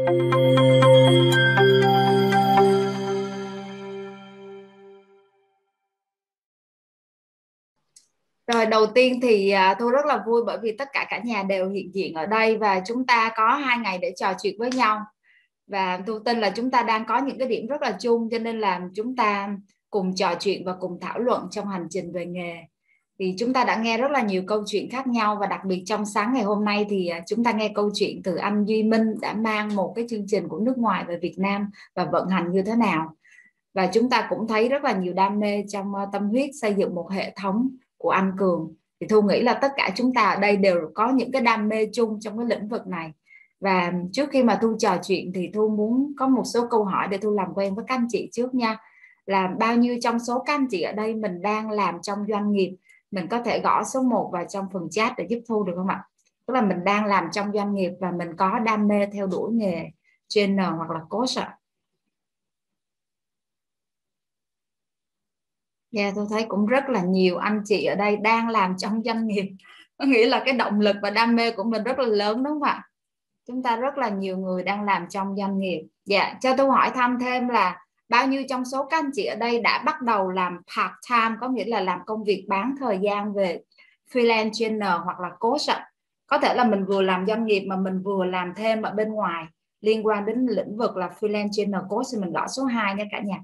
Rồi, đầu tiên thì à, tôi rất là vui bởi vì tất cả cả nhà đều hiện diện ở đây và chúng ta có hai ngày để trò chuyện với nhau. Và tôi tin là chúng ta đang có những cái điểm rất là chung, cho nên là chúng ta cùng trò chuyện và cùng thảo luận trong hành trình về nghề thì chúng ta đã nghe rất là nhiều câu chuyện khác nhau và đặc biệt trong sáng ngày hôm nay thì à, chúng ta nghe câu chuyện từ anh Duy Minh đã mang một cái chương trình của nước ngoài về Việt Nam và vận hành như thế nào. Và chúng ta cũng thấy rất là nhiều đam mê trong ờ, tâm huyết xây dựng một hệ thống của anh Cường. Thì Thu nghĩ là tất cả chúng ta ở đây đều có những cái đam mê chung trong cái lĩnh vực này. Và trước khi mà Thu trò chuyện thì Thu muốn có một số câu hỏi để Thu làm quen với các anh chị trước nha. Là bao nhiêu trong số các anh chị ở đây mình đang làm trong doanh nghiệp? Mình có thể gõ số 1 vào trong phần chat để giúp Thu được không ạ? Tức là mình đang làm trong doanh nghiệp và mình có đam mê theo đuổi nghề trainer hoặc là coach ạ. Dạ yeah, tôi thấy cũng rất là nhiều anh chị ở đây đang làm trong doanh nghiệp. Có nghĩa là cái động lực và đam mê của mình rất là lớn đúng không ạ? Chúng ta rất là nhiều người đang làm trong doanh nghiệp. Dạ cho tôi hỏi thăm thêm là bao nhiêu trong số các anh chị ở đây đã bắt đầu làm part time, có nghĩa là làm công việc bán thời gian về freelance trainer hoặc là coach ạ? Có thể là mình vừa làm doanh nghiệp mà mình vừa làm thêm ở bên ngoài liên quan đến lĩnh vực là freelance trainer, coach thì mình gõ số 2 nha cả nhà.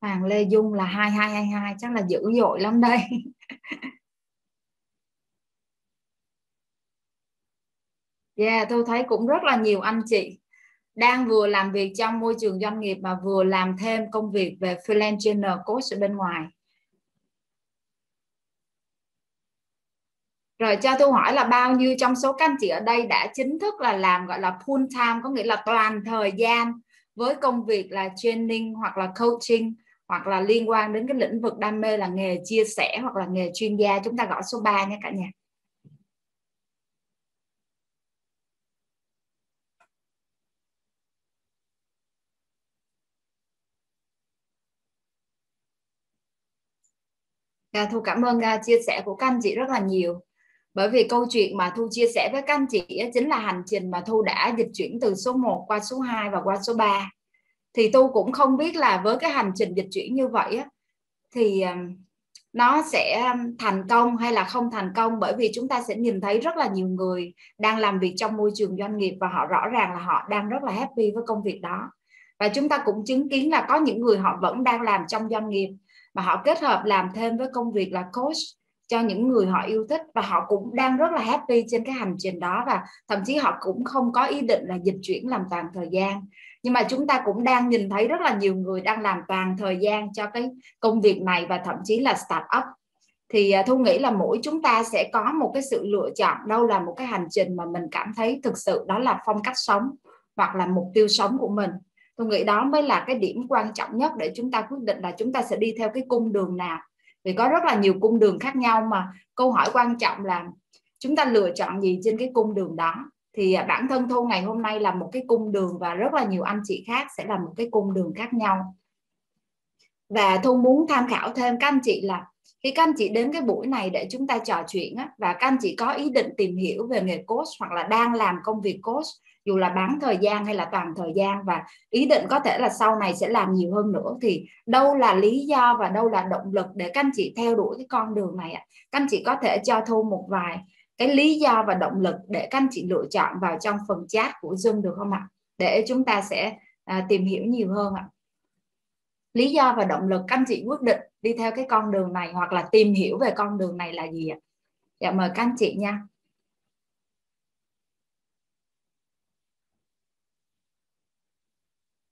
Hoàng Lê Dung là 2222 chắc là dữ dội lắm đây. Yeah, tôi thấy cũng rất là nhiều anh chị đang vừa làm việc trong môi trường doanh nghiệp mà vừa làm thêm công việc về freelance trainer coach ở bên ngoài. Rồi cho tôi hỏi là bao nhiêu trong số các anh chị ở đây đã chính thức là làm gọi là full time có nghĩa là toàn thời gian với công việc là training hoặc là coaching hoặc là liên quan đến cái lĩnh vực đam mê là nghề chia sẻ hoặc là nghề chuyên gia chúng ta gõ số 3 nhé cả nhà. À, Thu cảm ơn uh, chia sẻ của các anh chị rất là nhiều. Bởi vì câu chuyện mà Thu chia sẻ với các anh chị chính là hành trình mà Thu đã dịch chuyển từ số 1 qua số 2 và qua số 3 thì Thu cũng không biết là với cái hành trình dịch chuyển như vậy á, thì à, nó sẽ thành công hay là không thành công. Bởi vì chúng ta sẽ nhìn thấy rất là nhiều người đang làm việc trong môi trường doanh nghiệp và họ rõ ràng là họ đang rất là happy với công việc đó. Và chúng ta cũng chứng kiến là có những người họ vẫn đang làm trong doanh nghiệp mà họ kết hợp làm thêm với công việc là coach cho những người họ yêu thích. Và họ cũng đang rất là happy trên cái hành trình đó. Và thậm chí họ cũng không có ý định là dịch chuyển làm toàn thời gian. Nhưng mà chúng ta cũng đang nhìn thấy rất là nhiều người đang làm toàn thời gian cho cái công việc này và thậm chí là start up. Thì à, thu nghĩ là mỗi chúng ta sẽ có một cái sự lựa chọn đâu là một cái hành trình mà mình cảm thấy thực sự đó là phong cách sống hoặc là mục tiêu sống của mình tôi nghĩ đó mới là cái điểm quan trọng nhất để chúng ta quyết định là chúng ta sẽ đi theo cái cung đường nào. Vì có rất là nhiều cung đường khác nhau mà câu hỏi quan trọng là chúng ta lựa chọn gì trên cái cung đường đó. Thì à, bản thân thu ngày hôm nay là một cái cung đường và rất là nhiều anh chị khác sẽ là một cái cung đường khác nhau. Và thu muốn tham khảo thêm các anh chị là khi các anh chị đến cái buổi này để chúng ta trò chuyện á, và các anh chị có ý định tìm hiểu về nghề coach hoặc là đang làm công việc coach dù là bán thời gian hay là toàn thời gian và ý định có thể là sau này sẽ làm nhiều hơn nữa thì đâu là lý do và đâu là động lực để các anh chị theo đuổi cái con đường này ạ? Các anh chị có thể cho thu một vài cái lý do và động lực để các anh chị lựa chọn vào trong phần chat của Zoom được không ạ? Để chúng ta sẽ à, tìm hiểu nhiều hơn ạ. Lý do và động lực các anh chị quyết định đi theo cái con đường này hoặc là tìm hiểu về con đường này là gì ạ? Dạ mời các anh chị nha.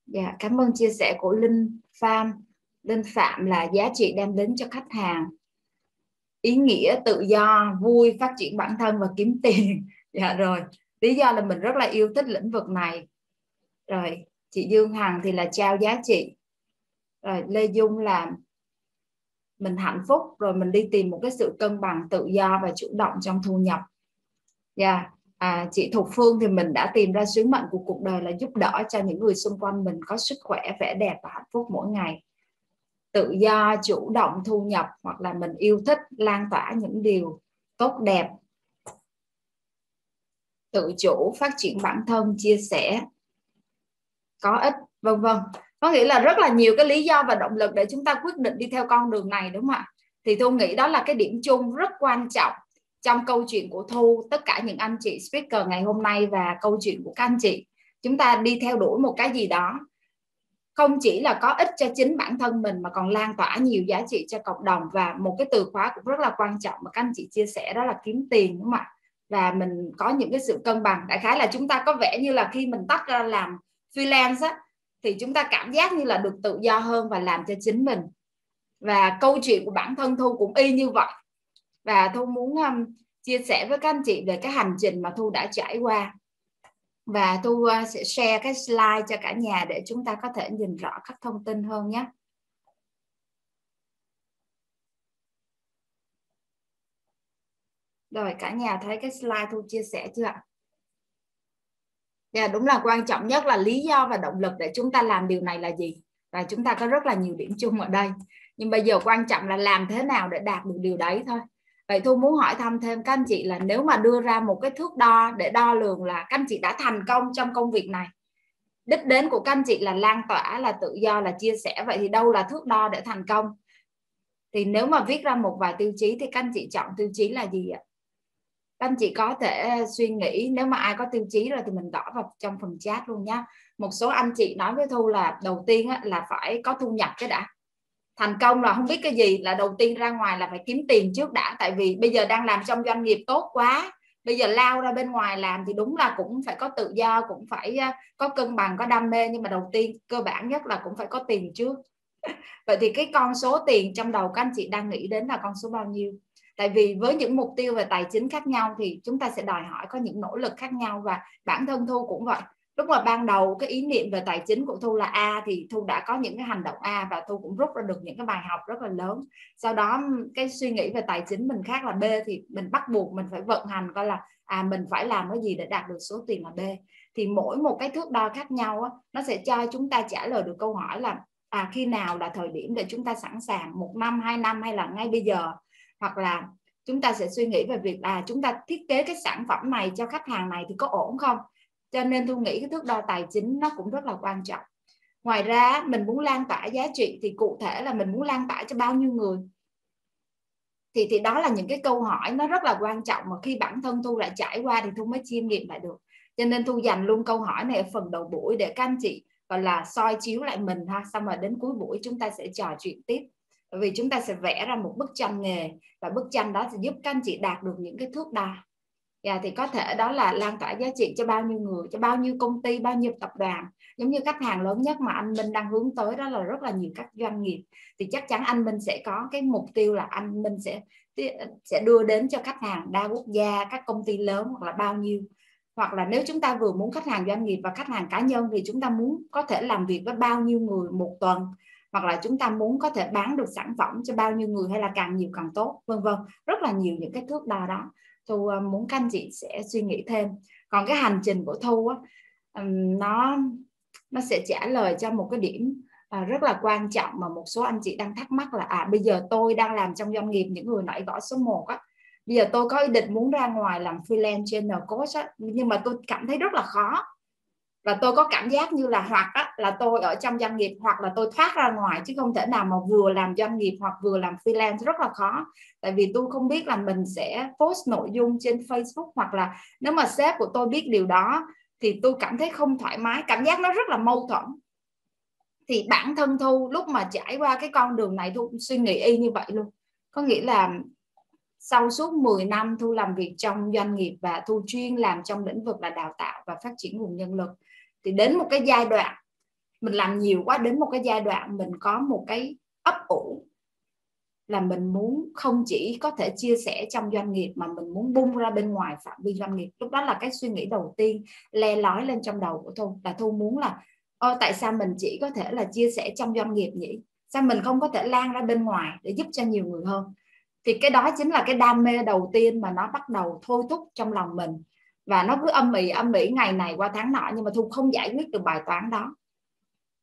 Dạ, cảm ơn chia sẻ của Linh Phạm. Linh Phạm là giá trị đem đến cho khách hàng. Ý nghĩa tự do, vui, phát triển bản thân và kiếm tiền. Dạ rồi. Lý do là mình rất là yêu thích lĩnh vực này. Rồi, chị Dương Hằng thì là trao giá trị. Rồi, Lê Dung là mình hạnh phúc rồi mình đi tìm một cái sự cân bằng tự do và chủ động trong thu nhập. Dạ, à, chị Thục Phương thì mình đã tìm ra sứ mệnh của cuộc đời là giúp đỡ cho những người xung quanh mình có sức khỏe vẻ đẹp và hạnh phúc mỗi ngày. Tự do chủ động thu nhập hoặc là mình yêu thích lan tỏa những điều tốt đẹp. Tự chủ phát triển bản thân chia sẻ có ích vân vân. Có nghĩa là rất là nhiều cái lý do và động lực để chúng ta quyết định đi theo con đường này đúng không ạ? Thì tôi nghĩ đó là cái điểm chung rất quan trọng trong câu chuyện của thu tất cả những anh chị speaker ngày hôm nay và câu chuyện của các anh chị chúng ta đi theo đuổi một cái gì đó. Không chỉ là có ích cho chính bản thân mình mà còn lan tỏa nhiều giá trị cho cộng đồng. Và một cái từ khóa cũng rất là quan trọng mà các anh chị chia sẻ đó là kiếm tiền đúng không ạ? Và mình có những cái sự cân bằng. Đại khái là chúng ta có vẻ như là khi mình tắt ra làm freelance á, thì chúng ta cảm giác như là được tự do hơn và làm cho chính mình. Và câu chuyện của bản thân thu cũng y như vậy và thu muốn um, chia sẻ với các anh chị về cái hành trình mà thu đã trải qua. Và thu uh, sẽ share cái slide cho cả nhà để chúng ta có thể nhìn rõ các thông tin hơn nhé. Rồi cả nhà thấy cái slide thu chia sẻ chưa ạ? Yeah, đúng là quan trọng nhất là lý do và động lực để chúng ta làm điều này là gì. Và chúng ta có rất là nhiều điểm chung ở đây. Nhưng bây giờ quan trọng là làm thế nào để đạt được điều đấy thôi vậy thu muốn hỏi thăm thêm, các anh chị là nếu mà đưa ra một cái thước đo để đo lường là các anh chị đã thành công trong công việc này, đích đến của các anh chị là lan tỏa, là tự do, là chia sẻ, vậy thì đâu là thước đo để thành công? Thì nếu mà viết ra một vài tiêu chí thì các anh chị chọn tiêu chí là gì ạ? Các anh chị có thể suy nghĩ, nếu mà ai có tiêu chí rồi thì mình gõ vào trong phần chat luôn nhé một số anh chị nói với thu là đầu tiên là phải có thu nhập cái đã thành công là không biết cái gì, là đầu tiên ra ngoài là phải kiếm tiền trước đã. Tại vì bây giờ đang làm trong doanh nghiệp tốt quá, bây giờ lao ra bên ngoài làm thì đúng là cũng phải có tự do, cũng phải à, có cân bằng, có đam mê. Nhưng mà đầu tiên, cơ bản nhất là cũng phải có tiền trước. Vậy thì cái con số tiền trong đầu các anh chị đang nghĩ đến là con số bao nhiêu? Tại vì với những mục tiêu về tài chính khác nhau thì chúng ta sẽ đòi hỏi có những nỗ lực khác nhau và bản thân thu cũng vậy lúc mà ban đầu cái ý niệm về tài chính của thu là a thì thu đã có những cái hành động a và thu cũng rút ra được những cái bài học rất là lớn. Sau đó cái suy nghĩ về tài chính mình khác là b thì mình bắt buộc mình phải vận hành coi là à mình phải làm cái gì để đạt được số tiền là b. Thì mỗi một cái thước đo khác nhau á, nó sẽ cho chúng ta trả lời được câu hỏi là à khi nào là thời điểm để chúng ta sẵn sàng một năm hai năm hay là ngay bây giờ? Hoặc là chúng ta sẽ suy nghĩ về việc là chúng ta thiết kế cái sản phẩm này cho khách hàng này thì có ổn không? Cho nên tôi nghĩ cái thước đo tài chính nó cũng rất là quan trọng. Ngoài ra, mình muốn lan tỏa giá trị thì cụ thể là mình muốn lan tỏa cho bao nhiêu người? Thì thì đó là những cái câu hỏi nó rất là quan trọng mà khi bản thân thu lại trải qua thì thu mới chiêm nghiệm lại được. Cho nên thu dành luôn câu hỏi này ở phần đầu buổi để các anh chị, gọi là, soi chiếu lại mình ha. Xong rồi đến cuối buổi chúng ta sẽ trò chuyện tiếp. Bởi vì chúng ta sẽ vẽ ra một bức tranh nghề và bức tranh đó sẽ giúp các anh chị đạt được những cái thước đo dạ thì có thể đó là lan tỏa giá trị cho bao nhiêu người, cho bao nhiêu công ty, bao nhiêu tập đoàn, giống như khách hàng lớn nhất mà anh Minh đang hướng tới, đó là rất là nhiều các doanh nghiệp. Thì chắc chắn anh Minh sẽ có cái mục tiêu là anh Minh sẽ sẽ đưa đến cho khách hàng đa quốc gia, các công ty lớn hoặc là bao nhiêu. Hoặc là nếu chúng ta vừa muốn khách hàng doanh nghiệp và khách hàng cá nhân thì chúng ta muốn có thể làm việc với bao nhiêu người một tuần, hoặc là chúng ta muốn có thể bán được sản phẩm cho bao nhiêu người hay là càng nhiều càng tốt, vân vân. Rất là nhiều những cái thước đo đó thu à, muốn các anh chị sẽ suy nghĩ thêm. Còn cái hành trình của thu á, nó nó sẽ trả lời cho một cái điểm à, rất là quan trọng mà một số anh chị đang thắc mắc là à bây giờ tôi đang làm trong doanh nghiệp những người nãy gõ số 1 á. Bây giờ tôi có ý định muốn ra ngoài làm freelance channel coach á, nhưng mà tôi cảm thấy rất là khó và tôi có cảm giác như là hoặc á, là tôi ở trong doanh nghiệp hoặc là tôi thoát ra ngoài chứ không thể nào mà vừa làm doanh nghiệp hoặc vừa làm freelance rất là khó. Tại vì tôi không biết là mình sẽ post nội dung trên Facebook hoặc là nếu mà sếp của tôi biết điều đó thì tôi cảm thấy không thoải mái cảm giác nó rất là mâu thuẫn. Thì bản thân thu lúc mà trải qua cái con đường này thu suy nghĩ y như vậy luôn. Có nghĩa là sau suốt 10 năm thu làm việc trong doanh nghiệp và thu chuyên làm trong lĩnh vực là đào tạo và phát triển nguồn nhân lực thì đến một cái giai đoạn mình làm nhiều quá đến một cái giai đoạn mình có một cái ấp ủ là mình muốn không chỉ có thể chia sẻ trong doanh nghiệp mà mình muốn bung ra bên ngoài phạm vi doanh nghiệp. Lúc đó là cái suy nghĩ đầu tiên le lói lên trong đầu của thu là thu muốn là Ô, tại sao mình chỉ có thể là chia sẻ trong doanh nghiệp nhỉ? Sao mình không có thể lan ra bên ngoài để giúp cho nhiều người hơn? Thì cái đó chính là cái đam mê đầu tiên mà nó bắt đầu thôi thúc trong lòng mình và nó cứ âm ỉ âm ỉ ngày này qua tháng nọ nhưng mà thu không giải quyết được bài toán đó.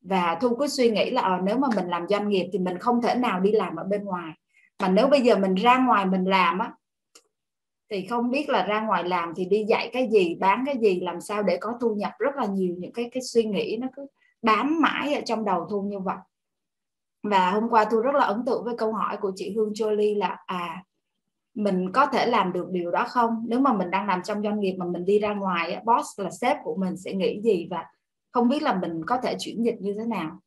Và thu cứ suy nghĩ là à, nếu mà mình làm doanh nghiệp thì mình không thể nào đi làm ở bên ngoài. Mà nếu bây giờ mình ra ngoài mình làm á thì không biết là ra ngoài làm thì đi dạy cái gì bán cái gì làm sao để có thu nhập. Rất là nhiều những cái cái suy nghĩ nó cứ bám mãi ở trong đầu thu như vậy. Và hôm qua tôi rất là ấn tượng với câu hỏi của chị Hương Jolie là à mình có thể làm được điều đó không? Nếu mà mình đang làm trong doanh nghiệp mà mình đi ra ngoài boss là sếp của mình sẽ nghĩ gì và không biết là mình có thể chuyển dịch như thế nào?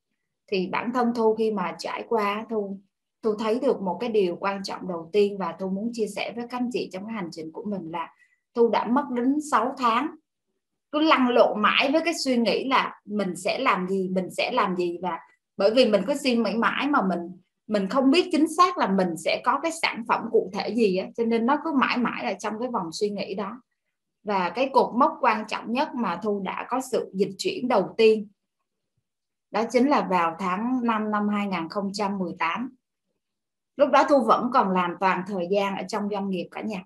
Thì bản thân thu khi mà trải qua thu thu thấy được một cái điều quan trọng đầu tiên và thu muốn chia sẻ với các anh chị trong cái hành trình của mình là thu đã mất đến 6 tháng. Cứ lăn lộn mãi với cái suy nghĩ là mình sẽ làm gì, mình sẽ làm gì và bởi vì mình cứ suy nghĩ mãi mà mình mình không biết chính xác là mình sẽ có cái sản phẩm cụ thể gì á, cho nên nó cứ mãi mãi là trong cái vòng suy nghĩ đó. Và cái cột mốc quan trọng nhất mà thu đã có sự dịch chuyển đầu tiên, đó chính là vào tháng 5 năm 2018 lúc đó thu vẫn còn làm toàn thời gian ở trong doanh nghiệp cả nhà.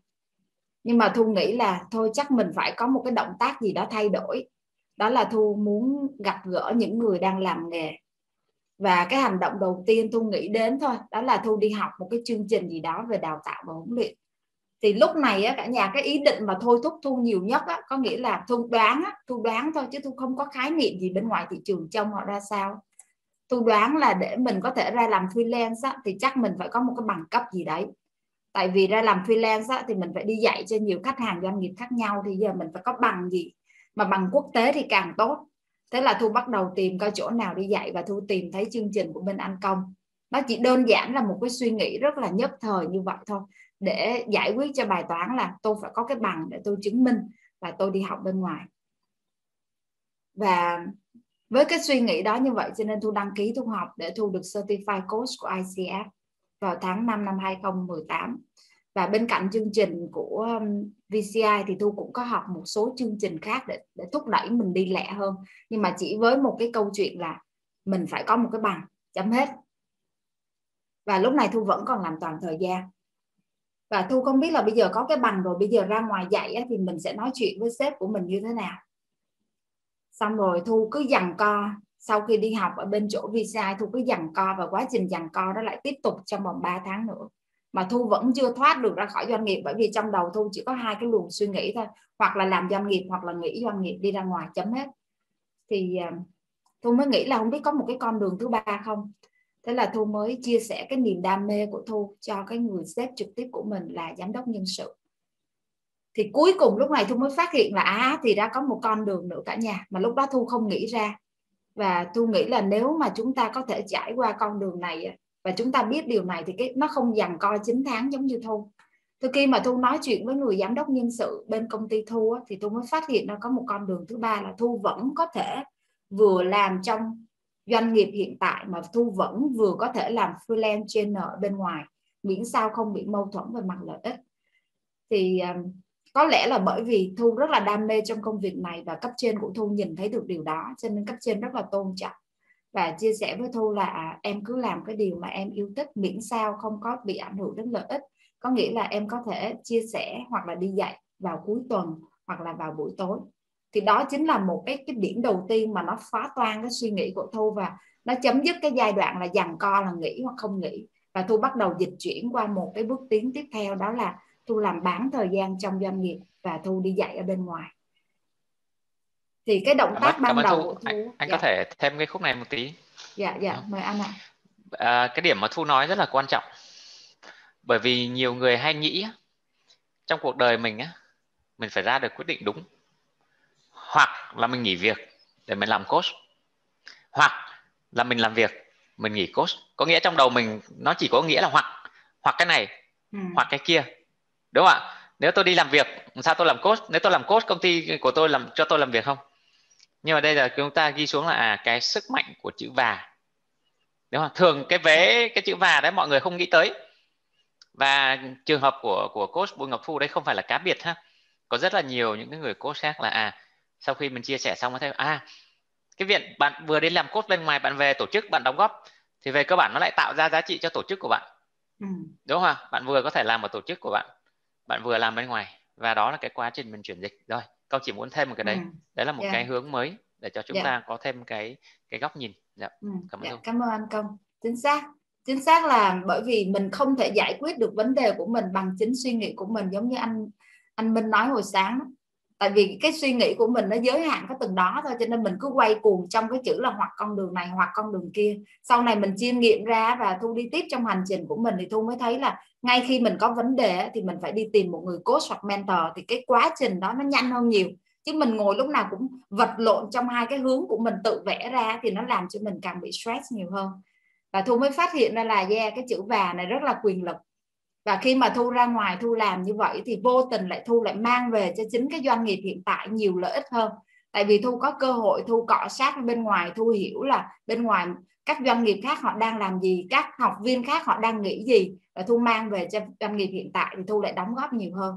Nhưng mà thu nghĩ là thôi, chắc mình phải có một cái động tác gì đó thay đổi. Đó là thu muốn gặp gỡ những người đang làm nghề và cái hành động đầu tiên thu nghĩ đến thôi đó là thu đi học một cái chương trình gì đó về đào tạo và huấn luyện. Thì lúc này á, cả nhà cái ý định mà thôi thúc thu nhiều nhất á, có nghĩa là thu đoán á, thu đoán thôi chứ thu không có khái niệm gì bên ngoài thị trường trong họ ra sao. Thu đoán là để mình có thể ra làm freelance á, thì chắc mình phải có một cái bằng cấp gì đấy. Tại vì ra làm freelance á, thì mình phải đi dạy cho nhiều khách hàng doanh nghiệp khác nhau thì giờ mình phải có bằng gì? Mà bằng quốc tế thì càng tốt thế là thu bắt đầu tìm coi chỗ nào đi dạy và thu tìm thấy chương trình của bên anh công. Nó chỉ đơn giản là một cái suy nghĩ rất là nhất thời như vậy thôi. Để giải quyết cho bài toán là tôi phải có cái bằng để tôi chứng minh và tôi đi học bên ngoài. Và với cái suy nghĩ đó như vậy cho nên thu đăng ký thu học để thu được certified coach của ICF vào tháng 5 năm 2018 và bên cạnh chương trình của um, VCI thì thu cũng có học một số chương trình khác để để thúc đẩy mình đi lẹ hơn. Nhưng mà chỉ với một cái câu chuyện là mình phải có một cái bằng chấm hết. Và lúc này thu vẫn còn làm toàn thời gian. Và thu không biết là bây giờ có cái bằng rồi bây giờ ra ngoài dạy á, thì mình sẽ nói chuyện với sếp của mình như thế nào. Xong rồi thu cứ dằn co. Sau khi đi học ở bên chỗ visa thu cứ dằn co và quá trình dằn co đó lại tiếp tục trong vòng 3 tháng nữa mà thu vẫn chưa thoát được ra khỏi doanh nghiệp, bởi vì trong đầu thu chỉ có hai cái luồng suy nghĩ thôi. Hoặc là làm doanh nghiệp, hoặc là nghỉ doanh nghiệp, đi ra ngoài, chấm hết. Thì à, thu mới nghĩ là không biết có một cái con đường thứ ba không. Thế là thu mới chia sẻ cái niềm đam mê của thu cho cái người sếp trực tiếp của mình là giám đốc nhân sự. Thì cuối cùng lúc này thu mới phát hiện là à thì đã có một con đường nữa cả nhà. Mà lúc đó thu không nghĩ ra. Và thu nghĩ là nếu mà chúng ta có thể trải qua con đường này và chúng ta biết điều này thì cái nó không dằn co 9 tháng giống như thu. Từ khi mà thu nói chuyện với người giám đốc nhân sự bên công ty thu á, thì thu mới phát hiện ra có một con đường thứ ba là thu vẫn có thể vừa làm trong doanh nghiệp hiện tại mà thu vẫn vừa có thể làm freelance trên ở bên ngoài miễn sao không bị mâu thuẫn về mặt lợi ích. Thì um, có lẽ là bởi vì thu rất là đam mê trong công việc này và cấp trên của thu nhìn thấy được điều đó cho nên cấp trên rất là tôn trọng và chia sẻ với thu là à, em cứ làm cái điều mà em yêu thích, miễn sao không có bị ảnh hưởng đến lợi ích. Có nghĩa là em có thể chia sẻ hoặc là đi dạy vào cuối tuần hoặc là vào buổi tối. Thì đó chính là một cái cái điểm đầu tiên mà nó phá toan cái suy nghĩ của thu và nó chấm dứt cái giai đoạn là dằn co là nghĩ hoặc không nghĩ và thu bắt đầu dịch chuyển qua một cái bước tiến tiếp theo, đó là thu làm bán thời gian trong doanh nghiệp và thu đi dạy ở bên ngoài thì cái động tác ban đầu thu, của thu anh, anh dạ. có thể thêm cái khúc này một tí. Dạ dạ mời anh ạ. À, cái điểm mà thu nói rất là quan trọng. Bởi vì nhiều người hay nghĩ trong cuộc đời mình á mình phải ra được quyết định đúng. Hoặc là mình nghỉ việc để mình làm coach. Hoặc là mình làm việc mình nghỉ coach. Có nghĩa trong đầu mình nó chỉ có nghĩa là hoặc. Hoặc cái này ừ. hoặc cái kia. Đúng không ạ? Nếu tôi đi làm việc sao tôi làm coach? Nếu tôi làm coach công ty của tôi làm cho tôi làm việc không nhưng mà đây là chúng ta ghi xuống là à, cái sức mạnh của chữ và đúng không? Thường cái vế cái chữ và đấy mọi người không nghĩ tới. Và trường hợp của của coach Bùi Ngọc Thu đấy không phải là cá biệt ha. Có rất là nhiều những cái người coach khác là à sau khi mình chia sẻ xong thấy à cái viện bạn vừa đi làm coach bên ngoài bạn về tổ chức bạn đóng góp thì về cơ bản nó lại tạo ra giá trị cho tổ chức của bạn. Ừ. đúng không bạn vừa có thể làm ở tổ chức của bạn bạn vừa làm bên ngoài và đó là cái quá trình mình chuyển dịch. Rồi câu chỉ muốn thêm một cái đấy ừ. đấy là một yeah. Cái hướng mới để cho chúng yeah. Ta có thêm cái cái góc nhìn dạ. ừ. cảm ơn dạ. cảm ơn anh công chính xác chính xác là bởi vì mình không thể giải quyết được vấn đề của mình bằng chính suy nghĩ của mình giống như anh anh Minh nói hồi sáng tại vì cái suy nghĩ của mình nó giới hạn có từng đó thôi, cho nên mình cứ quay cuồng trong cái chữ là hoặc con đường này, hoặc con đường kia. Sau này mình chiêm nghiệm ra và thu đi tiếp trong hành trình của mình thì thu mới thấy là ngay khi mình có vấn đề thì mình phải đi tìm một người coach hoặc mentor thì cái quá trình đó nó nhanh hơn nhiều. Chứ mình ngồi lúc nào cũng vật lộn trong hai cái hướng của mình tự vẽ ra thì nó làm cho mình càng bị stress nhiều hơn. Và thu mới phát hiện ra là, yeah, cái chữ và này rất là quyền lực và khi mà thu ra ngoài thu làm như vậy thì vô tình lại thu lại mang về cho chính cái doanh nghiệp hiện tại nhiều lợi ích hơn. Tại vì thu có cơ hội, thu cọ sát bên ngoài, thu hiểu là bên ngoài các doanh nghiệp khác họ đang làm gì, các học viên khác họ đang nghĩ gì và thu mang về cho doanh nghiệp hiện tại thì thu lại đóng góp nhiều hơn.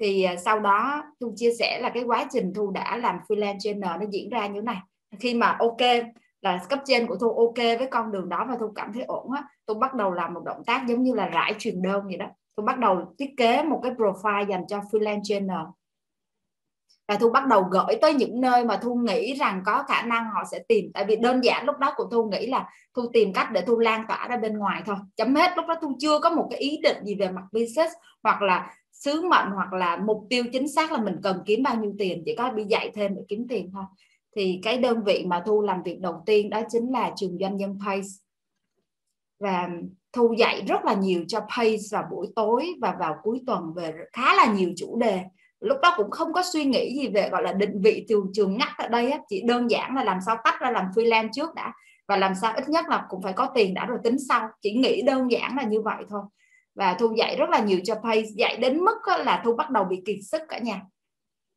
Thì à, sau đó thu chia sẻ là cái quá trình thu đã làm freelance trainer nó diễn ra như thế này. Khi mà ok là cấp trên của thu ok với con đường đó và thu cảm thấy ổn á, thu bắt đầu làm một động tác giống như là rải truyền đơn vậy đó. Thu bắt đầu thiết kế một cái profile dành cho freelance trainer và thu bắt đầu gửi tới những nơi mà thu nghĩ rằng có khả năng họ sẽ tìm, tại vì đơn giản lúc đó của thu nghĩ là thu tìm cách để thu lan tỏa ra bên ngoài thôi. Chấm hết lúc đó thu chưa có một cái ý định gì về mặt business hoặc là sứ mệnh hoặc là mục tiêu chính xác là mình cần kiếm bao nhiêu tiền, chỉ có đi dạy thêm để kiếm tiền thôi thì cái đơn vị mà thu làm việc đầu tiên đó chính là trường doanh nhân Pace. Và thu dạy rất là nhiều cho Pace vào buổi tối và vào cuối tuần về khá là nhiều chủ đề. Lúc đó cũng không có suy nghĩ gì về, gọi là, định vị trường trường ngắt ở đây chỉ đơn giản là làm sao tách ra làm freelance trước đã. Và làm sao ít nhất là cũng phải có tiền đã rồi tính sau. Chỉ nghĩ đơn giản là như vậy thôi. Và thu dạy rất là nhiều cho Pace. Dạy đến mức là thu bắt đầu bị kiệt sức cả nhà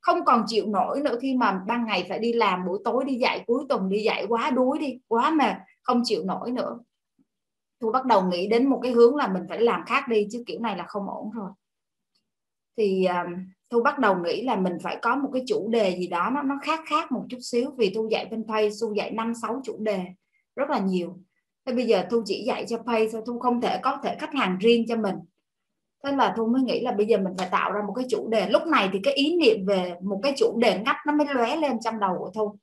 không còn chịu nổi nữa khi mà ban ngày phải đi làm buổi tối đi dạy cuối tuần đi dạy quá đuối đi quá mệt không chịu nổi nữa. Thu bắt đầu nghĩ đến một cái hướng là mình phải làm khác đi chứ kiểu này là không ổn rồi. Thì à, um, thu bắt đầu nghĩ là mình phải có một cái chủ đề gì đó nó nó khác khác một chút xíu vì thu dạy bên pay thu dạy năm sáu chủ đề rất là nhiều. Thế bây giờ thu chỉ dạy cho pay thôi thu không thể có thể khách hàng riêng cho mình thế là thu mới nghĩ là bây giờ mình phải tạo ra một cái chủ đề. Lúc này thì cái ý niệm về một cái chủ đề ngắt nó mới lóe lên trong đầu của thu.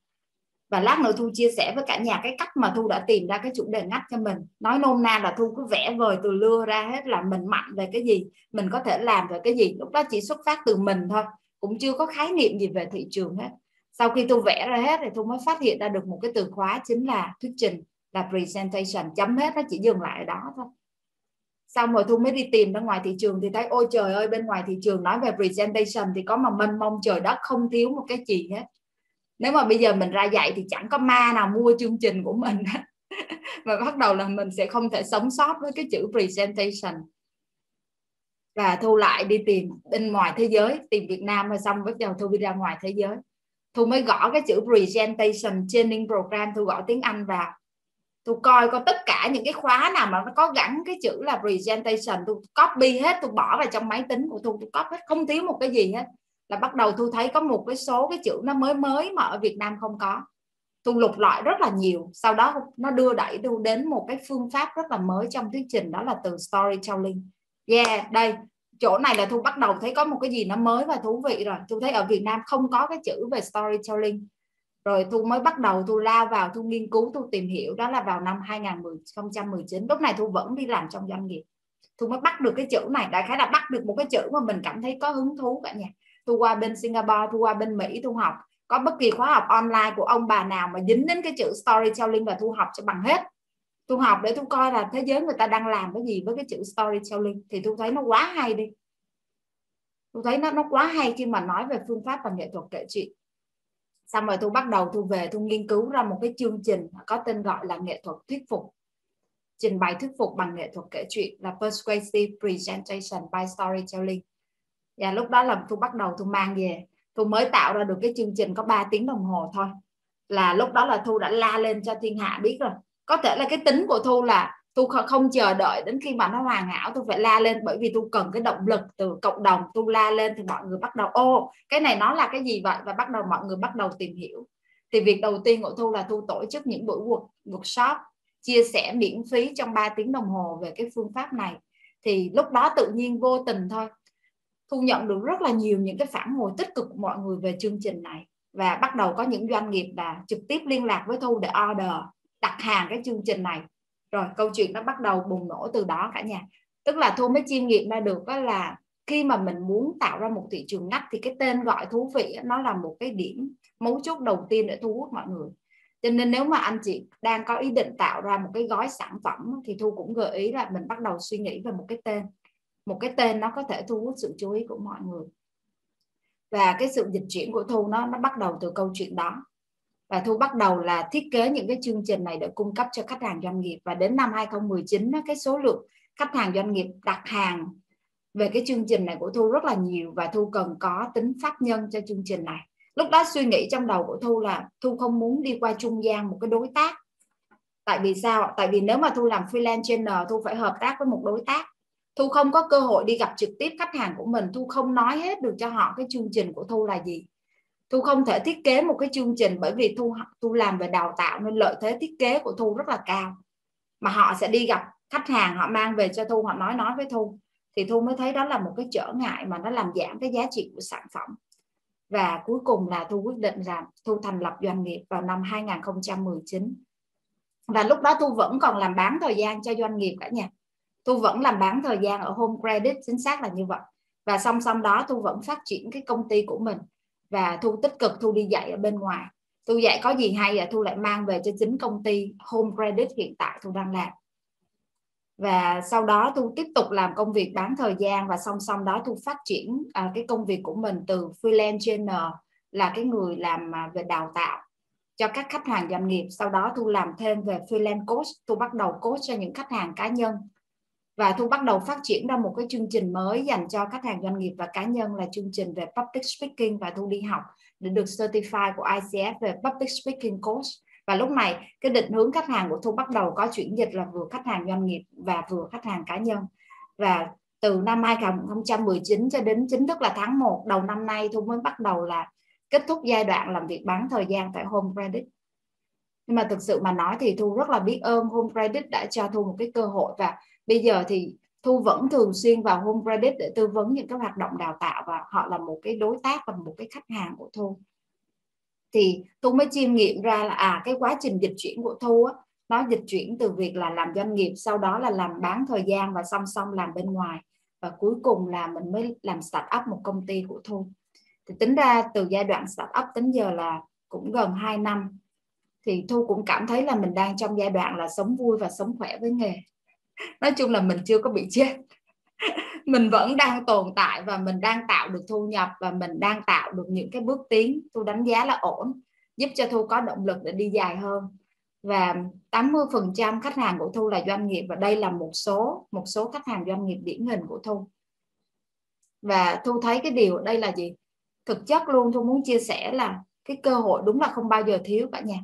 Và lát nữa thu chia sẻ với cả nhà cái cách mà thu đã tìm ra cái chủ đề ngắt cho mình. Nói nôm na là thu cứ vẽ vời từ lưa ra hết là mình mạnh về cái gì, mình có thể làm về cái gì. Lúc đó chỉ xuất phát từ mình thôi, cũng chưa có khái niệm gì về thị trường hết. Sau khi thu vẽ ra hết thì thu mới phát hiện ra được một cái từ khóa chính là thuyết trình, là presentation. Chấm hết nó chỉ dừng lại ở đó thôi xong rồi thu mới đi tìm ra ngoài thị trường thì thấy, ôi trời ơi, bên ngoài thị trường nói về presentation thì có mà mênh mông, trời đất, không thiếu một cái gì hết. Nếu mà bây giờ mình ra dạy thì chẳng có ma nào mua chương trình của mình và bắt đầu là mình sẽ không thể sống sót với cái chữ presentation. Và thu lại đi tìm bên ngoài thế giới, tìm Việt Nam rồi xong bắt đầu thu đi ra ngoài thế giới. Thu mới gõ cái chữ presentation training program, thu gõ tiếng Anh vào tôi coi coi tất cả những cái khóa nào mà nó có gắn cái chữ là presentation, tôi copy hết, tôi bỏ vào trong máy tính của tôi tôi copy hết, không thiếu một cái gì hết. Là bắt đầu tôi thấy có một cái số cái chữ nó mới mới mà ở Việt Nam không có. Tôi lục loại rất là nhiều, sau đó nó đưa đẩy tôi đến một cái phương pháp rất là mới trong thuyết trình, đó là từ storytelling. Yeah, đây, chỗ này là tôi bắt đầu thấy có một cái gì nó mới và thú vị rồi. Tôi thấy ở Việt Nam không có cái chữ về storytelling rồi thu mới bắt đầu thu lao vào thu nghiên cứu thu tìm hiểu, đó là vào năm 2019 lúc này thu vẫn đi làm trong doanh nghiệp. Thu mới bắt được cái chữ này. Đại khái là bắt được một cái chữ mà mình cảm thấy có hứng thú cả nhà. Thu qua bên Singapore thu qua bên Mỹ thu học. Có bất kỳ khóa học online của ông bà nào mà dính đến cái chữ storytelling và thu học cho bằng hết. Thu học để thu coi là thế giới người ta đang làm cái gì với cái chữ storytelling. Thì thu thấy nó quá hay đi. Tôi thấy nó nó quá hay khi mà nói về phương pháp và nghệ thuật kể chuyện xong rồi tôi bắt đầu tôi về tôi nghiên cứu ra một cái chương trình có tên gọi là nghệ thuật thuyết phục. Trình bày thuyết phục bằng nghệ thuật kể chuyện là persuasive presentation by storytelling. Và lúc đó là tôi bắt đầu tôi mang về. Tôi mới tạo ra được cái chương trình có 3 tiếng đồng hồ thôi. Là lúc đó là thu đã la lên cho thiên hạ biết rồi. Có thể là cái tính của thu là tôi không chờ đợi đến khi mà nó hoàn hảo, tôi phải la lên bởi vì tôi cần cái động lực từ cộng đồng, tôi la lên thì mọi người bắt đầu, ô, cái này nó là cái gì vậy? Và bắt đầu mọi người bắt đầu tìm hiểu. Thì việc đầu tiên của thu là thu tổ chức những buổi workshop, chia sẻ miễn phí trong 3 tiếng đồng hồ về cái phương pháp này. Thì lúc đó tự nhiên vô tình thôi, thu nhận được rất là nhiều những cái phản hồi tích cực của mọi người về chương trình này. Và bắt đầu có những doanh nghiệp là trực tiếp liên lạc với thu để order, đặt hàng cái chương trình này rồi, câu chuyện nó bắt đầu bùng nổ từ đó cả nhà. Tức là thu mới chiêm nghiệm ra được đó là khi mà mình muốn tạo ra một thị trường ngách thì cái tên gọi thú vị nó là một cái điểm mấu chốt đầu tiên để thu hút mọi người. Cho nên nếu mà anh chị đang có ý định tạo ra một cái gói sản phẩm thì thu cũng gợi ý là mình bắt đầu suy nghĩ về một cái tên. Một cái tên nó có thể thu hút sự chú ý của mọi người. Và cái sự dịch chuyển của thu nó nó bắt đầu từ câu chuyện đó và thu bắt đầu là thiết kế những cái chương trình này để cung cấp cho khách hàng doanh nghiệp. Và đến năm 2019 cái số lượng khách hàng doanh nghiệp đặt hàng về cái chương trình này của thu rất là nhiều. Và thu cần có tính pháp nhân cho chương trình này. Lúc đó suy nghĩ trong đầu của thu là thu không muốn đi qua trung gian một cái đối tác. Tại vì sao? Tại vì nếu mà thu làm freelance trainer thu phải hợp tác với một đối tác. Thu không có cơ hội đi gặp trực tiếp khách hàng của mình. Thu không nói hết được cho họ cái chương trình của thu là gì thu không thể thiết kế một cái chương trình bởi vì thu thu làm về đào tạo nên lợi thế thiết kế của thu rất là cao. Mà họ sẽ đi gặp khách hàng, họ mang về cho thu, họ nói nói với thu. Thì thu mới thấy đó là một cái trở ngại mà nó làm giảm cái giá trị của sản phẩm. Và cuối cùng là thu quyết định rằng thu thành lập doanh nghiệp vào năm 2019 và lúc đó thu vẫn còn làm bán thời gian cho doanh nghiệp cả nhà. Thu vẫn làm bán thời gian ở home credit, chính xác là như vậy. Và song song đó thu vẫn phát triển cái công ty của mình và thu tích cực thu đi dạy ở bên ngoài. Thu dạy có gì hay là thu lại mang về cho chính công ty home credit hiện tại thu đang làm. Và sau đó thu tiếp tục làm công việc bán thời gian và song song đó thu phát triển à, cái công việc của mình từ freelance trainer là cái người làm à, về đào tạo cho các khách hàng doanh nghiệp. Sau đó thu làm thêm về freelance coach thu bắt đầu coach cho những khách hàng cá nhân và thu bắt đầu phát triển ra một cái chương trình mới dành cho khách hàng doanh nghiệp và cá nhân là chương trình về public speaking. Và thu đi học để được certify của ICF về public speaking coach và lúc này, cái định hướng khách hàng của thu bắt đầu có chuyển dịch là vừa khách hàng doanh nghiệp và vừa khách hàng cá nhân. Và từ năm 2019 cho đến chính thức là tháng 1 đầu năm nay, thu mới bắt đầu là kết thúc giai đoạn làm việc bán thời gian tại Home Credit. Nhưng mà thực sự mà nói thì thu rất là biết ơn Home Credit đã cho thu một cái cơ hội và bây giờ thì thu vẫn thường xuyên vào Home Credit để tư vấn những cái hoạt động đào tạo và họ là một cái đối tác và một cái khách hàng của thu. Thì thu mới chiêm nghiệm ra là à cái quá trình dịch chuyển của thu á, nó dịch chuyển từ việc là làm doanh nghiệp sau đó là làm bán thời gian và song song làm bên ngoài. Và cuối cùng là mình mới làm start up một công ty của thu. Thì tính ra từ giai đoạn start up tính giờ là cũng gần 2 năm. Thì thu cũng cảm thấy là mình đang trong giai đoạn là sống vui và sống khỏe với nghề nói chung là mình chưa có bị chết. Mình vẫn đang tồn tại và mình đang tạo được thu nhập và mình đang tạo được những cái bước tiến. Thu đánh giá là ổn, giúp cho thu có động lực để đi dài hơn. Và 80% khách hàng của thu là doanh nghiệp và đây là một số một số khách hàng doanh nghiệp điển hình của thu. Và thu thấy cái điều đây là gì? Thực chất luôn, thu muốn chia sẻ là cái cơ hội đúng là không bao giờ thiếu cả nhà.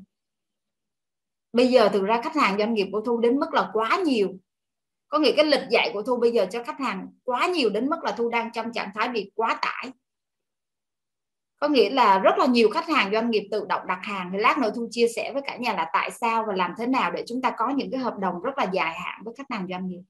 Bây giờ thực ra khách hàng doanh nghiệp của thu đến mức là quá nhiều có nghĩa cái lịch dạy của thu bây giờ cho khách hàng quá nhiều đến mức là thu đang trong trạng thái bị quá tải. Có nghĩa là rất là nhiều khách hàng, doanh nghiệp tự động đặt hàng. Thì lát nữa thu chia sẻ với cả nhà là tại sao và làm thế nào để chúng ta có những cái hợp đồng rất là dài hạn với khách hàng, doanh nghiệp.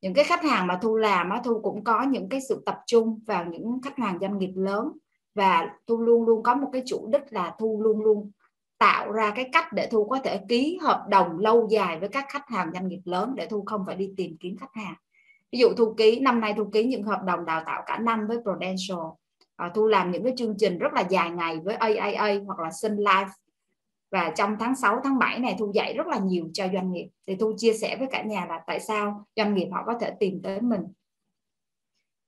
Những cái khách hàng mà thu làm á, thu cũng có những cái sự tập trung vào những khách hàng, doanh nghiệp lớn. Và thu luôn luôn có một cái chủ đích là thu luôn luôn tạo ra cái cách để thu có thể ký hợp đồng lâu dài với các khách hàng doanh nghiệp lớn để thu không phải đi tìm kiếm khách hàng. Ví dụ thu ký năm nay thu ký những hợp đồng đào tạo cả năm với Prudential. À, thu làm những cái chương trình rất là dài ngày với AAA hoặc là Sun Life. Và trong tháng 6 tháng 7 này thu dạy rất là nhiều cho doanh nghiệp. Thì thu chia sẻ với cả nhà là tại sao doanh nghiệp họ có thể tìm tới mình.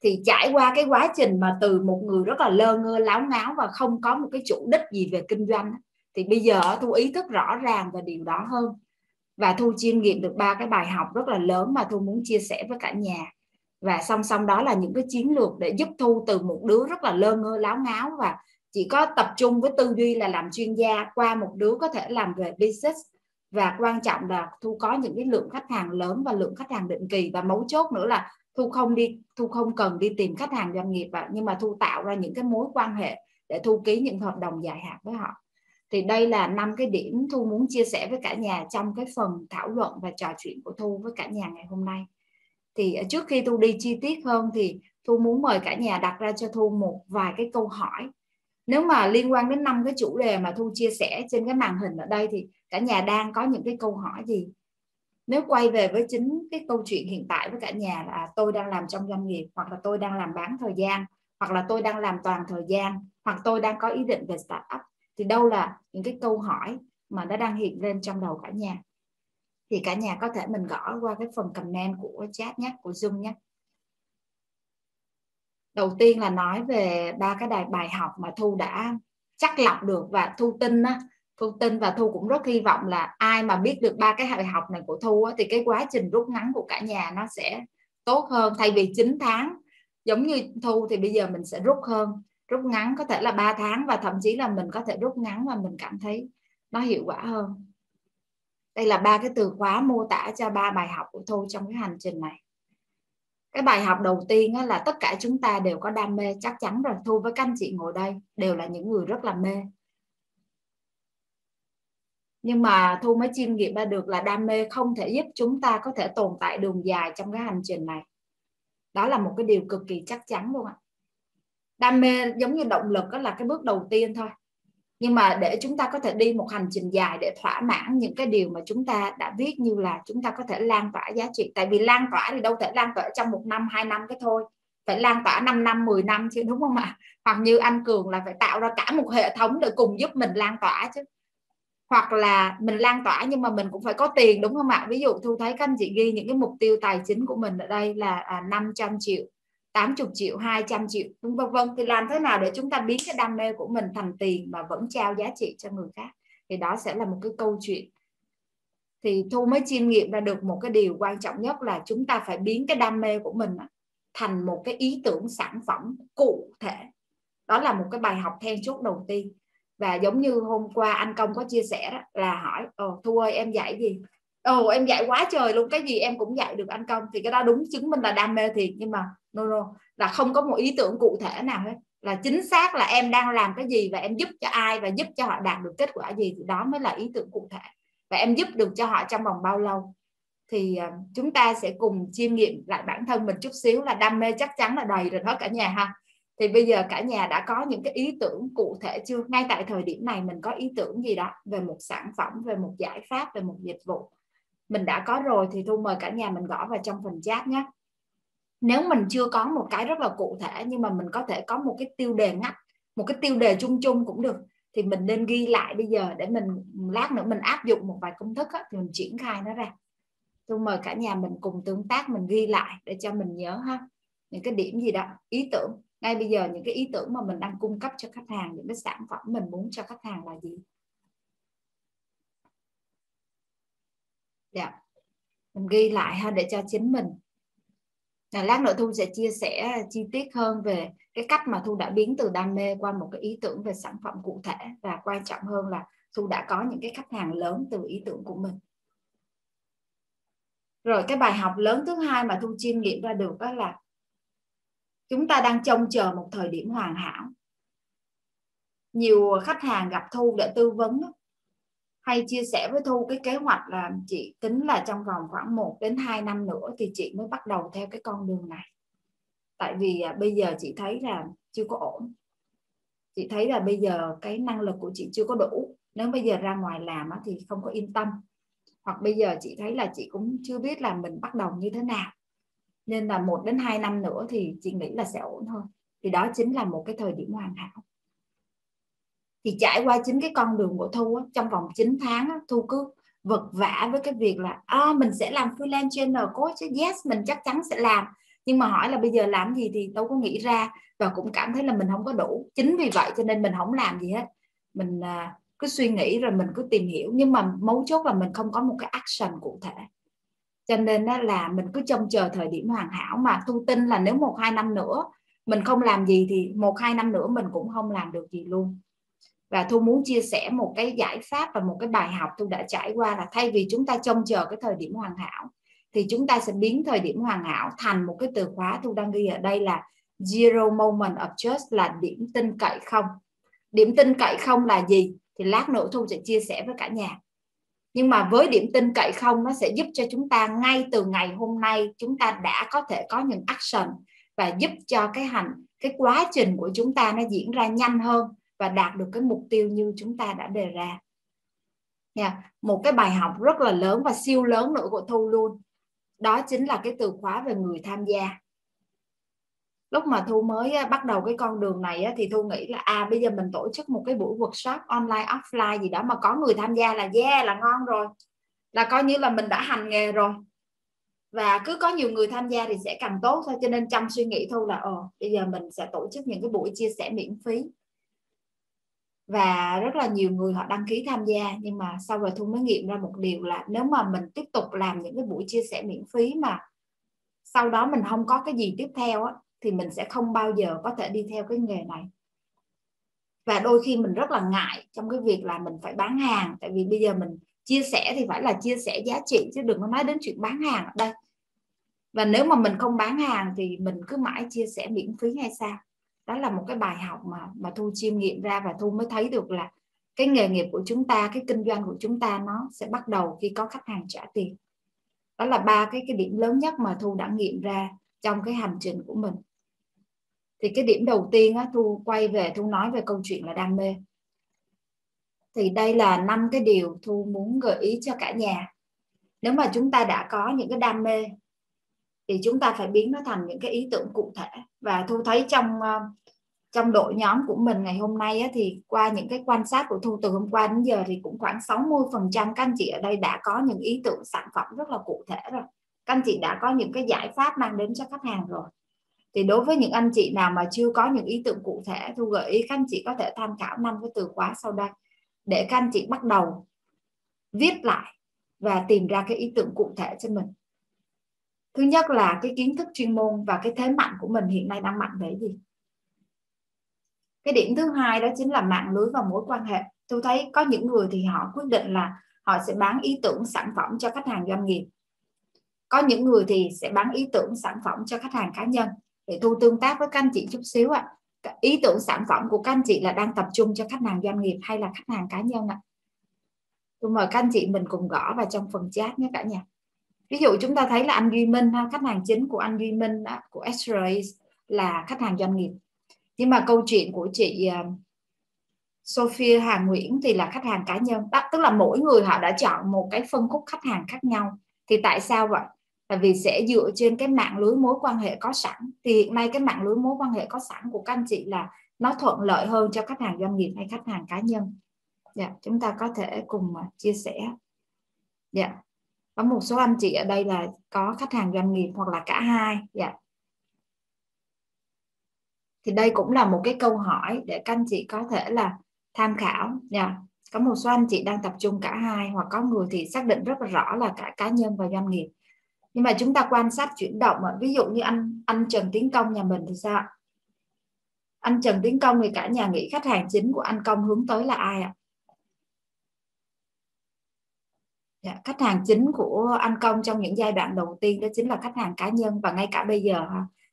Thì trải qua cái quá trình mà từ một người rất là lơ ngơ láo ngáo và không có một cái chủ đích gì về kinh doanh thì bây giờ thu ý thức rõ ràng về điều đó hơn. Và thu chiêm nghiệm được ba cái bài học rất là lớn mà thu muốn chia sẻ với cả nhà. Và song song đó là những cái chiến lược để giúp thu từ một đứa rất là lơ ngơ, láo ngáo và chỉ có tập trung với tư duy là làm chuyên gia qua một đứa có thể làm về business. Và quan trọng là thu có những cái lượng khách hàng lớn và lượng khách hàng định kỳ. Và mấu chốt nữa là thu không đi, thu không cần đi tìm khách hàng doanh nghiệp và nhưng mà thu tạo ra những cái mối quan hệ để thu ký những hợp đồng dài hạn với họ thì đây là năm cái điểm thu muốn chia sẻ với cả nhà trong cái phần thảo luận và trò chuyện của thu với cả nhà ngày hôm nay. Thì ờ, trước khi thu đi chi tiết hơn thì thu muốn mời cả nhà đặt ra cho thu một vài cái câu hỏi. Nếu mà liên quan đến năm cái chủ đề mà thu chia sẻ trên cái màn hình ở đây thì cả nhà đang có những cái câu hỏi gì? Nếu quay về với chính cái câu chuyện hiện tại với cả nhà là tôi đang làm trong doanh nghiệp hoặc là tôi đang làm bán thời gian hoặc là tôi đang làm toàn thời gian hoặc tôi đang có ý định về start up thì đâu là những cái câu hỏi mà nó đang hiện lên trong đầu cả nhà? Thì cả nhà có thể mình gõ qua cái phần comment của chat nhé của zoom nhé. Đầu tiên là nói về ba cái đài bài học mà thu đã chắc lọc được và thu tin á. Thu tin và thu cũng rất hy vọng là ai mà biết được ba cái bài học này của thu á, thì cái quá trình rút ngắn của cả nhà nó sẽ tốt hơn. Thay vì 9 tháng giống như thu thì bây giờ mình sẽ rút hơn rút ngắn có thể là 3 tháng và thậm chí là mình có thể rút ngắn và mình cảm thấy nó hiệu quả hơn. Đây là ba cái từ khóa mô tả cho ba bài học của thu trong cái hành trình này. Cái bài học đầu tiên là tất cả chúng ta đều có đam mê, chắc chắn rồi, thu với các anh chị ngồi đây đều là những người rất là mê. Nhưng mà thu mới chiêm nghiệm ra được là đam mê không thể giúp chúng ta có thể tồn tại đường dài trong cái hành trình này. Đó là một cái điều cực kỳ chắc chắn luôn ạ đam mê giống như động lực đó là cái bước đầu tiên thôi. Nhưng mà để chúng ta có thể đi một hành trình dài để thỏa mãn những cái điều mà chúng ta đã viết như là chúng ta có thể lan tỏa giá trị. Tại vì lan tỏa thì đâu thể lan tỏa trong một năm, hai năm cái thôi. Phải lan tỏa 5 năm 10 năm chứ, đúng không ạ? Hoặc như anh Cường là phải tạo ra cả một hệ thống để cùng giúp mình lan tỏa chứ. Hoặc là mình lan tỏa nhưng mà mình cũng phải có tiền, đúng không ạ? Ví dụ thu thấy các anh chị ghi những cái mục tiêu tài chính của mình ở đây là à, 500 triệu. 80 triệu 200 triệu vân vân thì làm thế nào để chúng ta biến cái đam mê của mình thành tiền mà vẫn trao giá trị cho người khác? Thì đó sẽ là một cái câu chuyện. Thì thu mới chiêm nghiệm ra được một cái điều quan trọng nhất là chúng ta phải biến cái đam mê của mình thành một cái ý tưởng sản phẩm cụ thể. Đó là một cái bài học then chốt đầu tiên. Và giống như hôm qua anh công có chia sẻ đó, là hỏi ồ thu ơi em dạy gì? Ồ em dạy quá trời luôn cái gì em cũng dạy được anh công. Thì cái đó đúng chứng minh là đam mê thiệt. Nhưng mà no no là không có một ý tưởng cụ thể nào hết. Là chính xác là em đang làm cái gì và em giúp cho ai và giúp cho họ đạt được kết quả gì thì đó mới là ý tưởng cụ thể. Và em giúp được cho họ trong vòng bao lâu? Thì à, chúng ta sẽ cùng chiêm nghiệm lại bản thân mình chút xíu là đam mê chắc chắn là đầy rồi đó cả nhà ha. Thì bây giờ cả nhà đã có những cái ý tưởng cụ thể chưa? Ngay tại thời điểm này mình có ý tưởng gì đó về một sản phẩm, về một giải pháp, về một dịch vụ? Mình đã có rồi thì thu mời cả nhà mình gõ vào trong phần chat nhé nếu mình chưa có một cái rất là cụ thể nhưng mà mình có thể có một cái tiêu đề ngắt một cái tiêu đề chung chung cũng được thì mình nên ghi lại bây giờ để mình lát nữa mình áp dụng một vài công thức á, thì mình triển khai nó ra. Tôi mời cả nhà mình cùng tương tác mình ghi lại để cho mình nhớ ha. Những cái điểm gì đó ý tưởng. Ngay bây giờ những cái ý tưởng mà mình đang cung cấp cho khách hàng những cái sản phẩm mình muốn cho khách hàng là gì? Dạ. Mình ghi lại ha để cho chính mình à, lát nữa thu sẽ chia sẻ chi tiết hơn về cái cách mà thu đã biến từ đam mê qua một cái ý tưởng về sản phẩm cụ thể. Và quan trọng hơn là thu đã có những cái khách hàng lớn từ ý tưởng của mình. Rồi cái bài học lớn thứ hai mà thu chiêm nghiệm ra được đó là chúng ta đang trông chờ một thời điểm hoàn hảo. Nhiều khách hàng gặp thu để tư vấn hay chia sẻ với thu cái kế hoạch là chị tính là trong vòng khoảng 1 đến 2 năm nữa thì chị mới bắt đầu theo cái con đường này? Tại vì à, bây giờ chị thấy là chưa có ổn. Chị thấy là bây giờ cái năng lực của chị chưa có đủ. Nếu bây giờ ra ngoài làm thì không có yên tâm. Hoặc bây giờ chị thấy là chị cũng chưa biết là mình bắt đầu như thế nào. Nên là một đến hai năm nữa thì chị nghĩ là sẽ ổn thôi. thì đó chính là một cái thời điểm hoàn hảo thì trải qua chính cái con đường của thu á, trong vòng 9 tháng á, thu cứ vật vả với cái việc là à, mình sẽ làm freelance channel coach yes mình chắc chắn sẽ làm. Nhưng mà hỏi là bây giờ làm gì thì đâu có nghĩ ra và cũng cảm thấy là mình không có đủ. Chính vì vậy cho nên mình không làm gì hết. Mình à, cứ suy nghĩ rồi mình cứ tìm hiểu. Nhưng mà mấu chốt là mình không có một cái action cụ thể. Cho nên là mình cứ trông chờ thời điểm hoàn hảo. Mà thu tin là nếu một hai năm nữa mình không làm gì thì một hai năm nữa mình cũng không làm được gì luôn và thu muốn chia sẻ một cái giải pháp và một cái bài học thu đã trải qua là thay vì chúng ta trông chờ cái thời điểm hoàn hảo, thì chúng ta sẽ biến thời điểm hoàn hảo thành một cái từ khóa thu đang ghi ở đây là zero moment of trust, là điểm tin cậy không. Điểm tin cậy không là gì? Thì lát nữa thu sẽ chia sẻ với cả nhà. Nhưng mà với điểm tin cậy không, nó sẽ giúp cho chúng ta ngay từ ngày hôm nay, chúng ta đã có thể có những action và giúp cho cái hành, cái quá trình của chúng ta nó diễn ra nhanh hơn và đạt được cái mục tiêu như chúng ta đã đề ra. Nha, một cái bài học rất là lớn và siêu lớn nữa của thu luôn. Đó chính là cái từ khóa về người tham gia. Lúc mà thu mới bắt đầu cái con đường này thì thu nghĩ là à bây giờ mình tổ chức một cái buổi workshop online, offline gì đó mà có người tham gia là yeah, là ngon rồi. Là coi như là mình đã hành nghề rồi. Và cứ có nhiều người tham gia thì sẽ càng tốt thôi. Cho nên trong suy nghĩ thu là ờ bây giờ mình sẽ tổ chức những cái buổi chia sẻ miễn phí và rất là nhiều người họ đăng ký tham gia nhưng mà sau rồi thu mới nghiệm ra một điều là nếu mà mình tiếp tục làm những cái buổi chia sẻ miễn phí mà sau đó mình không có cái gì tiếp theo á, thì mình sẽ không bao giờ có thể đi theo cái nghề này. Và đôi khi mình rất là ngại trong cái việc là mình phải bán hàng tại vì bây giờ mình chia sẻ thì phải là chia sẻ giá trị chứ đừng có nói đến chuyện bán hàng ở đây. Và nếu mà mình không bán hàng thì mình cứ mãi chia sẻ miễn phí hay sao? Đó là một cái bài học mà mà thu chiêm nghiệm ra và thu mới thấy được là cái nghề nghiệp của chúng ta cái kinh doanh của chúng ta nó sẽ bắt đầu khi có khách hàng trả tiền. Đó là ba cái cái điểm lớn nhất mà thu đã nghiệm ra trong cái hành trình của mình. Thì cái điểm đầu tiên á, thu quay về thu nói về câu chuyện là đam mê. Thì đây là năm cái điều thu muốn gợi ý cho cả nhà. Nếu mà chúng ta đã có những cái đam mê thì chúng ta phải biến nó thành những cái ý tưởng cụ thể. Và thu thấy trong ờ, trong đội nhóm của mình ngày hôm nay á, thì qua những cái quan sát của thu từ hôm qua đến giờ thì cũng khoảng 60 phần trăm các anh chị ở đây đã có những ý tưởng sản phẩm rất là cụ thể rồi. Các anh chị đã có những cái giải pháp mang đến cho khách hàng rồi. Thì đối với những anh chị nào mà chưa có những ý tưởng cụ thể thu gợi ý các anh chị có thể tham khảo năm cái từ khóa sau đây. Để các anh chị bắt đầu viết lại và tìm ra cái ý tưởng cụ thể cho mình thứ nhất là cái kiến thức chuyên môn và cái thế mạnh của mình hiện nay đang mạnh về gì? Cái điểm thứ hai đó chính là mạng lưới và mối quan hệ. Tôi thấy có những người thì họ quyết định là họ sẽ bán ý tưởng sản phẩm cho khách hàng doanh nghiệp. Có những người thì sẽ bán ý tưởng sản phẩm cho khách hàng cá nhân. Để thu tương tác với các anh chị chút xíu ạ. À. ý tưởng sản phẩm của các anh chị là đang tập trung cho khách hàng doanh nghiệp hay là khách hàng cá nhân ạ? À? tôi mời các anh chị mình cùng gõ vào trong phần chat nhé cả nhà ví dụ chúng ta thấy là anh Duy Minh khách hàng chính của anh Duy Minh của x là khách hàng doanh nghiệp. Nhưng mà câu chuyện của chị à, Sophia Hà Nguyễn thì là khách hàng cá nhân. Đó tức là mỗi người họ đã chọn một cái phân khúc khách hàng khác nhau. Thì tại sao vậy? Là vì sẽ dựa trên cái mạng lưới mối quan hệ có sẵn. Thì hiện nay cái mạng lưới mối quan hệ có sẵn của các anh chị là nó thuận lợi hơn cho khách hàng doanh nghiệp hay khách hàng cá nhân. Dạ, chúng ta có thể cùng à, chia sẻ. Dạ có một số anh chị ở đây là có khách hàng doanh nghiệp hoặc là cả hai dạ. Thì đây cũng là một cái câu hỏi để các anh chị có thể là tham khảo nha có một số anh chị đang tập trung cả hai hoặc có người thì xác định rất là rõ là cả cá nhân và doanh nghiệp. Nhưng mà chúng ta quan sát chuyển động ví dụ như anh anh Trần Tiến Công nhà mình thì sao anh Trần Tiến Công thì cả nhà nghĩ khách hàng chính của anh Công hướng tới là ai ạ? Dạ, khách hàng chính của anh Công trong những giai đoạn đầu tiên đó chính là khách hàng cá nhân và ngay cả bây giờ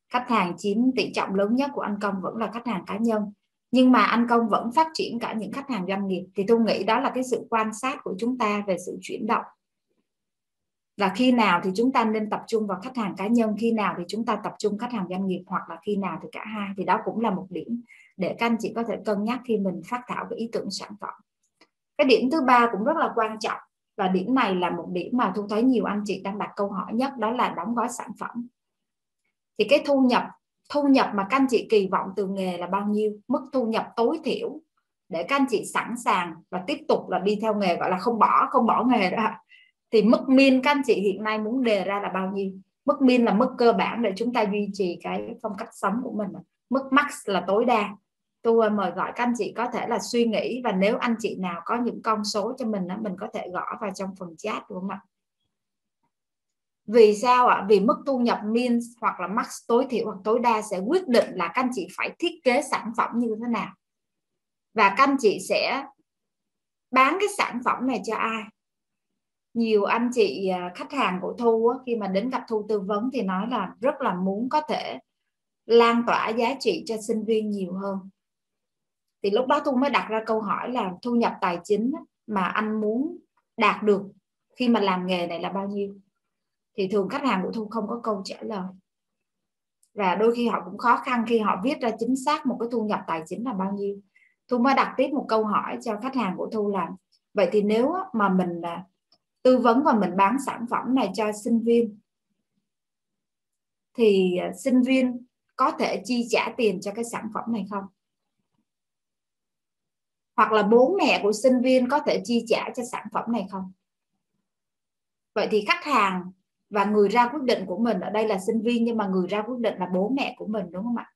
khách hàng chiếm tỷ trọng lớn nhất của anh Công vẫn là khách hàng cá nhân. Nhưng mà anh Công vẫn phát triển cả những khách hàng doanh nghiệp thì tôi nghĩ đó là cái sự quan sát của chúng ta về sự chuyển động. Là khi nào thì chúng ta nên tập trung vào khách hàng cá nhân khi nào thì chúng ta tập trung khách hàng doanh nghiệp hoặc là khi nào thì cả hai thì đó cũng là một điểm để các anh chị có thể cân nhắc khi mình phát thảo cái ý tưởng sản phẩm. Cái điểm thứ ba cũng rất là quan trọng và điểm này là một điểm mà thu thấy nhiều anh chị đang đặt câu hỏi nhất, đó là đóng gói sản phẩm. Thì cái thu nhập thu nhập mà các anh chị kỳ vọng từ nghề là bao nhiêu? Mức thu nhập tối thiểu để các anh chị sẵn sàng và tiếp tục là đi theo nghề, gọi là không bỏ không bỏ nghề đó. Thì mức min các anh chị hiện nay muốn đề ra là bao nhiêu? Mức min là mức cơ bản để chúng ta duy trì cái phong cách sống của mình. Mức max là tối đa tôi mời gọi các anh chị có thể là suy nghĩ và nếu anh chị nào có những con số cho mình mình có thể gõ vào trong phần chat, đúng không ạ? Vì sao ạ? Vì mức thu nhập min hoặc là max tối thiểu hoặc tối đa sẽ quyết định là các anh chị phải thiết kế sản phẩm như thế nào. Và các anh chị sẽ bán cái sản phẩm này cho ai? Nhiều anh chị à, khách hàng của thu khi mà đến gặp thu tư vấn thì nói là rất là muốn có thể lan tỏa giá trị cho sinh viên nhiều hơn thì lúc đó thu mới đặt ra câu hỏi là thu nhập tài chính mà anh muốn đạt được khi mà làm nghề này là bao nhiêu? Thì thường khách hàng của thu không có câu trả lời. Và đôi khi họ cũng khó khăn khi họ viết ra chính xác một cái thu nhập tài chính là bao nhiêu. Thu mới đặt tiếp một câu hỏi cho khách hàng của thu là, vậy thì nếu mà mình à, tư vấn và mình bán sản phẩm này cho sinh viên, thì à, sinh viên có thể chi trả tiền cho cái sản phẩm này không? Hoặc là bố mẹ của sinh viên có thể chi trả cho sản phẩm này không? Vậy thì khách hàng và người ra quyết định của mình, ở đây là sinh viên nhưng mà người ra quyết định là bố mẹ của mình, đúng không ạ?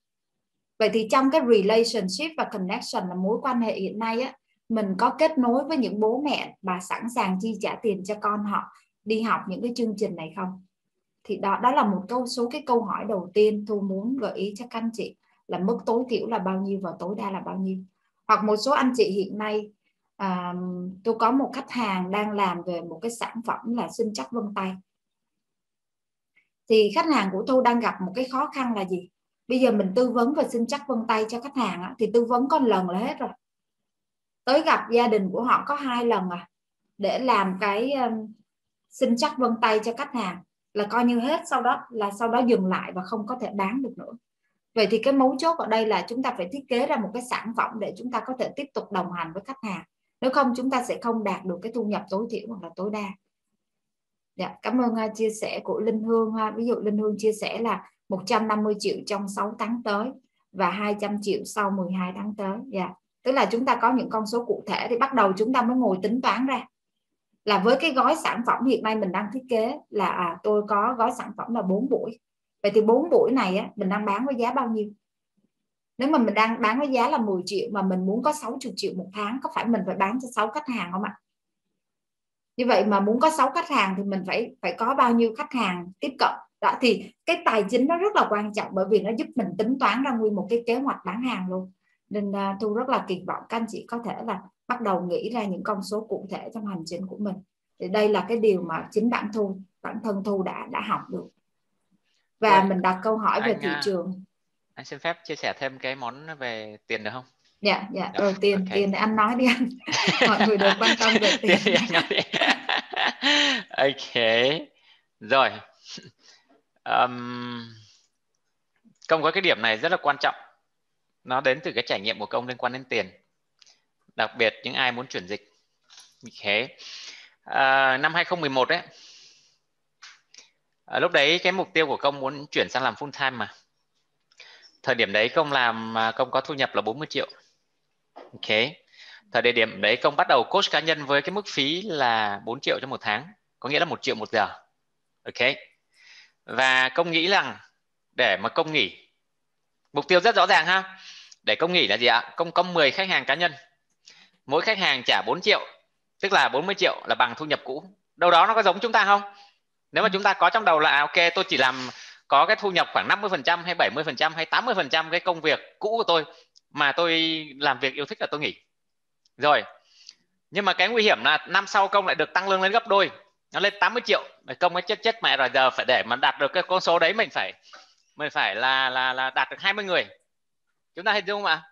Vậy thì trong cái relationship và connection là mối quan hệ hiện nay á, mình có kết nối với những bố mẹ và sẵn sàng chi trả tiền cho con họ đi học những cái chương trình này không? Thì đó đó là một câu số, cái câu hỏi đầu tiên thu muốn gợi ý cho các anh chị là mức tối thiểu là bao nhiêu và tối đa là bao nhiêu? Hoặc một số anh chị hiện nay à, tôi có một khách hàng đang làm về một cái sản phẩm là sinh chắc vân tay. Thì khách hàng của tôi đang gặp một cái khó khăn là gì? Bây giờ mình tư vấn về sinh chắc vân tay cho khách hàng thì tư vấn có lần là hết rồi. Tới gặp gia đình của họ có hai lần à để làm cái um, sinh chắc vân tay cho khách hàng là coi như hết sau đó là sau đó dừng lại và không có thể bán được nữa vậy thì cái mấu chốt ở đây là chúng ta phải thiết kế ra một cái sản phẩm để chúng ta có thể tiếp tục đồng hành với khách hàng nếu không chúng ta sẽ không đạt được cái thu nhập tối thiểu hoặc là tối đa dạ, cảm ơn uh, chia sẻ của Linh Hương ha. ví dụ Linh Hương chia sẻ là 150 triệu trong 6 tháng tới và 200 triệu sau 12 tháng tới dạ. tức là chúng ta có những con số cụ thể thì bắt đầu chúng ta mới ngồi tính toán ra là với cái gói sản phẩm hiện nay mình đang thiết kế là à, tôi có gói sản phẩm là 4 buổi vậy thì 4 buổi này á, mình đang bán với giá bao nhiêu? Nếu mà mình đang bán với giá là 10 triệu mà mình muốn có 60 triệu một tháng có phải mình phải bán cho 6 khách hàng không ạ? Như vậy mà muốn có 6 khách hàng thì mình phải phải có bao nhiêu khách hàng tiếp cận? Đó thì cái tài chính nó rất là quan trọng bởi vì nó giúp mình tính toán ra nguyên một cái kế hoạch bán hàng luôn. Nên uh, thu rất là kỳ vọng các anh chị có thể là bắt đầu nghĩ ra những con số cụ thể trong hành trình của mình. Thì đây là cái điều mà chính bản thu bản thân thu đã đã học được và Vậy, mình đặt câu hỏi về thị à, trường. anh xin phép chia sẻ thêm cái món về tiền được không? Dạ dạ. Rồi tiền okay. tiền anh nói đi anh. Mọi người đều quan tâm về tiền ok. Rồi. Um, công có cái điểm này rất là quan trọng. Nó đến từ cái trải nghiệm của công liên quan đến tiền. Đặc biệt những ai muốn chuyển dịch. Ok à, năm 2011 đấy à, lúc đấy cái mục tiêu của công muốn chuyển sang làm full time mà. Thời điểm đấy công làm à, công có thu nhập là 40 triệu. Ok. Thời điểm đấy công bắt đầu coach cá nhân với cái mức phí là 4 triệu cho một tháng. Có nghĩa là một triệu một giờ. Ok. Và công nghĩ rằng để mà công nghỉ mục tiêu rất rõ ràng ha. Để công nghỉ là gì ạ? Công có 10 khách hàng cá nhân. Mỗi khách hàng trả 4 triệu tức là 40 triệu là bằng thu nhập cũ. Đâu đó nó có giống chúng ta không? Nếu mà chúng ta có trong đầu là à, ok tôi chỉ làm có cái thu nhập khoảng 50% hay 70% hay 80% cái công việc cũ của tôi mà tôi làm việc yêu thích là tôi nghỉ. Rồi nhưng mà cái nguy hiểm là năm sau công lại được tăng lương lên gấp đôi. Nó lên 80 triệu. Công ấy chết chết mẹ rồi giờ phải để mà đạt được cái con số đấy mình phải mình phải là là là đạt được 20 người. Chúng ta hình dung mà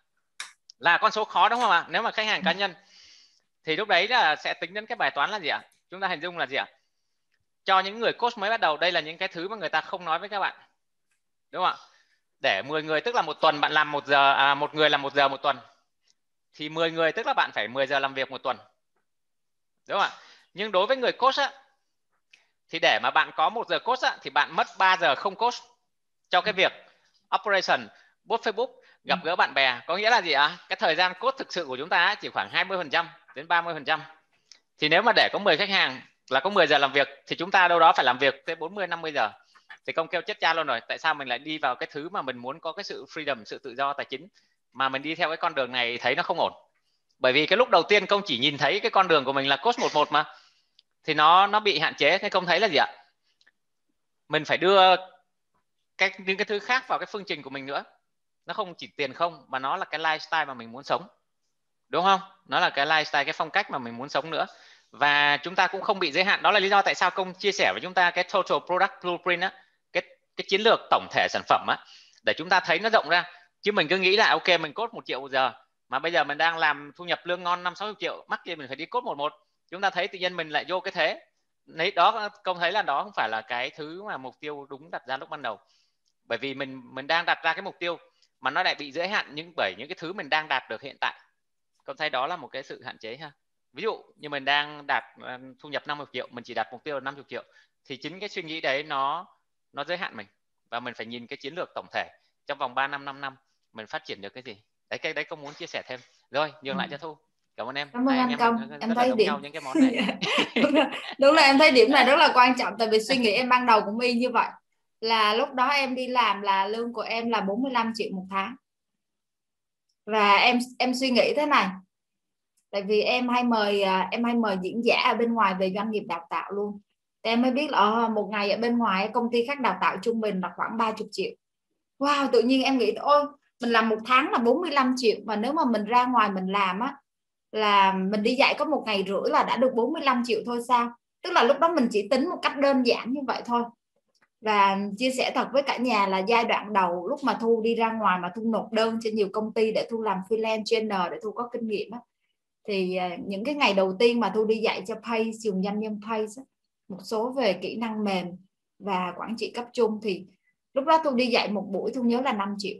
là con số khó đúng không ạ? Nếu mà khách hàng cá nhân thì lúc đấy là sẽ tính đến cái bài toán là gì ạ? Chúng ta hình dung là gì ạ? Cho những người coach mới bắt đầu. Đây là những cái thứ mà người ta không nói với các bạn. Đúng không ạ? Để 10 người tức là một tuần bạn làm một giờ à, một người làm một giờ một tuần. Thì 10 người tức là bạn phải 10 giờ làm việc một tuần. Đúng không ạ? Nhưng đối với người coach á thì để mà bạn có một giờ coach á, thì bạn mất 3 giờ không coach cho cái việc operation post Facebook gặp gỡ bạn bè. Có nghĩa là gì ạ? À? cái thời gian cốt thực sự của chúng ta chỉ khoảng 20% đến 30% thì nếu mà để có 10 khách hàng là có 10 giờ làm việc thì chúng ta đâu đó phải làm việc tới 40 50 giờ. Thì công kêu chết cha luôn rồi. Tại sao mình lại đi vào cái thứ mà mình muốn có cái sự freedom, sự tự do tài chính, mà mình đi theo cái con đường này thấy nó không ổn? Bởi vì cái lúc đầu tiên công chỉ nhìn thấy cái con đường của mình là coach 11 mà, thì nó nó bị hạn chế, thế công thấy là gì ạ? Mình phải đưa cái, những cái thứ khác vào cái phương trình của mình nữa. Nó không chỉ tiền không, mà nó là cái lifestyle mà mình muốn sống. Đúng không? Nó là cái lifestyle, cái phong cách mà mình muốn sống nữa và chúng ta cũng không bị giới hạn. Đó là lý do tại sao công chia sẻ với chúng ta cái total product blueprint á, cái cái chiến lược tổng thể sản phẩm á, để chúng ta thấy nó rộng ra. Chứ mình cứ nghĩ là, ok, mình cốt một triệu một giờ, mà bây giờ mình đang làm thu nhập lương ngon năm sáu triệu, mắc gì mình phải đi cốt một một. Chúng ta thấy tự nhiên mình lại vô cái thế. Đấy, đó, công thấy là đó không phải là cái thứ mà mục tiêu đúng đặt ra lúc ban đầu. Bởi vì mình mình đang đặt ra cái mục tiêu mà nó lại bị giới hạn những, bởi những cái thứ mình đang đạt được hiện tại. Công thấy đó là một cái sự hạn chế ha ví dụ như mình đang đạt ờ, thu nhập 50 triệu mình chỉ đặt mục tiêu là 50 triệu thì chính cái suy nghĩ đấy nó nó giới hạn mình và mình phải nhìn cái chiến lược tổng thể trong vòng 3 năm 5 năm mình phát triển được cái gì. Đấy cái đấy có muốn chia sẻ thêm. Rồi nhường ừ. lại cho thu. Cảm ơn em. Cảm ơn Hai anh, anh công. em thấy điểm những cái món này. Đúng, là, đúng là em thấy điểm này rất là quan trọng tại vì suy nghĩ em ban đầu cũng y như vậy. Là lúc đó em đi làm là lương của em là 45 triệu một tháng. Và em em suy nghĩ thế này tại vì em hay mời à, em hay mời diễn giả ở bên ngoài về doanh nghiệp đào tạo luôn. Thì em mới biết là ờ, một ngày ở bên ngoài công ty khác đào tạo trung bình là khoảng 30 triệu. Wow tự nhiên em nghĩ ôi mình làm một tháng là 45 triệu mà nếu mà mình ra ngoài mình làm á là mình đi dạy có một ngày rưỡi là đã được 45 triệu thôi sao? Tức là lúc đó mình chỉ tính một cách đơn giản như vậy thôi. Và chia sẻ thật với cả nhà là giai đoạn đầu lúc mà thu đi ra ngoài mà thu nộp đơn cho nhiều công ty để thu làm freelance trainer để thu có kinh nghiệm á thì à, những cái ngày đầu tiên mà thu đi dạy cho Pace dùng doanh nhân Pace một số về kỹ năng mềm và quản trị cấp trung thì lúc đó thu đi dạy một buổi thu nhớ là 5 triệu.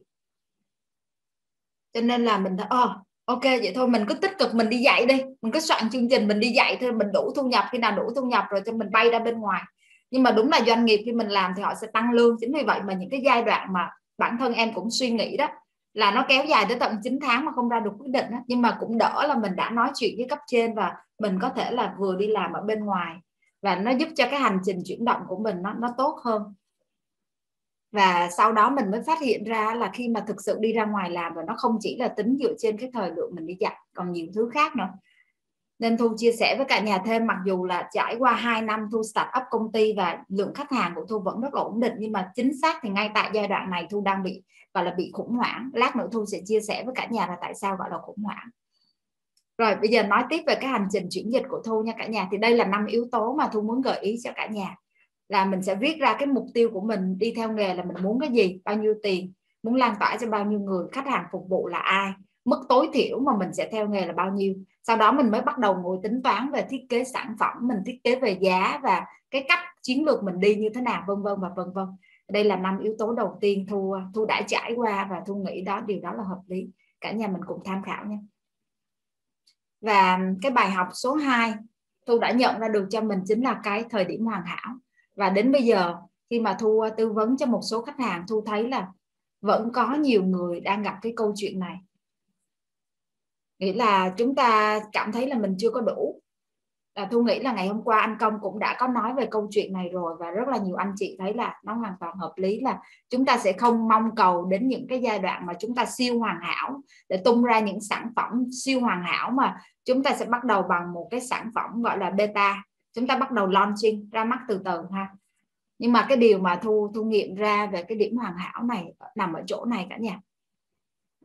Cho nên là mình thấy oh, ok vậy thôi mình cứ tích cực mình đi dạy đi mình cứ soạn chương trình mình đi dạy thôi mình đủ thu nhập khi nào đủ thu nhập rồi cho mình bay ra bên ngoài. Nhưng mà đúng là doanh nghiệp khi mình làm thì họ sẽ tăng lương chính vì vậy mà những cái giai đoạn mà bản thân em cũng suy nghĩ đó là nó kéo dài tới tận 9 tháng mà không ra được quyết định đó. nhưng mà cũng đỡ là mình đã nói chuyện với cấp trên và mình có thể là vừa đi làm ở bên ngoài và nó giúp cho cái hành trình chuyển động của mình nó nó tốt hơn và sau đó mình mới phát hiện ra là khi mà thực sự đi ra ngoài làm và nó không chỉ là tính dựa trên cái thời lượng mình đi dạy còn nhiều thứ khác nữa nên thu chia sẻ với cả nhà thêm, mặc dù là trải qua 2 năm thu start up công ty và lượng khách hàng của thu vẫn rất là ổn định, nhưng mà chính xác thì ngay tại giai đoạn này thu đang bị, gọi là bị khủng hoảng. Lát nữa thu sẽ chia sẻ với cả nhà là tại sao gọi là khủng hoảng. Rồi, bây giờ nói tiếp về cái hành trình chuyển dịch của thu nha cả nhà. Thì đây là năm yếu tố mà thu muốn gợi ý cho cả nhà. Là mình sẽ viết ra cái mục tiêu của mình, đi theo nghề là mình muốn cái gì, bao nhiêu tiền, muốn lan tỏa cho bao nhiêu người, khách hàng phục vụ là ai, mức tối thiểu mà mình sẽ theo nghề là bao nhiêu sau đó mình mới bắt đầu ngồi tính toán về thiết kế sản phẩm, mình thiết kế về giá và cái cách chiến lược mình đi như thế nào, vân vân và vân vân. Đây là năm yếu tố đầu tiên thu thu đã trải qua và thu nghĩ đó, điều đó là hợp lý. Cả nhà mình cùng tham khảo nhé và cái bài học số 2 thu đã nhận ra được cho mình chính là cái thời điểm hoàn hảo. Và đến bây giờ, khi mà thu uh, tư vấn cho một số khách hàng, thu thấy là vẫn có nhiều người đang gặp cái câu chuyện này nghĩa là chúng ta cảm thấy là mình chưa có đủ. À, thu nghĩ là ngày hôm qua anh công cũng đã có nói về câu chuyện này rồi và rất là nhiều anh chị thấy là nó hoàn toàn hợp lý là chúng ta sẽ không mong cầu đến những cái giai đoạn mà chúng ta siêu hoàn hảo để tung ra những sản phẩm siêu hoàn hảo mà chúng ta sẽ bắt đầu bằng một cái sản phẩm gọi là beta. Chúng ta bắt đầu launching ra mắt từ từ ha. Nhưng mà cái điều mà thu thu nghiệm ra về cái điểm hoàn hảo này nằm ở chỗ này cả nhà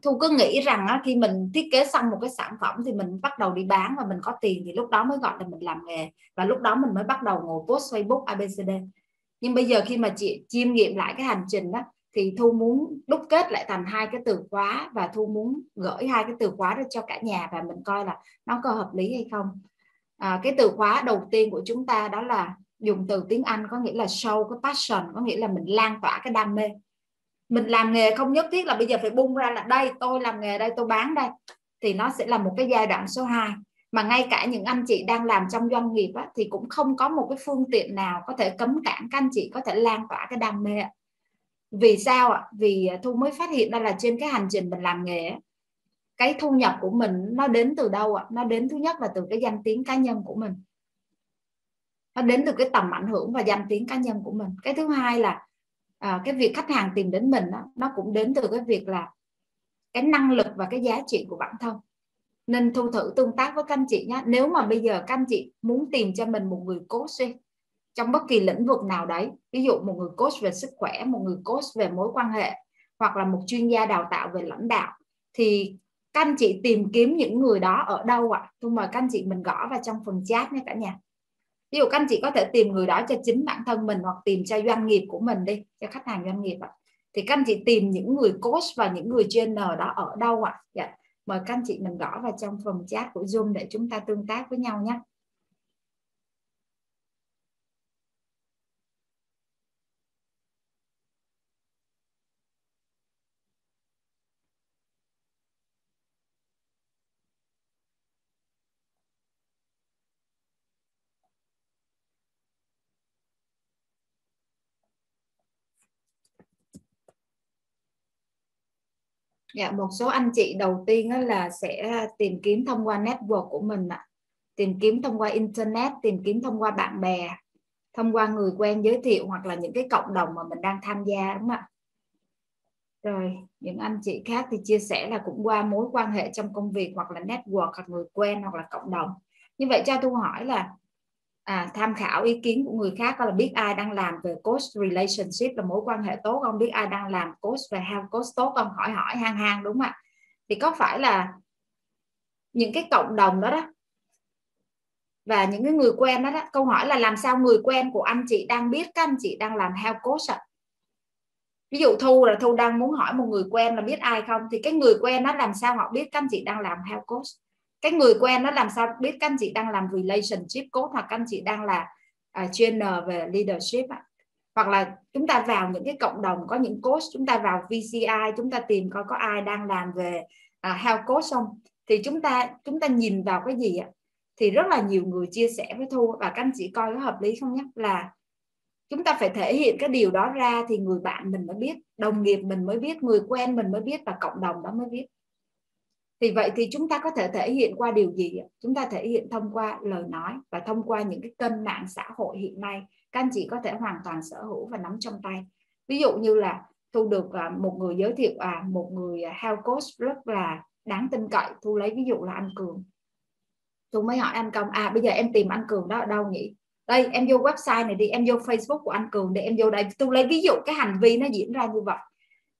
thu cứ nghĩ rằng á, khi mình thiết kế xong một cái sản phẩm thì mình bắt đầu đi bán và mình có tiền thì lúc đó mới gọi là mình làm nghề và lúc đó mình mới bắt đầu ngồi post Facebook ABCD nhưng bây giờ khi mà chị chiêm nghiệm lại cái hành trình đó thì thu muốn đúc kết lại thành hai cái từ khóa và thu muốn gửi hai cái từ khóa đó cho cả nhà và mình coi là nó có hợp lý hay không. À, cái từ khóa đầu tiên của chúng ta đó là dùng từ tiếng Anh có nghĩa là show cái passion có nghĩa là mình lan tỏa cái đam mê mình làm nghề không nhất thiết là bây giờ phải bung ra là đây tôi làm nghề đây tôi bán đây. Thì nó sẽ là một cái giai đoạn số 2 mà ngay cả những anh chị đang làm trong doanh nghiệp á, thì cũng không có một cái phương tiện nào có thể cấm cản các anh chị có thể lan tỏa cái đam mê vì sao ạ? Vì à, thu mới phát hiện ra là trên cái hành trình mình làm nghề cái thu nhập của mình nó đến từ đâu ạ? Nó đến thứ nhất là từ cái danh tiếng cá nhân của mình. Nó đến từ cái tầm ảnh hưởng và danh tiếng cá nhân của mình. Cái thứ hai là à, cái việc khách hàng tìm đến mình đó, nó cũng đến từ cái việc là cái năng lực và cái giá trị của bản thân. Nên thu thử tương tác với các anh chị nhé nếu mà bây giờ các anh chị muốn tìm cho mình một người coach đi trong bất kỳ lĩnh vực nào đấy ví dụ một người coach về sức khỏe một người coach về mối quan hệ hoặc là một chuyên gia đào tạo về lãnh đạo thì các anh chị tìm kiếm những người đó ở đâu ạ? À? tôi mời các anh chị mình gõ vào trong phần chat nhé cả nhà ví dụ các anh chị có thể tìm người đó cho chính bản thân mình hoặc tìm cho doanh nghiệp của mình đi, cho khách hàng doanh nghiệp ạ thì các anh chị tìm những người coach và những người trainer đó ở đâu ạ dạ. mời các anh chị mình gõ vào trong phần chat của zoom để chúng ta tương tác với nhau nhé dạ một số anh chị đầu tiên là sẽ tìm kiếm thông qua network của mình ạ. Tìm kiếm thông qua internet, tìm kiếm thông qua bạn bè, thông qua người quen giới thiệu hoặc là những cái cộng đồng mà mình đang tham gia, đúng không ạ? Rồi, những anh chị khác thì chia sẻ là cũng qua mối quan hệ trong công việc hoặc là network hoặc người quen hoặc là cộng đồng. Như vậy cho tôi hỏi là à, tham khảo ý kiến của người khác là biết ai đang làm về coach relationship là mối quan hệ tốt không biết ai đang làm coach về health coach tốt không hỏi hỏi hang hang đúng không ạ? Thì có phải là những cái cộng đồng đó đó và những cái người quen đó, đó câu hỏi là làm sao người quen của anh chị đang biết các anh chị đang làm health coach ạ? Ví dụ thu là thu đang muốn hỏi một người quen là biết ai không thì cái người quen đó làm sao họ biết các anh chị đang làm health coach cái người quen nó làm sao biết các anh chị đang làm relationship coach hoặc các anh chị đang là uh, trainer về leadership ạ? Hoặc là chúng ta vào những cái cộng đồng có những coach chúng ta vào VCI chúng ta tìm coi có ai đang làm về uh, health coach không? Thì chúng ta chúng ta nhìn vào cái gì ạ? Thì rất là nhiều người chia sẻ với thu và các anh chị coi có hợp lý không nhé? Là chúng ta phải thể hiện cái điều đó ra thì người bạn mình mới biết đồng nghiệp mình mới biết người quen mình mới biết và cộng đồng đó mới biết thì vậy thì chúng ta có thể thể hiện qua điều gì chúng ta thể hiện thông qua lời nói và thông qua những cái kênh mạng xã hội hiện nay. Các anh chị có thể hoàn toàn sở hữu và nắm trong tay. Ví dụ như là thu được à, một người giới thiệu à một người à, health coach rất là đáng tin cậy. Thu lấy ví dụ là anh cường. Thu mới hỏi anh công à bây giờ em tìm anh cường đó ở đâu nhỉ? Đây, em vô website này đi, em vô facebook của anh cường để em vô đây. Tôi lấy ví dụ cái hành vi nó diễn ra như vậy.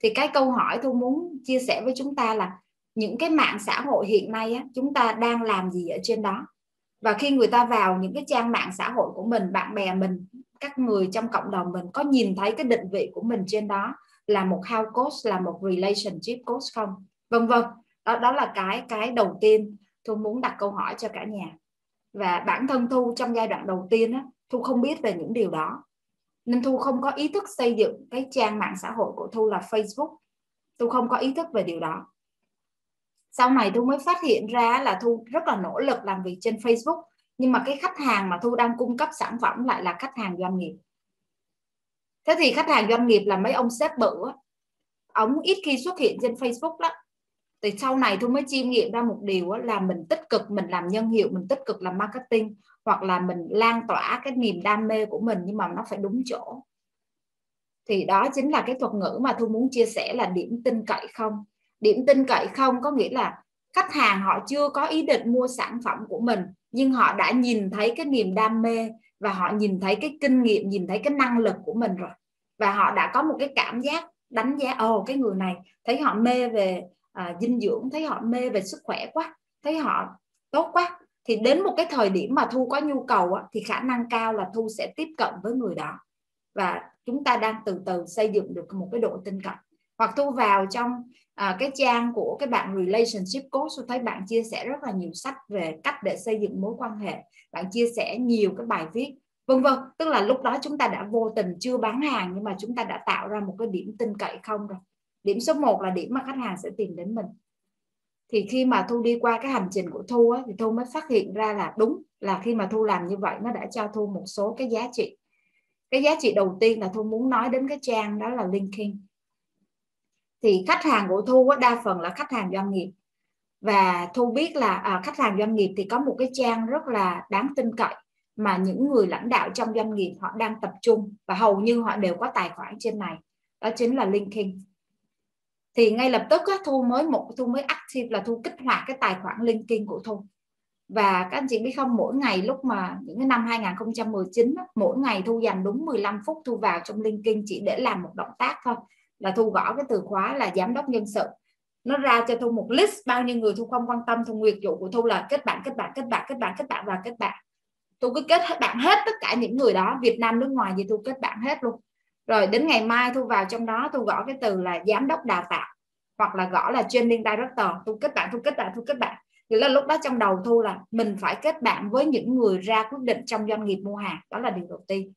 Thì cái câu hỏi tôi muốn chia sẻ với chúng ta là những cái mạng xã hội hiện nay á, chúng ta đang làm gì ở trên đó? Và khi người ta vào những cái trang mạng xã hội của mình bạn bè mình các người trong cộng đồng mình có nhìn thấy cái định vị của mình trên đó là một health coach là một relationship coach không? Vân vân. Đó đó là cái cái đầu tiên thu muốn đặt câu hỏi cho cả nhà. Và bản thân thu trong giai đoạn đầu tiên á, thu không biết về những điều đó. Nên thu không có ý thức xây dựng cái trang mạng xã hội của thu là facebook. Thu không có ý thức về điều đó sau này thu mới phát hiện ra là thu rất là nỗ lực làm việc trên facebook, nhưng mà cái khách hàng mà thu đang cung cấp sản phẩm lại là khách hàng doanh nghiệp. Thế thì khách hàng doanh nghiệp là mấy ông sếp bự á. Ông ít khi xuất hiện trên facebook đó thì sau này tôi mới chiêm nghiệm ra một điều là mình tích cực, mình làm nhân hiệu, mình tích cực làm marketing, hoặc là mình lan tỏa cái niềm đam mê của mình, nhưng mà nó phải đúng chỗ. Thì đó chính là cái thuật ngữ mà thu muốn chia sẻ là điểm tin cậy không? Điểm tin cậy không có nghĩa là khách hàng họ chưa có ý định mua sản phẩm của mình nhưng họ đã nhìn thấy cái niềm đam mê và họ nhìn thấy cái kinh nghiệm nhìn thấy cái năng lực của mình rồi. Và họ đã có một cái cảm giác đánh giá ồ oh, cái người này thấy họ mê về à, dinh dưỡng thấy họ mê về sức khỏe quá thấy họ tốt quá. Thì đến một cái thời điểm mà thu có nhu cầu á, thì khả năng cao là thu sẽ tiếp cận với người đó. Và chúng ta đang từ từ xây dựng được một cái độ tin cậy. Hoặc thu vào trong à, cái trang của cái bạn relationship coach tôi thấy bạn chia sẻ rất là nhiều sách về cách để xây dựng mối quan hệ. Bạn chia sẻ nhiều cái bài viết vân vân. Tức là lúc đó chúng ta đã vô tình chưa bán hàng nhưng mà chúng ta đã tạo ra một cái điểm tin cậy không rồi. Điểm số 1 là điểm mà khách hàng sẽ tìm đến mình. Thì khi mà thu đi qua cái hành trình của thu á, thì thu mới phát hiện ra là đúng là khi mà thu làm như vậy nó đã cho thu một số cái giá trị. Cái giá trị đầu tiên là thu muốn nói đến cái trang đó là linking thì khách hàng của thu á, đa phần là khách hàng doanh nghiệp. Và thu biết là à, khách hàng doanh nghiệp thì có một cái trang rất là đáng tin cậy mà những người lãnh đạo trong doanh nghiệp họ đang tập trung và hầu như họ đều có tài khoản trên này đó chính là linkedin thì ngay lập tức á, thu mới một thu mới active là thu kích hoạt cái tài khoản linkedin của thu. Và các anh chị biết không mỗi ngày lúc mà những cái năm 2019 á, mỗi ngày thu dành đúng 15 phút thu vào trong LinkedIn chỉ để làm một động tác thôi là thu gõ cái từ khóa là giám đốc nhân sự. Nó ra cho thu một list bao nhiêu người thu không quan tâm, thu nguyệt vụ của thu là kết bạn kết bạn kết bạn kết bạn kết bạn và kết bạn. Thu cứ kết bạn hết tất cả những người đó, Việt Nam nước ngoài gì thu kết bạn hết luôn. Rồi đến ngày mai thu vào trong đó, thu gõ cái từ là giám đốc đào tạo, hoặc là gõ là training director. Thu kết bạn, thu kết bạn, thu kết bạn. Thì là lúc đó trong đầu thu là mình phải kết bạn với những người ra quyết định trong doanh nghiệp mua hàng. Đó là điều đầu tiên.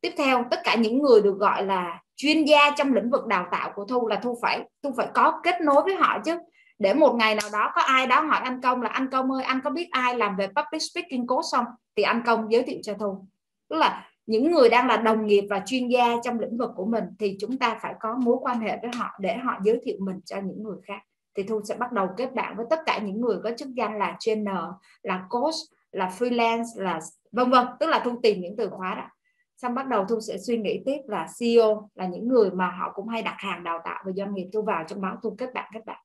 Tiếp theo, tất cả những người được gọi là chuyên gia trong lĩnh vực đào tạo của thu là thu phải thu phải có kết nối với họ chứ. Để một ngày nào đó có ai đó hỏi anh công là, anh công ơi, anh có biết ai làm về public speaking course không? Thì anh công giới thiệu cho thu. Tức là những người đang là đồng nghiệp và chuyên gia trong lĩnh vực của mình thì chúng ta phải có mối quan hệ với họ để họ giới thiệu mình cho những người khác. Thì thu sẽ bắt đầu kết bạn với tất cả những người có chức danh là trainer, là coach, là freelance, là vân vân. Tức là thu tìm những từ khóa đó xong bắt đầu thu sẽ suy nghĩ tiếp là CEO là những người mà họ cũng hay đặt hàng đào tạo về doanh nghiệp thu vào trong đó thu kết bạn kết bạn.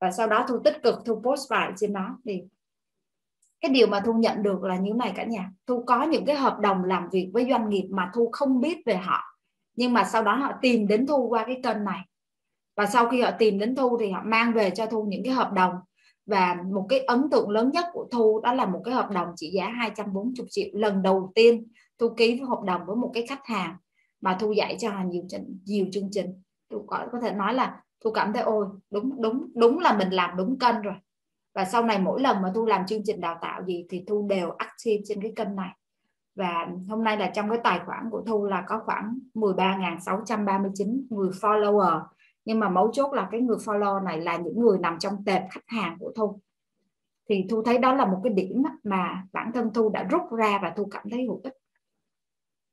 Và sau đó thu tích cực, thu post bài trên đó thì cái điều mà thu nhận được là như này cả nhà. Thu có những cái hợp đồng làm việc với doanh nghiệp mà thu không biết về họ. Nhưng mà sau đó họ tìm đến thu qua cái kênh này. Và sau khi họ tìm đến thu thì họ mang về cho thu những cái hợp đồng. Và một cái ấn tượng lớn nhất của thu đó là một cái hợp đồng trị giá 240 triệu lần đầu tiên thu ký hợp đồng với một cái khách hàng mà thu dạy cho nhiều nhiều chương trình. Thu có có thể nói là thu cảm thấy, ôi, đúng đúng đúng là mình làm đúng kênh rồi. Và sau này mỗi lần mà thu làm chương trình đào tạo gì thì thu đều active trên cái kênh này. Và hôm nay là trong cái tài khoản của thu là có khoảng 13.639 người follower. Nhưng mà mấu chốt là cái người follow này là những người nằm trong tệp khách hàng của thu. Thì thu thấy đó là một cái điểm mà bản thân thu đã rút ra và thu cảm thấy hữu ích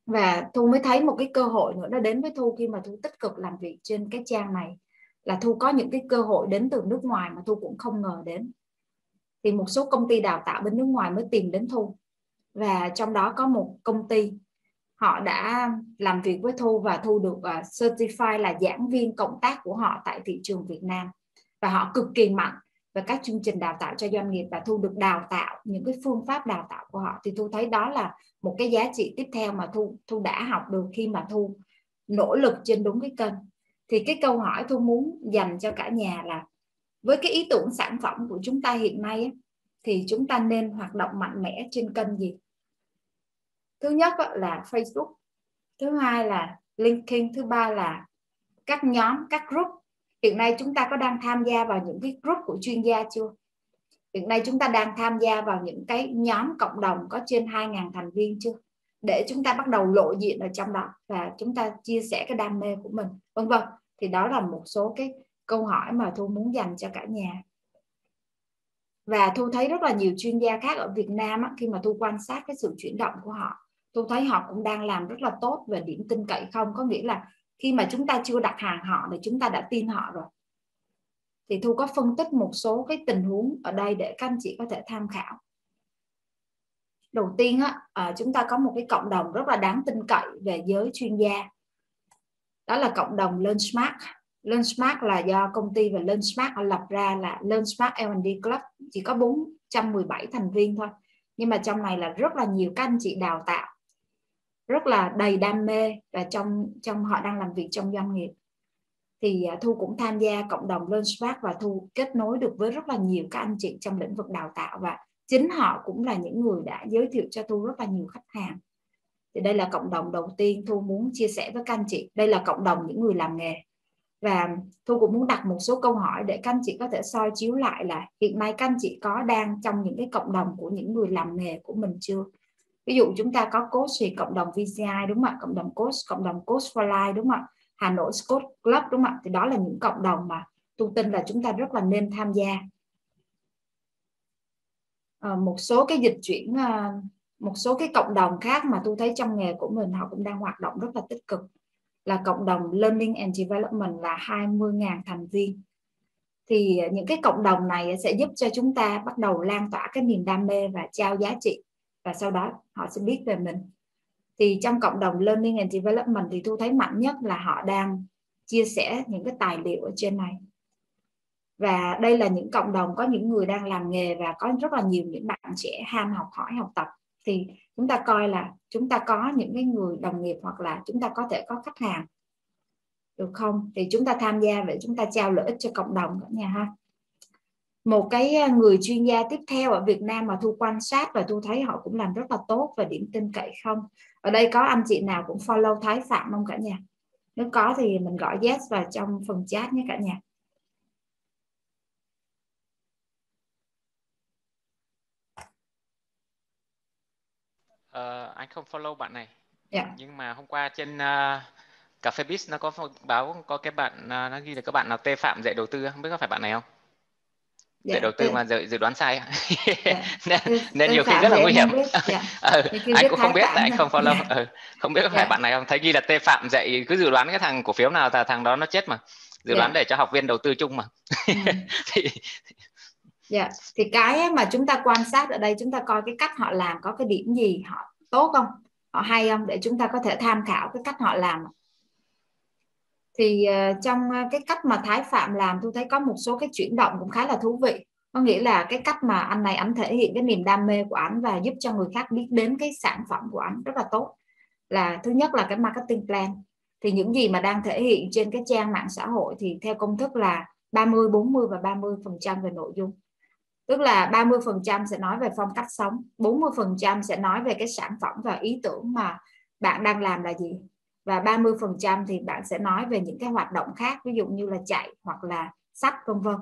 và thu mới thấy một cái cơ hội nữa nó đến với thu khi mà thu tích cực làm việc trên cái trang này. Là thu có những cái cơ hội đến từ nước ngoài mà thu cũng không ngờ đến. Thì một số công ty đào tạo bên nước ngoài mới tìm đến thu. Và trong đó có một công ty họ đã làm việc với thu và thu được à, uh, certify là giảng viên cộng tác của họ tại thị trường Việt Nam. Và họ cực kỳ mạnh về các chương trình đào tạo cho doanh nghiệp và thu được đào tạo những cái phương pháp đào tạo của họ. Thì thu thấy đó là một cái giá trị tiếp theo mà thu thu đã học được khi mà thu nỗ lực trên đúng cái kênh. Thì cái câu hỏi thu muốn dành cho cả nhà là, với cái ý tưởng sản phẩm của chúng ta hiện nay thì chúng ta nên hoạt động mạnh mẽ trên kênh gì? Thứ nhất là Facebook. Thứ hai là LinkedIn. Thứ ba là các nhóm, các group. Hiện nay chúng ta có đang tham gia vào những cái group của chuyên gia chưa? Hiện nay chúng ta đang tham gia vào những cái nhóm cộng đồng có trên 2.000 thành viên chưa? Để chúng ta bắt đầu lộ diện ở trong đó và chúng ta chia sẻ cái đam mê của mình vân vân. Thì đó là một số cái câu hỏi mà thu muốn dành cho cả nhà. Và thu thấy rất là nhiều chuyên gia khác ở Việt Nam á, khi mà thu quan sát cái sự chuyển động của họ thu thấy họ cũng đang làm rất là tốt về điểm tin cậy không? Có nghĩa là khi mà chúng ta chưa đặt hàng họ thì chúng ta đã tin họ rồi thì thu có phân tích một số cái tình huống ở đây để các anh chị có thể tham khảo. Đầu tiên á, à, chúng ta có một cái cộng đồng rất là đáng tin cậy về giới chuyên gia. Đó là cộng đồng Learnsmart Learnsmart là do công ty và Learnsmart lập ra là Learnsmart L&D Club. Chỉ có 417 thành viên thôi. Nhưng mà trong này là rất là nhiều các anh chị đào tạo. Rất là đầy đam mê và trong trong họ đang làm việc trong doanh nghiệp thì à, thu cũng tham gia cộng đồng LearnSpark và thu kết nối được với rất là nhiều các anh chị trong lĩnh vực đào tạo và chính họ cũng là những người đã giới thiệu cho thu rất là nhiều khách hàng. Thì đây là cộng đồng đầu tiên thu muốn chia sẻ với các anh chị. Đây là cộng đồng những người làm nghề. Và thu cũng muốn đặt một số câu hỏi để các anh chị có thể soi chiếu lại là hiện nay các anh chị có đang trong những cái cộng đồng của những người làm nghề của mình chưa? Ví dụ chúng ta có coach thì cộng đồng VCI đúng không ạ? Cộng đồng coach, cộng đồng coach for life, đúng không ạ? Hà Nội Scott Club đúng không ạ? Thì đó là những cộng đồng mà tôi tin là chúng ta rất là nên tham gia. À, một số cái dịch chuyển à, một số cái cộng đồng khác mà tôi thấy trong nghề của mình họ cũng đang hoạt động rất là tích cực. Là cộng đồng Learning and Development là 20.000 thành viên. Thì những cái cộng đồng này sẽ giúp cho chúng ta bắt đầu lan tỏa cái niềm đam mê và trao giá trị. Và sau đó họ sẽ biết về mình thì trong cộng đồng learning and development thì tôi thấy mạnh nhất là họ đang chia sẻ những cái tài liệu ở trên này. Và đây là những cộng đồng có những người đang làm nghề và có rất là nhiều những bạn trẻ ham học hỏi học tập. Thì chúng ta coi là chúng ta có những cái người đồng nghiệp hoặc là chúng ta có thể có khách hàng, được không? Thì chúng ta tham gia để chúng ta trao lợi ích cho cộng đồng cả nhà ha một cái à, người chuyên gia tiếp theo ở Việt Nam mà thu quan sát và thu thấy họ cũng làm rất là tốt và điểm tin cậy không? Ở đây có anh chị nào cũng follow Thái Phạm không cả nhà? Nếu có thì mình gọi yes vào trong phần chat nhé cả nhà. Uh, anh không follow bạn này. Yeah. Dạ. nhưng mà hôm qua trên uh, cà phê biz nó có báo có cái bạn uh, nó ghi là các bạn nào tê phạm dạy đầu tư không? Biết có phải bạn này không dạ, đầu tư mà dự, dự đoán sai dạ. nên, nên nhiều khi rất là nguy hiểm dạ. ừ, anh cũng không biết tại anh không follow dạ. ừ, không biết có phải dạ. bạn này không thấy ghi là tê phạm dạy cứ dự đoán cái thằng cổ phiếu nào là thằng đó nó chết mà dự dạ. đoán để cho học viên đầu tư chung mà ừ. thì dạ thì cái mà chúng ta quan sát ở đây chúng ta coi cái cách họ làm có cái điểm gì họ tốt không họ hay không để chúng ta có thể tham khảo cái cách họ làm thì uh, trong ờ, cái cách mà Thái Phạm làm tôi thấy có một số cái chuyển động cũng khá là thú vị. Có nghĩa là cái cách mà anh này anh thể hiện cái niềm đam mê của anh và giúp cho người khác biết đến cái sản phẩm của anh rất là tốt. Là thứ nhất là cái marketing plan. Thì những gì mà đang thể hiện trên cái trang mạng xã hội thì theo công thức là 30 40 và 30 phần trăm về nội dung. Tức là 30 phần trăm sẽ nói về phong cách sống 40 phần trăm sẽ nói về cái sản phẩm và ý tưởng mà bạn đang làm là gì và 30 phần trăm thì bạn sẽ nói về những cái hoạt động khác ví dụ như là chạy hoặc là sách vân vân.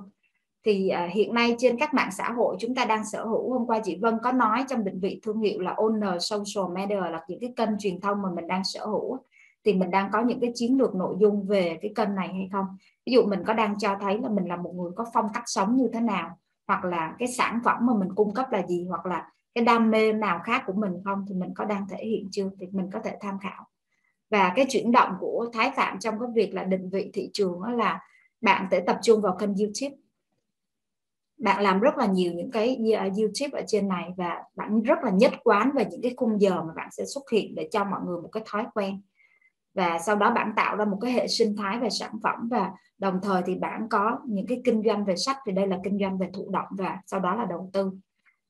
Thì uh, hiện nay trên các mạng xã hội chúng ta đang sở hữu hôm qua chị Vân có nói trong định vị thương hiệu là owner social media là những cái kênh truyền thông mà mình đang sở hữu thì mình đang có những cái chiến lược nội dung về cái kênh này hay không? Ví dụ mình có đang cho thấy là mình là một người có phong cách sống như thế nào hoặc là cái sản phẩm mà mình cung cấp là gì hoặc là cái đam mê nào khác của mình không thì mình có đang thể hiện chưa? Thì mình có thể tham khảo và cái chuyển động của Thái Phạm trong cái việc là định vị thị trường đó là bạn sẽ tập trung vào kênh YouTube. Bạn làm rất là nhiều những cái ờ, YouTube ở trên này và bạn rất là nhất quán về những cái khung giờ mà bạn sẽ xuất hiện để cho mọi người một cái thói quen. Và sau đó bạn tạo ra một cái hệ sinh thái về sản phẩm và đồng thời thì bạn có những cái kinh doanh về sách, thì đây là kinh doanh về thụ động và sau đó là đầu tư.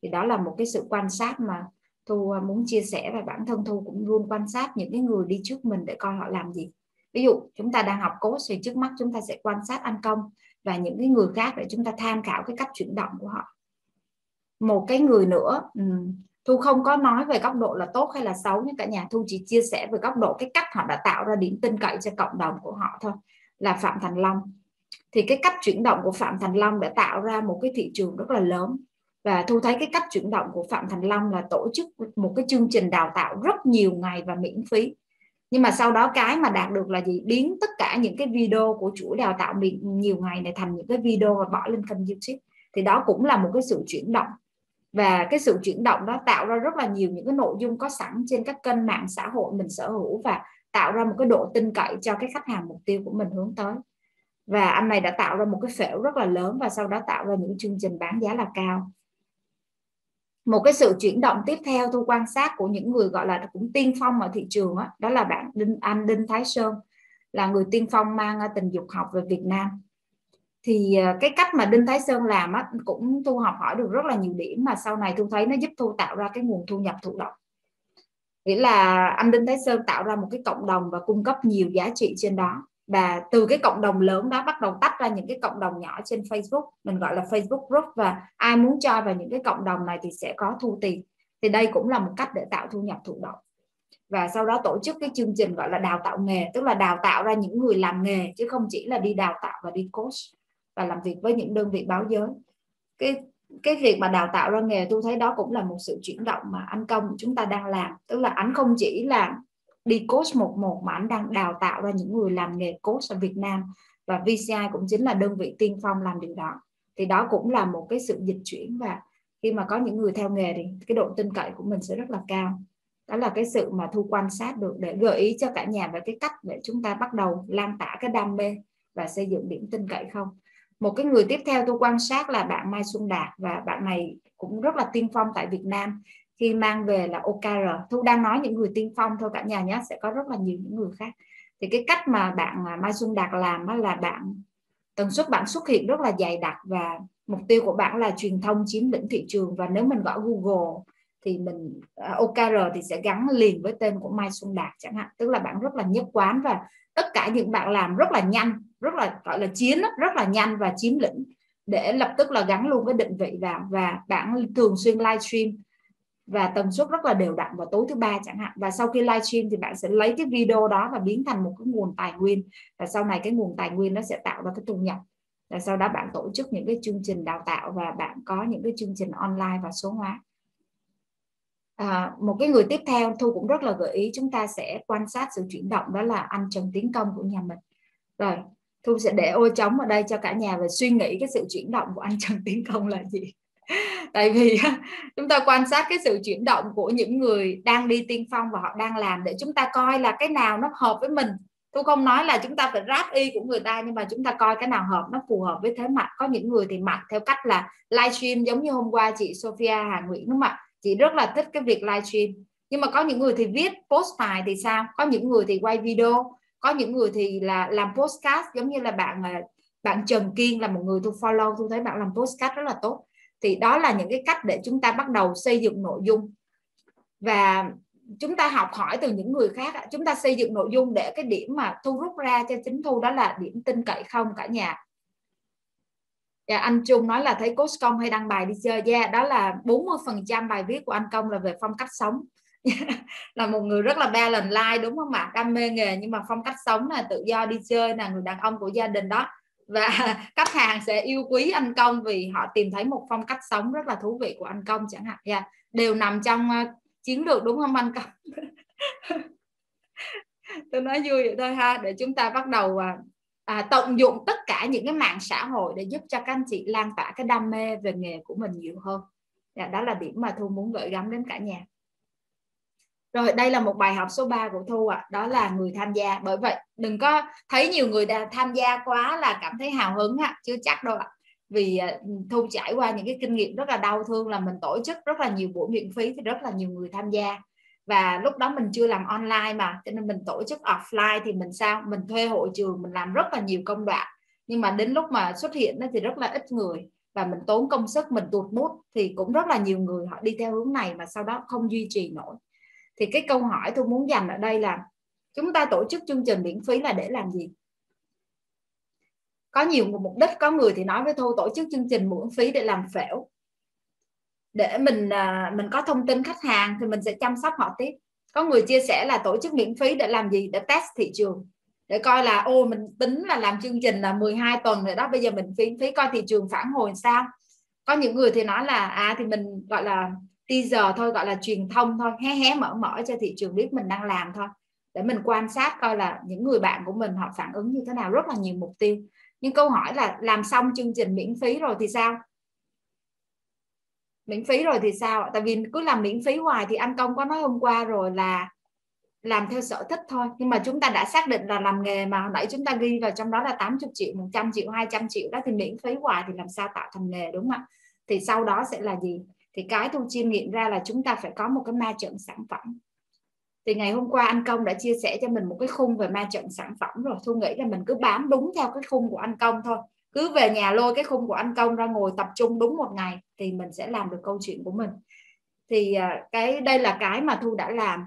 Thì đó là một cái sự quan sát mà thu à, muốn chia sẻ và bản thân thu cũng luôn quan sát những cái người đi trước mình để coi họ làm gì. Ví dụ, chúng ta đang học cốt thì trước mắt chúng ta sẽ quan sát anh công và những cái người khác để chúng ta tham khảo cái cách chuyển động của họ. Một cái người nữa thu không có nói về góc độ là tốt hay là xấu, nhưng cả nhà thu chỉ chia sẻ về góc độ cái cách họ đã tạo ra điểm tin cậy cho cộng đồng của họ thôi, là phạm thành long. Thì cái cách chuyển động của phạm thành long đã tạo ra một cái thị trường rất là lớn và thu thấy cái cách chuyển động của phạm thành long là tổ chức một cái chương trình đào tạo rất nhiều ngày và miễn phí. Nhưng mà sau đó cái mà đạt được là gì? Biến tất cả những cái video của chuỗi đào tạo nhiều ngày này thành những cái video và bỏ lên kênh youtube. Thì đó cũng là một cái sự chuyển động. Và cái sự chuyển động đó tạo ra rất là nhiều những cái nội dung có sẵn trên các kênh mạng xã hội mình sở hữu và tạo ra một cái độ tin cậy cho cái khách hàng mục tiêu của mình hướng tới. Và anh này đã tạo ra một cái phễu rất là lớn và sau đó tạo ra những chương trình bán giá là cao một cái sự chuyển động tiếp theo thu quan sát của những người gọi là cũng tiên phong ở thị trường đó, đó là bạn Đinh Anh Đinh Thái Sơn là người tiên phong mang à, tình dục học về Việt Nam. Thì à, cái cách mà Đinh Thái Sơn làm á, cũng thu học hỏi được rất là nhiều điểm mà sau này thu thấy nó giúp thu tạo ra cái nguồn thu nhập thụ động. Nghĩa là anh Đinh Thái Sơn tạo ra một cái cộng đồng và cung cấp nhiều giá trị trên đó và từ cái cộng đồng lớn đó bắt đầu tách ra những cái cộng đồng nhỏ trên Facebook, mình gọi là Facebook group. Và ai muốn cho vào những cái cộng đồng này thì sẽ có thu tiền. Thì đây cũng là một cách để tạo thu nhập thụ động. Và sau đó tổ chức cái chương trình gọi là đào tạo nghề, tức là đào tạo ra những người làm nghề, chứ không chỉ là đi đào tạo và đi coach và làm việc với những đơn vị báo giới. Cái cái việc mà đào tạo ra nghề, tôi thấy đó cũng là một sự chuyển động mà anh công chúng ta đang làm. Tức là anh không chỉ là đi coach một một mà anh đang đào tạo ra những người làm nghề coach ở Việt Nam và VCI cũng chính là đơn vị tiên phong làm điều đó. Thì đó cũng là một cái sự dịch chuyển và khi mà có những người theo nghề thì cái độ tin cậy của mình sẽ rất là cao. Đó là cái sự mà thu quan sát được để gợi ý cho cả nhà về cái cách để chúng ta bắt đầu lan tỏa cái đam mê và xây dựng điểm tin cậy không. Một cái người tiếp theo tôi quan sát là bạn Mai Xuân Đạt và bạn này cũng rất là tiên phong tại Việt Nam khi mang về là OKR thu đang nói những người tiên phong thôi, cả nhà nhé, sẽ có rất là nhiều những người khác. Thì cái cách mà bạn à, Mai Xuân Đạt làm đó là bạn, tần suất bạn xuất hiện rất là dày đặc và mục tiêu của bạn là truyền thông chiếm lĩnh thị trường. Và nếu mình gõ Google thì mình à, OKR thì sẽ gắn liền với tên của Mai Xuân Đạt chẳng hạn. Tức là bạn rất là nhất quán và tất cả những bạn làm rất là nhanh, rất là, gọi là chiến rất là nhanh và chiếm lĩnh để lập tức là gắn luôn cái định vị vào. Và bạn thường xuyên livestream và tần suất rất là đều đặn vào tối thứ ba chẳng hạn. Và sau khi livestream thì bạn sẽ lấy cái video đó và biến thành một cái nguồn tài nguyên. Và sau này cái nguồn tài nguyên nó sẽ tạo ra cái thu nhập. Và sau đó bạn tổ chức những cái chương trình đào tạo và bạn có những cái chương trình online và số hóa. À, một cái người tiếp theo thu cũng rất là gợi ý chúng ta sẽ quan sát sự chuyển động đó là anh Trần Tiến Công của nhà mình. Rồi thu sẽ để ô trống ở đây cho cả nhà và suy nghĩ cái sự chuyển động của anh trần tiến công là gì? tại vì chúng ta quan sát cái sự chuyển động của những người đang đi tiên phong và họ đang làm để chúng ta coi là cái nào nó hợp với mình. Tôi không nói là chúng ta phải ráp y của người ta, nhưng mà chúng ta coi cái nào hợp, nó phù hợp với thế mạnh. Có những người thì mạnh theo cách là livestream giống như hôm qua chị Sophia Hà Nguyễn, đúng không ạ? Chị rất là thích cái việc livestream nhưng mà có những người thì viết post bài thì sao? Có những người thì quay video. Có những người thì là làm postcard, giống như là bạn à, bạn Trần Kiên là một người tôi follow, tôi thấy bạn làm postcard rất là tốt thì đó là những cái cách để chúng ta bắt đầu xây dựng nội dung. Và chúng ta học hỏi từ những người khác chúng ta xây dựng nội dung để cái điểm mà thu rút ra cho chính thu đó là điểm tin cậy không cả nhà. Dạ, anh Trung nói là thấy coach công hay đăng bài đi chơi. Yeah, đó là 40 phần trăm bài viết của anh công là về phong cách sống. Là một người rất là ba lần like đúng không ạ? Đam mê nghề nhưng mà phong cách sống là tự do đi chơi là người đàn ông của gia đình đó và khách hàng sẽ yêu quý anh công vì họ tìm thấy một phong cách sống rất là thú vị của anh công chẳng hạn. Yeah. đều nằm trong uh, chiến lược đúng không anh công? Tôi nói vui vậy thôi ha để chúng ta bắt đầu uh, à, tận dụng tất cả những cái mạng xã hội để giúp cho các anh chị lan tỏa cái đam mê về nghề của mình nhiều hơn. Dạ, đó là điểm mà thu muốn gửi gắm đến cả nhà rồi, đây là một bài học số 3 của Thu ạ à. đó là người tham gia bởi vậy, đừng có thấy nhiều người đã tham gia quá là cảm thấy hào hứng ạ à. chưa chắc đâu ạ à. vì Thu trải qua những cái kinh nghiệm rất là đau thương là mình tổ chức rất là nhiều buổi miễn phí thì rất là nhiều người tham gia và lúc đó mình chưa làm online mà, cho nên mình tổ chức offline thì mình sao mình thuê hội trường, mình làm rất là nhiều công đoạn nhưng mà đến lúc mà xuất hiện thì rất là ít người và mình tốn công sức, mình tuột mút thì cũng rất là nhiều người họ đi theo hướng này mà sau đó không duy trì nổi thì cái câu hỏi tôi muốn dành ở đây là, chúng ta tổ chức chương trình miễn phí là để làm gì? Có nhiều mục đích có người thì nói với tôi, tổ chức chương trình miễn phí để làm phễu. Để mình à, mình có thông tin khách hàng thì mình sẽ chăm sóc họ tiếp. Có người chia sẻ là tổ chức miễn phí để làm gì? Để test thị trường. Để coi là, ô, mình tính là làm chương trình là 12 tuần rồi đó, bây giờ mình phí phí coi thị trường phản hồi sao? Có những người thì nói là à thì mình gọi là teaser thôi, gọi là truyền thông thôi, hé hé mở mở cho thị trường biết mình đang làm thôi. Để mình quan sát coi là những người bạn của mình họ phản ứng như thế nào, rất là nhiều mục tiêu. Nhưng câu hỏi là làm xong chương trình miễn phí rồi thì sao? Miễn phí rồi thì sao tại vì cứ làm miễn phí hoài thì anh công có nói hôm qua rồi là làm theo sở thích thôi. Nhưng mà chúng ta đã xác định là làm nghề mà hồi nãy chúng ta ghi vào trong đó là 80 triệu 100 triệu 200 triệu đó thì miễn phí hoài thì làm sao tạo thành nghề, đúng không ạ? Thì sau đó sẽ là gì? Thì cái thu chiêm nghiệm ra là chúng ta phải có một cái ma trận sản phẩm. Thì ngày hôm qua anh công đã chia sẻ cho mình một cái khung về ma trận sản phẩm rồi. Thu nghĩ là mình cứ bám đúng theo cái khung của anh công thôi. Cứ về nhà lôi cái khung của anh công ra ngồi tập trung đúng một ngày thì mình sẽ làm được câu chuyện của mình. Thì à, cái đây là cái mà thu đã làm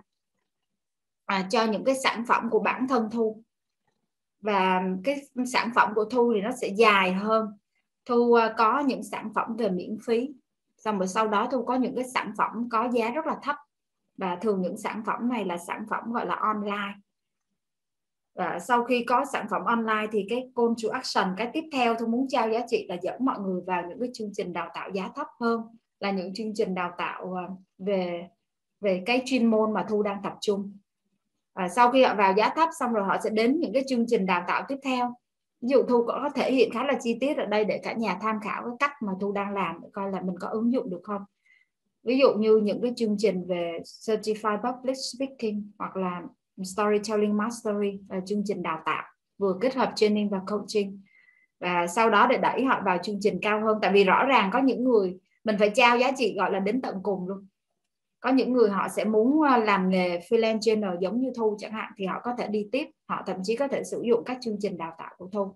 à, cho những cái sản phẩm của bản thân thu. Và cái sản phẩm của thu thì nó sẽ dài hơn. Thu à, có những sản phẩm về miễn phí xong rồi sau đó thu có những cái sản phẩm có giá rất là thấp. Và thường những sản phẩm này là sản phẩm gọi là online. Và sau khi có sản phẩm online thì cái call to action cái tiếp theo tôi muốn trao giá trị là dẫn mọi người vào những cái chương trình đào tạo giá thấp hơn. Là những chương trình đào tạo ờ, về về cái chuyên môn mà thu đang tập trung. À, sau khi họ vào giá thấp xong rồi họ sẽ đến những cái chương trình đào tạo tiếp theo ví dụ thu có thể hiện khá là chi tiết ở đây để cả nhà tham khảo cái cách mà thu đang làm để coi là mình có ứng dụng được không? Ví dụ như những cái chương trình về certified public speaking hoặc là storytelling mastery là chương trình đào tạo vừa kết hợp training và coaching. Và sau đó để đẩy họ vào chương trình cao hơn, tại vì rõ ràng có những người, mình phải trao giá trị gọi là đến tận cùng luôn. Có những người họ sẽ muốn à, làm nghề freelancer giống như thu chẳng hạn, thì họ có thể đi tiếp họ thậm chí có thể sử dụng các chương trình đào tạo của thu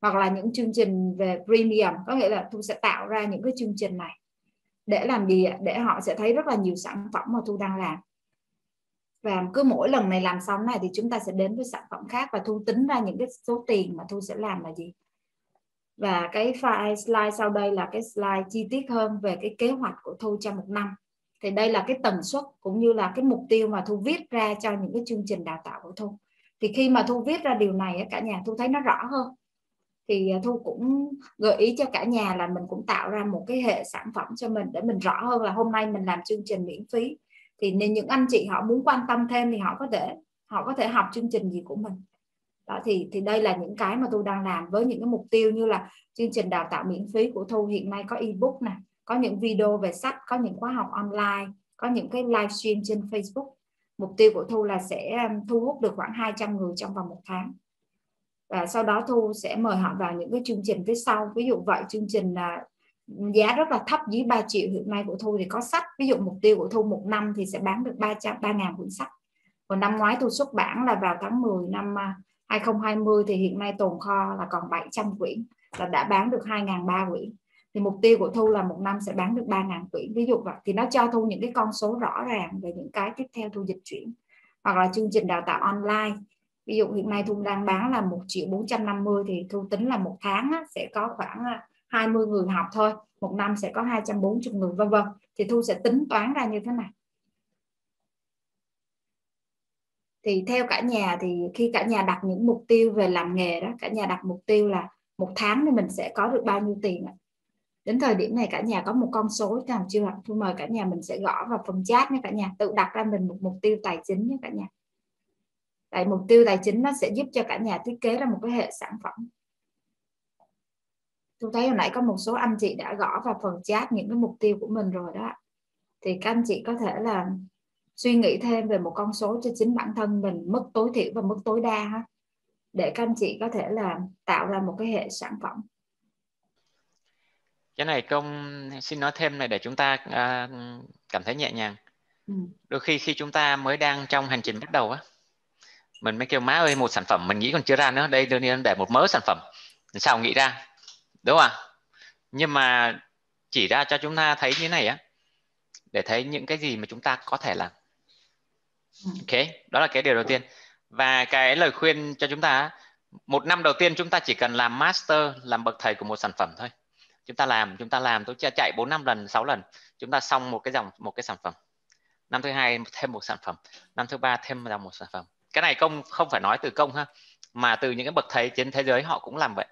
hoặc là những chương trình về premium. Có nghĩa là thu sẽ tạo ra những cái chương trình này để làm gì để họ sẽ thấy rất là nhiều sản phẩm mà thu đang làm. Và cứ mỗi lần này làm xong này thì chúng ta sẽ đến với sản phẩm khác và thu tính ra những cái số tiền mà thu sẽ làm là gì? Và cái file, slide sau đây là cái slide chi tiết hơn về cái kế hoạch của thu trong một năm. Thì đây là cái tần suất cũng như là cái mục tiêu mà thu viết ra cho những cái chương trình đào tạo của thu thì khi mà thu viết ra điều này cả nhà thu thấy nó rõ hơn. Thì à, thu cũng gợi ý cho cả nhà là mình cũng tạo ra một cái hệ sản phẩm cho mình để mình rõ hơn là hôm nay mình làm chương trình miễn phí. Thì nên những anh chị họ muốn quan tâm thêm thì họ có thể, họ có thể học chương trình gì của mình. Đó, thì thì đây là những cái mà tôi đang làm với những cái mục tiêu như là chương trình đào tạo miễn phí của thu. Hiện nay có ebook này có những video về sách, có những khóa học online, có những cái livestream trên Facebook mục tiêu của Thu là sẽ um, thu hút được khoảng 200 người trong vòng một tháng. Và sau đó Thu sẽ mời họ vào những cái chương trình phía sau. Ví dụ vậy, chương trình là giá rất là thấp dưới 3 triệu hiện nay của Thu thì có sách. Ví dụ mục tiêu của Thu một năm thì sẽ bán được 300 3 ngàn quyển sách. Còn năm ngoái Thu xuất bản là vào tháng 10 năm à, 2020 thì hiện nay tồn kho là còn 700 quyển là đã bán được 2.300 quyển thì mục tiêu của thu là một năm sẽ bán được 3.000 quyển ví dụ vậy. Thì nó cho thu những cái con số rõ ràng về những cái tiếp theo thu dịch chuyển. Hoặc là chương trình đào tạo online. Ví dụ hiện nay thu đang bán là một triệu 450 thì thu tính là một tháng á, sẽ có khoảng à, 20 người học thôi. Một năm sẽ có 240 người vân vân. Thì thu sẽ tính toán ra như thế này thì theo cả nhà thì khi cả nhà đặt những mục tiêu về làm nghề đó cả nhà đặt mục tiêu là một tháng thì mình sẽ có được bao nhiêu tiền ạ? Đến thời điểm này cả nhà có một con số nào chưa ạ tôi mời cả nhà mình sẽ gõ vào phần chat nhé cả nhà. Tự đặt ra mình một mục tiêu tài chính nhé cả nhà. Tại mục tiêu tài chính nó sẽ giúp cho cả nhà thiết kế ra một cái hệ sản phẩm. Tôi thấy hồi nãy có một số anh chị đã gõ vào phần chat những cái mục tiêu của mình rồi đó. Thì các anh chị có thể là suy nghĩ thêm về một con số cho chính bản thân mình, mức tối thiểu và mức tối đa để các anh chị có thể là tạo ra một cái hệ sản phẩm cái này công xin nói thêm này để chúng ta uh, cảm thấy nhẹ nhàng. Ừ. đôi khi khi chúng ta mới đang trong hành trình bắt đầu á mình mới kêu má ơi một sản phẩm mình nghĩ còn chưa ra nữa. Đây đương nhiên để một mớ sản phẩm. Sao nghĩ ra? Đúng không ạ? Nhưng mà chỉ ra cho chúng ta thấy như này á để thấy những cái gì mà chúng ta có thể làm. Ừ. ok đó là cái điều đầu tiên. Và cái lời khuyên cho chúng ta một năm đầu tiên chúng ta chỉ cần làm master làm bậc thầy của một sản phẩm thôi chúng ta làm chúng ta làm. Tôi chạy 4 năm lần 6 lần. Chúng ta xong một cái dòng một cái sản phẩm. Năm thứ hai thêm một sản phẩm. Năm thứ ba thêm dòng một sản phẩm. Cái này công không phải nói từ công ha mà từ những cái bậc thầy trên thế giới họ cũng làm vậy.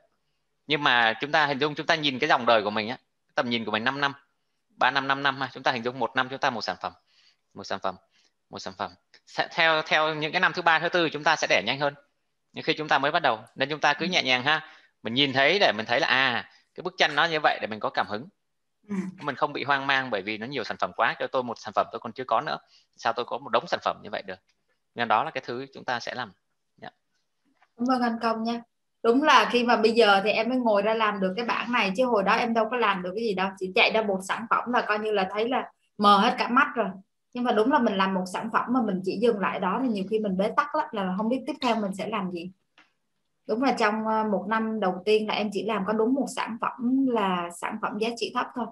Nhưng mà chúng ta hình dung chúng ta nhìn cái dòng đời của mình á tầm nhìn của mình 5 năm 3 năm 5 năm ha. Chúng ta hình dung một năm chúng ta một sản phẩm một sản phẩm một sản phẩm. Theo theo những cái năm thứ ba thứ tư chúng ta sẽ đẻ nhanh hơn. Nhưng khi chúng ta mới bắt đầu nên chúng ta cứ nhẹ nhàng ha. Mình nhìn thấy để mình thấy là à cái bức tranh nó như vậy để mình có cảm hứng. Ừ. mình không bị hoang mang bởi vì nó nhiều sản phẩm quá cho tôi một sản phẩm tôi còn chưa có nữa. Sao tôi có một đống sản phẩm như vậy được? Nên đó là cái thứ chúng ta sẽ làm. Yeah. cảm ơn anh công nha. Đúng là khi mà bây giờ thì em mới ngồi ra làm được cái bảng này chứ hồi đó em đâu có làm được cái gì đâu. Chỉ chạy ra một sản phẩm là coi như là thấy là mờ hết cả mắt rồi. Nhưng mà đúng là mình làm một sản phẩm mà mình chỉ dừng lại đó thì nhiều khi mình bế tắc lắm là không biết tiếp theo mình sẽ làm gì đúng là trong ờ, một năm đầu tiên là em chỉ làm có đúng một sản phẩm là sản phẩm giá trị thấp thôi.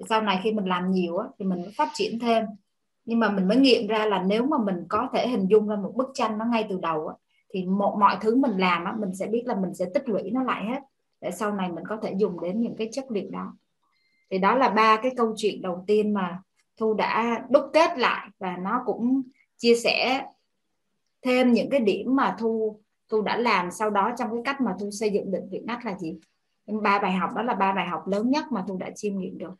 Thì sau này khi mình làm nhiều á, thì mình phát triển thêm. Nhưng mà mình mới nghiệm ra là nếu mà mình có thể hình dung ra một bức tranh nó ngay từ đầu á, thì một mọi thứ mình làm á, mình sẽ biết là mình sẽ tích lũy nó lại hết để sau này mình có thể dùng đến những cái chất liệu đó. Thì đó là ba cái câu chuyện đầu tiên mà thu đã đúc kết lại và nó cũng chia sẻ thêm những cái điểm mà thu thu đã làm sau đó trong cái cách mà thu xây dựng định vị ngách là gì? Ba bài học, đó là ba bài học lớn nhất mà thu đã chiêm nghiệm được.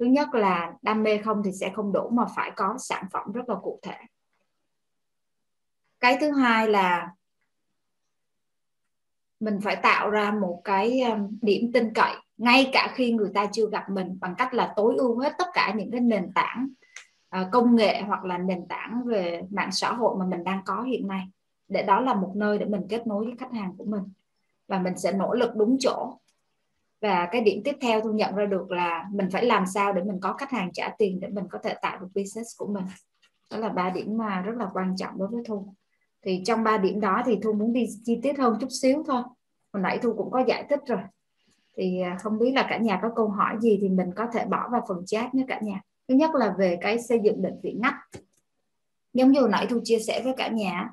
Thứ nhất là đam mê không thì sẽ không đủ mà phải có sản phẩm rất là cụ thể. Cái thứ hai là mình phải tạo ra một cái um, điểm tin cậy ngay cả khi người ta chưa gặp mình bằng cách là tối ưu hết tất cả những cái nền tảng à, công nghệ hoặc là nền tảng về mạng xã hội mà mình đang có hiện nay để đó là một nơi để mình kết nối với khách hàng của mình. Và mình sẽ nỗ lực đúng chỗ. Và cái điểm tiếp theo tôi nhận ra được là mình phải làm sao để mình có khách hàng trả tiền để mình có thể tạo được business của mình. Đó là ba điểm mà rất là quan trọng đối với thu. Thì trong ba điểm đó thì thu muốn đi chi tiết hơn chút xíu thôi. Hồi nãy thu cũng có giải thích rồi. Thì à, không biết là cả nhà có câu hỏi gì thì mình có thể bỏ vào phần chat nhé cả nhà. Thứ nhất là về cái xây dựng định vị ngách. Giống như hồi nãy thu chia sẻ với cả nhà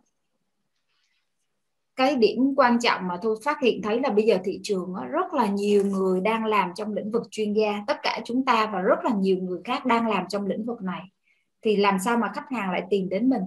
cái điểm quan trọng mà tôi phát hiện thấy là bây giờ thị trường rất là nhiều người đang làm trong lĩnh vực chuyên gia. Tất cả chúng ta và rất là nhiều người khác đang làm trong lĩnh vực này. Thì làm sao mà khách hàng lại tìm đến mình?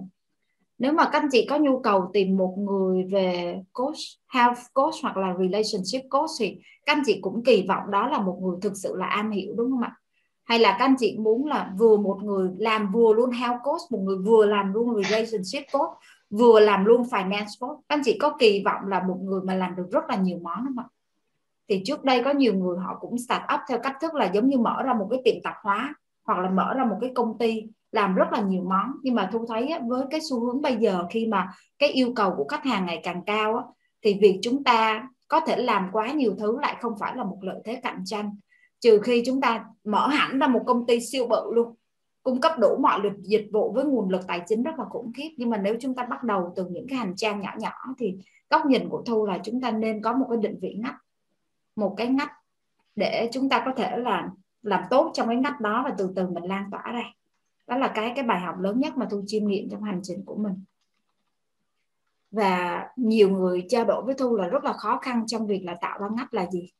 Nếu mà các anh chị có nhu cầu tìm một người về coach, health coach hoặc là relationship coach thì các anh chị cũng kỳ vọng đó là một người thực sự là am hiểu, đúng không ạ? Hay là các anh chị muốn là vừa một người làm vừa luôn health coach, một người vừa làm luôn relationship coach vừa làm luôn finance coach anh chị có kỳ vọng là một người mà làm được rất là nhiều món không ạ? Thì trước đây có nhiều người họ cũng start up theo cách thức là giống như mở ra một cái tiệm tạp hóa, hoặc là mở ra một cái công ty, làm rất là nhiều món. Nhưng mà thu thấy với cái xu hướng bây giờ khi mà cái yêu cầu của khách hàng ngày càng cao thì việc chúng ta có thể làm quá nhiều thứ lại không phải là một lợi thế cạnh tranh. Trừ khi chúng ta mở hẳn ra một công ty siêu bự luôn cung cấp đủ mọi lực dịch vụ với nguồn lực tài chính rất là khủng khiếp. Nhưng mà nếu chúng ta bắt đầu từ những cái hành trang nhỏ nhỏ thì góc nhìn của thu là chúng ta nên có một cái định vị ngách, một cái ngách để chúng ta có thể là làm tốt trong cái ngách đó và từ từ mình lan tỏa ra. Đó là cái cái bài học lớn nhất mà thu chiêm nghiệm trong hành trình của mình. Và nhiều người trao đổi với thu là rất là khó khăn trong việc là tạo ra ngách là gì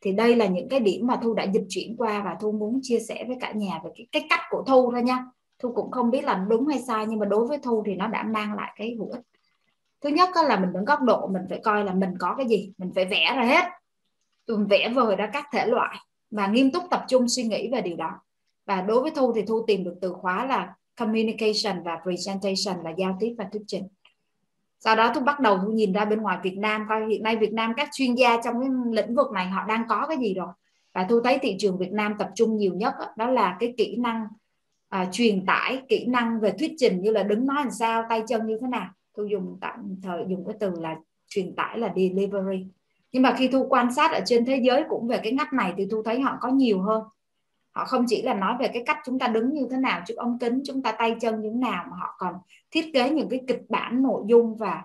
thì đây là những cái điểm mà thu đã dịch chuyển qua và thu muốn chia sẻ với cả nhà về cái, cái cách của thu thôi nha. Thu cũng không biết làm đúng hay sai nhưng mà đối với thu thì nó đã mang lại cái hữu ích. Thứ nhất là mình đứng góc độ mình phải coi là mình có cái gì mình phải vẽ ra hết. Mình vẽ vời ra các thể loại và nghiêm túc tập trung suy nghĩ về điều đó. Và đối với thu thì thu tìm được từ khóa là communication và presentation là giao tiếp và thuyết trình sau đó tôi bắt đầu tôi nhìn ra bên ngoài Việt Nam coi hiện nay Việt Nam các chuyên gia trong cái lĩnh vực này họ đang có cái gì rồi. Và tôi thấy thị trường Việt Nam tập trung nhiều nhất đó là cái kỹ năng à, truyền tải kỹ năng về thuyết trình như là đứng nói làm sao tay chân như thế nào. Tôi dùng tạm thời dùng cái từ là truyền tải là delivery. Nhưng mà khi thu quan sát ở trên thế giới cũng về cái ngách này thì thu thấy họ có nhiều hơn họ không chỉ là nói về cái cách chúng ta đứng như thế nào trước ống kính chúng ta tay chân như thế nào mà họ còn thiết kế những cái kịch bản nội dung và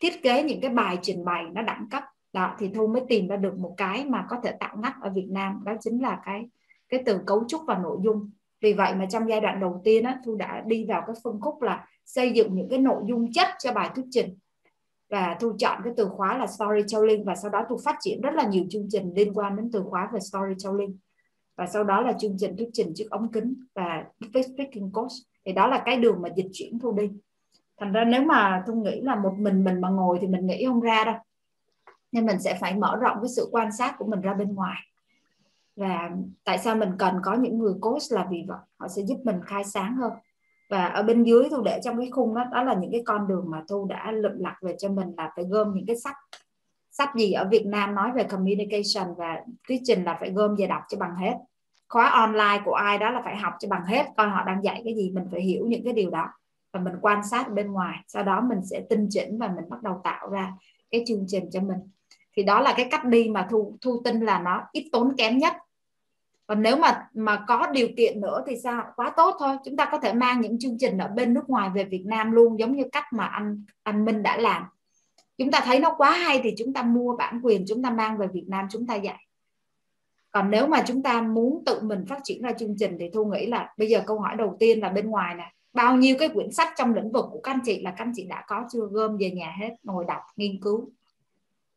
thiết kế những cái bài trình bày nó đẳng cấp. Đó thì thu mới tìm ra được một cái mà có thể tạo ngắt ở Việt Nam đó chính là cái cái từ cấu trúc và nội dung. Vì vậy mà trong giai đoạn đầu tiên á, thu đã đi vào cái phân khúc là xây dựng những cái nội dung chất cho bài thuyết trình. Và thu chọn cái từ khóa là storytelling và sau đó thu phát triển rất là nhiều chương trình liên quan đến từ khóa về storytelling và sau đó là chương trình thuyết trình trước ống kính và speaking coach thì đó là cái đường mà dịch chuyển thu đi. Thành ra nếu mà thu nghĩ là một mình mình mà ngồi thì mình nghĩ không ra đâu. Nên mình sẽ phải mở rộng cái sự quan sát của mình ra bên ngoài. Và tại sao mình cần có những người coach là vì vậy? Họ sẽ giúp mình khai sáng hơn. Và ở bên dưới thu để trong cái khung đó đó là những cái con đường mà thu đã lượm lặt về cho mình là phải gom những cái sách sách gì ở Việt Nam nói về communication và thuyết trình là phải gom về đọc cho bằng hết. Khóa online của ai đó là phải học cho bằng hết, coi họ đang dạy cái gì, mình phải hiểu những cái điều đó và mình quan sát bên ngoài. Sau đó mình sẽ tinh chỉnh và mình bắt đầu tạo ra cái chương trình cho mình. Thì đó là cái cách đi mà thu thu tin là nó ít tốn kém nhất. Còn nếu mà mà có điều kiện nữa thì sao? Quá tốt thôi. Chúng ta có thể mang những chương trình ở bên nước ngoài về Việt Nam luôn, giống như cách mà anh anh Minh đã làm chúng ta thấy nó quá hay thì chúng ta mua bản quyền, chúng ta mang về Việt Nam chúng ta dạy. Còn nếu mà chúng ta muốn tự mình phát triển ra chương trình thì thu nghĩ là bây giờ câu hỏi đầu tiên là bên ngoài nè. Bao nhiêu cái quyển sách trong lĩnh vực của các anh chị là các anh chị đã có chưa? Gom về nhà hết, ngồi đọc, nghiên cứu.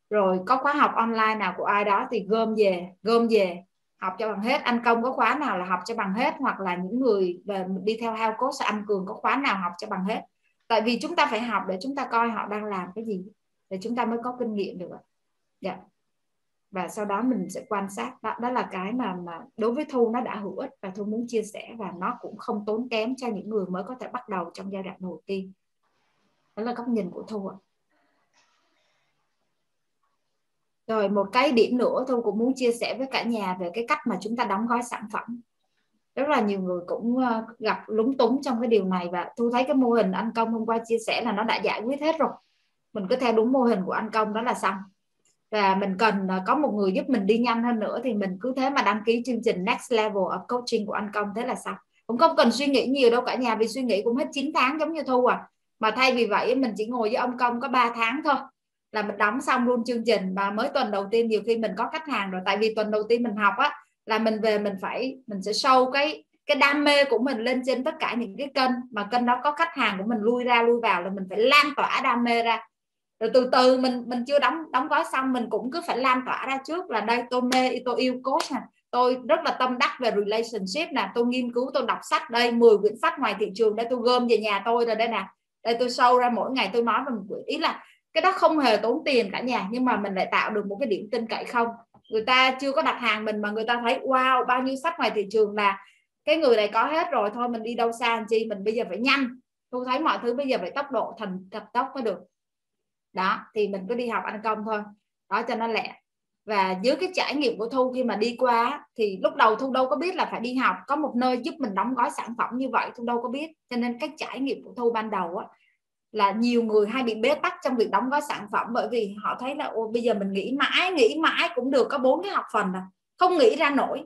Rồi có khóa học online nào của ai đó thì gom về gom về, học cho bằng hết. Anh công có khóa nào là học cho bằng hết? Hoặc là những người về đi theo hao cốt anh cường có khóa nào học cho bằng hết? Tại vì chúng ta phải học để chúng ta coi họ đang làm cái gì để chúng ta mới có kinh nghiệm được dạ. Và sau đó mình sẽ quan sát. Đó, đó là cái mà mà đối với thu nó đã hữu ích và thu muốn chia sẻ và nó cũng không tốn kém cho những người mới có thể bắt đầu trong giai đoạn đầu tiên. Đó là góc nhìn của thu ạ. Rồi một cái điểm nữa thu cũng muốn chia sẻ với cả nhà về cái cách mà chúng ta đóng gói sản phẩm. Rất là nhiều người cũng ờ, gặp lúng túng trong cái điều này và thu thấy cái mô hình anh công hôm qua chia sẻ là nó đã giải quyết hết rồi mình cứ theo đúng mô hình của anh công đó là xong. Và mình cần à, có một người giúp mình đi nhanh hơn nữa thì mình cứ thế mà đăng ký chương trình next level of coaching của anh công thế là xong. Cũng không cần suy nghĩ nhiều đâu cả nhà, vì suy nghĩ cũng hết 9 tháng giống như thu à. Mà thay vì vậy mình chỉ ngồi với ông công có 3 tháng thôi. Là mình đóng xong luôn chương trình. Và mới tuần đầu tiên nhiều khi mình có khách hàng rồi. Tại vì tuần đầu tiên mình học á, là mình về mình phải, mình sẽ sâu cái cái đam mê của mình lên trên tất cả những cái kênh. Mà kênh đó có khách hàng của mình lui ra, lui vào là mình phải lan tỏa đam mê ra rồi từ từ mình mình chưa đóng đóng gói xong mình cũng cứ phải lan tỏa ra trước là đây tôi mê, tôi yêu coach nè. Tôi rất là tâm đắc về relationship nè. Tôi nghiên cứu, tôi đọc sách đây 10 quyển sách ngoài thị trường đây tôi gom về nhà tôi rồi đây nè. Đây tôi sâu ra mỗi ngày tôi nói về một quyển. Ý là cái đó không hề tốn tiền cả nhà, nhưng mà mình lại tạo được một cái điểm tin cậy không? Người ta chưa có đặt hàng mình mà người ta thấy, wow, bao nhiêu sách ngoài thị trường là cái người này có hết rồi, thôi mình đi đâu xa làm chi, mình bây giờ phải nhanh. Tôi thấy mọi thứ bây giờ phải tốc độ thần thật tốc mới được đó, thì mình cứ đi học ăn công thôi. Đó, cho nó lẹ. Và dưới cái trải nghiệm của thu khi mà đi qua thì lúc đầu thu đâu có biết là phải đi học. Có một nơi giúp mình đóng gói sản phẩm như vậy, thu đâu có biết. Cho nên cái trải nghiệm của thu ban đầu á, là nhiều người hay bị bế tắc trong việc đóng gói sản phẩm bởi vì họ thấy là ô bây giờ mình nghĩ mãi nghĩ mãi cũng được, có bốn cái học phần à. Không nghĩ ra nổi.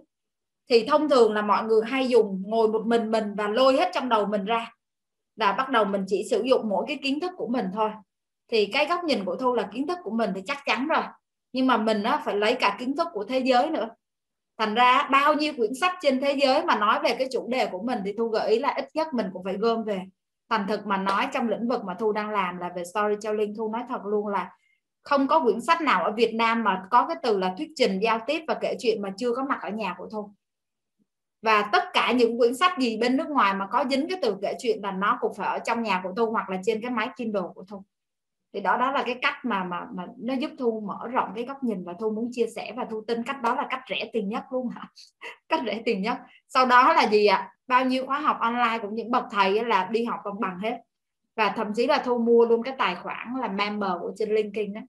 Thì thông thường là mọi người hay dùng ngồi một mình mình và lôi hết trong đầu mình ra. Là bắt đầu mình chỉ sử dụng mỗi cái kiến thức của mình thôi thì cái góc nhìn của thu là kiến thức của mình thì chắc chắn rồi. Nhưng mà mình á, phải lấy cả kiến thức của thế giới nữa. Thành ra bao nhiêu quyển sách trên thế giới mà nói về cái chủ đề của mình thì thu gợi ý là ít nhất mình cũng phải gom về. Thành thực mà nói trong lĩnh vực mà thu đang làm là về storytelling thu nói thật luôn là không có quyển sách nào ở Việt Nam mà có cái từ là thuyết trình giao tiếp và kể chuyện mà chưa có mặt ở nhà của thu. Và tất cả những quyển sách gì bên nước ngoài mà có dính cái từ kể chuyện là nó cũng phải ở trong nhà của thu hoặc là trên cái máy Kindle của thu thì đó đó là cái cách mà mà mà nó giúp thu mở rộng cái góc nhìn và thu muốn chia sẻ và thu tin cách đó là cách rẻ tiền nhất luôn hả? Cách rẻ tiền nhất. Sau đó là gì ạ? À? bao nhiêu khóa học online của những bậc thầy là đi học bằng bằng hết. Và thậm chí là thu mua luôn cái tài khoản là member của trên LinkedIn đó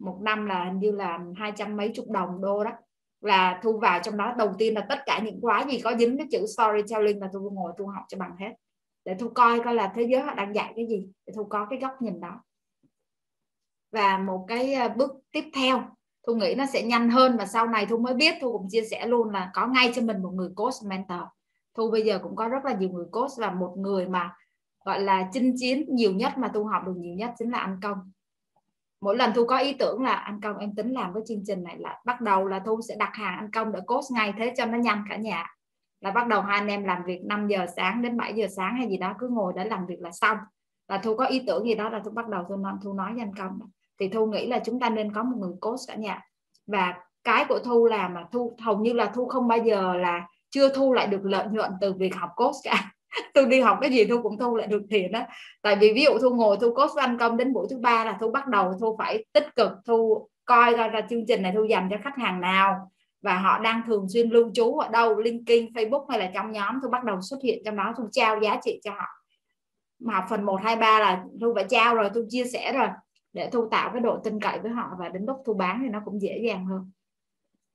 một năm là hình như là hai trăm mấy chục đồng đô đó. Là thu vào trong đó, đầu tiên là tất cả những khóa gì có dính cái chữ storytelling là thu ngồi thu học cho bằng hết. Để thu coi coi là thế giới họ đang dạy cái gì, để thu có cái góc nhìn đó và một cái ờ, bước tiếp theo, thu nghĩ nó sẽ nhanh hơn và sau này thu mới biết, thu cũng chia sẻ luôn là có ngay cho mình một người coach mentor. Thu bây giờ cũng có rất là nhiều người coach và một người mà, gọi là, chinh chiến nhiều nhất mà thu học được nhiều nhất chính là anh công. Mỗi lần thu có ý tưởng là, anh công, em tính làm cái chương trình này là bắt đầu là thu sẽ đặt hàng anh công để coach ngay thế cho nó nhanh cả nhà. Là bắt đầu hai anh em làm việc 5 giờ sáng đến 7 giờ sáng hay gì đó, cứ ngồi để làm việc là xong. Là thu có ý tưởng gì đó là thu bắt đầu thu nói thu nói với anh công thì thu nghĩ là chúng ta nên có một người coach cả nhà. Và cái của thu là mà thu hầu như là thu không bao giờ là chưa thu lại được lợi nhuận từ việc học coach cả. Tôi đi học cái gì thu cũng thu lại được tiền đó tại vì ví dụ thu ngồi thu coach anh công đến buổi thứ ba là thu bắt đầu thu phải tích cực thu coi ra, ra chương trình này thu dành cho khách hàng nào. Và họ đang thường xuyên lưu trú ở đâu linkedin facebook hay là trong nhóm thu bắt đầu xuất hiện trong đó thu trao giá trị cho họ. Mà phần 1, 2, 3 là thu phải trao rồi thu chia sẻ rồi để thu tạo cái độ tin cậy với họ và đến lúc thu bán thì nó cũng dễ dàng hơn.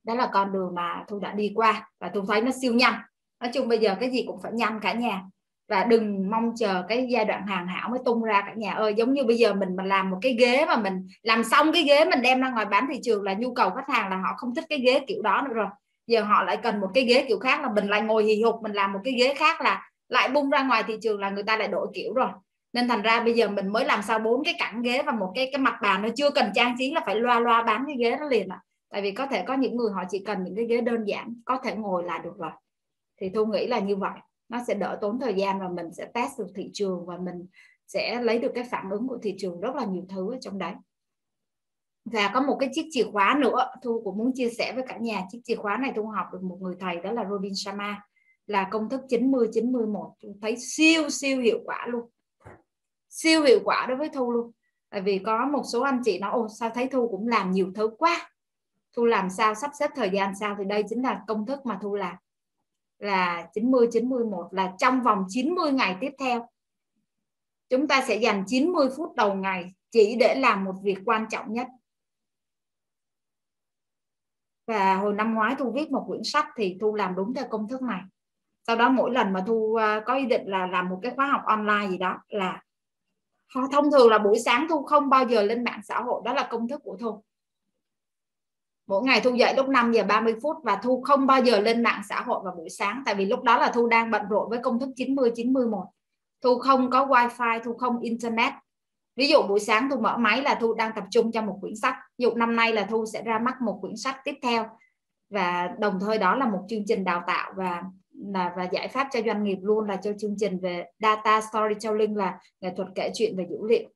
Đó là con đường mà thu đã đi qua và thu thấy nó siêu nhanh. Nói chung bây giờ cái gì cũng phải nhanh cả nhà. Và đừng mong chờ cái giai đoạn hoàn hảo mới tung ra cả nhà ơi. Giống như bây giờ mình mà làm một cái ghế mà mình làm xong cái ghế mình đem ra ngoài bán thị trường là nhu cầu khách hàng là họ không thích cái ghế kiểu đó nữa rồi. Giờ họ lại cần một cái ghế kiểu khác là mình lại ngồi hì hục, mình làm một cái ghế khác là lại bung ra ngoài thị trường là người ta lại đổi kiểu rồi nên thành ra bây giờ mình mới làm sao bốn cái cẳng ghế và một cái cái mặt bàn nó chưa cần trang trí là phải loa loa bán cái ghế nó liền à tại vì có thể có những người họ chỉ cần những cái ghế đơn giản, có thể ngồi là được rồi. Thì thu nghĩ là như vậy. Nó sẽ đỡ tốn thời gian và mình sẽ test được thị trường và mình sẽ lấy được cái phản ứng của thị trường rất là nhiều thứ ở trong đấy. Và có một cái chiếc chìa khóa nữa, thu cũng muốn chia sẻ với cả nhà. Chiếc chìa khóa này thu học được một người thầy, đó là Robin Sharma. Là công thức 90 91 thấy siêu siêu hiệu quả luôn siêu hiệu quả đối với thu luôn. Tại vì có một số anh chị nói ô sao thấy thu cũng làm nhiều thứ quá. Thu làm sao, sắp xếp thời gian sao? Thì đây chính là công thức mà thu làm. Là 90 91 là trong vòng 90 ngày tiếp theo. Chúng ta sẽ dành 90 phút đầu ngày chỉ để làm một việc quan trọng nhất. Và hồi năm ngoái thu viết một quyển sách thì thu làm đúng theo công thức này. Sau đó mỗi lần mà thu à, có ý định là làm một cái khóa học online gì đó là thông thường là buổi sáng thu không bao giờ lên mạng xã hội, đó là công thức của thu. Mỗi ngày thu dậy lúc 5 giờ 30 phút và thu không bao giờ lên mạng xã hội vào buổi sáng, tại vì lúc đó là thu đang bận rộn với công thức 90 91 thu không có wifi, thu không internet. Ví dụ buổi sáng thu mở máy là thu đang tập trung cho một quyển sách. Ví dụ năm nay là thu sẽ ra mắt một quyển sách tiếp theo. Và đồng thời đó là một chương trình đào tạo và là, và giải pháp cho doanh nghiệp luôn là cho chương trình về data storytelling là nghệ thuật kể chuyện về dữ liệu.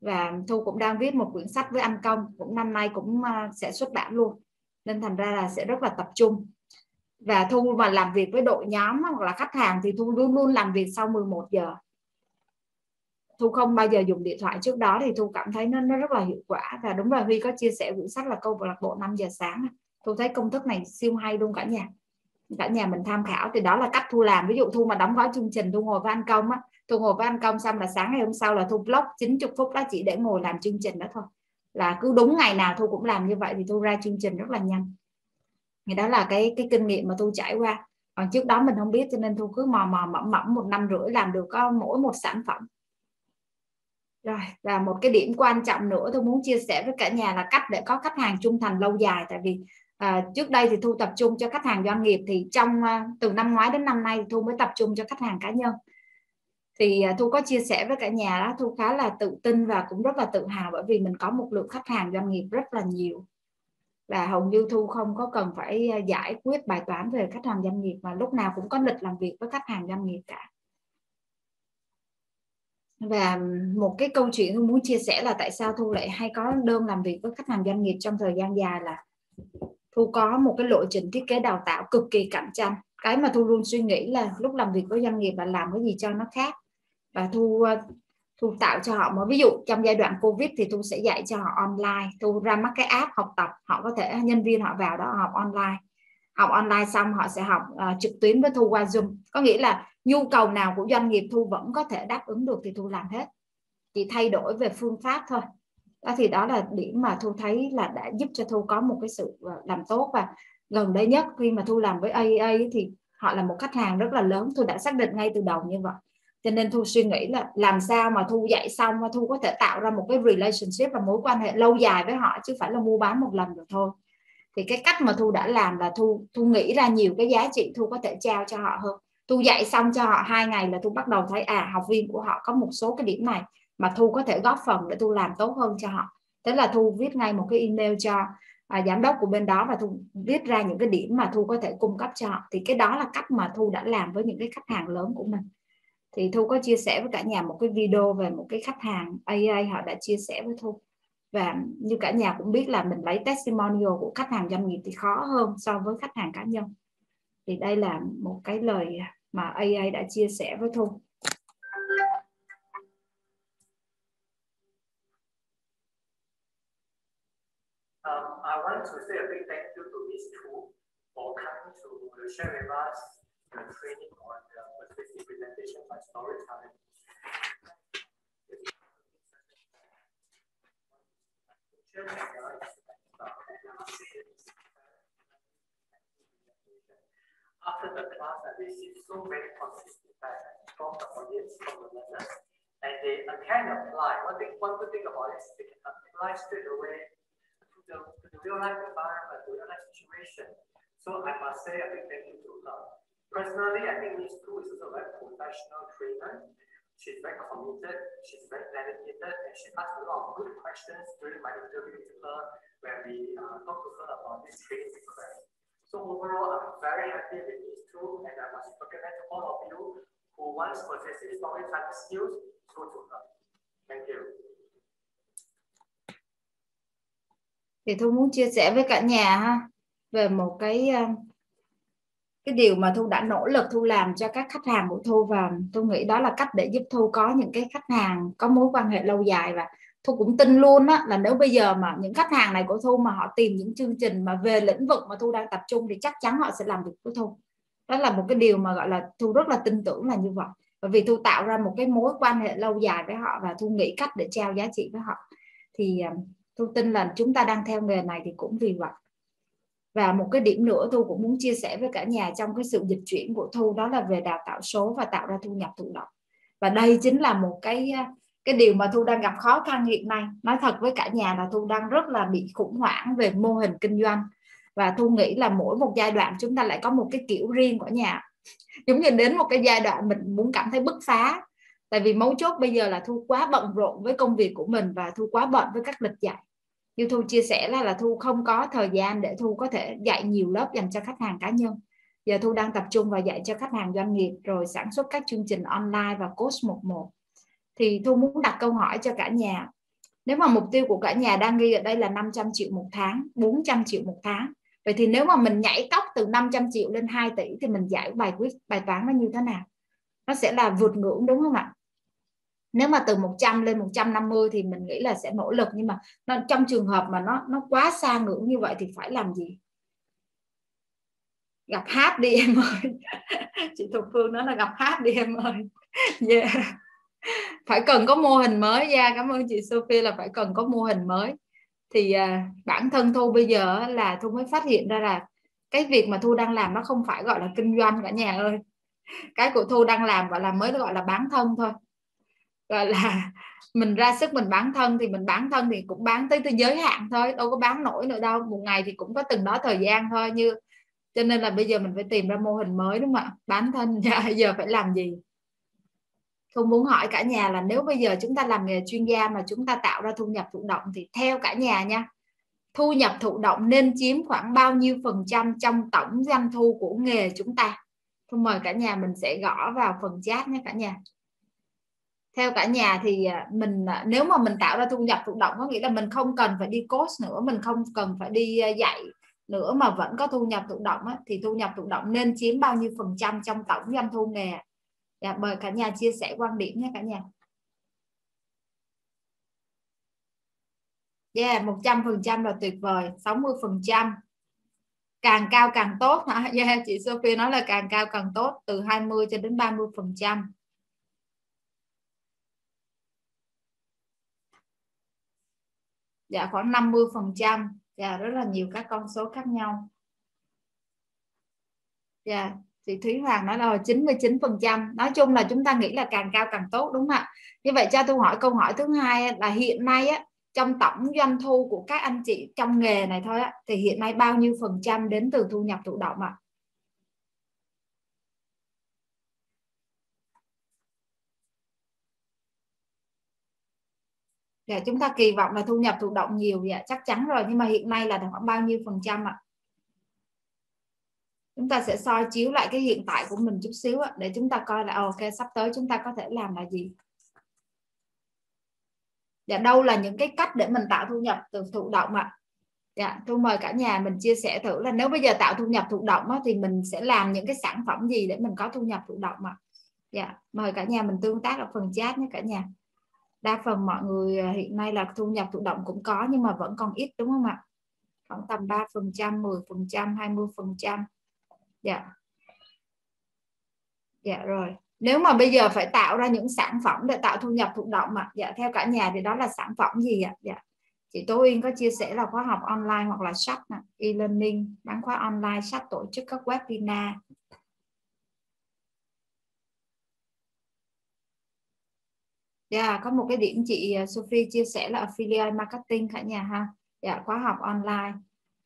Và thu cũng đang viết một quyển sách với anh công, cũng năm nay cũng ờ, sẽ xuất bản luôn. Nên thành ra là sẽ rất là tập trung. Và thu mà làm việc với đội nhóm hoặc là khách hàng thì thu luôn luôn làm việc sau 11 giờ. Thu không bao giờ dùng điện thoại trước đó thì thu cảm thấy nó nó rất là hiệu quả. Và đúng là huy có chia sẻ quyển sách là câu lạc bộ 5 giờ sáng. Thu thấy công thức này siêu hay luôn cả nhà cả nhà mình tham khảo. Thì đó là cách thu làm. Ví dụ thu mà đóng gói chương trình, thu ngồi với anh công á, thu ngồi với anh công xong là sáng ngày hôm sau là thu blog 90 phút đó chỉ để ngồi làm chương trình đó thôi. Là cứ đúng ngày nào thu cũng làm như vậy thì thu ra chương trình rất là nhanh. Thì đó là cái cái kinh nghiệm mà thu trải qua. Còn trước đó mình không biết cho nên thu cứ mò mò mẫm mẫm một năm rưỡi làm được có mỗi một sản phẩm. Rồi và một cái điểm quan trọng nữa tôi muốn chia sẻ với cả nhà là cách để có khách hàng trung thành lâu dài. Tại vì à, trước đây thì thu tập trung cho khách hàng doanh nghiệp thì trong à, từ năm ngoái đến năm nay thu mới tập trung cho khách hàng cá nhân. Thì à, thu có chia sẻ với cả nhà đó thu khá là tự tin và cũng rất là tự hào bởi vì mình có một lượng khách hàng doanh nghiệp rất là nhiều. Và hầu như thu không có cần phải à, giải quyết bài toán về khách hàng doanh nghiệp mà lúc nào cũng có lịch làm việc với khách hàng doanh nghiệp cả. Và một cái câu chuyện thu muốn chia sẻ là tại sao thu lại hay có đơn làm việc với khách hàng doanh nghiệp trong thời gian dài là thu có một cái lộ trình thiết kế đào tạo cực kỳ cạnh tranh. Cái mà thu luôn suy nghĩ là lúc làm việc với doanh nghiệp là làm cái gì cho nó khác. Và thu ờ, thu tạo cho họ một ví dụ trong giai đoạn covid thì thu sẽ dạy cho họ online. Thu ra mắt cái app học tập họ có thể nhân viên họ vào đó học online. Học online xong họ sẽ học uh, trực tuyến với thu qua zoom. Có nghĩa là nhu cầu nào của doanh nghiệp thu vẫn có thể đáp ứng được thì thu làm hết. Chỉ thay đổi về phương pháp thôi đó, thì đó là điểm mà thu thấy là đã giúp cho thu có một cái sự ờ, làm tốt. Và gần đây nhất, khi mà thu làm với AEA thì họ là một khách hàng rất là lớn. Thu đã xác định ngay từ đầu như vậy. Cho nên thu suy nghĩ là làm sao mà thu dạy xong mà thu có thể tạo ra một cái relationship và mối quan hệ lâu dài với họ, chứ phải là mua bán một lần được thôi. Thì cái cách mà thu đã làm là thu thu nghĩ ra nhiều cái giá trị thu có thể trao cho họ hơn. Thu dạy xong cho họ hai ngày là thu bắt đầu thấy à học viên của họ có một số cái điểm này mà thu có thể góp phần để thu làm tốt hơn cho họ. Thế là thu viết ngay một cái email cho à, giám đốc của bên đó và thu viết ra những cái điểm mà thu có thể cung cấp cho họ. Thì cái đó là cách mà thu đã làm với những cái khách hàng lớn của mình. Thì thu có chia sẻ với cả nhà một cái video về một cái khách hàng AA họ đã chia sẻ với thu. Và như cả nhà cũng biết là mình lấy testimonial của khách hàng doanh nghiệp thì khó hơn so với khách hàng cá nhân. Thì đây là một cái lời mà AA đã chia sẻ với thu. Want to say a big thank you to these two for coming to share with us the training on the persuasive presentation by storytelling. After the class, I received so many positive feedback from the audience, from the learners, and they can apply. One thing, one good thing about it is they can apply straight away the, real life environment, the real life situation. So I must say a big thank you to her. Personally, I think Miss Tu is also a very professional trainer. She's very committed, she's very dedicated, and she asked a lot of good questions during my interview with her when we uh, talked to her about this training request. So overall, I'm very happy with these two, and I must recommend to all of you who wants possessive storytelling skills, go to her. Thank you. Thì thu muốn chia sẻ với cả nhà ha, về một cái ờ, cái điều mà thu đã nỗ lực thu làm cho các khách hàng của thu và thu nghĩ đó là cách để giúp thu có những cái khách hàng có mối quan hệ lâu dài và thu cũng tin luôn á là nếu bây giờ mà những khách hàng này của thu mà họ tìm những chương trình mà về lĩnh vực mà thu đang tập trung thì chắc chắn họ sẽ làm việc với thu. Đó là một cái điều mà, gọi là, thu rất là tin tưởng là như vậy. Bởi vì thu tạo ra một cái mối quan hệ lâu dài với họ và thu nghĩ cách để trao giá trị với họ. Thì ờ, thu tin là chúng ta đang theo nghề này thì cũng vì vậy. Và một cái điểm nữa thu cũng muốn chia sẻ với cả nhà trong cái sự dịch chuyển của thu, đó là về đào tạo số và tạo ra thu nhập thụ động. Và đây chính là một cái cái điều mà thu đang gặp khó khăn hiện nay. Nói thật với cả nhà là thu đang rất là bị khủng hoảng về mô hình kinh doanh. Và thu nghĩ là mỗi một giai đoạn chúng ta lại có một cái kiểu riêng của nhà. Giống như đến một cái giai đoạn mình muốn cảm thấy bứt phá. Tại vì mấu chốt bây giờ là thu quá bận rộn với công việc của mình và thu quá bận với các lịch dạy như thu chia sẻ là là thu không có thời gian để thu có thể dạy nhiều lớp dành cho khách hàng cá nhân. Giờ thu đang tập trung vào dạy cho khách hàng doanh nghiệp, rồi sản xuất các chương trình online và coach một một. Thì thu muốn đặt câu hỏi cho cả nhà. Nếu mà mục tiêu của cả nhà đang ghi ở đây là 500 triệu một tháng 400 triệu một tháng, vậy thì nếu mà mình nhảy tóc từ 500 triệu lên 2 tỷ thì mình giải bài quyết, bài toán nó như thế nào? Nó sẽ là vượt ngưỡng đúng không ạ? Nếu mà từ 100 lên 150 thì mình nghĩ là sẽ nỗ lực nhưng mà nó, trong trường hợp mà nó nó quá xa ngưỡng như vậy thì phải làm gì? Gặp hát đi em ơi. Chị Thục Phương nói là gặp hát đi em ơi. Yeah. phải cần có mô hình mới ra yeah. cảm ơn chị Sophie là phải cần có mô hình mới. Thì à, bản thân thu bây giờ là thu mới phát hiện ra là cái việc mà thu đang làm nó không phải gọi là kinh doanh cả nhà ơi. Cái của thu đang làm gọi là mới gọi là bán thân thôi gọi là mình ra sức mình bán thân thì mình bán thân thì cũng bán tới tới giới hạn thôi, đâu có bán nổi nữa đâu. Một ngày thì cũng có từng đó thời gian thôi, như cho nên là bây giờ mình phải tìm ra mô hình mới, đúng không ạ? Bán thân dạ, giờ phải làm gì? Không muốn hỏi cả nhà là nếu bây giờ chúng ta làm nghề chuyên gia mà chúng ta tạo ra thu nhập thụ động thì theo cả nhà nha, thu nhập thụ động nên chiếm khoảng bao nhiêu phần trăm trong tổng doanh thu của nghề chúng ta? Thôi mời cả nhà mình sẽ gõ vào phần chat nhé cả nhà theo cả nhà thì à, mình à, nếu mà mình tạo ra thu nhập thụ động có nghĩa là mình không cần phải đi coach nữa mình không cần phải đi à, dạy nữa mà vẫn có thu nhập thụ động á, thì thu nhập thụ động nên chiếm bao nhiêu phần trăm trong tổng doanh thu nghề dạ, mời cả nhà chia sẻ quan điểm nhé cả nhà. Yeah một trăm phần trăm là tuyệt vời 60 phần trăm. Càng cao càng tốt hả? Yeah, chị Sophie nói là càng cao càng tốt từ 20 cho đến 30 phần trăm dạ khoảng 50 phần trăm. Dạ rất là nhiều các con số khác nhau. Dạ chị Thúy Hoàng nói là 99 phần trăm. Nói chung là chúng ta nghĩ là càng cao càng tốt đúng không ạ? Như vậy cho tôi hỏi câu hỏi thứ hai là hiện nay á, trong tổng doanh thu của các anh chị trong nghề này thôi á, thì hiện nay bao nhiêu phần trăm đến từ thu nhập thụ động ạ? Dạ, chúng ta kỳ vọng là thu nhập thụ động nhiều dạ chắc chắn rồi nhưng mà hiện nay là khoảng bao nhiêu phần trăm ạ? Chúng ta sẽ soi chiếu lại cái hiện tại của mình chút xíu ạ, để chúng ta coi là ok sắp tới chúng ta có thể làm là gì. Dạ đâu là những cái cách để mình tạo thu nhập từ thụ động ạ? Dạ tôi mời cả nhà mình chia sẻ thử là nếu bây giờ tạo thu nhập thụ động á, thì mình sẽ làm những cái sản phẩm gì để mình có thu nhập thụ động ạ? Dạ mời cả nhà mình tương tác ở phần chat nhé cả nhà đa phần mọi người à, hiện nay là thu nhập thụ động cũng có nhưng mà vẫn còn ít, đúng không ạ? Khoảng tầm 3 phần trăm 10 phần trăm 20 phần trăm. Dạ. Dạ rồi. Nếu mà bây giờ phải tạo ra những sản phẩm để tạo thu nhập thụ động mà dạ theo cả nhà thì đó là sản phẩm gì ạ? Dạ. Chị Tố Uyên có chia sẻ là khóa học online hoặc là sách e-learning, bán khóa online, sách tổ chức các webinar. Yeah, có một cái điểm chị à, Sophie chia sẻ là affiliate marketing cả nhà ha. Dạ, khóa học online.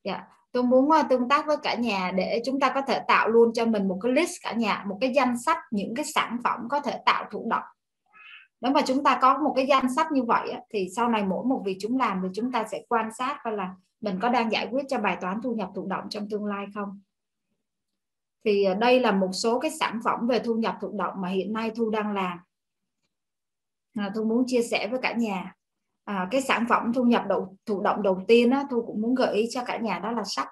Dạ, tôi muốn à, tương tác với cả nhà để chúng ta có thể tạo luôn cho mình một cái list cả nhà, một cái danh sách những cái sản phẩm có thể tạo thụ động. Nếu mà chúng ta có một cái danh sách như vậy thì sau này mỗi một việc chúng làm thì chúng ta sẽ quan sát coi là mình có đang giải quyết cho bài toán thu nhập thụ động trong tương lai không. Thì à, đây là một số cái sản phẩm về thu nhập thụ động mà hiện nay Thu đang làm à, thu muốn chia sẻ với cả nhà. À, cái sản phẩm thu nhập đầu thụ động đầu tiên á, thu cũng muốn gợi ý cho cả nhà đó là sách.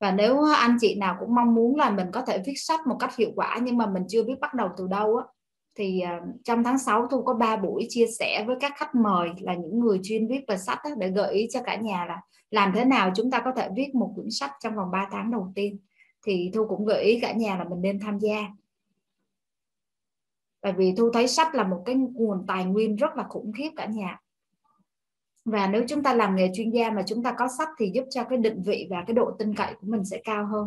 Và nếu anh chị nào cũng mong muốn là mình có thể viết sách một cách hiệu quả nhưng mà mình chưa biết bắt đầu từ đâu á thì à, trong tháng 6 thu có 3 buổi chia sẻ với các khách mời là những người chuyên viết về sách á, để gợi ý cho cả nhà là làm thế nào chúng ta có thể viết một quyển sách trong vòng 3 tháng đầu tiên. Thì thu cũng gợi ý cả nhà là mình nên tham gia tại vì thu thấy sách là một cái nguồn tài nguyên rất là khủng khiếp cả nhà. Và nếu chúng ta làm nghề chuyên gia mà chúng ta có sách thì giúp cho cái định vị và cái độ tin cậy của mình sẽ cao hơn.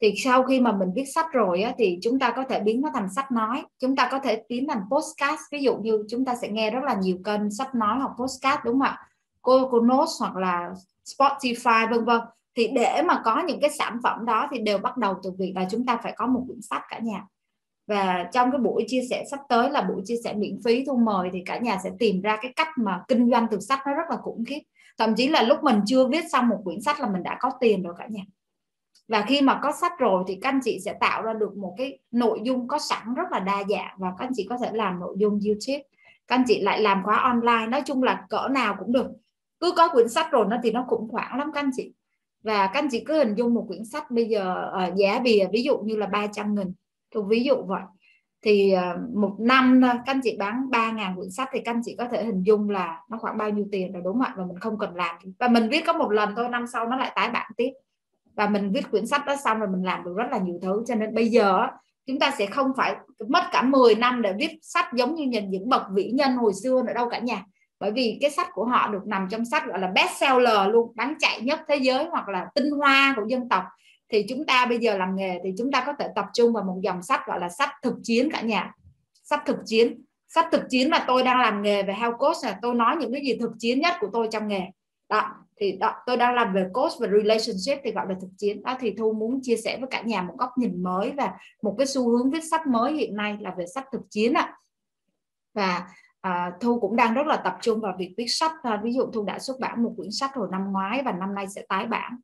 Thì sau khi mà mình viết sách rồi á, thì chúng ta có thể biến nó thành sách nói. Chúng ta có thể biến thành podcast. Ví dụ như chúng ta sẽ nghe rất là nhiều kênh sách nói hoặc podcast đúng không ạ? Cô cô notes hoặc là Spotify vân vân. Thì để mà có những cái sản phẩm đó thì đều bắt đầu từ việc là chúng ta phải có một quyển sách cả nhà và trong cái buổi chia sẻ sắp tới là buổi chia sẻ miễn phí thu mời thì cả nhà sẽ tìm ra cái cách mà kinh doanh từ sách nó rất là khủng khiếp. Thậm chí là lúc mình chưa viết xong một quyển sách là mình đã có tiền rồi cả nhà. Và khi mà có sách rồi thì các anh chị sẽ tạo ra được một cái nội dung có sẵn rất là đa dạng và các anh chị có thể làm nội dung YouTube. Các anh chị lại làm khóa online nói chung là cỡ nào cũng được. Cứ có quyển sách rồi nó thì nó cũng khoảng lắm các anh chị. Và các anh chị cứ hình dung một quyển sách bây giờ uh, giá bìa ví dụ như là 300 nghìn tôi ví dụ vậy. Thì à, một năm các anh chị bán 3.000 quyển sách thì các anh chị có thể hình dung là nó khoảng bao nhiêu tiền rồi, đúng không ạ? Và mình không cần làm. Và mình viết có một lần thôi, năm sau nó lại tái bản tiếp. Và mình viết quyển sách đó xong rồi mình làm được rất là nhiều thứ. Cho nên bây giờ chúng ta sẽ không phải mất cả 10 năm để viết sách giống như nhìn những bậc vĩ nhân hồi xưa nữa đâu cả nhà. Bởi vì cái sách của họ được nằm trong sách gọi là best seller luôn bán chạy nhất thế giới hoặc là tinh hoa của dân tộc thì chúng ta bây giờ làm nghề thì chúng ta có thể tập trung vào một dòng sách gọi là sách thực chiến cả nhà. Sách thực chiến. Sách thực chiến mà tôi đang làm nghề về health coach là tôi nói những cái gì thực chiến nhất của tôi trong nghề. Đó thì đó, tôi đang làm về coach và relationship thì gọi là thực chiến. Đó thì thu muốn chia sẻ với cả nhà một góc nhìn mới và một cái xu hướng viết sách mới hiện nay là về sách thực chiến ạ. Và à, thu cũng đang rất là tập trung vào việc viết sách. À, ví dụ thu đã xuất bản một quyển sách hồi năm ngoái và năm nay sẽ tái bản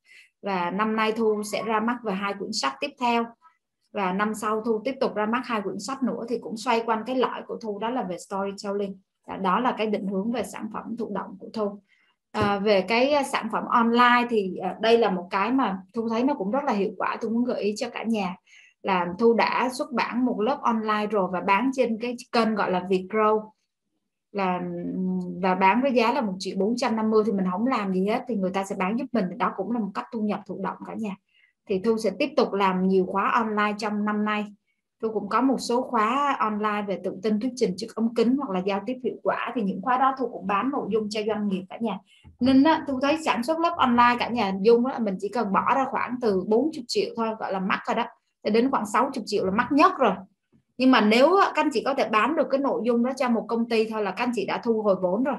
và năm nay thu sẽ ra mắt về hai quyển sách tiếp theo. Và năm sau thu tiếp tục ra mắt hai quyển sách nữa thì cũng xoay quanh cái lợi của thu đó là về storytelling. Đó là cái định hướng về sản phẩm thụ động của thu. À, về cái à, sản phẩm online thì à, đây là một cái mà thu thấy nó cũng rất là hiệu quả. Tôi muốn gợi ý cho cả nhà là thu đã xuất bản một lớp online rồi và bán trên cái kênh gọi là Vietgrow là và bán với giá là một triệu bốn trăm năm mươi thì mình không làm gì hết thì người ta sẽ bán giúp mình. Đó cũng là một cách thu nhập thụ động cả nhà. Thì thu sẽ tiếp tục làm nhiều khóa online trong năm nay. Tôi cũng có một số khóa online về tự tin thuyết trình trước ống kính hoặc là giao tiếp hiệu quả. Thì những khóa đó tôi cũng bán nội dung cho doanh nghiệp cả nhà. Nên á, tôi thấy sản xuất lớp online cả nhà dung đó, mình chỉ cần bỏ ra khoảng từ 40 triệu thôi gọi là mắc rồi đó. Đến khoảng 60 triệu là mắc nhất rồi nhưng mà nếu các anh chị có thể bán được cái nội dung đó cho một công ty thôi là các anh chị đã thu hồi vốn rồi.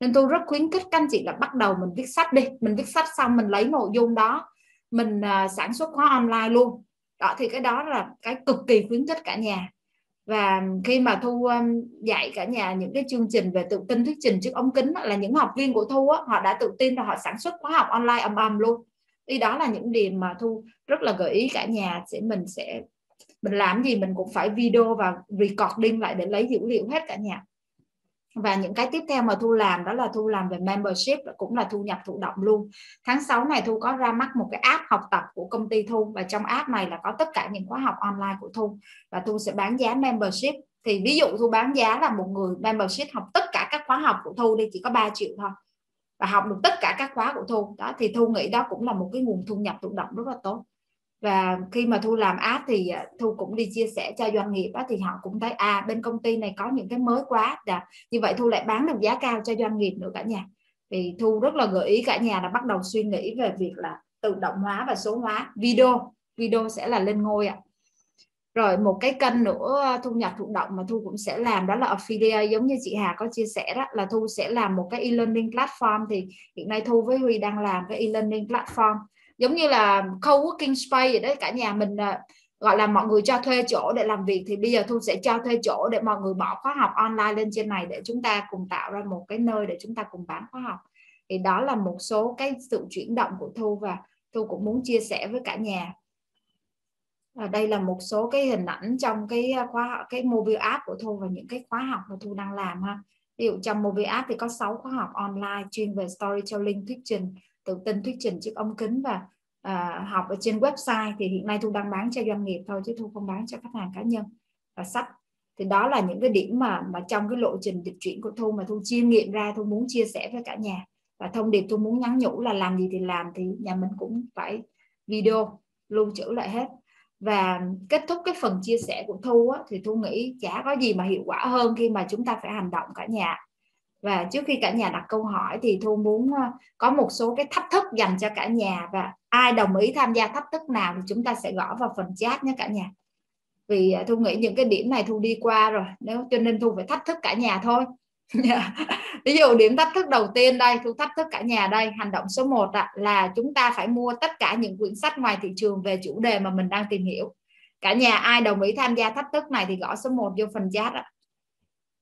Nên tôi rất khuyến khích các anh chị là bắt đầu mình viết sách đi. Mình viết sách xong mình lấy nội dung đó mình à, sản xuất khóa online luôn. Đó thì cái đó là cái cực kỳ khuyến khích cả nhà. Và khi mà thu à, dạy cả nhà những cái chương trình về tự tin thuyết trình trước ống kính là những học viên của thu á, họ đã tự tin và họ sản xuất khóa học online ầm ầm luôn. Thì đó là những điểm mà thu rất là gợi ý cả nhà sẽ mình sẽ mình làm gì mình cũng phải video và recording lại để lấy dữ liệu hết cả nhà. Và những cái tiếp theo mà thu làm đó là thu làm về membership cũng là thu nhập thụ động luôn. Tháng 6 này thu có ra mắt một cái app học tập của công ty thu và trong app này là có tất cả những khóa học online của thu và thu sẽ bán giá membership. Thì ví dụ thu bán giá là một người membership học tất cả các khóa học của thu đi, chỉ có 3 triệu thôi, và học được tất cả các khóa của thu. Đó, thì thu nghĩ đó cũng là một cái nguồn thu nhập thụ động rất là tốt và khi mà thu làm app thì à, thu cũng đi chia sẻ cho doanh nghiệp đó thì họ cũng thấy à bên công ty này có những cái mới quá đã như vậy thu lại bán được giá cao cho doanh nghiệp nữa cả nhà. Thì thu rất là gợi ý cả nhà là bắt đầu suy nghĩ về việc là tự động hóa và số hóa video. Video sẽ là lên ngôi ạ. Rồi một cái kênh nữa à, thu nhập thụ động mà thu cũng sẽ làm đó là affiliate. Giống như chị Hà có chia sẻ đó, là thu sẽ làm một cái e-learning platform. Thì hiện nay thu với Huy đang làm cái e-learning platform giống như là co-working space vậy đấy, cả nhà mình à, gọi là mọi người cho thuê chỗ để làm việc thì bây giờ thu sẽ cho thuê chỗ để mọi người bỏ khóa học online lên trên này để chúng ta cùng tạo ra một cái nơi để chúng ta cùng bán khóa học. Thì đó là một số cái sự chuyển động của thu và thu cũng muốn chia sẻ với cả nhà. Và đây là một số cái hình ảnh trong cái à, khóa cái mobile app của thu và những cái khóa học mà thu đang làm ha. Ví dụ trong mobile app thì có 6 khóa học online chuyên về storytelling thuyết trình tự tin thuyết trình trước ống kính và à, học ở trên website. Thì hiện nay thu đang bán cho doanh nghiệp thôi chứ thu không bán cho khách hàng cá nhân và sách. Thì đó là những cái điểm mà mà trong cái lộ trình dịch chuyển của thu mà thu chiêm nghiệm ra thu muốn chia sẻ với cả nhà. Và thông điệp thu muốn nhắn nhủ là làm gì thì làm thì nhà mình cũng phải video lưu trữ lại hết. Và kết thúc cái phần chia sẻ của thu á, thì thu nghĩ chả có gì mà hiệu quả hơn khi mà chúng ta phải hành động cả nhà và trước khi cả nhà đặt câu hỏi thì thu muốn ờ, có một số cái thách thức dành cho cả nhà và ai đồng ý tham gia thách thức nào thì chúng ta sẽ gõ vào phần chat nhé cả nhà. Vì ờ, thu nghĩ những cái điểm này thu đi qua rồi nếu cho nên thu phải thách thức cả nhà thôi. Ví dụ điểm thách thức đầu tiên đây thu thách thức cả nhà đây hành động số 1 à, là chúng ta phải mua tất cả những quyển sách ngoài thị trường về chủ đề mà mình đang tìm hiểu. Cả nhà ai đồng ý tham gia thách thức này thì gõ số 1 vô phần chat ạ.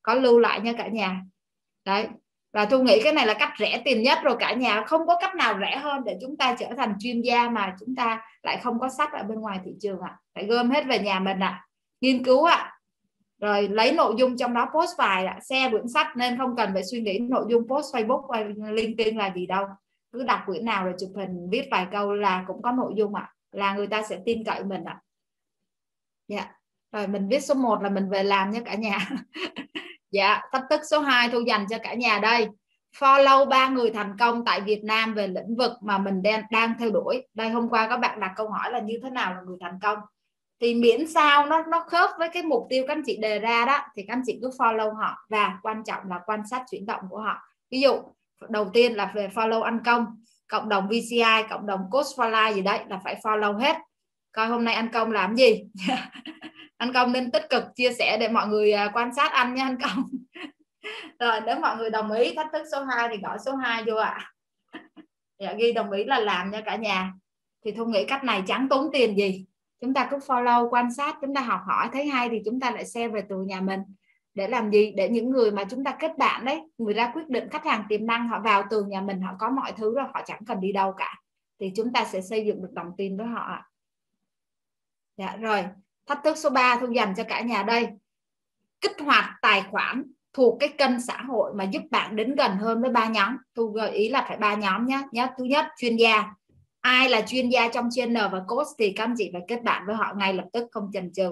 Có lưu lại nha cả nhà đấy và tôi nghĩ cái này là cách rẻ tiền nhất rồi, cả nhà không có cách nào rẻ hơn để chúng ta trở thành chuyên gia mà chúng ta lại không có sách ở bên ngoài thị trường ạ à. phải gom hết về nhà mình ạ à. nghiên cứu ạ à. rồi lấy nội dung trong đó post bài ạ à. xe quyển sách nên không cần phải suy nghĩ nội dung post Facebook hay LinkedIn là gì đâu cứ đặt quyển nào rồi chụp hình, viết vài câu là cũng có nội dung ạ à. là người ta sẽ tin cậy mình ạ à. dạ yeah. rồi mình viết số 1 là mình về làm nha cả nhà dạ thách thức số 2 thu dành cho cả nhà đây. Follow ba người thành công tại Việt Nam về lĩnh vực mà mình đang đang theo đuổi. Đây, hôm qua các bạn đặt câu hỏi là như thế nào là người thành công? Thì miễn sao nó nó khớp với cái mục tiêu các anh chị đề ra đó, thì các anh chị cứ follow họ. Và quan trọng là quan sát chuyển động của họ. Ví dụ, đầu tiên là về follow ăn công, cộng đồng VCI cộng đồng Coach for Life gì đấy, là phải follow hết. Coi hôm nay anh công làm gì? anh công nên tích cực chia sẻ để mọi người à, quan sát anh nha anh công rồi nếu mọi người đồng ý thách thức số 2 thì gọi số 2 vô ạ. À. dạ, ghi đồng ý là làm nha cả nhà. Thì thu nghĩ cách này chẳng tốn tiền gì. Chúng ta cứ follow quan sát chúng ta học hỏi thấy hay thì chúng ta lại share về từ nhà mình. Để làm gì? Để những người mà chúng ta kết bạn đấy người ra quyết định khách hàng tiềm năng họ vào từ nhà mình họ có mọi thứ rồi họ chẳng cần đi đâu cả. Thì chúng ta sẽ xây dựng được đồng tin với họ dạ rồi thách thức số 3 thu dành cho cả nhà đây. Kích hoạt tài khoản thuộc cái kênh xã hội mà giúp bạn đến gần hơn với ba nhóm. Thu gợi ý là phải ba nhóm nhé nhé thứ nhất, chuyên gia. Ai là chuyên gia trong channel và coach thì các anh chị phải kết bạn với họ ngay lập tức, không chần chừ.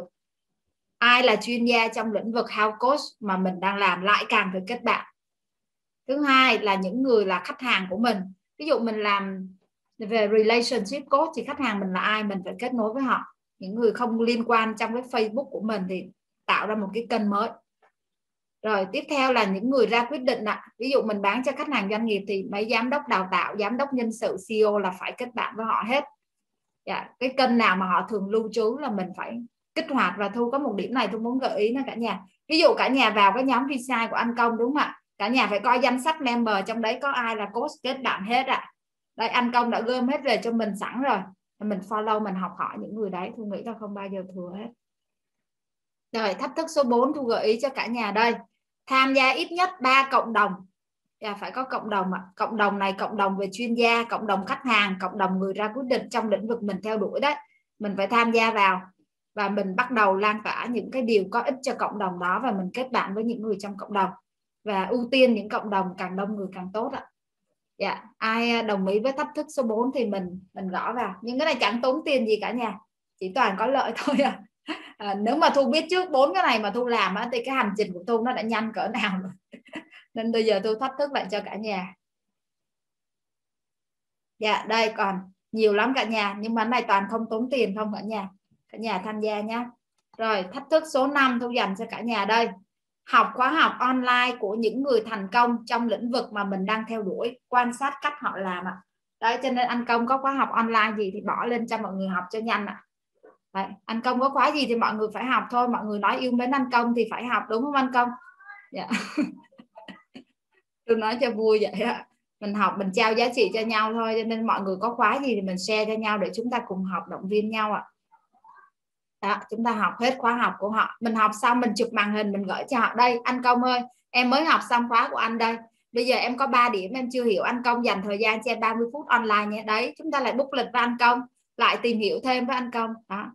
Ai là chuyên gia trong lĩnh vực how coach mà mình đang làm lại càng phải kết bạn. Thứ hai là những người là khách hàng của mình. Ví dụ mình làm về relationship coach thì khách hàng mình là ai, mình phải kết nối với họ những người không liên quan trong cái Facebook của mình thì tạo ra một cái kênh mới. Rồi tiếp theo là những người ra quyết định ạ. Ví dụ mình bán cho khách hàng doanh nghiệp thì mấy giám đốc đào tạo giám đốc nhân sự CEO là phải kết bạn với họ hết. Dạ, cái kênh nào mà họ thường lưu trú là mình phải kích hoạt và thu. Có một điểm này tôi muốn gợi ý nó cả nhà. Ví dụ cả nhà vào cái nhóm visa của anh công đúng không ạ? Cả nhà phải coi danh sách member trong đấy có ai là coach kết bạn hết ạ. À. đây anh công đã gom hết về cho mình sẵn rồi mình follow mình học hỏi những người đấy tôi nghĩ là không bao giờ thừa hết. Rồi thách thức số 4 thu gợi ý cho cả nhà đây. Tham gia ít nhất 3 cộng đồng. À, phải có cộng đồng ạ. cộng đồng này cộng đồng về chuyên gia cộng đồng khách hàng cộng đồng người ra quyết định trong lĩnh vực mình theo đuổi đấy. Mình phải tham gia vào và mình bắt đầu lan tỏa những cái điều có ích cho cộng đồng đó và mình kết bạn với những người trong cộng đồng. Và ưu tiên những cộng đồng càng đông người càng tốt ạ dạ ai à, đồng ý với thách thức số 4 thì mình mình gõ vào. Nhưng cái này chẳng tốn tiền gì cả nhà chỉ toàn có lợi thôi à, à nếu mà thu biết trước bốn cái này mà thu làm á, thì cái hành trình của thu nó đã nhanh cỡ nào rồi. Nên bây giờ thu thách thức lại cho cả nhà. Dạ đây còn nhiều lắm cả nhà. Nhưng mà này toàn không tốn tiền không cả nhà. Cả nhà tham gia nhé rồi thách thức số 5 thu dành cho cả nhà đây học khóa học online của những người thành công trong lĩnh vực mà mình đang theo đuổi quan sát cách họ làm ạ. Đấy cho nên anh công có khóa học online gì thì bỏ lên cho mọi người học cho nhanh ạ. Đấy, anh công có khóa gì thì mọi người phải học thôi mọi người nói yêu mến anh công thì phải học đúng không anh công? Dạ. tôi nói cho vui vậy ạ mình học mình trao giá trị cho nhau thôi cho nên mọi người có khóa gì thì mình share cho nhau để chúng ta cùng học động viên nhau ạ đó chúng ta học hết khóa học của họ. Mình học xong mình chụp màn hình mình gửi cho họ. Đây anh công ơi em mới học xong khóa của anh đây. Bây giờ em có 3 điểm em chưa hiểu anh công dành thời gian cho em 30 phút online nhé đấy chúng ta lại book lịch với anh công lại tìm hiểu thêm với anh công. Đó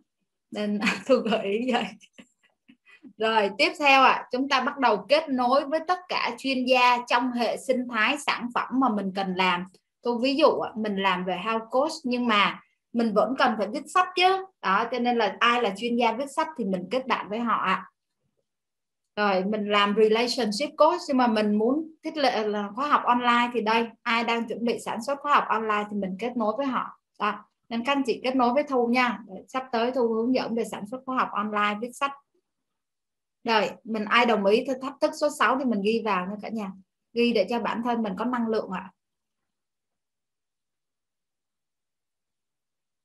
nên tôi gợi ý vậy. Rồi tiếp theo ạ à, chúng ta bắt đầu kết nối với tất cả chuyên gia trong hệ sinh thái sản phẩm mà mình cần làm. Tôi ví dụ mình làm về health coach nhưng mà mình vẫn cần phải viết sách chứ. Đó, cho nên là ai là chuyên gia viết sách thì mình kết bạn với họ ạ. Rồi, mình làm relationship coach, nhưng mà mình muốn thiết lệ là khóa học online thì đây, ai đang chuẩn bị sản xuất khóa học online thì mình kết nối với họ. Đó, nên các anh chị kết nối với thu nha. Sắp tới thu hướng dẫn về sản xuất khóa học online, viết sách. Rồi, mình ai đồng ý thách thức số 6 thì mình ghi vào nha cả nhà. Ghi để cho bản thân mình có năng lượng ạ. à.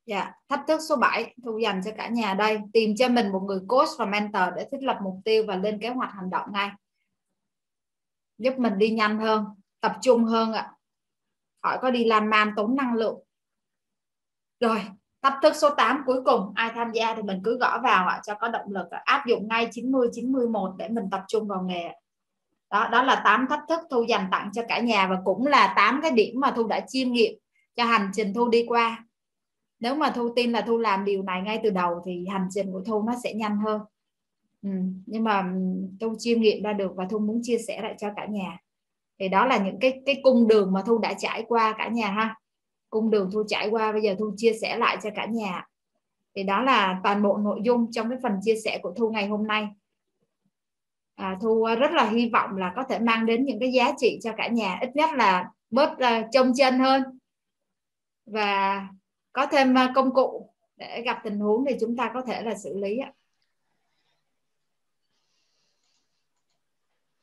Dạ, thách thức số 7 thu dành cho cả nhà đây, tìm cho mình một người coach và mentor để thiết lập mục tiêu và lên kế hoạch hành động ngay. Giúp mình đi nhanh hơn, tập trung hơn ạ. Khỏi có đi làm man tốn năng lượng. Rồi, thách thức số 8 cuối cùng, ai tham gia thì mình cứ gõ vào ạ cho có động lực áp dụng ngay 90 91 để mình tập trung vào nghề. Đó, đó là 8 thách thức thu dành tặng cho cả nhà và cũng là 8 cái điểm mà thu đã chiêm nghiệm cho hành trình thu đi qua nếu mà thu tin là thu làm điều này ngay từ đầu thì hành trình của thu nó sẽ nhanh hơn. Ừ. nhưng mà ừ, thu chiêm nghiệm ra được và thu muốn chia sẻ lại cho cả nhà. Thì đó là những cái cái cung đường mà thu đã trải qua cả nhà ha. Cung đường thu trải qua bây giờ thu chia sẻ lại cho cả nhà. Thì đó là toàn bộ nội dung trong cái phần chia sẻ của thu ngày hôm nay. À, thu rất là hy vọng là có thể mang đến những cái giá trị cho cả nhà ít nhất là bớt ờ, uh, trông chân hơn. Và có thêm à, công cụ để gặp tình huống thì chúng ta có thể là xử lý ạ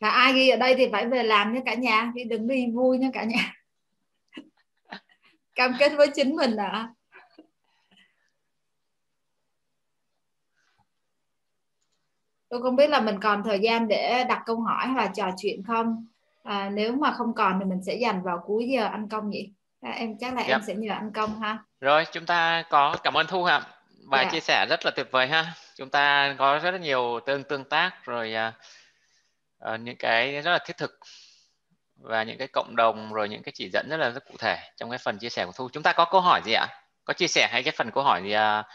và ai ghi ở đây thì phải về làm nha cả nhà đi đừng đi vui nha cả nhà. Cam kết với chính mình ạ. À. tôi không biết là mình còn thời gian để đặt câu hỏi hay là trò chuyện không? À, nếu mà không còn thì mình sẽ dành vào cuối giờ ăn công nhỉ? À, em chắc là yep. em dạ. sẽ nhờ anh công ha rồi chúng ta có cảm ơn thu ạ bài yeah. Dạ. chia sẻ rất là tuyệt vời ha chúng ta có rất là nhiều tương tương tác rồi uh, những cái rất là thiết thực và những cái cộng đồng rồi những cái chỉ dẫn rất là rất cụ thể trong cái phần chia sẻ của thu chúng ta có câu hỏi gì ạ có chia sẻ hay cái phần câu hỏi gì uh,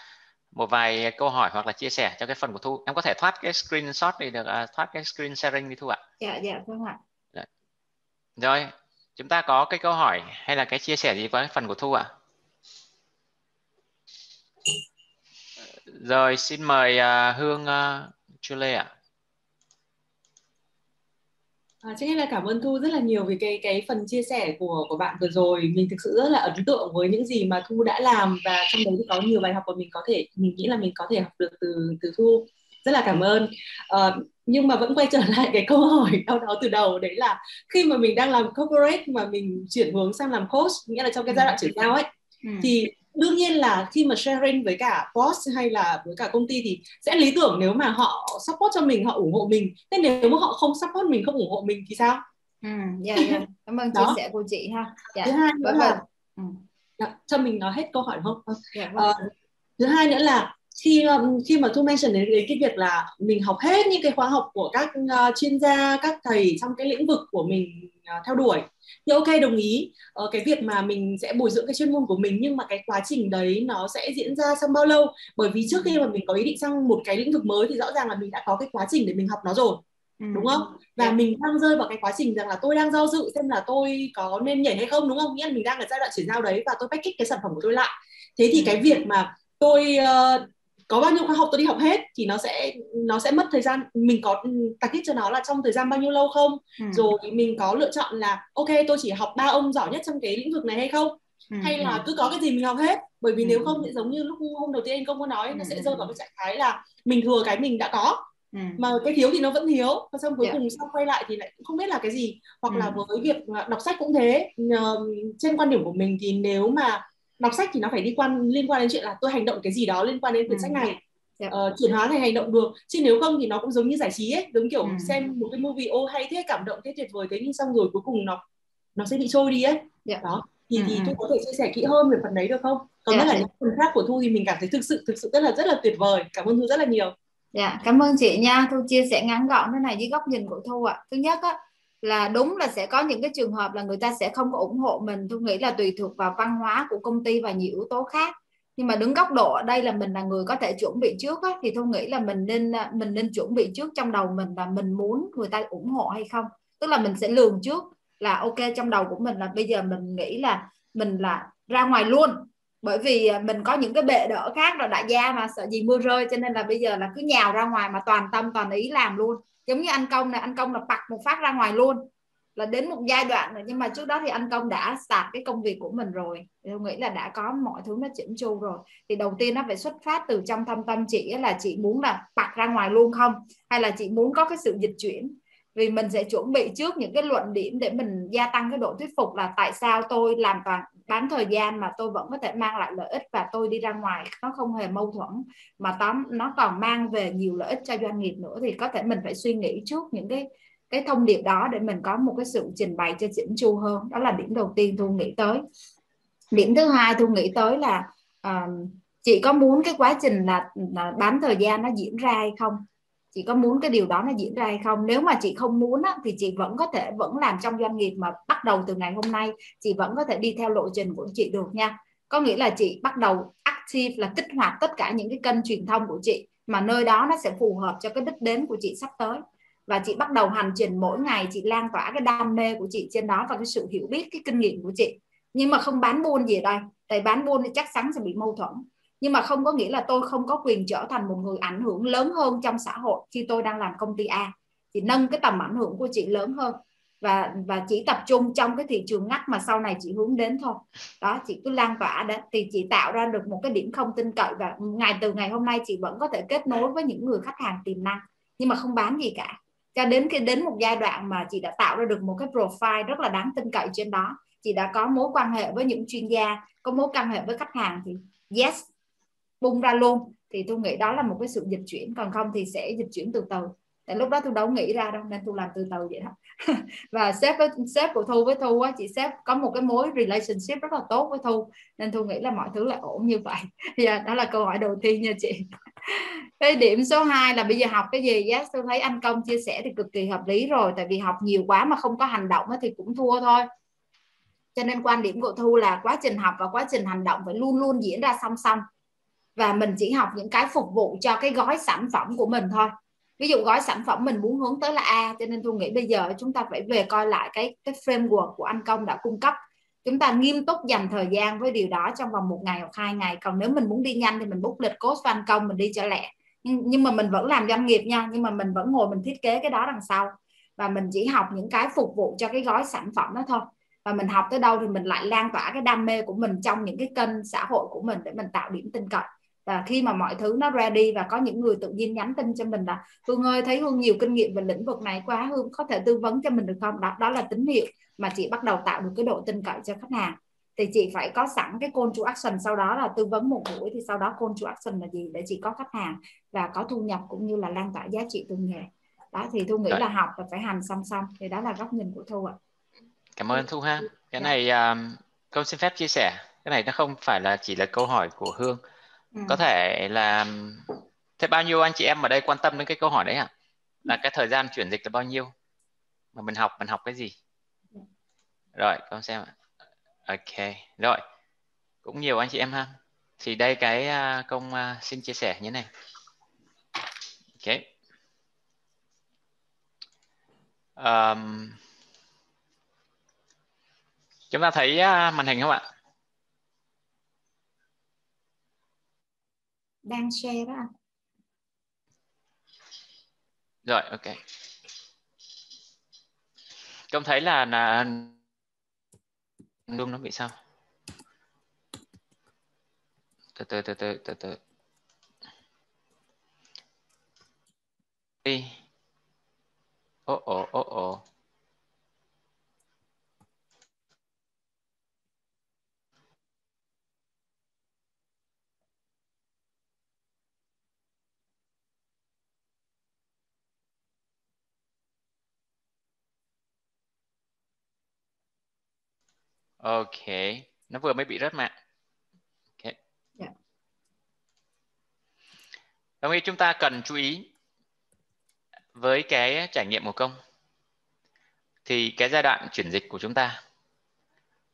một vài câu hỏi hoặc là chia sẻ cho cái phần của thu em có thể thoát cái screenshot đi được uh, thoát cái screen sharing đi thu ạ dạ dạ vâng ạ dạ. rồi chúng ta có cái câu hỏi hay là cái chia sẻ gì với phần của thu ạ? Rồi xin mời uh, hương à, uh, Chule ạ. À, trước hết là cảm ơn Thu rất là nhiều vì cái cái phần chia sẻ của của bạn vừa rồi. Mình thực sự rất là ấn tượng với những gì mà Thu đã làm và trong đấy thì có nhiều bài học mà mình có thể mình nghĩ là mình có thể học được từ từ Thu rất là cảm ơn à, nhưng mà vẫn quay trở lại cái câu hỏi đau đó từ đầu đấy là khi mà mình đang làm corporate mà mình chuyển hướng sang làm coach nghĩa là trong cái giai đoạn chuyển giao ấy ừ. thì đương nhiên là khi mà sharing với cả boss hay là với cả công ty thì sẽ lý tưởng nếu mà họ support cho mình họ ủng hộ mình thế nếu mà họ không support mình không ủng hộ mình thì sao ừ yeah, dạ, yeah. Dạ. cảm ơn chia sẻ của chị ha dạ. thứ hai nữa là ừ. Dạ, cho mình nói hết câu hỏi không yeah, vâng. uh, thứ hai nữa là khi um, khi mà thu mention đến, đến cái việc là mình học hết những cái khóa học của các uh, chuyên gia các thầy trong cái lĩnh vực của mình uh, theo đuổi thì ok đồng ý uh, cái việc mà mình sẽ bồi dưỡng cái chuyên môn của mình nhưng mà cái quá trình đấy nó sẽ diễn ra trong bao lâu bởi vì trước khi mà mình có ý định sang một cái lĩnh vực mới thì rõ ràng là mình đã có cái quá trình để mình học nó rồi ừ. đúng không và yeah. mình đang rơi vào cái quá trình rằng là tôi đang do dự xem là tôi có nên nhảy hay không đúng không nghĩa là mình đang ở giai đoạn chuyển giao đấy và tôi package cái sản phẩm của tôi lại thế thì ừ. cái việc mà tôi uh, có bao nhiêu khóa học tôi đi học hết thì nó sẽ nó sẽ mất thời gian mình có target ừ, cho nó là trong thời gian bao nhiêu lâu không ừ. rồi mình có lựa chọn là ok tôi chỉ học ba ông giỏi nhất trong cái lĩnh vực này hay không ừ. hay là ừ. cứ có cái gì mình học hết bởi vì ừ. nếu không thì giống như lúc hôm đầu tiên anh công có nói ừ. nó sẽ rơi vào cái trạng thái là mình thừa cái mình đã có Ừ. mà cái thiếu thì nó vẫn thiếu và xong cuối yeah. Dạ. cùng sau quay lại thì lại cũng không biết là cái gì hoặc ừ. là với việc đọc sách cũng thế trên quan điểm của mình thì nếu mà đọc sách thì nó phải đi quan liên quan đến chuyện là tôi hành động cái gì đó liên quan đến quyển ừ. sách này yeah. Dạ. uh, chuyển hóa thành hành động được chứ nếu không thì nó cũng giống như giải trí ấy giống kiểu ừ. xem một cái movie ô hay thế cảm động thế tuyệt vời thế nhưng xong rồi cuối cùng nó nó sẽ bị trôi đi ấy yeah. Dạ. đó thì ừ. thì tôi có thể chia sẻ kỹ hơn về phần đấy được không còn yeah. là những phần khác của thu thì mình cảm thấy thực sự thực sự rất là rất là tuyệt vời cảm ơn thu rất là nhiều dạ cảm ơn chị nha thu chia sẻ ngắn gọn thế này dưới góc nhìn của thu ạ à. thứ nhất á là đúng là sẽ có những cái trường hợp là người ta sẽ không có ủng hộ mình. Tôi nghĩ là tùy thuộc vào văn hóa của công ty và nhiều yếu tố khác. Nhưng mà đứng góc độ ở đây là mình là người có thể chuẩn bị trước á, thì tôi nghĩ là mình nên à, mình nên chuẩn bị trước trong đầu mình là mình muốn người ta ủng hộ hay không. Tức là mình sẽ lường trước là ok trong đầu của mình là bây giờ mình nghĩ là mình là ra ngoài luôn. Bởi vì à, mình có những cái bệ đỡ khác rồi đại gia mà sợ gì mưa rơi cho nên là bây giờ là cứ nhào ra ngoài mà toàn tâm toàn ý làm luôn giống như anh công này, anh công là bật một phát ra ngoài luôn. Là đến một giai đoạn rồi, nhưng mà trước đó thì anh công đã start cái công việc của mình rồi. Tôi nghĩ là đã có mọi thứ nó chỉnh chu rồi. Thì đầu tiên nó phải xuất phát từ trong thâm tâm chị là chị muốn là bật ra ngoài luôn không? Hay là chị muốn có cái sự dịch chuyển? Vì mình sẽ chuẩn bị trước những cái luận điểm để mình gia tăng cái độ thuyết phục là tại sao tôi làm toàn bán thời gian mà tôi vẫn có thể mang lại lợi ích và tôi đi ra ngoài nó không hề mâu thuẫn mà tóm nó còn mang về nhiều lợi ích cho doanh nghiệp nữa thì có thể mình phải suy nghĩ trước những cái cái thông điệp đó để mình có một cái sự trình bày cho chỉnh chu hơn. Đó là điểm đầu tiên thu nghĩ tới. Điểm thứ hai thu nghĩ tới là uh, chị có muốn cái quá trình là, là bán thời gian nó diễn ra hay không? Chị có muốn cái điều đó nó diễn ra hay không? Nếu mà chị không muốn á, thì chị vẫn có thể vẫn làm trong doanh nghiệp mà bắt đầu từ ngày hôm nay. Chị vẫn có thể đi theo lộ trình của chị được nha. Có nghĩa là chị bắt đầu active là kích hoạt tất cả những cái kênh truyền thông của chị mà nơi đó nó sẽ phù hợp cho cái đích đến của chị sắp tới. Và chị bắt đầu hành trình mỗi ngày chị lan tỏa cái đam mê của chị trên đó và cái sự hiểu biết cái kinh nghiệm của chị. Nhưng mà không bán buôn gì ở đây. Tại bán buôn thì chắc chắn sẽ bị mâu thuẫn nhưng mà không có nghĩa là tôi không có quyền trở thành một người ảnh hưởng lớn hơn trong xã hội khi tôi đang làm công ty A. Chị nâng cái tầm ảnh hưởng của chị lớn hơn và và chỉ tập trung trong cái thị trường ngách mà sau này chị hướng đến thôi. Đó, chị cứ lan tỏa đó. Thì chị tạo ra được một cái điểm không tin cậy và ngày, từ ngày hôm nay chị vẫn có thể kết nối với những người khách hàng tiềm năng, nhưng mà không bán gì cả. Cho đến khi, đến một giai đoạn mà chị đã tạo ra được một cái profile rất là đáng tin cậy trên đó. Chị đã có mối quan hệ với những chuyên gia, có mối quan hệ với khách hàng thì yes bung ra luôn thì tôi nghĩ đó là một cái sự dịch chuyển. Còn không thì sẽ dịch chuyển từ từ. Tại lúc đó tôi đâu nghĩ ra đâu nên tôi làm từ từ vậy đó. Và sếp với sếp của thu với thu á chị sếp có một cái mối relationship rất là tốt với thu nên thu nghĩ là mọi thứ là ổn như vậy. Yeah, dạ, đó là câu hỏi đầu tiên nha chị. Cái điểm số 2 là bây giờ học cái gì? Yes, tôi thấy anh công chia sẻ thì cực kỳ hợp lý rồi tại vì học nhiều quá mà không có hành động thì cũng thua thôi. Cho nên quan điểm của thu là quá trình học và quá trình hành động phải luôn luôn diễn ra song song và mình chỉ học những cái phục vụ cho cái gói sản phẩm của mình thôi. Ví dụ gói sản phẩm mình muốn hướng tới là A cho nên tôi nghĩ bây giờ chúng ta phải về coi lại cái cái framework của anh công đã cung cấp. Chúng ta nghiêm túc dành thời gian với điều đó trong vòng một ngày hoặc hai ngày. Còn nếu mình muốn đi nhanh thì mình bút lịch coach và anh công mình đi cho lẹ. Nhưng, nhưng mà mình vẫn làm doanh nghiệp nha nhưng mà mình vẫn ngồi mình thiết kế cái đó đằng sau. Và mình chỉ học những cái phục vụ cho cái gói sản phẩm đó thôi. Và mình học tới đâu thì mình lại lan tỏa cái đam mê của mình trong những cái kênh xã hội của mình để mình tạo điểm tin cậy và khi mà mọi thứ nó ready và có những người tự nhiên nhắn tin cho mình là Hương ơi thấy Hương nhiều kinh nghiệm về lĩnh vực này quá Hương có thể tư vấn cho mình được không? Đó đó là tín hiệu mà chị bắt đầu tạo được cái độ tin cậy cho khách hàng. Thì chị phải có sẵn cái call to action sau đó là tư vấn một buổi thì sau đó call to action là gì? Để chị có khách hàng và có thu nhập cũng như là lan tỏa giá trị từ nghề. Đó thì thu nghĩ Đấy. là học và phải hành song song thì đó là góc nhìn của thu ạ. Cảm ơn thu ha. Cái dạ. này um, câu xin phép chia sẻ. Cái này nó không phải là chỉ là câu hỏi của hương ừ. có thể là thế bao nhiêu anh chị em ở đây quan tâm đến cái câu hỏi đấy ạ à? là cái thời gian chuyển dịch là bao nhiêu? Mà mình học mình học cái gì? Rồi con xem ạ. Ok rồi. Cũng nhiều anh chị em ha. Thì đây cái uh, công uh, xin chia sẻ như này. Ok. Um, chúng ta thấy uh, màn hình không ạ? Đang share đó anh. rồi, ok. Công thấy là là Zoom nó bị sao? Từ từ từ từ từ từ. Đi. Ồ ồ ồ ồ. Ok, nó vừa mới bị rớt mạng. Ok. Yeah. Dạ. Đồng ý chúng ta cần chú ý với cái trải nghiệm của công thì cái giai đoạn chuyển dịch của chúng ta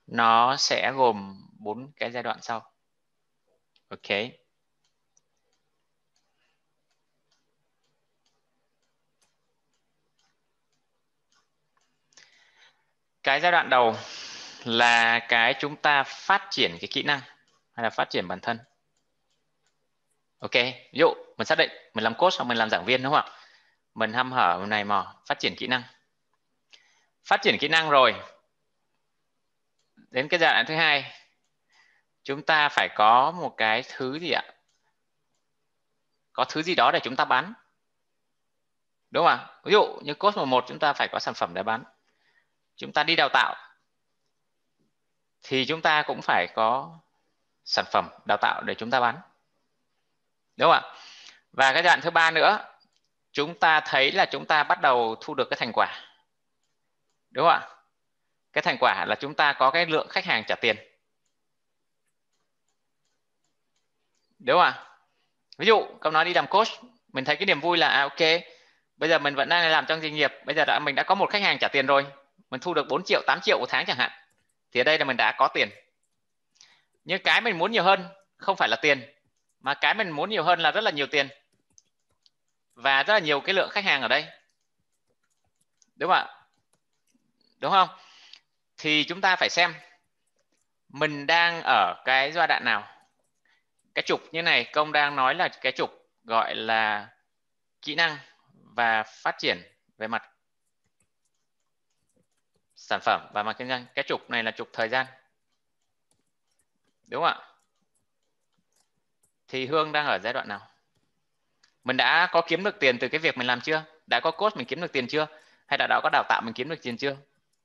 nó sẽ gồm bốn cái giai đoạn sau. Ok. Cái giai đoạn đầu là cái chúng ta phát triển cái kỹ năng hay là phát triển bản thân. Ok, ví dụ mình xác định mình làm coach hoặc mình làm giảng viên đúng không ạ? Mình hăm hở, mình này mò, phát triển kỹ năng. Phát triển kỹ năng rồi. Đến cái giai đoạn thứ hai, chúng ta phải có một cái thứ gì ạ? Có thứ gì đó để chúng ta bán. Đúng không ạ? Ví dụ như coach một chúng ta phải có sản phẩm để bán. Chúng ta đi đào tạo thì chúng ta cũng phải có sản phẩm đào tạo để chúng ta bán. Đúng không ạ? Và cái đoạn thứ ba nữa chúng ta thấy là chúng ta bắt đầu thu được cái thành quả. Đúng không ạ? Cái thành quả là chúng ta có cái lượng khách hàng trả tiền. Đúng không ạ? Ví dụ câu nói đi làm coach mình thấy cái niềm vui là à, ok bây giờ mình vẫn đang làm trong doanh nghiệp bây giờ đã mình đã có một khách hàng trả tiền rồi mình thu được 4 triệu 8 triệu một tháng chẳng hạn thì ở đây là mình đã có tiền. Nhưng cái mình muốn nhiều hơn không phải là tiền, mà cái mình muốn nhiều hơn là rất là nhiều tiền. Và rất là nhiều cái lượng khách hàng ở đây. Đúng không ạ? Đúng không? Thì chúng ta phải xem mình đang ở cái giai đoạn nào. Cái trục như này, công đang nói là cái trục gọi là kỹ năng và phát triển về mặt sản phẩm và mặt kinh doanh cái trục này là trục thời gian. Đúng không ạ? Thì hương đang ở giai đoạn nào? Mình đã có kiếm được tiền từ cái việc mình làm chưa? Đã có coach mình kiếm được tiền chưa? Hay đã đã có đào tạo mình kiếm được tiền chưa?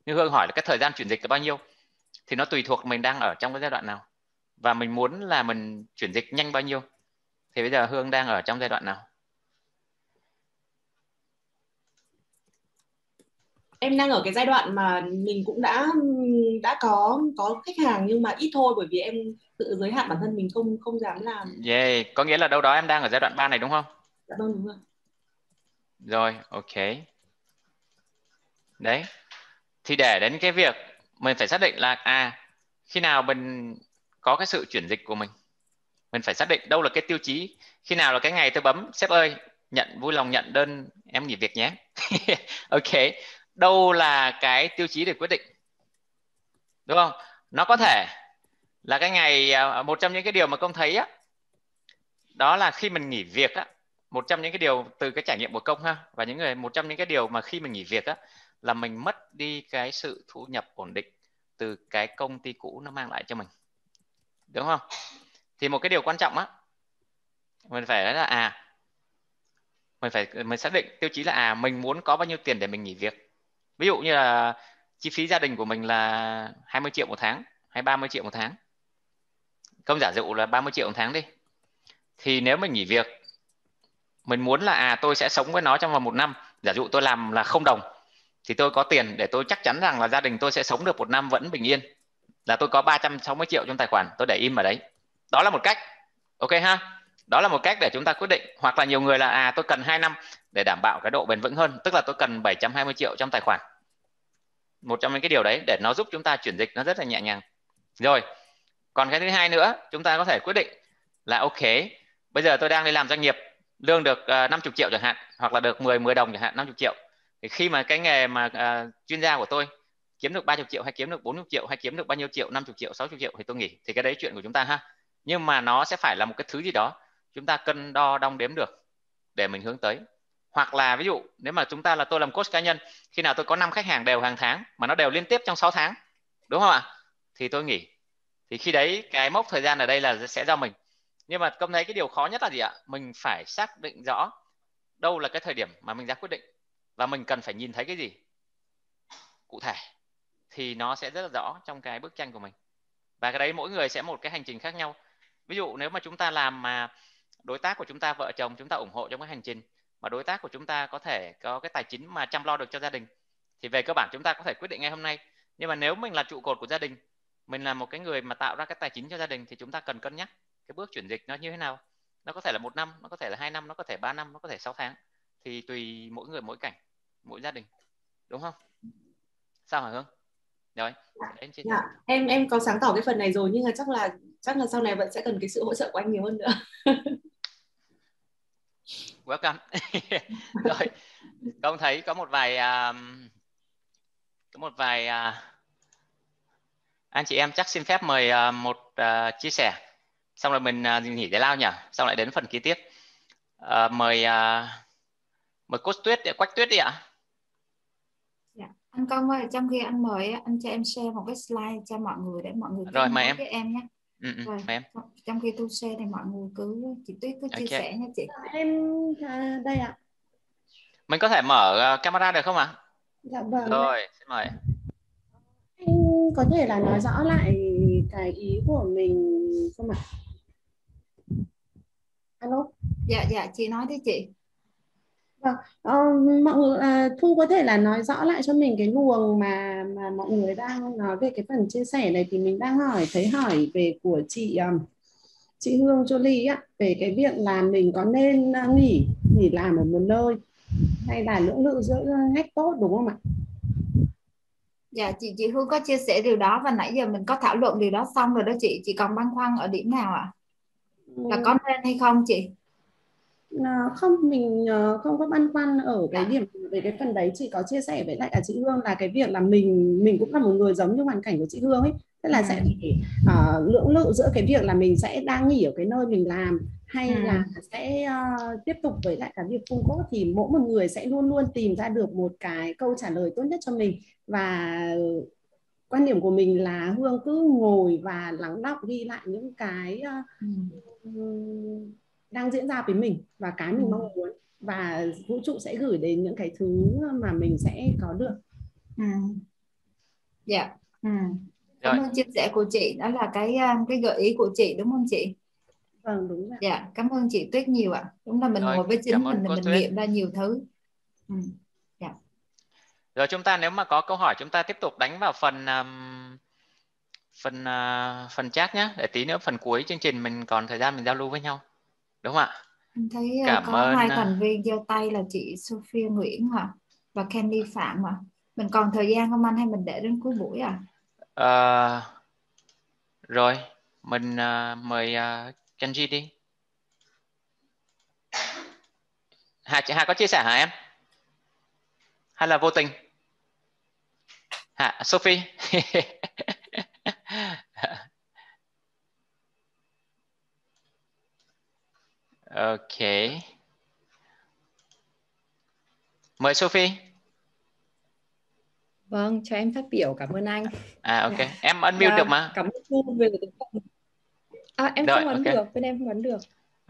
Như hương hỏi là cái thời gian chuyển dịch là bao nhiêu? Thì nó tùy thuộc mình đang ở trong cái giai đoạn nào. Và mình muốn là mình chuyển dịch nhanh bao nhiêu? Thì bây giờ hương đang ở trong giai đoạn nào? Em đang ở cái giai đoạn mà mình cũng đã đã có có khách hàng nhưng mà ít thôi bởi vì em tự giới hạn bản thân mình không không dám làm. Yeah, có nghĩa là đâu đó em đang ở giai đoạn 3 này đúng không? Dạ vâng đúng rồi. Rồi, ok. Đấy. Thì để đến cái việc mình phải xác định là à khi nào mình có cái sự chuyển dịch của mình mình phải xác định đâu là cái tiêu chí khi nào là cái ngày tôi bấm sếp ơi nhận vui lòng nhận đơn em nghỉ việc nhé ok đâu là cái tiêu chí để quyết định đúng không? Nó có thể là cái ngày à, một trong những cái điều mà công thấy á đó là khi mình nghỉ việc á một trong những cái điều từ cái trải nghiệm của công ha và những người một trong những cái điều mà khi mình nghỉ việc á là mình mất đi cái sự thu nhập ổn định từ cái công ty cũ nó mang lại cho mình đúng không? Thì một cái điều quan trọng á mình phải nói là à mình phải mình xác định tiêu chí là à mình muốn có bao nhiêu tiền để mình nghỉ việc ví dụ như là chi phí gia đình của mình là 20 triệu một tháng hay 30 triệu một tháng. Công giả dụ là 30 triệu một tháng đi. Thì nếu mình nghỉ việc, mình muốn là à tôi sẽ sống với nó trong vòng một năm. Giả dụ tôi làm là không đồng, thì tôi có tiền để tôi chắc chắn rằng là gia đình tôi sẽ sống được một năm vẫn bình yên. Là tôi có 360 triệu trong tài khoản, tôi để im ở đấy. Đó là một cách, ok ha? Đó là một cách để chúng ta quyết định. Hoặc là nhiều người là à tôi cần 2 năm để đảm bảo cái độ bền vững hơn. Tức là tôi cần 720 triệu trong tài khoản. Một trong những cái điều đấy để nó giúp chúng ta chuyển dịch nó rất là nhẹ nhàng. Rồi còn cái thứ hai nữa chúng ta có thể quyết định là ok bây giờ tôi đang đi làm doanh nghiệp lương được ờ, uh, 50 triệu chẳng hạn hoặc là được 10 10 đồng chẳng hạn 50 triệu. Thì khi mà cái nghề mà uh, chuyên gia của tôi kiếm được 30 triệu hay kiếm được 40 triệu hay kiếm được bao nhiêu triệu 50 triệu 60 triệu thì tôi nghỉ. Thì cái đấy chuyện của chúng ta ha. Nhưng mà nó sẽ phải là một cái thứ gì đó chúng ta cân đo đong đếm được để mình hướng tới hoặc là ví dụ, nếu mà chúng ta là tôi làm coach cá nhân, khi nào tôi có 5 khách hàng đều hàng tháng, mà nó đều liên tiếp trong 6 tháng, đúng không ạ? Thì tôi nghỉ. Thì khi đấy, cái mốc thời gian ở đây là sẽ do mình. Nhưng mà công thấy cái điều khó nhất là gì ạ? Mình phải xác định rõ đâu là cái thời điểm mà mình ra quyết định. Và mình cần phải nhìn thấy cái gì cụ thể thì nó sẽ rất là rõ trong cái bức tranh của mình. Và cái đấy mỗi người sẽ một cái hành trình khác nhau. Ví dụ, nếu mà chúng ta làm mà đối tác của chúng ta, vợ chồng chúng ta ủng hộ trong cái hành trình mà đối tác của chúng ta có thể có cái tài chính mà chăm lo được cho gia đình thì về cơ bản chúng ta có thể quyết định ngay hôm nay. Nhưng mà nếu mình là trụ cột của gia đình mình là một cái người mà tạo ra cái tài chính cho gia đình thì chúng ta cần cân nhắc cái bước chuyển dịch nó như thế nào. Nó có thể là một năm nó có thể là hai năm nó có thể ba năm nó có thể sáu tháng. Thì tùy mỗi người mỗi cảnh mỗi gia đình. Đúng không? Sao hả hương? Rồi em dạ, em em có sáng tỏ cái phần này rồi nhưng mà chắc là chắc là sau này vẫn sẽ cần cái sự hỗ trợ của anh nhiều hơn nữa. welcome. Rồi công thấy có một vài uh, có một vài uh, anh chị em chắc xin phép mời uh, một uh, chia sẻ. Xong rồi mình uh, nghỉ giải lao nhỉ? Xong lại đến phần kế tiếp. Uh, mời uh, mời cô tuyết quách tuyết đi ạ. Anh công ơi trong khi anh mời anh cho em share một cái slide cho mọi người để mọi người rồi mời em. với em nhé ừ, ừ, em. trong khi tôi share thì mọi người cứ chị tuyết cứ chia okay. sẻ nha chị. Em à, đây ạ. Mình có thể mở uh, camera được không ạ? Dạ vâng. Rồi xin mời. Anh có thể là nói rõ lại cái ý của mình không ạ? Alo. Dạ dạ chị nói đi chị Vâng, ờ, mọi người à, Thu có thể là nói rõ lại cho mình cái luồng mà mà mọi người đang nói về cái phần chia sẻ này thì mình đang hỏi thấy hỏi về của chị um, chị Hương Jolie á về cái việc là mình có nên uh, nghỉ nghỉ làm ở một nơi hay là lưỡng lự giữa ngách tốt đúng không ạ? Dạ chị chị Hương có chia sẻ điều đó và nãy giờ mình có thảo luận điều đó xong rồi đó chị chị còn băn khoăn ở điểm nào ạ? À? Là có nên hay không chị? À, không mình uh, không có băn khoăn ở cái điểm về cái phần đấy. Chị có chia sẻ với lại cả chị Hương là cái việc là mình mình cũng là một người giống như hoàn cảnh của chị Hương ấy. Tức là sẽ uh, lưỡng lự giữa cái việc là mình sẽ đang nghỉ ở cái nơi mình làm hay ừ. là sẽ uh, tiếp tục với lại cái việc full code thì mỗi một người sẽ luôn luôn tìm ra được một cái câu trả lời tốt nhất cho mình. Và quan điểm của mình là hương cứ ngồi và lắng đọng ghi lại những cái uh, ừ. Đang diễn ra với mình và cái mình ừ. mong muốn và vũ trụ sẽ gửi đến những cái thứ mà mình sẽ có được. Ừ. Dạ. Yeah. Ừ. Cảm ơn chia sẻ của chị đó là cái cái gợi ý của chị đúng không chị? Vâng đúng rồi. Dạ cảm ơn chị Tuyết nhiều ạ. Đúng là mình rồi, ngồi với chính mình mình, mình nghiệm ra nhiều thứ. Ừ. Dạ. Rồi chúng ta nếu mà có câu hỏi chúng ta tiếp tục đánh vào phần um, phần uh, phần chat nhé để tí nữa phần cuối chương trình mình còn thời gian mình giao lưu với nhau đúng không ạ? Em thấy uh, Cảm có ơn... hai thành viên giơ tay là chị Sophia Nguyễn hả? Và Candy Phạm hả? Mình còn thời gian không anh? Hay mình để đến cuối buổi à? Uh, rồi mình uh, mời uh, Kenji đi. Hà, Hà có chia sẻ hả em? Hay là vô tình? Hà, Sophie ok mời Sophie Vâng, cho em phát biểu cảm ơn anh. À ok, em unmute dạ, được mà. Cảm ơn về phần À, em Rồi, không ấn okay. được, bên em không ấn được.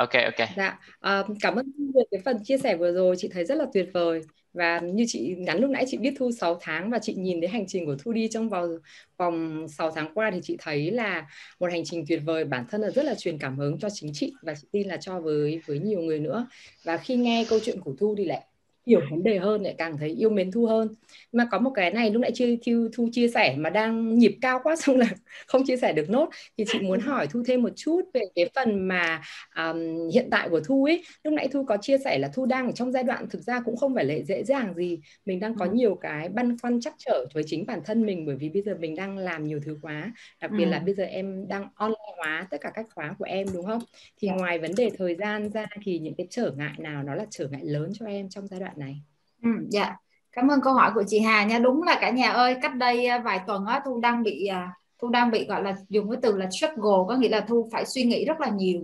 Ok, ok. Dạ, à, cảm ơn về cái phần chia sẻ vừa rồi, chị thấy rất là tuyệt vời. Và như chị ngắn lúc nãy chị biết Thu 6 tháng và chị nhìn thấy hành trình của Thu đi trong vòng vòng 6 tháng qua thì chị thấy là một hành trình tuyệt vời bản thân là rất là truyền cảm hứng cho chính chị và chị tin là cho với với nhiều người nữa. Và khi nghe câu chuyện của Thu thì lại hiểu vấn đề hơn lại càng thấy yêu mến thu hơn mà có một cái này lúc nãy chưa thu, thu chia sẻ mà đang nhịp cao quá xong là không chia sẻ được nốt thì chị muốn hỏi thu thêm một chút về cái phần mà um, hiện tại của thu ấy lúc nãy thu có chia sẻ là thu đang ở trong giai đoạn thực ra cũng không phải là dễ dàng gì mình đang có ừ. nhiều cái băn khoăn chắc trở với chính bản thân mình bởi vì bây giờ mình đang làm nhiều thứ quá đặc biệt ừ. là bây giờ em đang online hóa tất cả các khóa của em đúng không thì. Dạ. ngoài vấn đề thời gian ra thì những cái trở ngại nào nó là trở ngại lớn cho em trong giai đoạn này. Ừ, dạ. Cảm ơn câu hỏi của chị Hà nha. Đúng là cả nhà ơi cách đây à, vài tuần á thu đang bị à, thu đang bị gọi là dùng cái từ là struggle có nghĩa là thu phải suy nghĩ rất là nhiều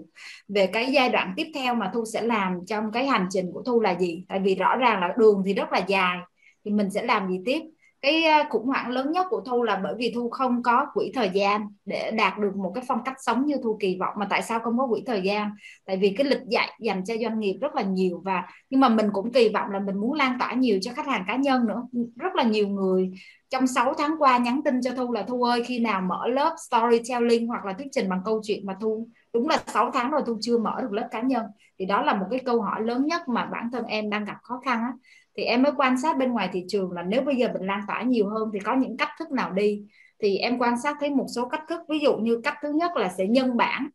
về cái giai đoạn tiếp theo mà thu sẽ làm trong cái hành trình của thu là gì. Tại vì rõ ràng là đường thì rất là dài thì mình sẽ làm gì tiếp? Cái ờ, khủng hoảng lớn nhất của thu là bởi vì thu không có quỹ thời gian để đạt được một cái phong cách sống như thu kỳ vọng. Mà tại sao không có quỹ thời gian? Tại vì cái lịch dạy dành cho doanh nghiệp rất là nhiều và, nhưng mà mình cũng kỳ vọng là mình muốn lan tỏa nhiều cho khách hàng cá nhân nữa. Rất là nhiều người trong 6 tháng qua nhắn tin cho thu là, thu ơi, khi nào mở lớp storytelling hoặc là thuyết trình bằng câu chuyện mà thu đúng là 6 tháng rồi thu chưa mở được lớp cá nhân. Thì đó là một cái câu hỏi lớn nhất mà bản thân em đang gặp khó khăn á thì em mới quan sát bên ngoài thị trường là nếu bây giờ mình lan tỏa nhiều hơn thì có những cách thức nào đi. Thì em quan sát thấy một số cách thức, ví dụ như cách thứ nhất là sẽ nhân bản.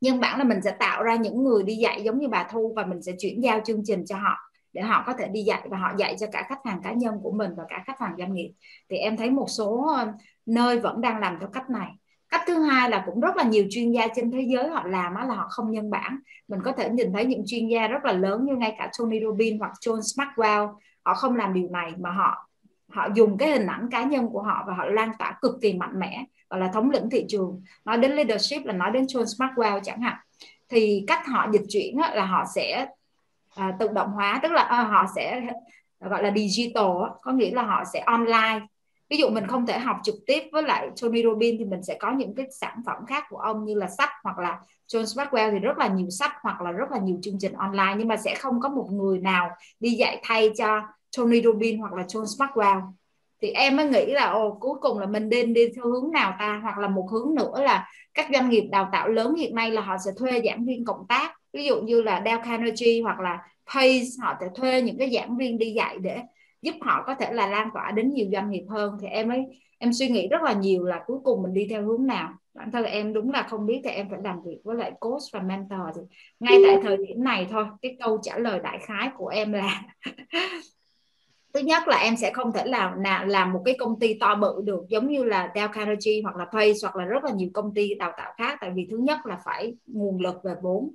Nhân bản là mình sẽ tạo ra những người đi dạy giống như bà thu và mình sẽ chuyển giao chương trình cho họ để họ có thể đi dạy và họ dạy cho cả khách hàng cá nhân của mình và cả khách hàng doanh nghiệp. Thì em thấy một số ờ, nơi vẫn đang làm theo cách này cách thứ hai là cũng rất là nhiều chuyên gia trên thế giới họ làm á là họ không nhân bản. Mình có thể nhìn thấy những chuyên gia rất là lớn như ngay cả Tony Robbins hoặc John Maxwell họ không làm điều này mà họ họ dùng cái hình ảnh cá nhân của họ và họ lan tỏa cực kỳ mạnh mẽ gọi là thống lĩnh thị trường. Nói đến leadership là nói đến John Maxwell chẳng hạn. Thì cách họ dịch chuyển là họ sẽ à, tự động hóa tức là à, họ sẽ gọi là digital có nghĩa là họ sẽ online ví dụ mình không thể học trực tiếp với lại Tony Robbins thì mình sẽ có những cái sản phẩm khác của ông như là sách hoặc là John Maxwell thì rất là nhiều sách hoặc là rất là nhiều chương trình online. Nhưng mà sẽ không có một người nào đi dạy thay cho Tony Robbins hoặc là John Maxwell. Thì em mới nghĩ là, ồ, cuối cùng là mình nên đi theo hướng nào ta? Hoặc là một hướng nữa là các doanh nghiệp đào tạo lớn hiện nay là họ sẽ thuê giảng viên cộng tác. Ví dụ như là Dell Carnegie hoặc là Pace, họ sẽ thuê những cái giảng viên đi dạy để giúp họ có thể là lan tỏa đến nhiều doanh nghiệp hơn. Thì em ấy, em suy nghĩ rất là nhiều là cuối cùng mình đi theo hướng nào. Bản thân em đúng là không biết thì em phải làm việc với lại coach và mentor thì ngay tại thời điểm này thôi. Cái câu trả lời đại khái của em là thứ nhất là em sẽ không thể làm nào làm một cái công ty to bự được, giống như là Dell Carnegie hoặc là Pace hoặc là rất là nhiều công ty đào tạo khác. Tại vì thứ nhất là phải nguồn lực về vốn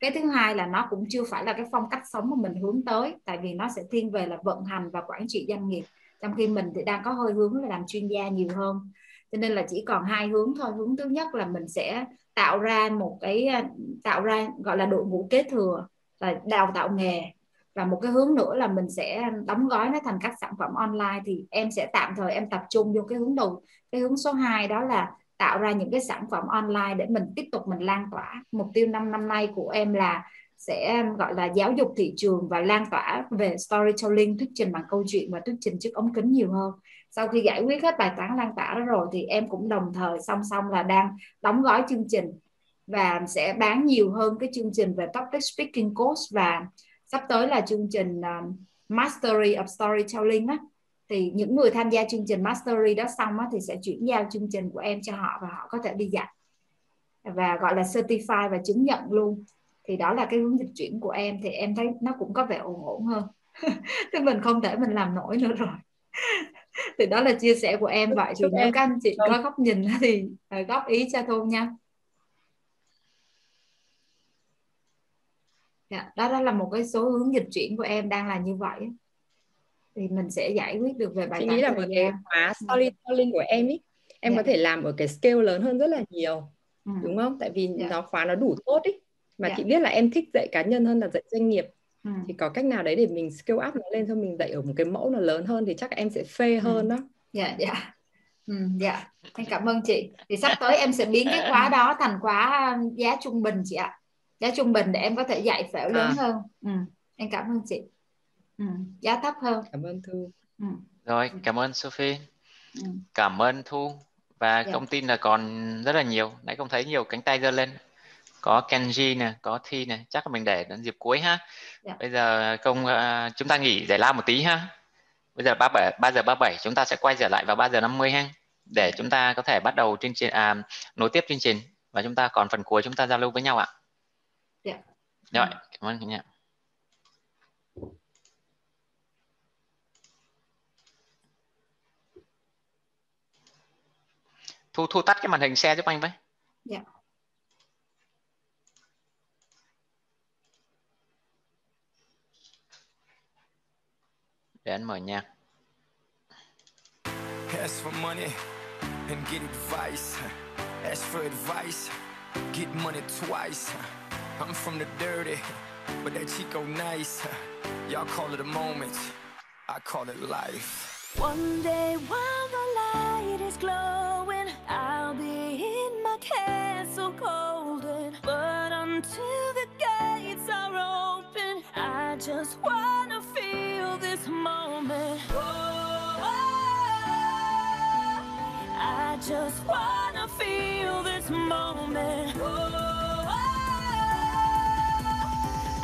cái thứ hai là nó cũng chưa phải là cái phong cách sống mà mình hướng tới, tại vì nó sẽ thiên về là vận hành và quản trị doanh nghiệp. Trong khi mình thì đang có hơi hướng là làm chuyên gia nhiều hơn. Cho nên là chỉ còn hai hướng thôi. Hướng thứ nhất là mình sẽ tạo ra một cái, tạo ra gọi là đội ngũ kế thừa, là đào tạo nghề. Và một cái hướng nữa là mình sẽ đóng gói nó thành các sản phẩm online thì em sẽ tạm thời em tập trung vô cái hướng đầu, cái hướng số 2 đó là tạo ra những cái sản phẩm online để mình tiếp tục mình lan tỏa. Mục tiêu năm năm nay của em là sẽ, gọi là, giáo dục thị trường và lan tỏa về storytelling, thuyết trình bằng câu chuyện và thuyết trình trước ống kính nhiều hơn. Sau khi giải quyết hết bài toán lan tỏa đó rồi thì em cũng đồng thời song song là đang đóng gói chương trình và sẽ bán nhiều hơn cái chương trình về public speaking course và sắp tới là chương trình ờ, Mastery of Storytelling á thì những người tham gia chương trình Mastery đó xong á, thì sẽ chuyển giao chương trình của em cho họ và họ có thể đi dạy và gọi là certify và chứng nhận luôn. Thì đó là cái hướng dịch chuyển của em thì em thấy nó cũng có vẻ ổn ổn hơn. Thì mình không thể mình làm nổi nữa rồi. Thì đó là chia sẻ của em vậy. Thì nếu các anh chị có góc nhìn thì à, góp ý cho thu nha. Dạ, đó đó là một cái số hướng dịch chuyển của em đang là như vậy thì mình sẽ giải quyết được về bài toán nghĩ là một cái khóa storytelling của em ý em yeah. có dạ. thể làm ở cái scale lớn hơn rất là nhiều ừ. đúng không tại vì yeah. Dạ. nó khóa nó đủ tốt ý mà yeah. chị biết là em thích dạy cá nhân hơn là dạy doanh nghiệp ừ. thì có cách nào đấy để mình scale up nó lên thôi mình dạy ở một cái mẫu nó lớn hơn thì chắc em sẽ phê ừ. hơn đó dạ dạ ừ, dạ em cảm ơn chị thì sắp tới em sẽ biến cái khóa đó thành khóa giá trung bình chị ạ giá trung bình để em có thể dạy phễu lớn à. hơn ừ, em cảm ơn chị ừ, giá thấp hơn cảm ơn thu ừ. rồi cảm ơn sophie ừ. cảm ơn thu và yeah. Dạ. thông tin là còn rất là nhiều nãy không thấy nhiều cánh tay giơ lên có Kenji nè có Thi nè chắc là mình để đến dịp cuối ha yeah. Dạ. bây giờ công uh, chúng ta nghỉ giải lao một tí ha bây giờ ba bảy ba giờ ba bảy chúng ta sẽ quay trở lại vào ba giờ năm mươi ha để chúng ta có thể bắt đầu chương trình à, nối tiếp chương trình và chúng ta còn phần cuối chúng ta giao lưu với nhau ạ yeah. rồi cảm ơn cả nhà thu thu tắt cái màn hình xe giúp anh với yeah. để anh mở nhạc Ask for money and get advice. Ask for advice, get money twice. I'm from the dirty, but that Chico nice. Y'all call it a moment, I call it life. One day while the light is glowing, just wanna feel this moment. Oh, I just wanna feel this moment. Oh,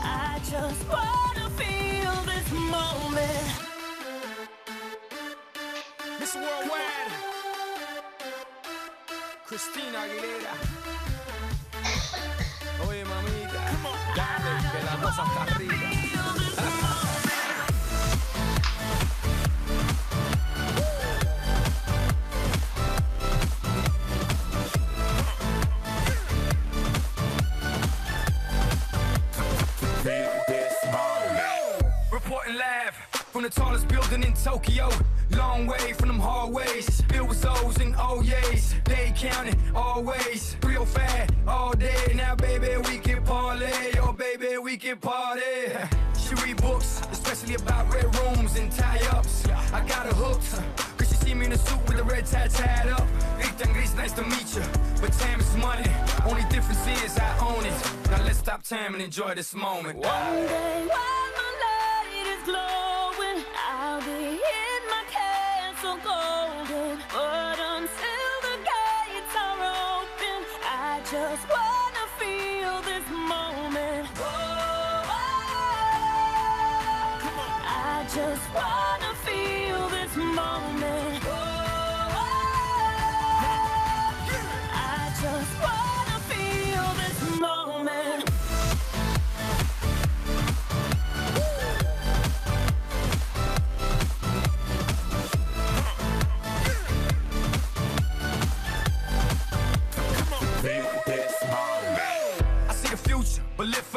I just wanna feel this moment. Miss Worldwide, Christina Aguilera. Oye, mamita, dale, que la cosa está rica. The tallest building in Tokyo, long way from them hallways. Filled with O's and oh O's, they counting always. Real fat all day. Now, baby, we can parlay. Oh, baby, we can party. She read books, especially about red rooms and tie-ups. I got her hooked. See me in a suit with a red tie tied up. Ethan nice to meet you. But time is money. Only difference is I own it. Now let's stop time and enjoy this moment. One day, while my light is glowing. just wanna feel this moment. Whoa, oh, oh, oh. I just wanna.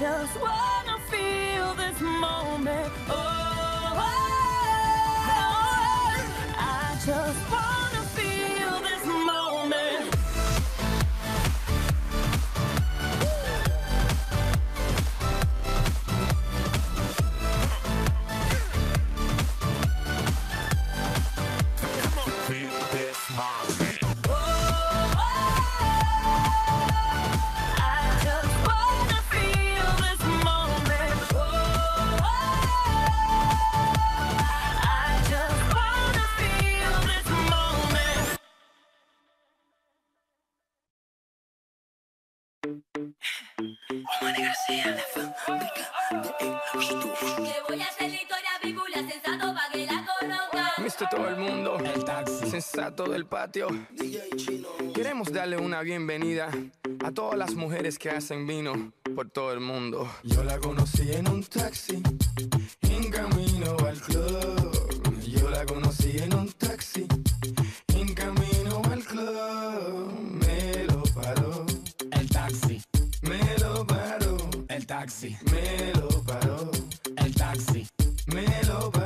just wanna feel this moment. Oh, oh, oh, oh. I just taxi sensato del patio. Queremos darle una bienvenida a todas las mujeres que hacen vino por todo el mundo. Yo la conocí en un taxi, en camino al club. Yo la conocí en un taxi, en camino al club. Me lo paró el taxi. Me lo paró el taxi. Me lo paró el taxi. Me lo paró.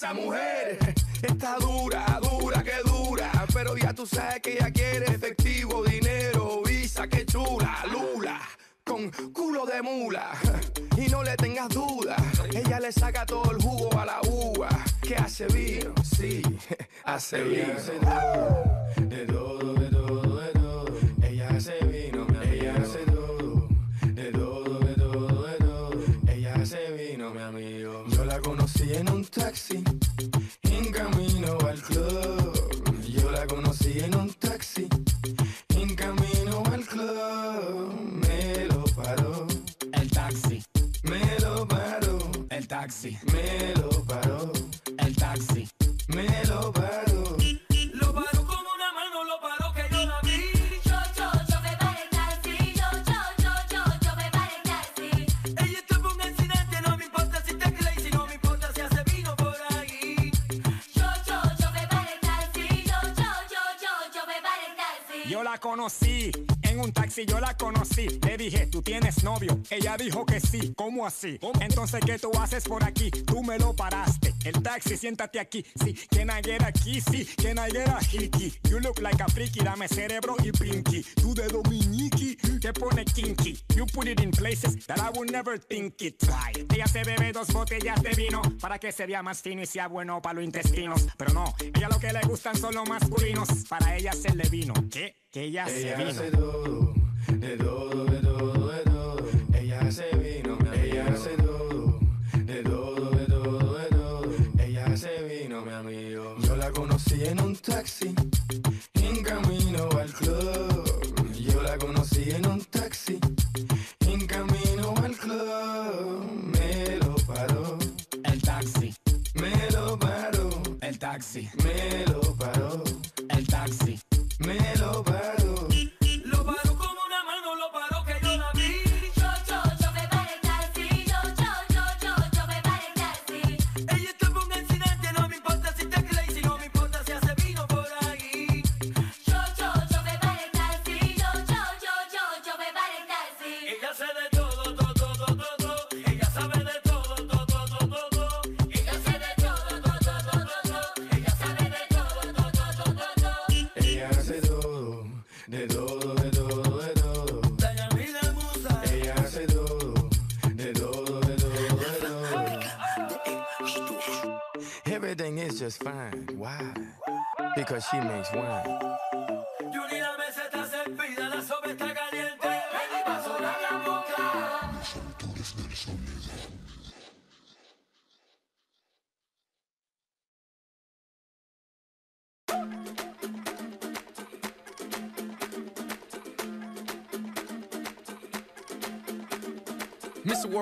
Esa mujer. Está dura, dura, que dura. Pero ya tú sabes que ella quiere efectivo, dinero, visa, que chula, lula. Con culo de mula y no le tengas duda, ella le saca todo el jugo a la uva. Que hace vino, sí, hace vino. De todo, de todo, de todo. Ella hace vino, en un taxi, en camino al club. Yo la conocí en un taxi, en camino al club. Me lo paró el taxi. Me lo paró el taxi. Me lo la conocí en un taxi, yo la conocí. Le dije, ¿tú tienes novio? Ella dijo que sí. ¿Cómo así? Entonces, ¿qué tú haces por aquí? Tú me lo paraste. El taxi, siéntate aquí. Sí, can I get a kiss? Sí, can I get a hickey? You look like a freaky, dame cerebro y pinky. Tú de dominiki, te pone kinky. You put it in places that I would never think it. Try. Ella se bebe dos botellas de vino para que se vea más fino y sea bueno para los intestinos. Pero no, ella lo que le gustan son los masculinos. Para ella hacerle vino. ¿Qué? Que ella se Ella vino. hace todo, de todo, de todo, de todo. Ella hace vino, ella hace todo, de todo, de todo, de todo. Ella hace vino, mi amigo. Yo la conocí en un taxi, en camino al club. Yo la conocí en un taxi, en camino al club. Me lo paró el taxi. Me lo paró el taxi. Me lo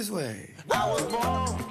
This way. I was born.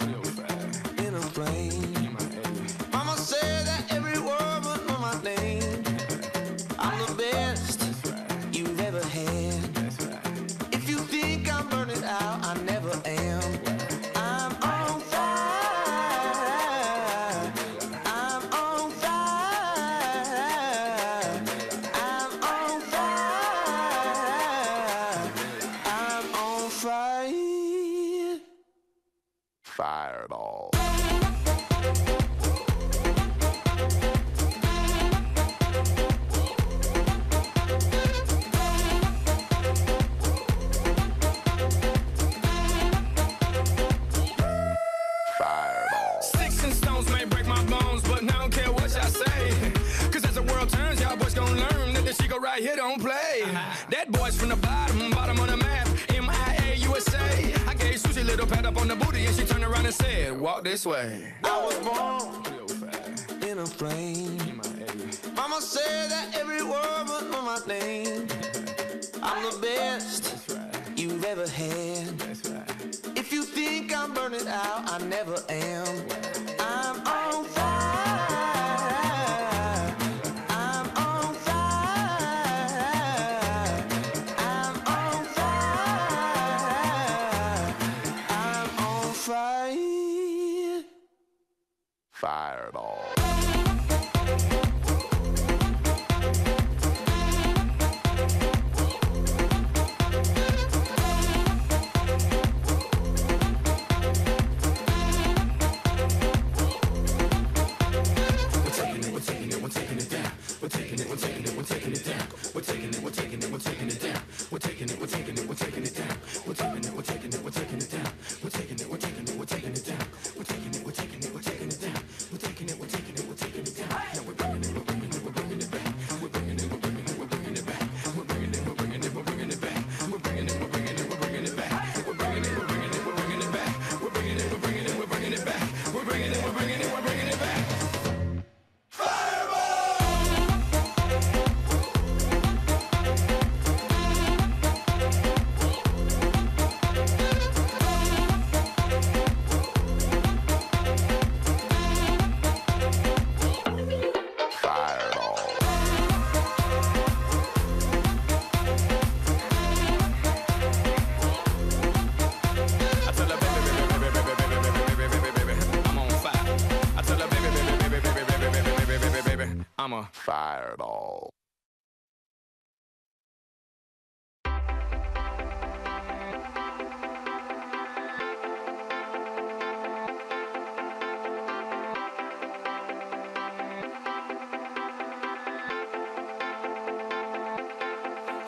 Fire it all.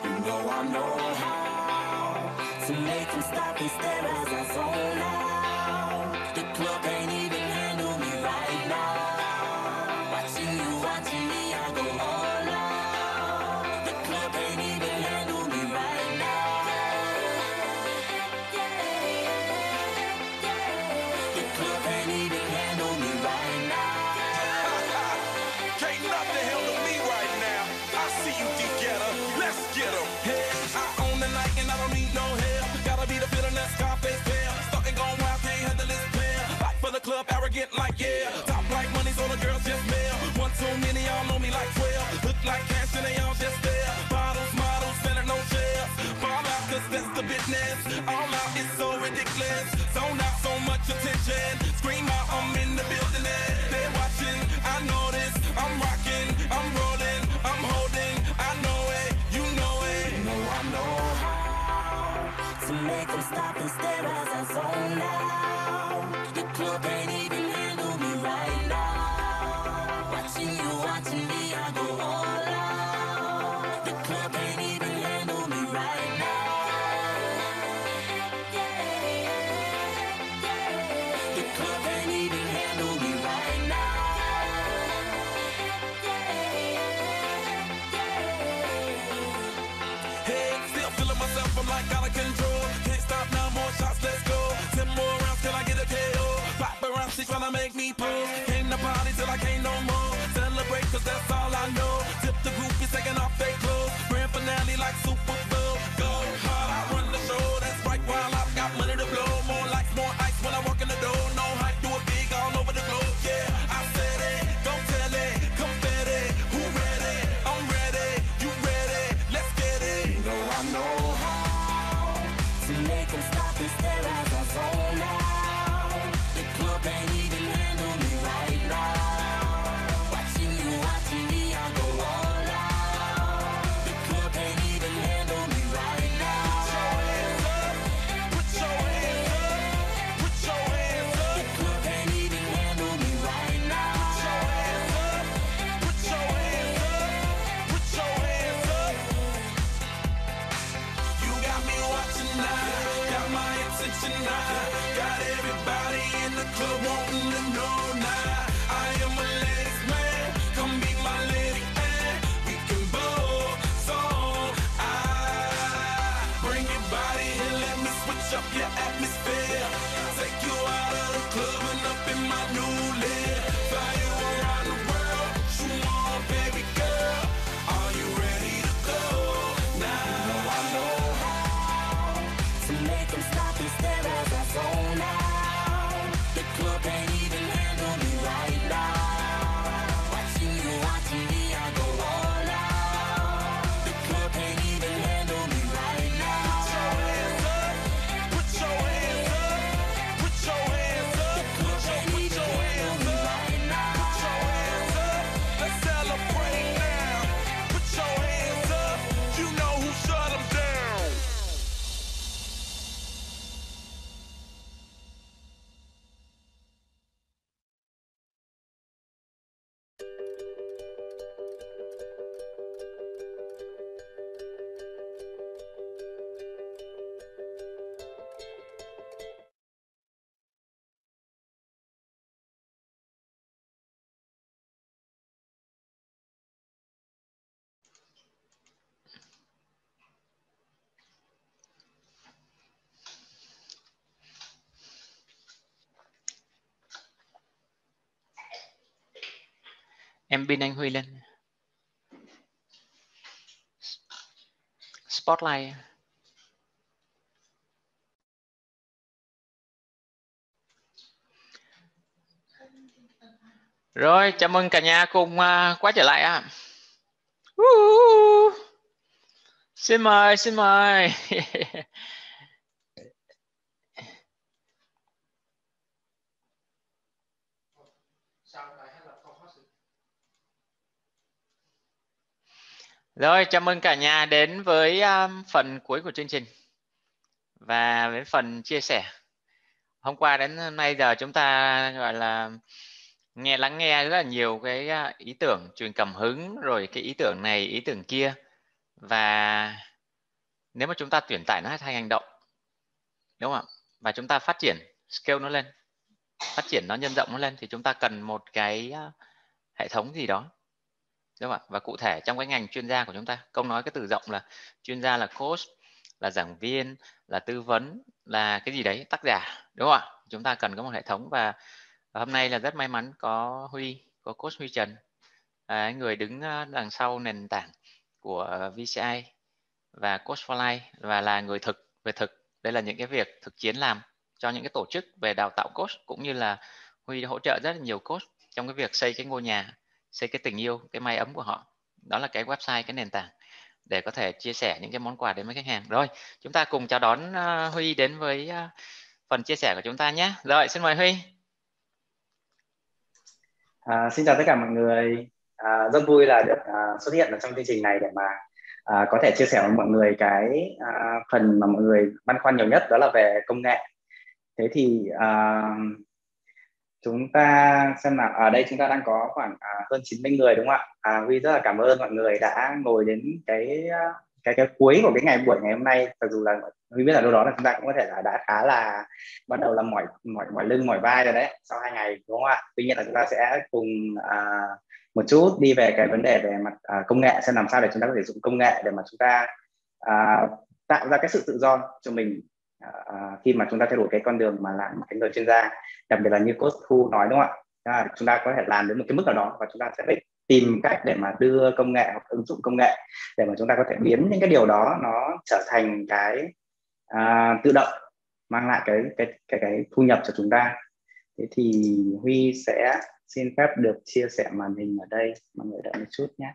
You know I know how to make them stop and stare as I like cash and they all just there. Bottles, models, selling no shares. Fall out, cause that's the business. All out is so ridiculous. Zone out so much attention. Scream out, I'm in the building. and They're watching, I know this. I'm rocking, I'm rolling, I'm holding. I know it, you know it. You know I know how to make them stop and stare as I zone out. Em pin anh Huy lên. Spotlight. Rồi chào mừng cả nhà cùng uh, quay trở lại ạ. Uh. xin mời xin mời. Rồi, chào mừng cả nhà đến với um, phần cuối của chương trình và với phần chia sẻ. Hôm qua đến hôm nay giờ chúng ta gọi là nghe lắng nghe rất là nhiều cái uh, ý tưởng truyền cảm hứng rồi cái ý tưởng này, ý tưởng kia và nếu mà chúng ta tuyển tải nó thành hành động đúng không ạ? Và chúng ta phát triển scale nó lên, phát triển nó nhân rộng nó lên thì chúng ta cần một cái uh, hệ thống gì đó đúng không ạ và cụ thể trong cái ngành chuyên gia của chúng ta công nói cái từ rộng là chuyên gia là coach là giảng viên là tư vấn là cái gì đấy tác giả. Đúng không ạ? Chúng ta cần có một hệ thống và hôm nay là rất may mắn có Huy có coach Huy Trần à, người đứng à, đằng sau nền tảng của VCI và coach for life và là người thực về thực. Đây là những cái việc thực chiến làm cho những cái tổ chức về đào tạo coach cũng như là Huy hỗ trợ rất là nhiều coach trong cái việc xây cái ngôi nhà xây cái tình yêu cái may ấm của họ đó là cái website cái nền tảng để có thể chia sẻ những cái món quà đến với khách hàng rồi chúng ta cùng chào đón ờ, Huy đến với ờ, phần chia sẻ của chúng ta nhé rồi xin mời Huy À, xin chào tất cả mọi người. À, rất vui là được à, xuất hiện ở trong chương trình này để mà à, có thể chia sẻ với mọi người cái à, phần mà mọi người băn khoăn nhiều nhất đó là về công nghệ. Thế thì à, chúng ta xem nào ở đây chúng ta đang có khoảng à, hơn 90 người đúng không ạ? À, Huy rất là cảm ơn mọi người đã ngồi đến cái à, cái cái cuối của cái ngày buổi ngày hôm nay. Mặc dù là Huy biết là đâu đó là chúng ta cũng có thể là đã khá là bắt đầu là mỏi mỏi mỏi lưng mỏi vai rồi đấy sau hai ngày đúng không ạ? Tuy nhiên là chúng ta sẽ cùng à, một chút đi về cái vấn đề về mặt à, công nghệ xem làm sao để chúng ta có thể dùng công nghệ để mà chúng ta à, tạo ra cái sự tự do cho mình à, khi mà chúng ta thay đổi cái con đường mà làm cái người chuyên gia đặc biệt là như coach thu nói đúng không ạ? À, chúng ta có thể làm đến một cái mức nào đó và chúng ta sẽ phải tìm cách để mà đưa công nghệ hoặc ứng dụng công nghệ để mà chúng ta có thể biến những cái điều đó nó trở thành cái à, tự động mang lại cái cái cái cái thu nhập cho chúng ta. Thế thì huy sẽ xin phép được chia sẻ màn hình ở đây. Mọi người đợi một chút nhé.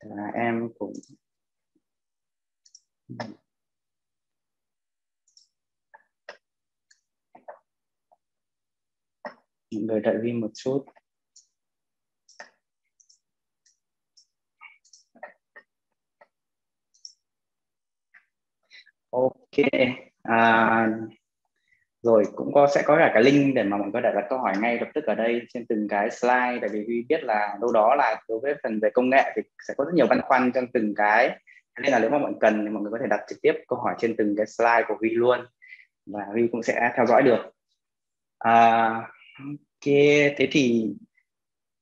Là em cũng mọi người đợi Vi một chút. Ok à, rồi cũng có sẽ có cả cái link để mà mọi người có đặt câu hỏi ngay lập tức ở đây trên từng cái slide tại vì Vi biết là đâu đó là đối với phần về công nghệ thì sẽ có rất nhiều băn khoăn trong từng cái. Nên là nếu mà mọi người cần thì mọi người có thể đặt trực tiếp câu hỏi trên từng cái slide của Vi luôn và Vi cũng sẽ theo dõi được. À, ok thế thì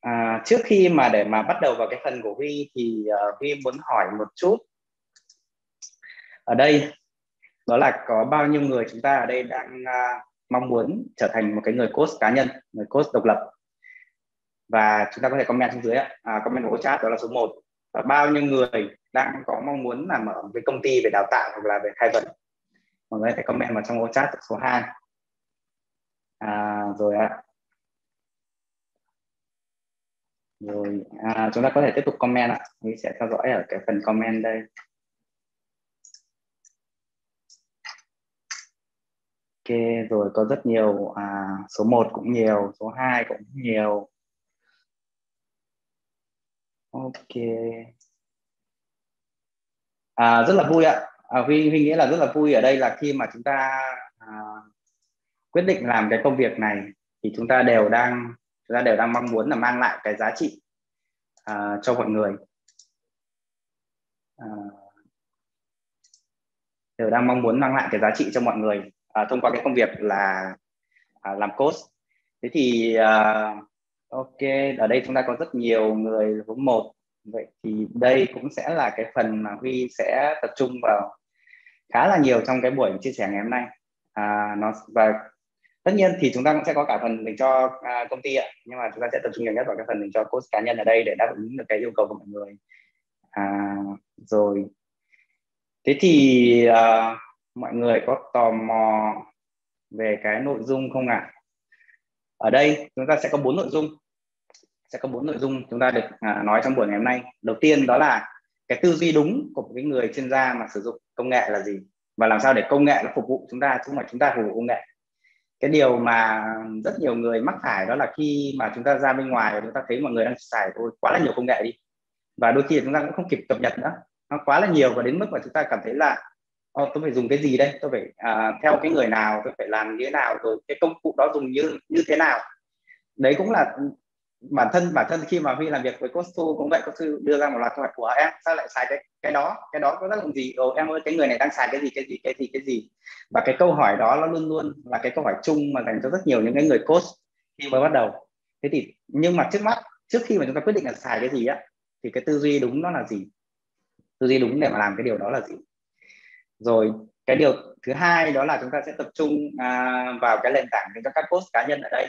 à, trước khi mà để mà bắt đầu vào cái phần của Huy thì uh, Huy muốn hỏi một chút. Ở đây đó là có bao nhiêu người chúng ta ở đây đang uh, mong muốn trở thành một cái người coach cá nhân người coach độc lập? Và chúng ta có thể comment xuống dưới à, comment của chat đó là số 1 và bao nhiêu người đang có mong muốn làm ở một cái công ty về đào tạo hoặc là về khai vấn? Mọi người hãy comment vào trong ô chat số 2 à, rồi ạ. Rồi à, chúng ta có thể tiếp tục comment ạ. Mình sẽ theo dõi ở cái phần comment đây. Ok rồi có rất nhiều à, số 1 cũng nhiều số 2 cũng nhiều. Ok. À, rất là vui ạ. À, huy huy nghĩ là rất là vui ở đây là khi mà chúng ta à, quyết định làm cái công việc này thì chúng ta đều đang chúng ta đều đang mong muốn là mang lại cái giá trị uh, cho mọi người. Uh, đều đang mong muốn mang lại cái giá trị cho mọi người uh, thông qua cái công việc là uh, làm coach. Thế thì uh, ok ở đây chúng ta có rất nhiều người số một. Vậy thì đây cũng sẽ là cái phần mà huy sẽ tập trung vào khá là nhiều trong cái buổi chia sẻ ngày hôm nay. À, nó và tất nhiên thì chúng ta cũng sẽ có cả phần dành cho uh, công ty ạ. Nhưng mà chúng ta sẽ tập trung nhiều nhất vào cái phần dành cho coach cá nhân ở đây để đáp ứng được cái yêu cầu của mọi người. À, rồi. Thế thì uh, mọi người có tò mò về cái nội dung không ạ? À? ở đây chúng ta sẽ có bốn nội dung. Sẽ có bốn nội dung chúng ta được uh, nói trong buổi ngày hôm nay. Đầu tiên đó là cái tư duy đúng của một cái người chuyên gia mà sử dụng công nghệ là gì? Và làm sao để công nghệ nó phục vụ chúng ta chứ không phải chúng ta phục vụ công nghệ? Cái điều mà rất nhiều người mắc phải đó là khi mà chúng ta ra bên ngoài và chúng ta thấy mọi người đang xài thôi quá là nhiều công nghệ đi. Và đôi khi chúng ta cũng không kịp cập nhật nữa. Nó quá là nhiều và đến mức mà chúng ta cảm thấy là oh, tôi phải dùng cái gì đây? Tôi phải uh, theo cái người nào? Tôi phải làm như thế nào? Rồi cái công cụ đó dùng như như thế nào? Đấy cũng là bản thân bản thân khi mà huy làm việc với coach cũng vậy coach đưa ra một loạt câu hỏi của em sao lại xài cái cái đó? Cái đó có tác dụng gì? Ồ em ơi cái người này đang xài cái gì cái gì cái gì cái gì? Và cái câu hỏi đó nó luôn luôn là cái câu hỏi chung mà dành cho rất nhiều những cái người coach khi mới bắt đầu. Thế thì nhưng mà trước mắt trước khi mà chúng ta quyết định là xài cái gì á thì cái tư duy đúng nó là gì? Tư duy đúng để mà làm cái điều đó là gì? Rồi cái điều thứ hai đó là chúng ta sẽ tập trung à, vào cái nền tảng cho các coach cá nhân ở đây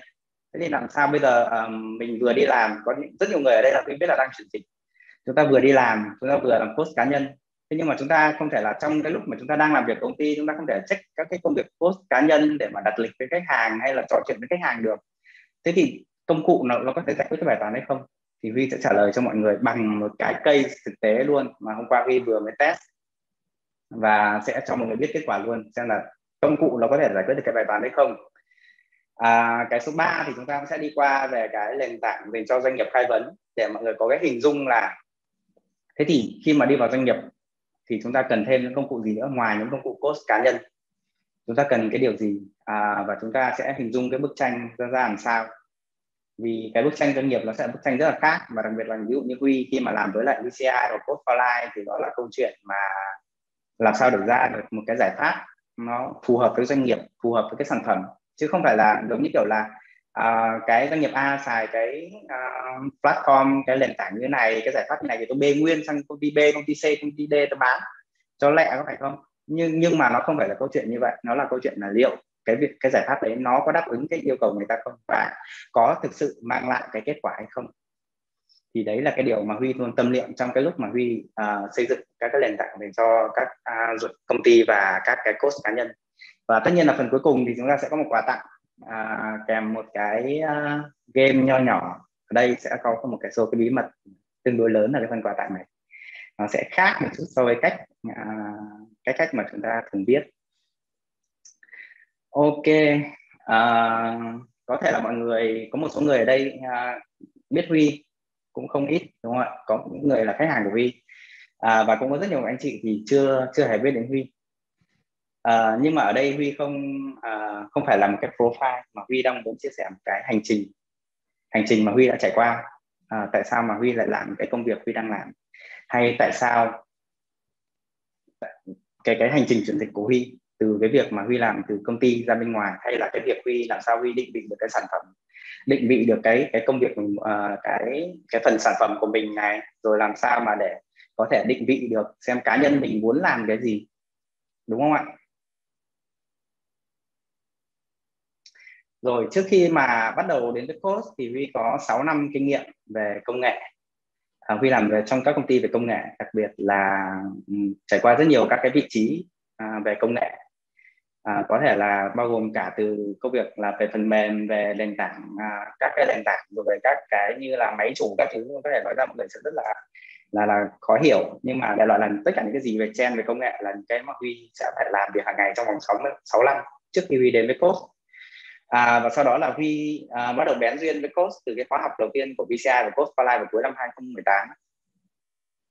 thế thì làm sao bây giờ um, mình vừa đi làm có rất nhiều người ở đây là tôi biết là đang chuyển dịch. Chúng ta vừa đi làm chúng ta vừa làm post cá nhân. Thế nhưng mà chúng ta không thể là trong cái lúc mà chúng ta đang làm việc công ty chúng ta không thể check các cái công việc post cá nhân để mà đặt lịch với khách hàng hay là trò chuyện với khách hàng được. Thế thì công cụ nó, nó có thể giải quyết cái bài toán hay không? Thì Huy sẽ trả lời cho mọi người bằng một cái cây thực tế luôn mà hôm qua Huy vừa mới test. Và sẽ cho mọi người biết kết quả luôn xem là công cụ nó có thể giải quyết được cái bài toán hay không à, cái số 3 thì chúng ta sẽ đi qua về cái nền tảng dành cho doanh nghiệp khai vấn để mọi người có cái hình dung là thế thì khi mà đi vào doanh nghiệp thì chúng ta cần thêm những công cụ gì nữa ngoài những công cụ cost cá nhân? Chúng ta cần cái điều gì? À, và chúng ta sẽ hình dung cái bức tranh ra ra làm sao? Vì cái bức tranh doanh nghiệp nó sẽ là bức tranh rất là khác và đặc biệt là ví dụ như Huy khi mà làm với lại VCI hoặc Code for Life thì đó là câu chuyện mà làm sao để ra được một cái giải pháp nó phù hợp với doanh nghiệp phù hợp với cái sản phẩm chứ không phải là giống như kiểu là uh, cái doanh nghiệp A xài cái uh, platform cái nền tảng như thế này cái giải pháp như này thì tôi bê nguyên sang công ty B công ty C công ty D tôi bán cho lẹ có phải không? Nhưng nhưng mà nó không phải là câu chuyện như vậy nó là câu chuyện là liệu cái việc cái giải pháp đấy nó có đáp ứng cái yêu cầu người ta không và có thực sự mang lại cái kết quả hay không? Thì đấy là cái điều mà Huy luôn tâm niệm trong cái lúc mà Huy uh, xây dựng các cái nền tảng dành cho các uh, công ty và các cái coach cá nhân và tất nhiên là phần cuối cùng thì chúng ta sẽ có một quà tặng à, kèm một cái uh, game nho nhỏ. Ở đây sẽ có một cái số cái bí mật tương đối lớn ở cái phần quà tặng này. Nó sẽ khác một chút so với cách à, cái cách mà chúng ta thường biết. Ok à, có thể là mọi người có một số người ở đây à, biết Huy cũng không ít đúng không ạ? Có những người là khách hàng của Huy. À, và cũng có rất nhiều anh chị thì chưa chưa hề biết đến Huy à, nhưng mà ở đây Huy không à, không phải là một cái profile mà Huy đang muốn chia sẻ một cái hành trình hành trình mà Huy đã trải qua. À, tại sao mà Huy lại làm cái công việc Huy đang làm? Hay tại sao cái cái hành trình chuyển dịch của Huy từ cái việc mà Huy làm từ công ty ra bên ngoài hay là cái việc Huy làm sao Huy định vị được cái sản phẩm định vị được cái cái công việc uh, cái cái phần sản phẩm của mình này rồi làm sao mà để có thể định vị được xem cá nhân mình muốn làm cái gì? Đúng không ạ? Rồi trước khi mà bắt đầu đến với coach thì Huy có 6 năm kinh nghiệm về công nghệ. À, Huy làm về trong các công ty về công nghệ đặc biệt là um, trải qua rất nhiều các cái vị trí à, về công nghệ. À, có thể là bao gồm cả từ công việc là về phần mềm về nền tảng à, các cái nền tảng rồi về các cái như là máy chủ các thứ có thể nói ra mọi người sẽ rất là là là khó hiểu. Nhưng mà đại loại là tất cả những cái gì về trend về công nghệ là những cái mà Huy sẽ phải làm việc hàng ngày trong vòng 6, 6 năm trước khi Huy đến với Coach à, và sau đó là Huy à, bắt đầu bén duyên với Coach từ cái khóa học đầu tiên của VCI và Coach for vào cuối năm 2018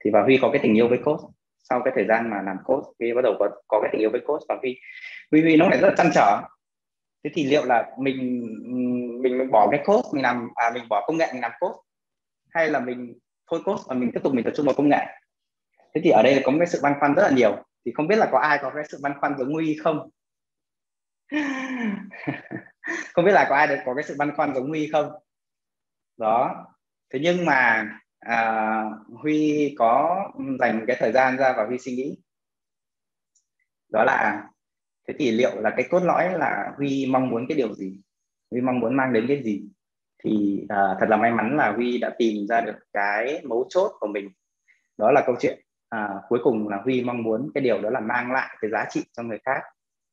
thì và Huy có cái tình yêu với Coach. Sau cái thời gian mà làm coach Huy bắt đầu có có cái tình yêu với coach và Huy Huy Huy nó lại rất là chăn trở. Thế thì liệu là mình mình bỏ cái coach mình làm à mình bỏ công nghệ mình làm coach? Hay là mình thôi coach và mình tiếp tục mình tập trung vào công nghệ? Thế thì ở đây có một cái sự băn khoăn rất là nhiều. Thì không biết là có ai có cái sự băn khoăn giống Huy không? không biết là có ai có cái sự băn khoăn giống Huy không? Đó. Thế nhưng mà à, Huy có dành cái thời gian ra và Huy suy nghĩ. Đó là thế thì liệu là cái cốt lõi là Huy mong muốn cái điều gì? Huy mong muốn mang đến cái gì? Thì à, thật là may mắn là Huy đã tìm ra được cái mấu chốt của mình. Đó là câu chuyện à, cuối cùng là Huy mong muốn cái điều đó là mang lại cái giá trị cho người khác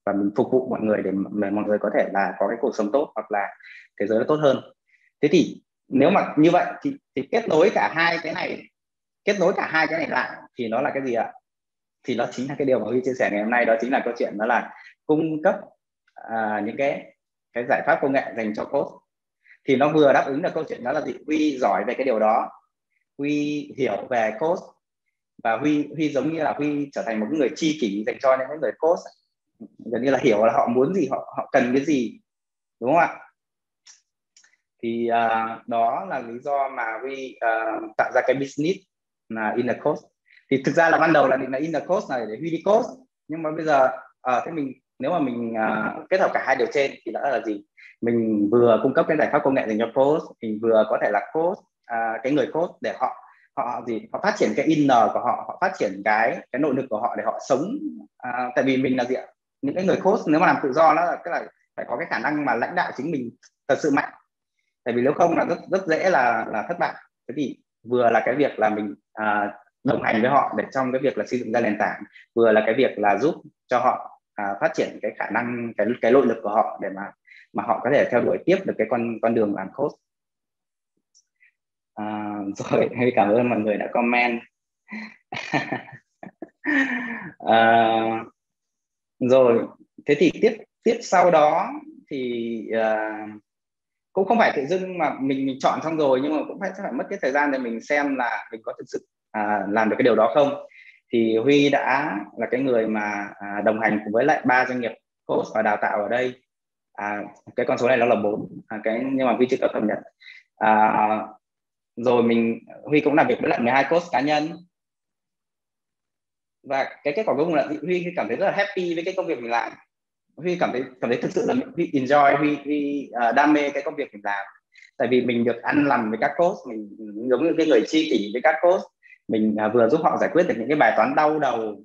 và mình phục vụ mọi người để mọi người có thể là có cái cuộc sống tốt hoặc là thế giới nó tốt hơn. Thế thì nếu mà như vậy thì, thì kết nối cả hai cái này kết nối cả hai cái này lại thì nó là cái gì ạ? Thì nó chính là cái điều mà Huy chia sẻ ngày hôm nay đó chính là câu chuyện đó là cung cấp à, những cái cái giải pháp công nghệ dành cho code. Thì nó vừa đáp ứng được câu chuyện đó là gì? Huy giỏi về cái điều đó. Huy hiểu về code. Và Huy Huy giống như là Huy trở thành một người chi kỷ dành cho những người code gần như là hiểu là họ muốn gì họ họ cần cái gì đúng không ạ? Thì uh, đó là lý do mà Huy uh, tạo ra cái business là in the cost thì thực ra là ban đầu là định là in the cost này để Huy đi cost nhưng mà bây giờ uh, thế mình nếu mà mình uh, kết hợp cả hai điều trên thì đó là gì? Mình vừa cung cấp cái giải pháp công nghệ dành cho cost mình vừa có thể là cost uh, cái người cost để họ họ gì? Họ phát triển cái inner của họ họ phát triển cái cái nội lực của họ để họ sống uh, tại vì mình là gì ạ? Những cái người coach nếu mà làm tự do đó là cái là phải có cái khả năng mà lãnh đạo chính mình thật sự mạnh. Tại vì nếu không là rất rất dễ là là thất bại. Thế thì vừa là cái việc là mình à, đồng hành với họ để trong cái việc là xây dựng ra nền tảng vừa là cái việc là giúp cho họ à, phát triển cái khả năng cái cái nội lực của họ để mà mà họ có thể theo đuổi tiếp được cái con con đường làm coach. À, rồi cảm ơn mọi người đã comment. À, rồi thế thì tiếp tiếp sau đó thì uh, cũng không phải tự dưng mà mình mình chọn xong rồi nhưng mà cũng phải phải mất cái thời gian để mình xem là mình có thực sự à, làm được cái điều đó không. Thì Huy đã là cái người mà à, đồng hành cùng với lại ba doanh nghiệp coach và đào tạo ở đây. À, cái con số này nó là bốn à, cái nhưng mà Huy chưa có cập nhật. À, rồi mình Huy cũng làm việc với lại 12 coach cá nhân và cái kết quả cuối cùng là Huy cảm thấy rất là happy với cái công việc mình làm. Huy cảm thấy cảm thấy thực sự là Huy enjoy Huy, Huy uh, đam mê cái công việc mình làm. Tại vì mình được ăn làm với các coach mình giống như cái người chi kỷ với các coach. Mình uh, vừa giúp họ giải quyết được những cái bài toán đau đầu.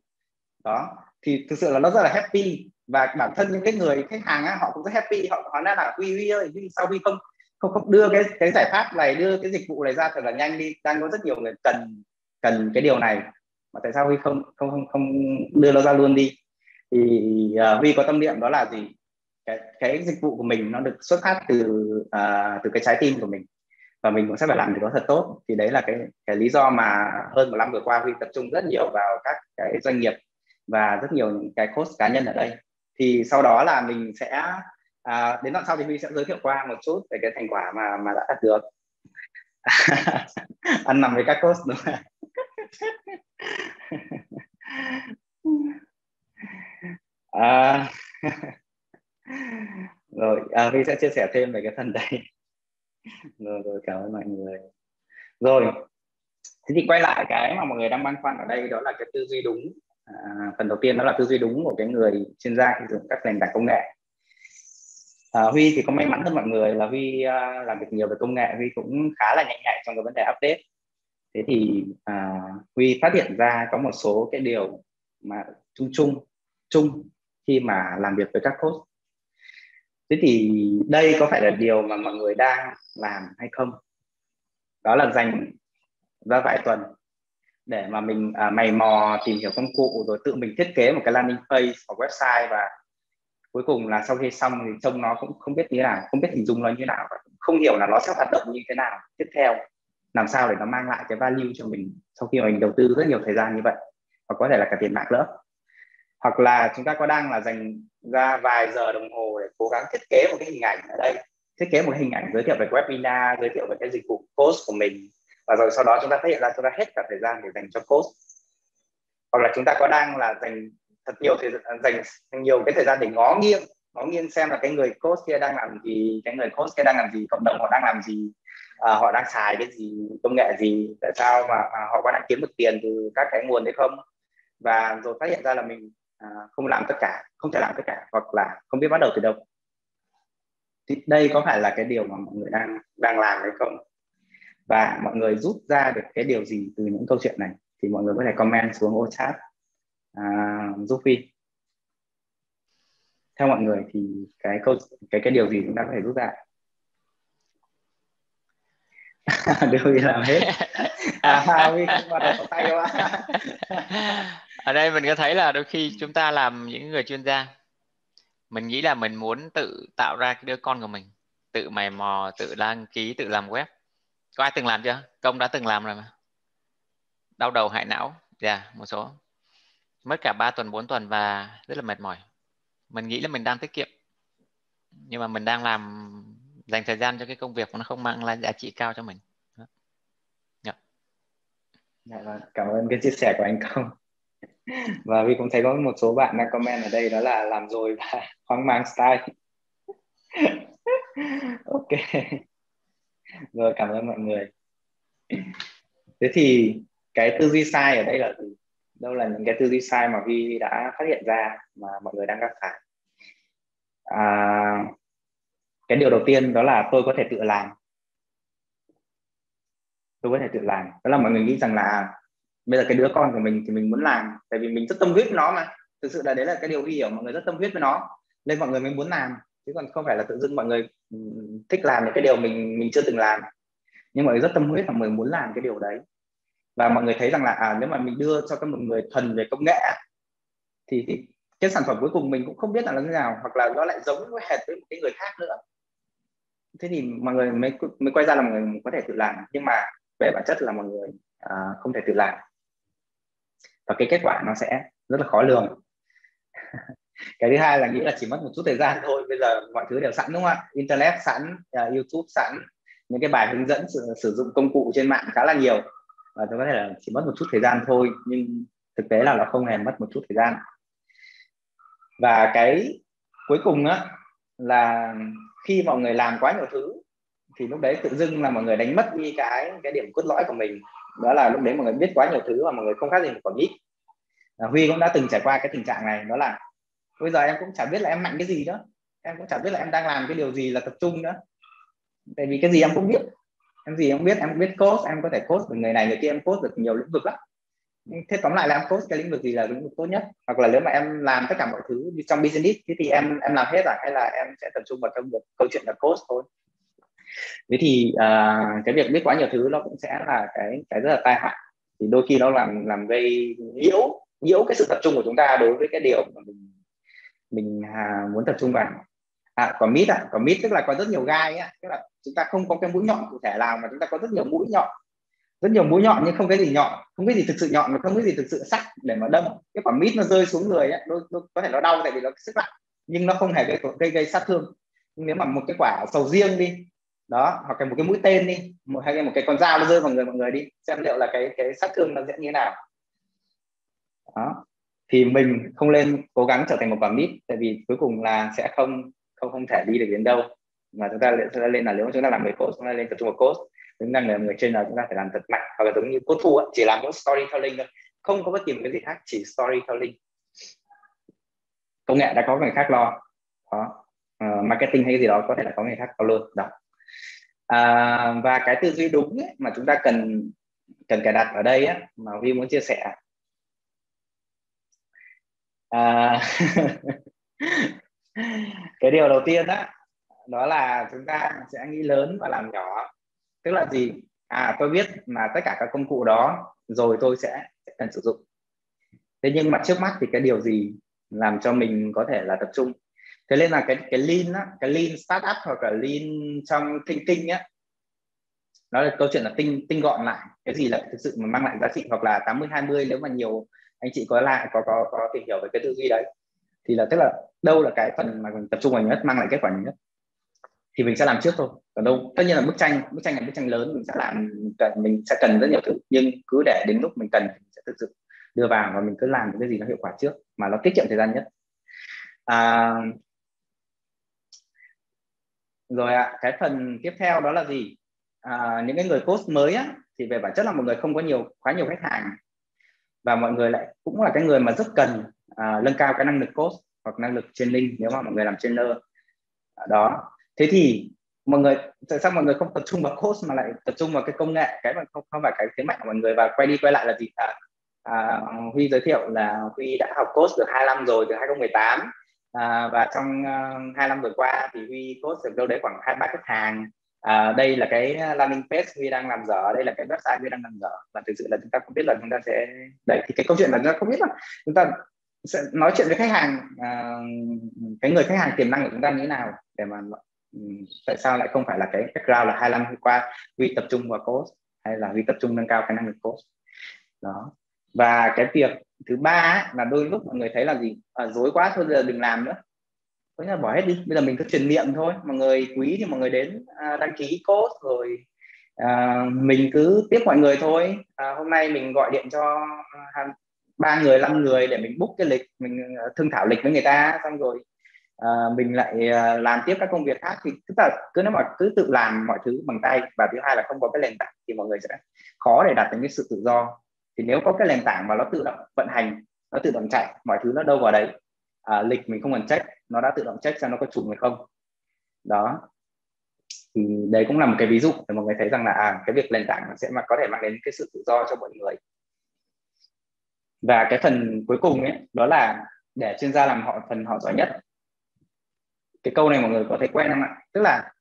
Đó thì thực sự là nó rất là happy. Và bản thân những cái người khách hàng á, họ cũng rất happy. Họ họ nói là Huy Huy ơi Huy sao Huy không không không đưa cái cái giải pháp này đưa cái dịch vụ này ra thật là nhanh đi. Đang có rất nhiều người cần cần cái điều này mà tại sao Huy không không không không đưa nó ra luôn đi? Thì uh, Huy có tâm niệm đó là gì? Cái cái dịch vụ của mình nó được xuất phát từ uh, từ cái trái tim của mình. Và mình cũng sẽ phải làm được nó thật tốt. Thì đấy là cái cái lý do mà hơn một năm vừa qua Huy tập trung rất nhiều vào các cái doanh nghiệp và rất nhiều những cái coach cá nhân ở đây. Thì sau đó là mình sẽ à, đến đoạn sau thì Huy sẽ giới thiệu qua một chút về cái thành quả mà mà đã đạt được. Ăn nằm với các coach đúng không à, rồi à, Huy sẽ chia sẻ thêm về cái phần đây rồi rồi cảm ơn mọi người. Rồi thế thì quay lại cái mà mọi người đang băn khoăn ở đây đó là cái tư duy đúng. À, phần đầu tiên đó là tư duy đúng của cái người chuyên gia khi dùng các nền tảng công nghệ. À, Huy thì có may mắn hơn mọi người là Huy uh, làm việc nhiều về công nghệ. Huy cũng khá là nhanh nhạy trong cái vấn đề update thế thì à, Huy phát hiện ra có một số cái điều mà chung chung chung khi mà làm việc với các coach. Thế thì đây có phải là điều mà mọi người đang làm hay không? Đó là dành ra vài tuần để mà mình à, mày mò tìm hiểu công cụ rồi tự mình thiết kế một cái landing page hoặc website và cuối cùng là sau khi xong thì trông nó cũng không biết như thế nào không biết hình dung nó như thế nào không hiểu là nó sẽ hoạt động như thế nào tiếp theo làm sao để nó mang lại cái value cho mình sau khi mà mình đầu tư rất nhiều thời gian như vậy? Và có thể là cả tiền bạc nữa. Hoặc là chúng ta có đang là dành ra vài giờ đồng hồ để cố gắng thiết kế một cái hình ảnh ở đây. Thiết kế một cái hình ảnh giới thiệu về webinar, giới thiệu về cái dịch vụ course của mình. Và rồi sau đó chúng ta phát hiện ra chúng ta hết cả thời gian để dành cho course. Hoặc là chúng ta có đang là dành thật nhiều thời dành nhiều cái thời gian để ngó nghiêng ngó nghiêng xem là cái người coach kia đang làm gì, cái người coach kia đang làm gì, cộng đồng họ đang làm gì à, họ đang xài cái gì công nghệ gì tại sao mà à, họ có đang kiếm được tiền từ các cái nguồn đấy không? Và rồi phát hiện ra là mình à, không làm tất cả không thể làm tất cả hoặc là không biết bắt đầu từ đâu. Thì đây có phải là cái điều mà mọi người đang đang làm hay không? Và mọi người rút ra được cái điều gì từ những câu chuyện này? Thì mọi người có thể comment xuống ô chat. À, giúp Phi theo mọi người thì cái câu cái cái điều gì chúng ta có thể rút ra? đều Huy làm hết. À không vào đầu tay quá. Ở đây mình có thấy là đôi khi chúng ta làm những người chuyên gia mình nghĩ là mình muốn tự tạo ra cái đứa con của mình tự mày mò tự đăng ký tự làm web. Có ai từng làm chưa? Công đã từng làm rồi mà. Đau đầu hại não. Dạ yeah, một số. Mất cả 3 tuần 4 tuần và rất là mệt mỏi. Mình nghĩ là mình đang tiết kiệm. Nhưng mà mình đang làm dành thời gian cho cái công việc mà nó không mang lại giá trị cao cho mình. Yeah. cảm ơn cái chia sẻ của anh công. Và vì cũng thấy có một số bạn đang comment ở đây đó là làm rồi và hoang mang style. Ok. Rồi cảm ơn mọi người. Thế thì cái tư duy sai ở đây là gì? Đâu là những cái tư duy sai mà Vi đã phát hiện ra mà mọi người đang gặp phải? À, cái điều đầu tiên đó là tôi có thể tự làm. Tôi có thể tự làm. Đó là mọi người nghĩ rằng là bây giờ cái đứa con của mình thì mình muốn làm tại vì mình rất tâm huyết với nó mà. Thực sự là đấy là cái điều vi hiểu mọi người rất tâm huyết với nó. Nên mọi người mới muốn làm chứ còn không phải là tự dưng mọi người ừ, thích làm những cái điều mình mình chưa từng làm. Nhưng mọi người rất tâm huyết và mọi người muốn làm cái điều đấy. Và mọi người thấy rằng là à, nếu mà mình đưa cho các một người thuần về công nghệ thì, thì cái sản phẩm cuối cùng mình cũng không biết là nó như nào hoặc là nó lại giống với hệt với một cái người khác nữa thế thì mọi người mới mới quay ra là mọi người có thể tự làm nhưng mà về bản chất là mọi người à, không thể tự làm. Và cái kết quả nó sẽ rất là khó lường. Cái thứ hai là nghĩ là chỉ mất một chút thời gian thôi bây giờ mọi thứ đều sẵn đúng không ạ? Internet sẵn uh, youtube sẵn những cái bài hướng dẫn sử, sử dụng công cụ trên mạng khá là nhiều. Và tôi có thể là chỉ mất một chút thời gian thôi nhưng thực tế là nó không hề mất một chút thời gian. Và cái cuối cùng á là khi mọi người làm quá nhiều thứ thì lúc đấy tự dưng là mọi người đánh mất đi cái cái điểm cốt lõi của mình. Đó là lúc đấy mọi người biết quá nhiều thứ và mọi người không khác gì một quả mít à, Huy cũng đã từng trải qua cái tình trạng này đó là bây giờ em cũng chả biết là em mạnh cái gì đó em cũng chả biết là em đang làm cái điều gì là tập trung nữa. Tại vì cái gì em cũng biết. Em gì em biết em biết code em có thể code được người này người kia em code được nhiều lĩnh vực lắm thế tóm lại là em coach cái lĩnh vực gì là lĩnh vực tốt nhất? Hoặc là nếu mà em làm tất cả mọi thứ trong business thế thì em em làm hết rồi hay là em sẽ tập trung vào trong việc câu chuyện là coach thôi? Thế thì uh, cái việc biết quá nhiều thứ nó cũng sẽ là cái cái rất là tai hại thì đôi khi nó làm làm gây nhiễu nhiễu cái sự tập trung của chúng ta đối với cái điều mà mình mình à, muốn tập trung vào. À, còn mít à, còn mít tức là có rất nhiều gai á. Tức là chúng ta không có cái mũi nhọn cụ thể nào mà chúng ta có rất nhiều mũi nhọn rất nhiều mũi nhọn nhưng không cái gì nhọn không cái gì thực sự nhọn mà không cái gì thực sự sắc để mà đâm. Cái quả mít nó rơi xuống người ấy, đôi, đôi, có thể nó đau tại vì nó sức nặng nhưng nó không hề gây gây, gây sát thương. Nhưng nếu mà một cái quả sầu riêng đi đó hoặc là một cái mũi tên đi một hay một cái con dao nó rơi vào người mọi người đi xem liệu là cái cái sát thương nó sẽ như thế nào. Đó. Thì mình không nên cố gắng trở thành một quả mít tại vì cuối cùng là sẽ không không không thể đi được đến đâu. Mà chúng ta sẽ lên là nếu chúng ta làm người coach chúng ta lên tập trung vào coach chúng ta là người trên là chúng ta phải làm thật mạnh. Hoặc là giống như cốt thu chỉ làm mỗi storytelling thôi. Không có bất kỳ một cái gì khác chỉ storytelling. Công nghệ đã có người khác lo. Đó. Uh, marketing hay cái gì đó có thể là có người khác lo luôn. Đó. À, và cái tư duy đúng ấy, mà chúng ta cần cần cài đặt ở đây ấy, mà Vi muốn chia sẻ. À, cái điều đầu tiên đó đó là chúng ta sẽ nghĩ lớn và làm nhỏ tức là gì? À tôi biết là tất cả các công cụ đó rồi tôi sẽ, sẽ cần sử dụng. Thế nhưng mà trước mắt thì cái điều gì làm cho mình có thể là tập trung? Thế nên là cái cái lean á, cái lean startup hoặc là lean trong thinking á nó là câu chuyện là tinh tinh gọn lại. Cái gì là thực sự mà mang lại giá trị hoặc là 80 20 nếu mà nhiều anh chị có lại có có có tìm hiểu về cái tư duy đấy thì là tức là đâu là cái phần mà mình tập trung vào nhất mang lại kết quả nhiều nhất? Thì mình sẽ làm trước thôi. Còn đâu tất nhiên là bức tranh bức tranh là bức tranh lớn mình sẽ làm cần mình sẽ cần rất nhiều thứ. Nhưng cứ để đến lúc mình cần mình sẽ thực sự đưa vào và mình cứ làm cái gì nó hiệu quả trước mà nó tiết kiệm thời gian nhất. À, rồi ạ à, cái phần tiếp theo đó là gì? À, những cái người post mới á thì về bản chất là một người không có nhiều quá nhiều khách hàng. Và mọi người lại cũng là cái người mà rất cần à, nâng cao cái năng lực post hoặc năng lực training nếu mà mọi người làm trainer. Đó thế thì mọi người tại sao mọi người không tập trung vào cost mà lại tập trung vào cái công nghệ? Cái mà không không phải cái thế mạnh của mọi người và quay đi quay lại là gì? À, à, Huy giới thiệu là Huy đã học coach được hai năm rồi từ 2018 à, và trong uh, hai năm vừa qua thì Huy coach được đâu đấy khoảng hai ba khách hàng. À, đây là cái landing page Huy đang làm dở đây là cái website Huy đang làm dở. Và thực sự là chúng ta không biết là chúng ta sẽ đấy thì cái câu chuyện là chúng ta không biết là chúng ta sẽ nói chuyện với khách hàng uh, cái người khách hàng tiềm năng của chúng ta như thế nào để mà Ừ, tại sao lại không phải là cái background là hai năm qua? Huy tập trung vào course hay là Huy tập trung nâng cao cái năng lực course đó. Và cái việc thứ ba là đôi lúc mọi người thấy là gì? À, dối quá thôi giờ đừng làm nữa. Có là bỏ hết đi bây giờ mình cứ truyền miệng thôi. Mọi người quý thì mọi người đến à, đăng ký code rồi à, mình cứ tiếp mọi người thôi. À, hôm nay mình gọi điện cho à, ba người năm người để mình book cái lịch mình à, thương thảo lịch với người ta. Xong rồi à, mình lại ờ, làm tiếp các công việc khác thì tức là cứ nếu mà cứ tự làm mọi thứ bằng tay. Và thứ hai là không có cái nền tảng thì mọi người sẽ khó để đạt đến cái sự tự do. Thì nếu có cái nền tảng mà nó tự động vận hành nó tự động chạy mọi thứ nó đâu vào đấy à, lịch mình không cần check nó đã tự động check xem nó có trùng hay không. Đó. Thì đấy cũng là một cái ví dụ để mọi người thấy rằng là à, cái việc nền tảng sẽ mà có thể mang đến cái sự tự do cho mọi người. Và cái phần cuối cùng ấy đó là để chuyên gia làm họ phần họ giỏi nhất cái câu này mọi người có thể quen không ạ? Tức là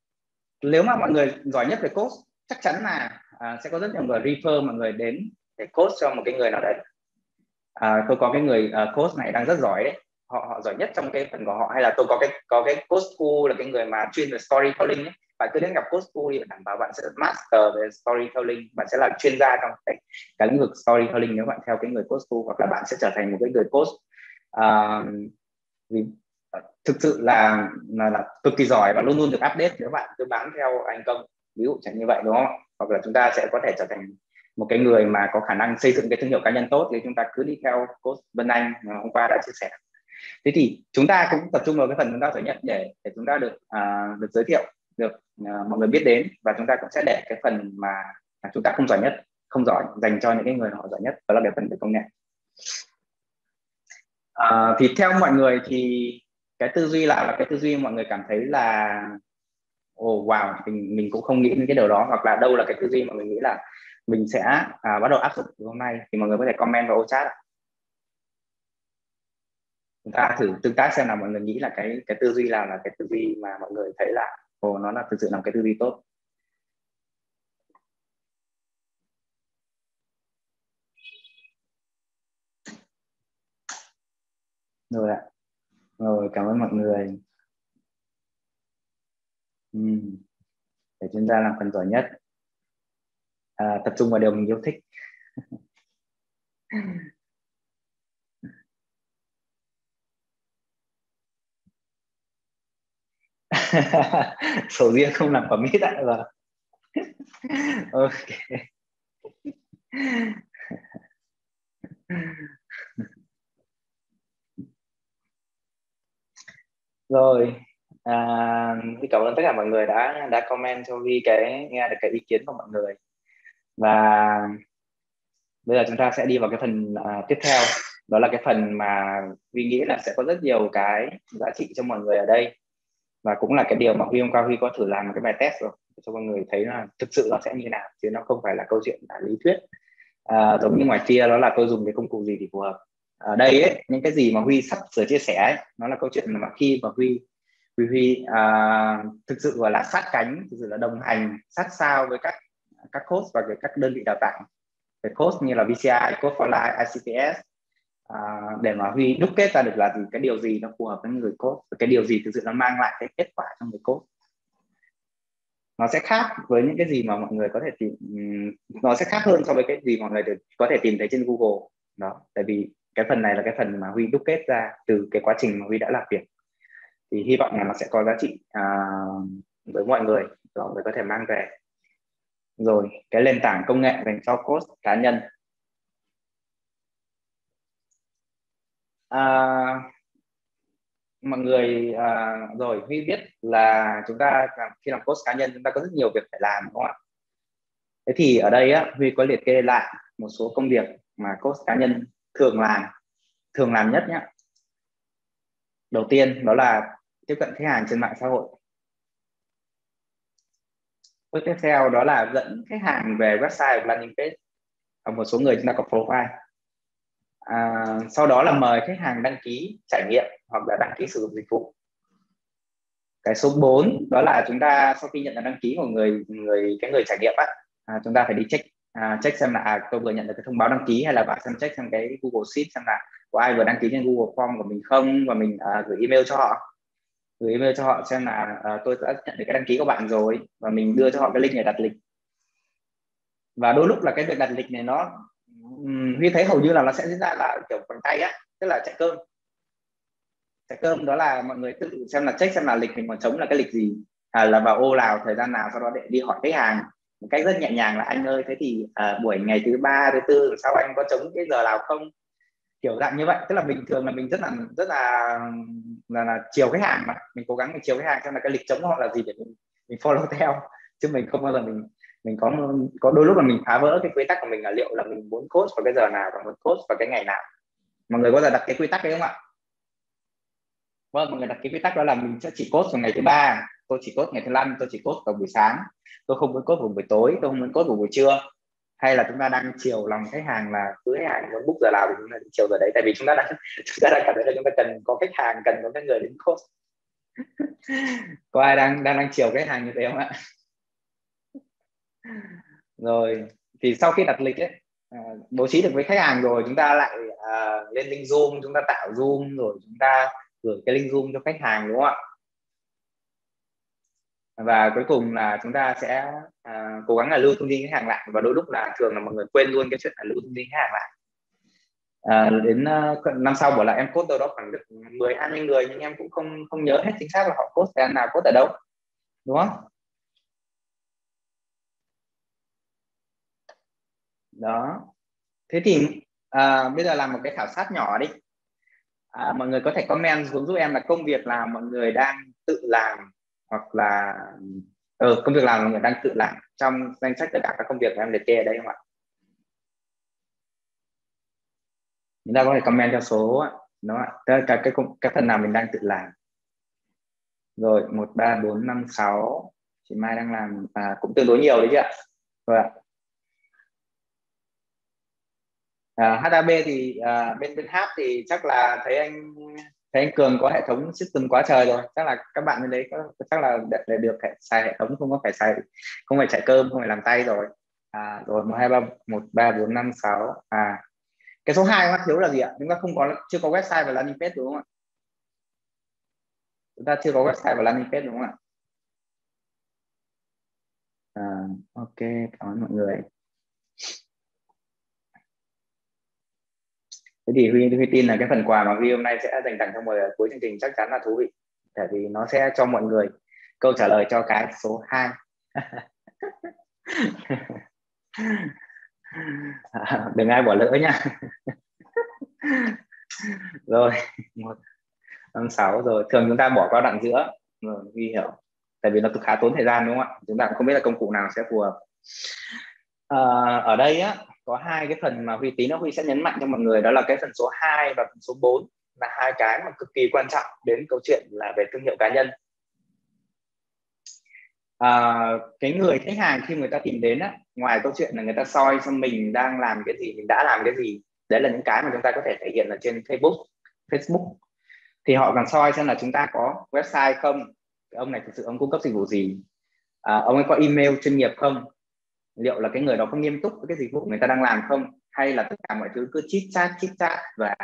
nếu mà mọi người giỏi nhất về code chắc chắn là à, sẽ có rất nhiều người refer mọi người đến để code cho một cái người nào đấy. À, tôi có cái người uh, code này đang rất giỏi đấy. Họ họ giỏi nhất trong cái phần của họ hay là tôi có cái có cái code school là cái người mà chuyên về storytelling ấy bạn cứ đến gặp code school thì đảm bảo bạn sẽ master về storytelling bạn sẽ là chuyên gia trong cái, cái lĩnh vực storytelling nếu bạn theo cái người code school hoặc là bạn sẽ trở thành một cái người code. Uh, vì thực sự là, là là cực kỳ giỏi và luôn luôn được update nếu bạn cứ bám theo anh công. Ví dụ chẳng như vậy đúng không? Hoặc là chúng ta sẽ có thể trở thành một cái người mà có khả năng xây dựng cái thương hiệu cá nhân tốt thì chúng ta cứ đi theo coach Vân Anh mà hôm qua đã chia sẻ. Thế thì chúng ta cũng tập trung vào cái phần chúng ta giỏi nhất để để chúng ta được uh, được giới thiệu được uh, mọi người biết đến và chúng ta cũng sẽ để cái phần mà chúng ta không giỏi nhất không giỏi dành cho những cái người họ giỏi nhất đó là cái phần về công nghệ. Uh, thì theo mọi người thì cái tư duy lại là cái tư duy mọi người cảm thấy là ồ oh, wow mình mình cũng không nghĩ đến cái điều đó hoặc là đâu là cái tư duy mà mình nghĩ là mình sẽ à, bắt đầu áp dụng từ hôm nay thì mọi người có thể comment vào ô chat ạ. Chúng ta thử tương tác xem là mọi người nghĩ là cái cái tư duy nào là cái tư duy mà mọi người thấy là ồ nó là thực sự là một cái tư duy tốt. Rồi ạ rồi cảm ơn mọi người. Uhm. để chuyên gia làm phần giỏi nhất. À, tập trung vào điều mình yêu thích. Sầu riêng không làm phẩm mít ạ rồi ok. Rồi à, cảm ơn tất cả mọi người đã đã comment cho Vi cái nghe được cái ý kiến của mọi người. Và bây giờ chúng ta sẽ đi vào cái phần uh, tiếp theo. Đó là cái phần mà Vi nghĩ là sẽ có rất nhiều cái giá trị cho mọi người ở đây. Và cũng là cái điều mà Huy hôm qua Huy có thử làm một cái bài test rồi cho mọi người thấy là thực sự nó sẽ như nào chứ nó không phải là câu chuyện là lý thuyết. À, giống như ngoài kia đó là tôi dùng cái công cụ gì thì phù hợp ở đây ấy, những cái gì mà Huy sắp sửa chia sẻ ấy, nó là câu chuyện mà khi mà Huy Huy, Huy à, thực sự gọi là sát cánh thực sự là đồng hành sát sao với các các coach và các đơn vị đào tạo. Về coach như là VCI, Coach for Life, ICTS à, để mà Huy đúc kết ra được là gì cái điều gì nó phù hợp với người coach và cái điều gì thực sự nó mang lại cái kết quả trong người coach. Nó sẽ khác với những cái gì mà mọi người có thể tìm ừ, nó sẽ khác hơn so với cái gì mọi người được có thể tìm thấy trên Google. Đó tại vì cái phần này là cái phần mà Huy đúc kết ra từ cái quá trình mà Huy đã làm việc. Thì hy vọng là nó sẽ có giá trị à, với mọi người mọi người có thể mang về. Rồi cái nền tảng công nghệ dành cho coach cá nhân. À, mọi người à, rồi Huy biết là chúng ta khi làm coach cá nhân chúng ta có rất nhiều việc phải làm đúng không ạ? Thế thì ở đây á, Huy có liệt kê lại một số công việc mà coach cá nhân thường làm thường làm nhất nhé đầu tiên đó là tiếp cận khách hàng trên mạng xã hội. Bước tiếp theo đó là dẫn khách hàng về website và landing page ở một số người chúng ta có profile. À, sau đó là mời khách hàng đăng ký trải nghiệm hoặc là đăng ký sử dụng dịch vụ. Cái số 4 đó là chúng ta sau khi nhận được đăng ký của người người cái người trải nghiệm á à, chúng ta phải đi check à, check xem là à, tôi vừa nhận được cái thông báo đăng ký hay là bạn xem check xem cái Google Sheet xem là có ai vừa đăng ký trên Google Form của mình không và mình à, gửi email cho họ. Gửi email cho họ xem là à, tôi đã nhận được cái đăng ký của bạn rồi và mình đưa cho họ cái link để đặt lịch. Và đôi lúc là cái việc đặt lịch này nó Huy thấy hầu như là nó sẽ diễn ra là kiểu bằng tay á tức là chạy cơm. Chạy cơm đó là mọi người tự xem là check xem là lịch mình còn trống là cái lịch gì à, là vào ô nào thời gian nào sau đó để đi hỏi khách hàng một cách rất nhẹ nhàng là anh ơi thế thì uh, buổi ngày thứ ba thứ tư sau anh có chống cái giờ nào không? Kiểu dạng như vậy tức là bình thường là mình rất là rất là là, là chiều khách hàng mà mình cố gắng mình chiều khách hàng xem là cái lịch chống họ là gì để mình mình follow theo. Chứ mình không bao giờ mình mình có có đôi lúc là mình phá vỡ cái quy tắc của mình là liệu là mình muốn coach vào cái giờ nào và muốn coach vào cái ngày nào. Mọi người có giờ đặt cái quy tắc đấy không ạ? Vâng mọi người đặt cái quy tắc đó là mình sẽ chỉ coach vào ngày thứ ba tôi chỉ cốt ngày thứ năm tôi chỉ cốt vào buổi sáng. Tôi không muốn cốt vào buổi tối tôi không muốn cốt vào buổi trưa. Hay là chúng ta đang chiều lòng khách hàng là cứ khách hàng muốn book giờ nào thì chúng ta chiều giờ đấy. Tại vì chúng ta đang chúng ta đang cảm thấy là chúng ta cần có khách hàng cần có cái người đến coach có ai đang đang đang chiều khách hàng như thế không ạ? Rồi thì sau khi đặt lịch ấy à, bố trí được với khách hàng rồi chúng ta lại uh, lên link zoom chúng ta tạo zoom rồi chúng ta gửi cái link zoom cho khách hàng đúng không ạ? Và cuối cùng là chúng ta sẽ à, cố gắng là lưu thông tin khách hàng lại. Và đôi lúc là thường là mọi người quên luôn cái chuyện là lưu thông tin khách hàng lại. À, đến uh, năm sau bỏ lại em cốt đâu đó khoảng được 10 20 người nhưng em cũng không không nhớ hết chính xác là họ cốt thời nào cốt ở đâu. Đúng không? Đó. Thế thì à, bây giờ làm một cái khảo sát nhỏ đi. À, mọi người có thể comment xuống giúp em là công việc là mọi người đang tự làm hoặc là ừ, công việc làm mình người đang tự làm trong danh sách tất cả các công việc mà em liệt kê ở đây không ạ? Chúng ta có thể comment theo số đó cái cái cái, cái phần nào mình đang tự làm. Rồi một ba bốn năm sáu. Chị Mai đang làm à, cũng tương đối nhiều đấy chứ ạ. Rồi ạ. À, HAB thì à, bên bên H thì chắc là thấy anh thế anh Cường có hệ thống system quá trời rồi. Chắc là các bạn bên đấy có chắc là để, để được hệ, xài hệ thống không có phải xài không phải chạy cơm không phải làm tay rồi. À, rồi một hai ba một ba bốn năm sáu. À cái số 2 nó thiếu là gì ạ? Chúng ta không có chưa có website và landing page đúng không ạ? Chúng ta chưa có website và landing page đúng không ạ? À, ok cảm ơn mọi người. Thế thì huy, huy tin là cái phần quà mà huy hôm nay sẽ dành tặng cho mọi người cuối chương trình chắc chắn là thú vị. Tại vì nó sẽ cho mọi người câu trả lời cho cái số 2 đừng ai bỏ lỡ nha rồi một năm sáu rồi. Thường chúng ta bỏ qua đoạn giữa. Rồi ghi hiểu. Tại vì nó khá tốn thời gian đúng không ạ? Chúng ta cũng không biết là công cụ nào sẽ phù hợp. À, ở đây á có hai cái phần mà huy tí nó huy sẽ nhấn mạnh cho mọi người đó là cái phần số 2 và phần số 4 là hai cái mà cực kỳ quan trọng đến câu chuyện là về thương hiệu cá nhân. À, cái người khách hàng khi người ta tìm đến á ngoài câu chuyện là người ta soi xem mình đang làm cái gì mình đã làm cái gì đấy là những cái mà chúng ta có thể thể hiện ở trên Facebook Facebook. Thì họ còn soi xem là chúng ta có website không ông này thực sự ông cung cấp dịch vụ gì. À, ông ấy có email chuyên nghiệp không liệu là cái người đó có nghiêm túc với cái dịch vụ người ta đang làm không? Hay là tất cả mọi thứ cứ chít chat chít chat và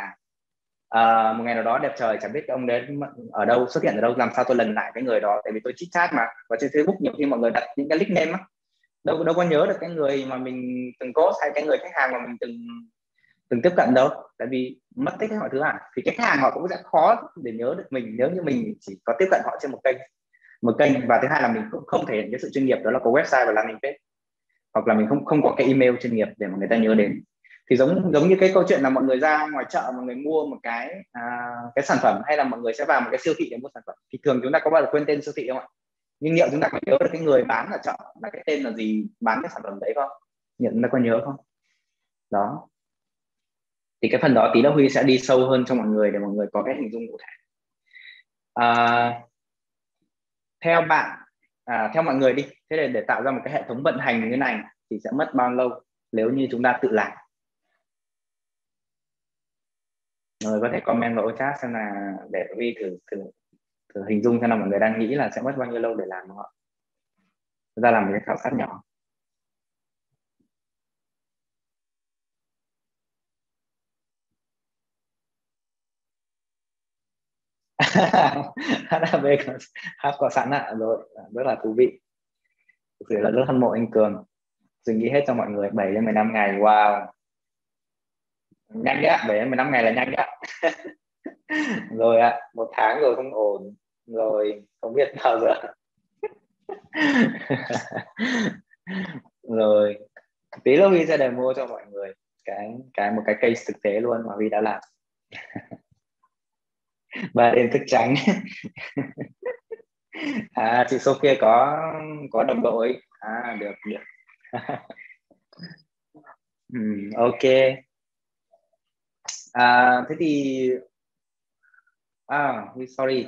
uh, một ngày nào đó đẹp trời chẳng biết ông đến ở đâu xuất hiện ở đâu làm sao tôi lần lại cái người đó? Tại vì tôi chít chat mà. Và trên Facebook nhiều khi mọi người đặt những cái nickname á. Đâu đâu có nhớ được cái người mà mình từng có hay cái người khách hàng mà mình từng từng tiếp cận đâu. Tại vì mất tích mọi thứ à thì khách hàng họ cũng sẽ khó để nhớ được mình nếu như mình chỉ có tiếp cận họ trên một kênh một kênh. Và thứ hai là mình cũng không thể hiện cái sự chuyên nghiệp đó là có website và landing page hoặc là mình không không có cái email chuyên nghiệp để mà người ta nhớ đến. Thì giống giống như cái câu chuyện là mọi người ra ngoài chợ mọi người mua một cái à, cái sản phẩm hay là mọi người sẽ vào một cái siêu thị để mua sản phẩm. Thì thường chúng ta có bao giờ quên tên siêu thị không ạ? Nhưng liệu chúng ta có nhớ được cái người bán ở chợ là cái tên là gì bán cái sản phẩm đấy không? Nhận chúng ta có nhớ không? Đó. Thì cái phần đó tí nữa huy sẽ đi sâu hơn cho mọi người để mọi người có cái hình dung cụ thể. À, theo bạn à, theo mọi người đi thế để để tạo ra một cái hệ thống vận hành như thế này thì sẽ mất bao lâu nếu như chúng ta tự làm? Người có thể comment vào chat xem là để vi thử thử thử hình dung xem là mọi người đang nghĩ là sẽ mất bao nhiêu lâu để làm không ạ? Chúng ta làm một cái khảo sát nhỏ. HAB có, HAB có sẵn ạ. Rồi rất là thú vị. Thực sự là rất hâm mộ anh Cường. Suy nghĩ hết cho mọi người 7 đến 15 ngày wow. Nhanh đấy 7 đến 15 ngày là nhanh đấy rồi ạ à, một tháng rồi không ổn. Rồi không biết bao giờ. Rồi tí nữa huy sẽ demo cho mọi người cái cái một cái case thực tế luôn mà huy đã làm. và đêm thức trắng. À chị Sophia có có đồng đội. À được được. Ừ, ok. À, thế thì à sorry.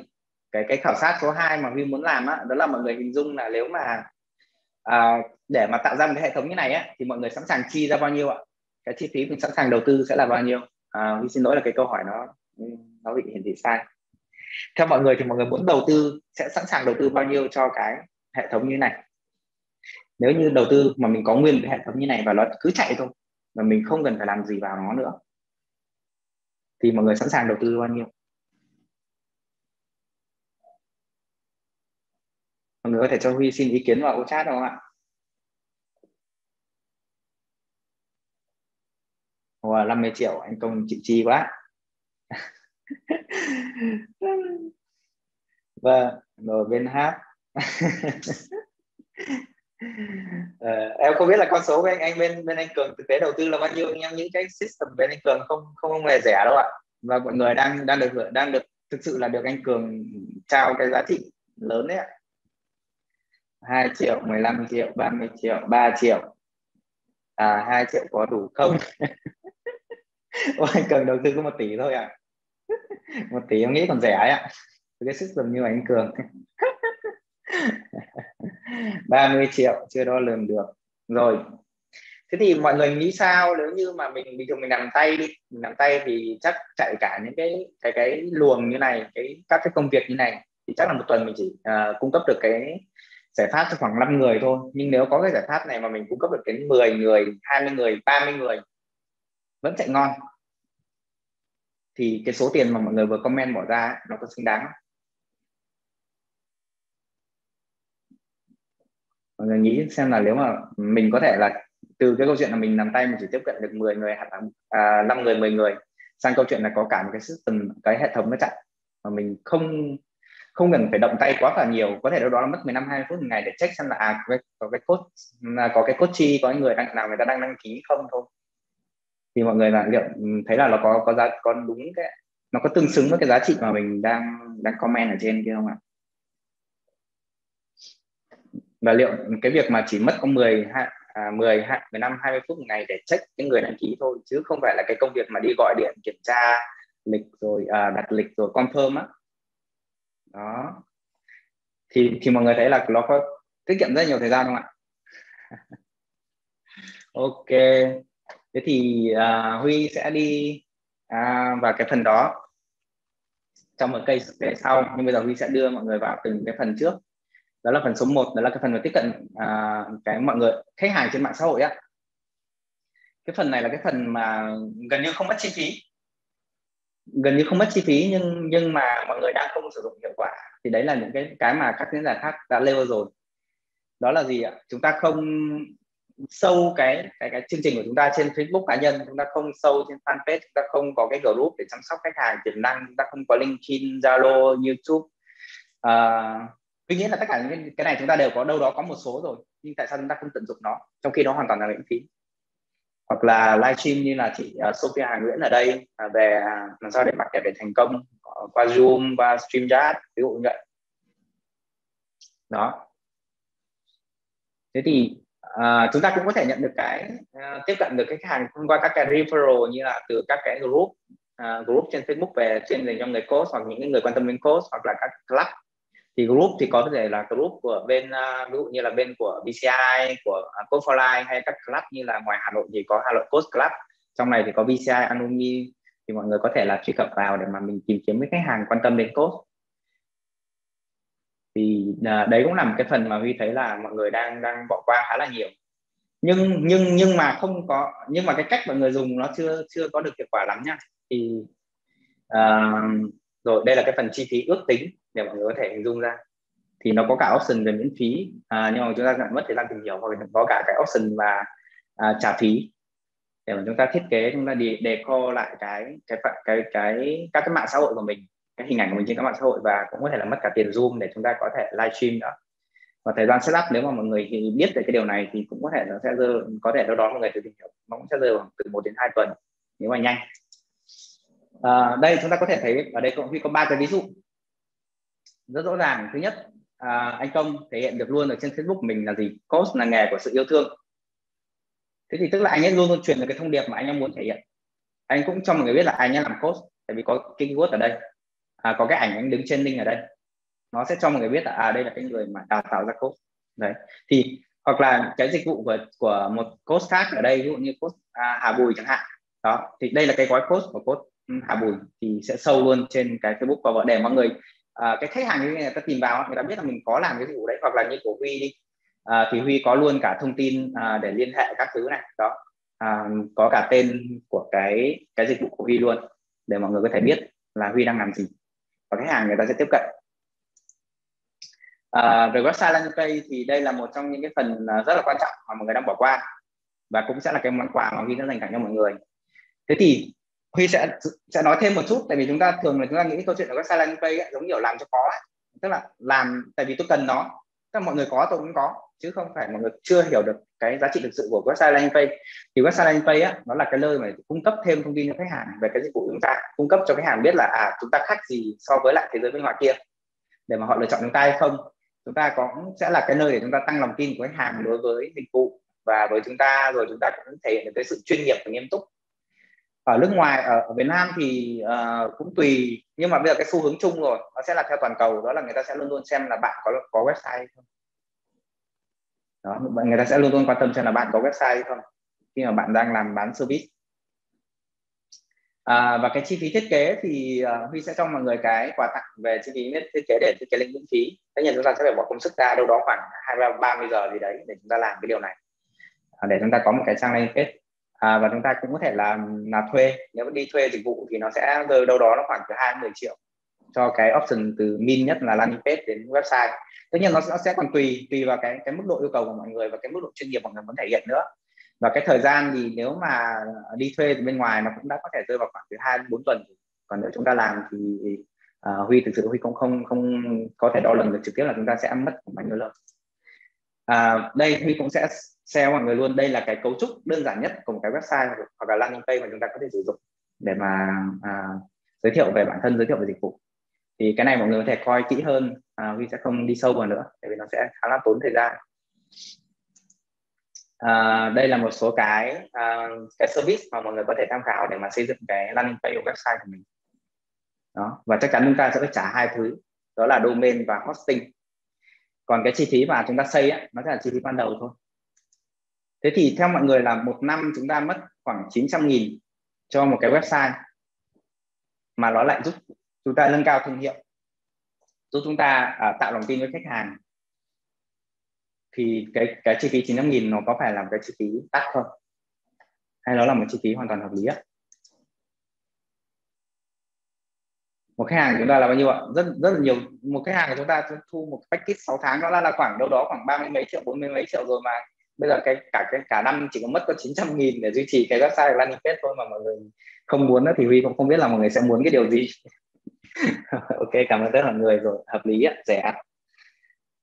Cái cái khảo sát số 2 mà Vi muốn làm á đó là mọi người hình dung là nếu mà à, để mà tạo ra một cái hệ thống như này á thì mọi người sẵn sàng chi ra bao nhiêu ạ? Cái chi phí mình sẵn sàng đầu tư sẽ là bao nhiêu? À, Vi xin lỗi là cái câu hỏi nó nó bị hiển thị sai. Theo mọi người thì mọi người muốn đầu tư sẽ sẵn sàng đầu tư bao nhiêu cho cái hệ thống như này? Nếu như đầu tư mà mình có nguyên cái hệ thống như này và nó cứ chạy thôi mà mình không cần phải làm gì vào nó nữa thì mọi người sẵn sàng đầu tư bao nhiêu? Mọi người có thể cho Huy xin ý kiến vào ô chat không ạ? Wow, à, 50 triệu anh công chịu chi quá vâng rồi bên hát. Ờ, em không biết là con số của anh anh bên bên anh cường thực tế đầu tư là bao nhiêu nhưng những cái system bên anh cường không không không hề rẻ đâu ạ. Và mọi người đang đang được đang được thực sự là được anh cường trao cái giá trị lớn đấy ạ. 2 triệu 15 triệu 30 triệu 3 triệu. À 2 triệu có đủ không? Ôi, anh cường đầu tư có một tỷ thôi ạ. à. một tỷ em nghĩ còn rẻ ấy ạ. Cái system như anh cường. 30 triệu chưa đo lường được. Rồi. Thế thì mọi người nghĩ sao nếu như mà mình bình thường mình làm tay đi. Mình làm tay thì chắc chạy cả những cái cái cái luồng như này cái các cái công việc như này thì chắc là một tuần mình chỉ uh, cung cấp được cái giải pháp cho khoảng 5 người thôi. Nhưng nếu có cái giải pháp này mà mình cung cấp được đến 10 người 20 người 30 người vẫn chạy ngon thì cái số tiền mà mọi người vừa comment bỏ ra nó có xứng đáng không? mọi người nghĩ xem là nếu mà mình có thể là từ cái câu chuyện là mình làm tay mình chỉ tiếp cận được 10 người hoặc là à, 5 người 10 người sang câu chuyện là có cả một cái system cái hệ thống nó chạy mà mình không không cần phải động tay quá là nhiều có thể đâu đó là mất 15 20 phút một ngày để check xem là à, có cái có cái code à, có cái code chi có người đang nào người ta đang đăng ký không thôi thì mọi người là liệu ừ, thấy là nó có có giá có đúng cái nó có tương xứng với cái giá trị mà mình đang đang comment ở trên kia không ạ? Và liệu cái việc mà chỉ mất có 10 à, 10 15 20 phút một ngày để check những người đăng ký thôi chứ không phải là cái công việc mà đi gọi điện kiểm tra lịch rồi à, đặt lịch rồi confirm á. Đó. Thì thì mọi người thấy là nó có tiết kiệm rất nhiều thời gian không ạ? Ok thế thì uh, huy sẽ đi uh, vào cái phần đó. Trong một cây để sau nhưng bây giờ huy sẽ đưa mọi người vào từng cái phần trước. Đó là phần số 1 đó là cái phần về tiếp cận uh, cái mọi người khách hàng trên mạng xã hội á. Cái phần này là cái phần mà gần như không mất chi phí. Gần như không mất chi phí nhưng nhưng mà mọi người đang không sử dụng hiệu quả. Thì đấy là những cái cái mà các diễn giả khác đã nêu rồi. Đó là gì ạ? Chúng ta không sâu cái cái cái chương trình của chúng ta trên Facebook cá nhân chúng ta không sâu trên fanpage chúng ta không có cái group để chăm sóc khách hàng tiềm năng chúng ta không có LinkedIn, Zalo, YouTube. Uh, tuy nhiên là tất cả những cái, này chúng ta đều có đâu đó có một số rồi nhưng tại sao chúng ta không tận dụng nó trong khi nó hoàn toàn là miễn phí? Hoặc là livestream như là chị uh, Sophia Hà Nguyễn ở đây uh, về à, làm sao để market để thành công uh, qua Zoom qua StreamYard ví dụ như vậy. Đó. Thế thì uh, chúng ta cũng có thể nhận được cái uh, tiếp cận được khách hàng thông qua các cái referral như là từ các cái group uh, group trên Facebook về chuyên dành cho người coach hoặc những người quan tâm đến coach hoặc là các club. Thì group thì có thể là group của bên uh, ví dụ như là bên của BCI của uh, Coach for Life hay các club như là ngoài Hà Nội thì có Hà Nội Coach Club. Trong này thì có BCI Alumni thì mọi người có thể là truy cập vào để mà mình tìm kiếm với khách hàng quan tâm đến coach thì à, đấy cũng là một cái phần mà Huy thấy là mọi người đang đang bỏ qua khá là nhiều. Nhưng nhưng nhưng mà không có nhưng mà cái cách mọi người dùng nó chưa chưa có được hiệu quả lắm nha. Thì uh, rồi đây là cái phần chi phí ước tính để mọi người có thể hình dung ra. Thì nó có cả option về miễn phí à, nhưng mà chúng ta mất thời gian tìm hiểu hoặc có cả cái option và à, trả phí. Để mà chúng ta thiết kế chúng ta đi deco lại cái cái cái, cái các cái mạng xã hội của mình cái hình ảnh của mình trên các mạng xã hội và cũng có thể là mất cả tiền zoom để chúng ta có thể livestream nữa. Và thời gian setup nếu mà mọi người biết về cái điều này thì cũng có thể nó sẽ rơi có thể đâu đó mọi người tự tìm hiểu nó cũng sẽ rơi khoảng từ 1 đến 2 tuần nếu mà nhanh. À, đây chúng ta có thể thấy ở đây cũng có ba cái ví dụ. Rất rõ ràng. Thứ nhất à, anh công thể hiện được luôn ở trên facebook mình là gì? Coach là nghề của sự yêu thương. Thế thì tức là anh ấy luôn luôn truyền được cái thông điệp mà anh ấy muốn thể hiện. Anh cũng cho mọi người biết là anh ấy làm coach tại vì có cái keyword ở đây à, có cái ảnh anh đứng trên link ở đây. Nó sẽ cho mọi người biết là à đây là cái người mà đào tạo ra coach đấy. Thì hoặc là cái dịch vụ của của một coach khác ở đây ví dụ như coach à, Hà Bùi chẳng hạn. Đó thì đây là cái gói coach của coach ừ, Hà Bùi thì sẽ sâu luôn trên cái Facebook. Và vợ để mọi người à, cái khách hàng như người ta tìm vào người ta biết là mình có làm cái dịch vụ đấy hoặc là như của Huy đi. À, thì Huy có luôn cả thông tin à, để liên hệ các thứ này. Đó. À, có cả tên của cái cái dịch vụ của Huy luôn để mọi người có thể biết là Huy đang làm gì và khách hàng người ta sẽ tiếp cận. À, về website landing page thì đây là một trong những cái phần à, rất là quan trọng mà mọi người đang bỏ qua và cũng sẽ là cái món quà mà Huy sẽ dành tặng cho mọi người. Thế thì Huy sẽ sẽ nói thêm một chút tại vì chúng ta thường là chúng ta nghĩ câu chuyện ở website landing page ấy, giống kiểu làm cho có ấy. tức là làm tại vì tôi cần nó. Tức là mọi người có tôi cũng có chứ không phải mọi người chưa hiểu được cái giá trị thực sự của website landing page thì website landing page á, nó là cái nơi mà cung cấp thêm thông tin cho khách hàng về cái dịch vụ chúng ta cung cấp cho khách hàng biết là à chúng ta khác gì so với lại thế giới bên ngoài kia để mà họ lựa chọn chúng ta hay không. Chúng ta cũng sẽ là cái nơi để chúng ta tăng lòng tin của khách hàng đối với dịch vụ và với chúng ta rồi chúng ta cũng thể hiện được cái sự chuyên nghiệp và nghiêm túc. Ở nước ngoài ở, Việt Nam thì uh, cũng tùy nhưng mà bây giờ cái xu hướng chung rồi nó sẽ là theo toàn cầu đó là người ta sẽ luôn luôn xem là bạn có có website hay không đó người ta sẽ luôn luôn quan tâm xem là bạn có website hay không khi mà bạn đang làm bán service à, và cái chi phí thiết kế thì uh, Huy sẽ cho mọi người cái quà tặng về chi phí thiết kế để thiết kế lên miễn phí. Tất nhiên chúng ta sẽ phải bỏ công sức ra đâu đó khoảng hai ba mươi giờ gì đấy để chúng ta làm cái điều này. À, để chúng ta có một cái trang landing page à, và chúng ta cũng có thể làm là thuê. Nếu đi thuê dịch vụ thì nó sẽ rơi đâu đó nó khoảng từ hai 10 triệu cho cái option từ min nhất là landing page đến website. Tất nhiên nó, nó sẽ còn tùy tùy vào cái cái mức độ yêu cầu của mọi người và cái mức độ chuyên nghiệp mọi người muốn thể hiện nữa. Và cái thời gian thì nếu mà đi thuê từ bên ngoài nó cũng đã có thể rơi vào khoảng từ hai đến bốn tuần còn nếu chúng ta làm thì uh, huy thực sự huy cũng không không có thể đo lường được trực tiếp là chúng ta sẽ mất bao nhiêu lâu à, đây huy cũng sẽ share mọi người luôn. Đây là cái cấu trúc đơn giản nhất của một cái website hoặc là landing page mà chúng ta có thể sử dụng để mà à, giới thiệu về bản thân giới thiệu về dịch vụ thì cái này mọi người có thể coi kỹ hơn à, Huy sẽ không đi sâu vào nữa tại vì nó sẽ khá là tốn thời gian. À, đây là một số cái à, cái service mà mọi người có thể tham khảo để mà xây dựng cái landing page của website của mình. Đó và chắc chắn chúng ta sẽ phải trả hai thứ đó là domain và hosting. Còn cái chi phí mà chúng ta xây ấy, nó sẽ là chi phí ban đầu thôi. Thế thì theo mọi người là một năm chúng ta mất khoảng 900 nghìn cho một cái website mà nó lại giúp chúng ta nâng cao thương hiệu. Giúp chúng ta à, tạo lòng tin với khách hàng. Thì cái cái chi phí 900 nghìn nó có phải là một cái chi phí tắt không? Hay nó là một chi phí hoàn toàn hợp lý ạ? Một khách hàng của chúng ta là bao nhiêu ạ? Rất rất là nhiều. Một khách hàng của chúng ta thu một package 6 tháng đó là, là khoảng đâu đó khoảng ba mươi mấy triệu bốn mươi mấy triệu rồi mà. Bây giờ cái cả cái cả năm chỉ có mất có 900 nghìn để duy trì cái website landing page thôi mà mọi người không muốn nữa. Thì Huy cũng không biết là mọi người sẽ muốn cái điều gì. ok cảm ơn tất cả mọi người rồi hợp lý ạ rẻ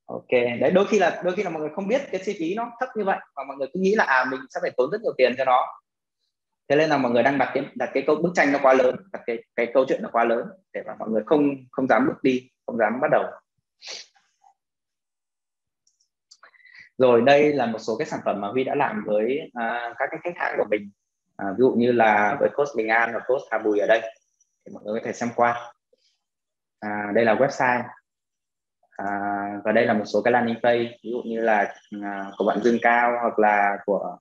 ok đấy đôi khi là đôi khi là mọi người không biết cái chi phí nó thấp như vậy và mọi người cứ nghĩ là à mình sẽ phải tốn rất nhiều tiền cho nó. Thế nên là mọi người đang đặt cái đặt cái câu bức tranh nó quá lớn đặt cái cái câu chuyện nó quá lớn để mà mọi người không không dám bước đi không dám bắt đầu. Rồi đây là một số cái sản phẩm mà Huy đã làm với uh, các cái khách hàng của mình. À, ví dụ như là với coach Bình An và coach Hà Bùi ở đây thì mọi người có thể xem qua à, đây là website. À, và đây là một số cái landing page ví dụ như là à, của bạn Dương Cao hoặc là của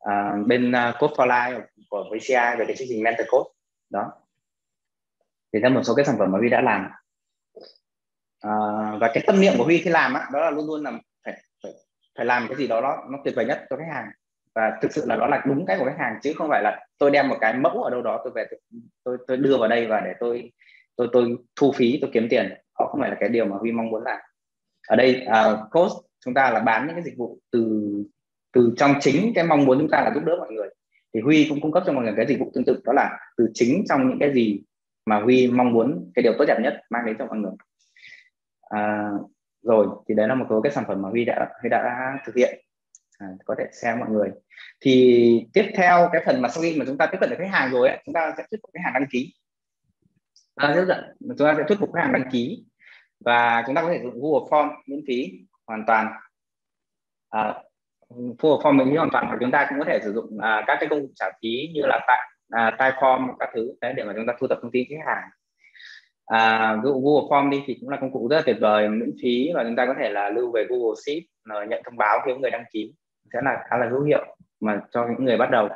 à, bên uh, Code for Life của VCI về cái chương trình Mentor Code. Đó. Thì theo một số cái sản phẩm mà Huy đã làm. À, và cái tâm niệm của Huy khi làm á, đó là luôn luôn là phải phải, phải làm cái gì đó nó, nó tuyệt vời nhất cho khách hàng. Và thực sự là đó là đúng cái của khách hàng chứ không phải là tôi đem một cái mẫu ở đâu đó tôi về tôi tôi, tôi đưa vào đây và để tôi tôi tôi thu phí tôi kiếm tiền. Họ không phải là cái điều mà Huy mong muốn làm. Ở đây uh, cost chúng ta là bán những cái dịch vụ từ từ trong chính cái mong muốn chúng ta là giúp đỡ mọi người. Thì Huy cũng cung cấp cho mọi người cái dịch vụ tương tự đó là từ chính trong những cái gì mà Huy mong muốn cái điều tốt đẹp nhất mang đến cho mọi người. À, rồi thì đấy là một số cái sản phẩm mà Huy đã Huy đã thực hiện. À, có thể xem mọi người. Thì tiếp theo cái phần mà sau khi mà chúng ta tiếp cận được khách hàng rồi ấy, chúng ta sẽ thuyết phục khách hàng đăng ký à, rất giận. Chúng ta sẽ thuyết phục khách hàng đăng ký và chúng ta có thể dùng Google Form miễn phí hoàn toàn. À, Google Form miễn phí hoàn toàn và chúng ta cũng có thể sử dụng à, các cái công cụ trả phí như là tại à, Typeform các thứ đấy để mà chúng ta thu thập thông tin khách hàng. À, ví dụ Google Form đi thì cũng là công cụ rất là tuyệt vời miễn phí và chúng ta có thể là lưu về Google Sheet nhận thông báo khi có người đăng ký. Sẽ là khá là hữu hiệu mà cho những người bắt đầu.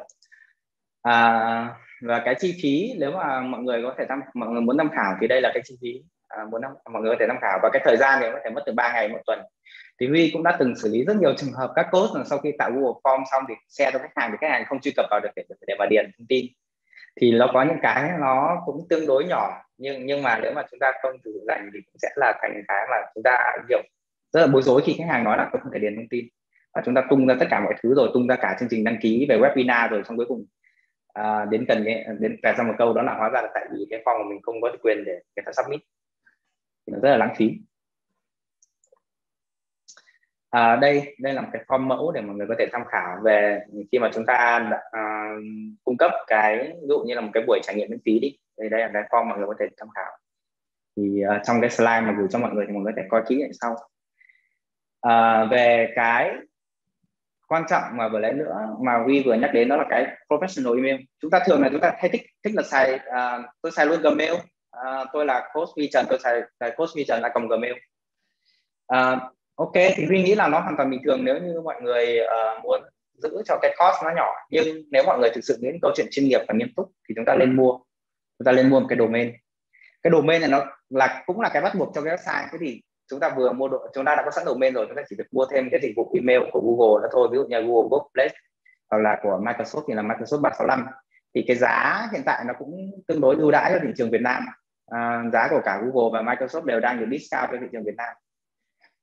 À, và cái chi phí nếu mà mọi người có thể tham mọi người muốn tham khảo thì đây là cái chi phí. À, muốn tham, mọi người có thể tham khảo. Và cái thời gian thì có thể mất từ 3 ngày một tuần. Thì Huy cũng đã từng xử lý rất nhiều trường hợp các cốt là sau khi tạo Google Form xong thì xe cho khách hàng thì khách hàng không truy cập vào được để, để mà điền thông tin. Thì nó có những cái nó cũng tương đối nhỏ nhưng nhưng mà nếu mà chúng ta không thử dành thì cũng sẽ là thành cái mà chúng ta hiểu rất là bối rối khi khách hàng nói là không thể điền thông tin. Và chúng ta tung ra tất cả mọi thứ rồi tung ra cả chương trình đăng ký về webinar rồi xong cuối cùng à, đến cần cái đến kèm ra một câu đó là hóa ra là tại vì cái form của mình không có quyền để người ta submit. Thì nó rất là lãng phí. À, đây đây là một cái form mẫu để mọi người có thể tham khảo về khi mà chúng ta à, cung cấp cái ví dụ như là một cái buổi trải nghiệm miễn phí đi. Đây đây là cái form mọi người có thể tham khảo. Thì uh, trong cái slide mà gửi cho mọi người thì mọi người có thể coi kỹ lại sau. À, về cái quan trọng mà vừa lẽ nữa mà Huy vừa nhắc đến đó là cái professional email. Chúng ta thường là chúng ta hay thích thích là xài uh, tôi xài luôn Gmail. Uh, tôi là coach Vi Trần tôi xài, xài coach Vi Trần là cầm Gmail. Uh, ok thì Huy nghĩ là nó hoàn toàn bình thường nếu như mọi người uh, muốn giữ cho cái cost nó nhỏ. Nhưng nếu mọi người thực sự đến câu chuyện chuyên nghiệp và nghiêm túc thì chúng ta nên mua. Chúng ta nên mua một cái domain. Cái domain này nó là cũng là cái bắt buộc cho cái website. Thế thì chúng ta vừa mua độ chúng ta đã có sẵn domain rồi chúng ta chỉ việc mua thêm cái dịch vụ email của Google đó thôi ví dụ như Google Workplace hoặc là của Microsoft thì là Microsoft 365 thì cái giá hiện tại nó cũng tương đối ưu đãi cho thị trường Việt Nam. À, giá của cả Google và Microsoft đều đang được discount cho thị trường Việt Nam.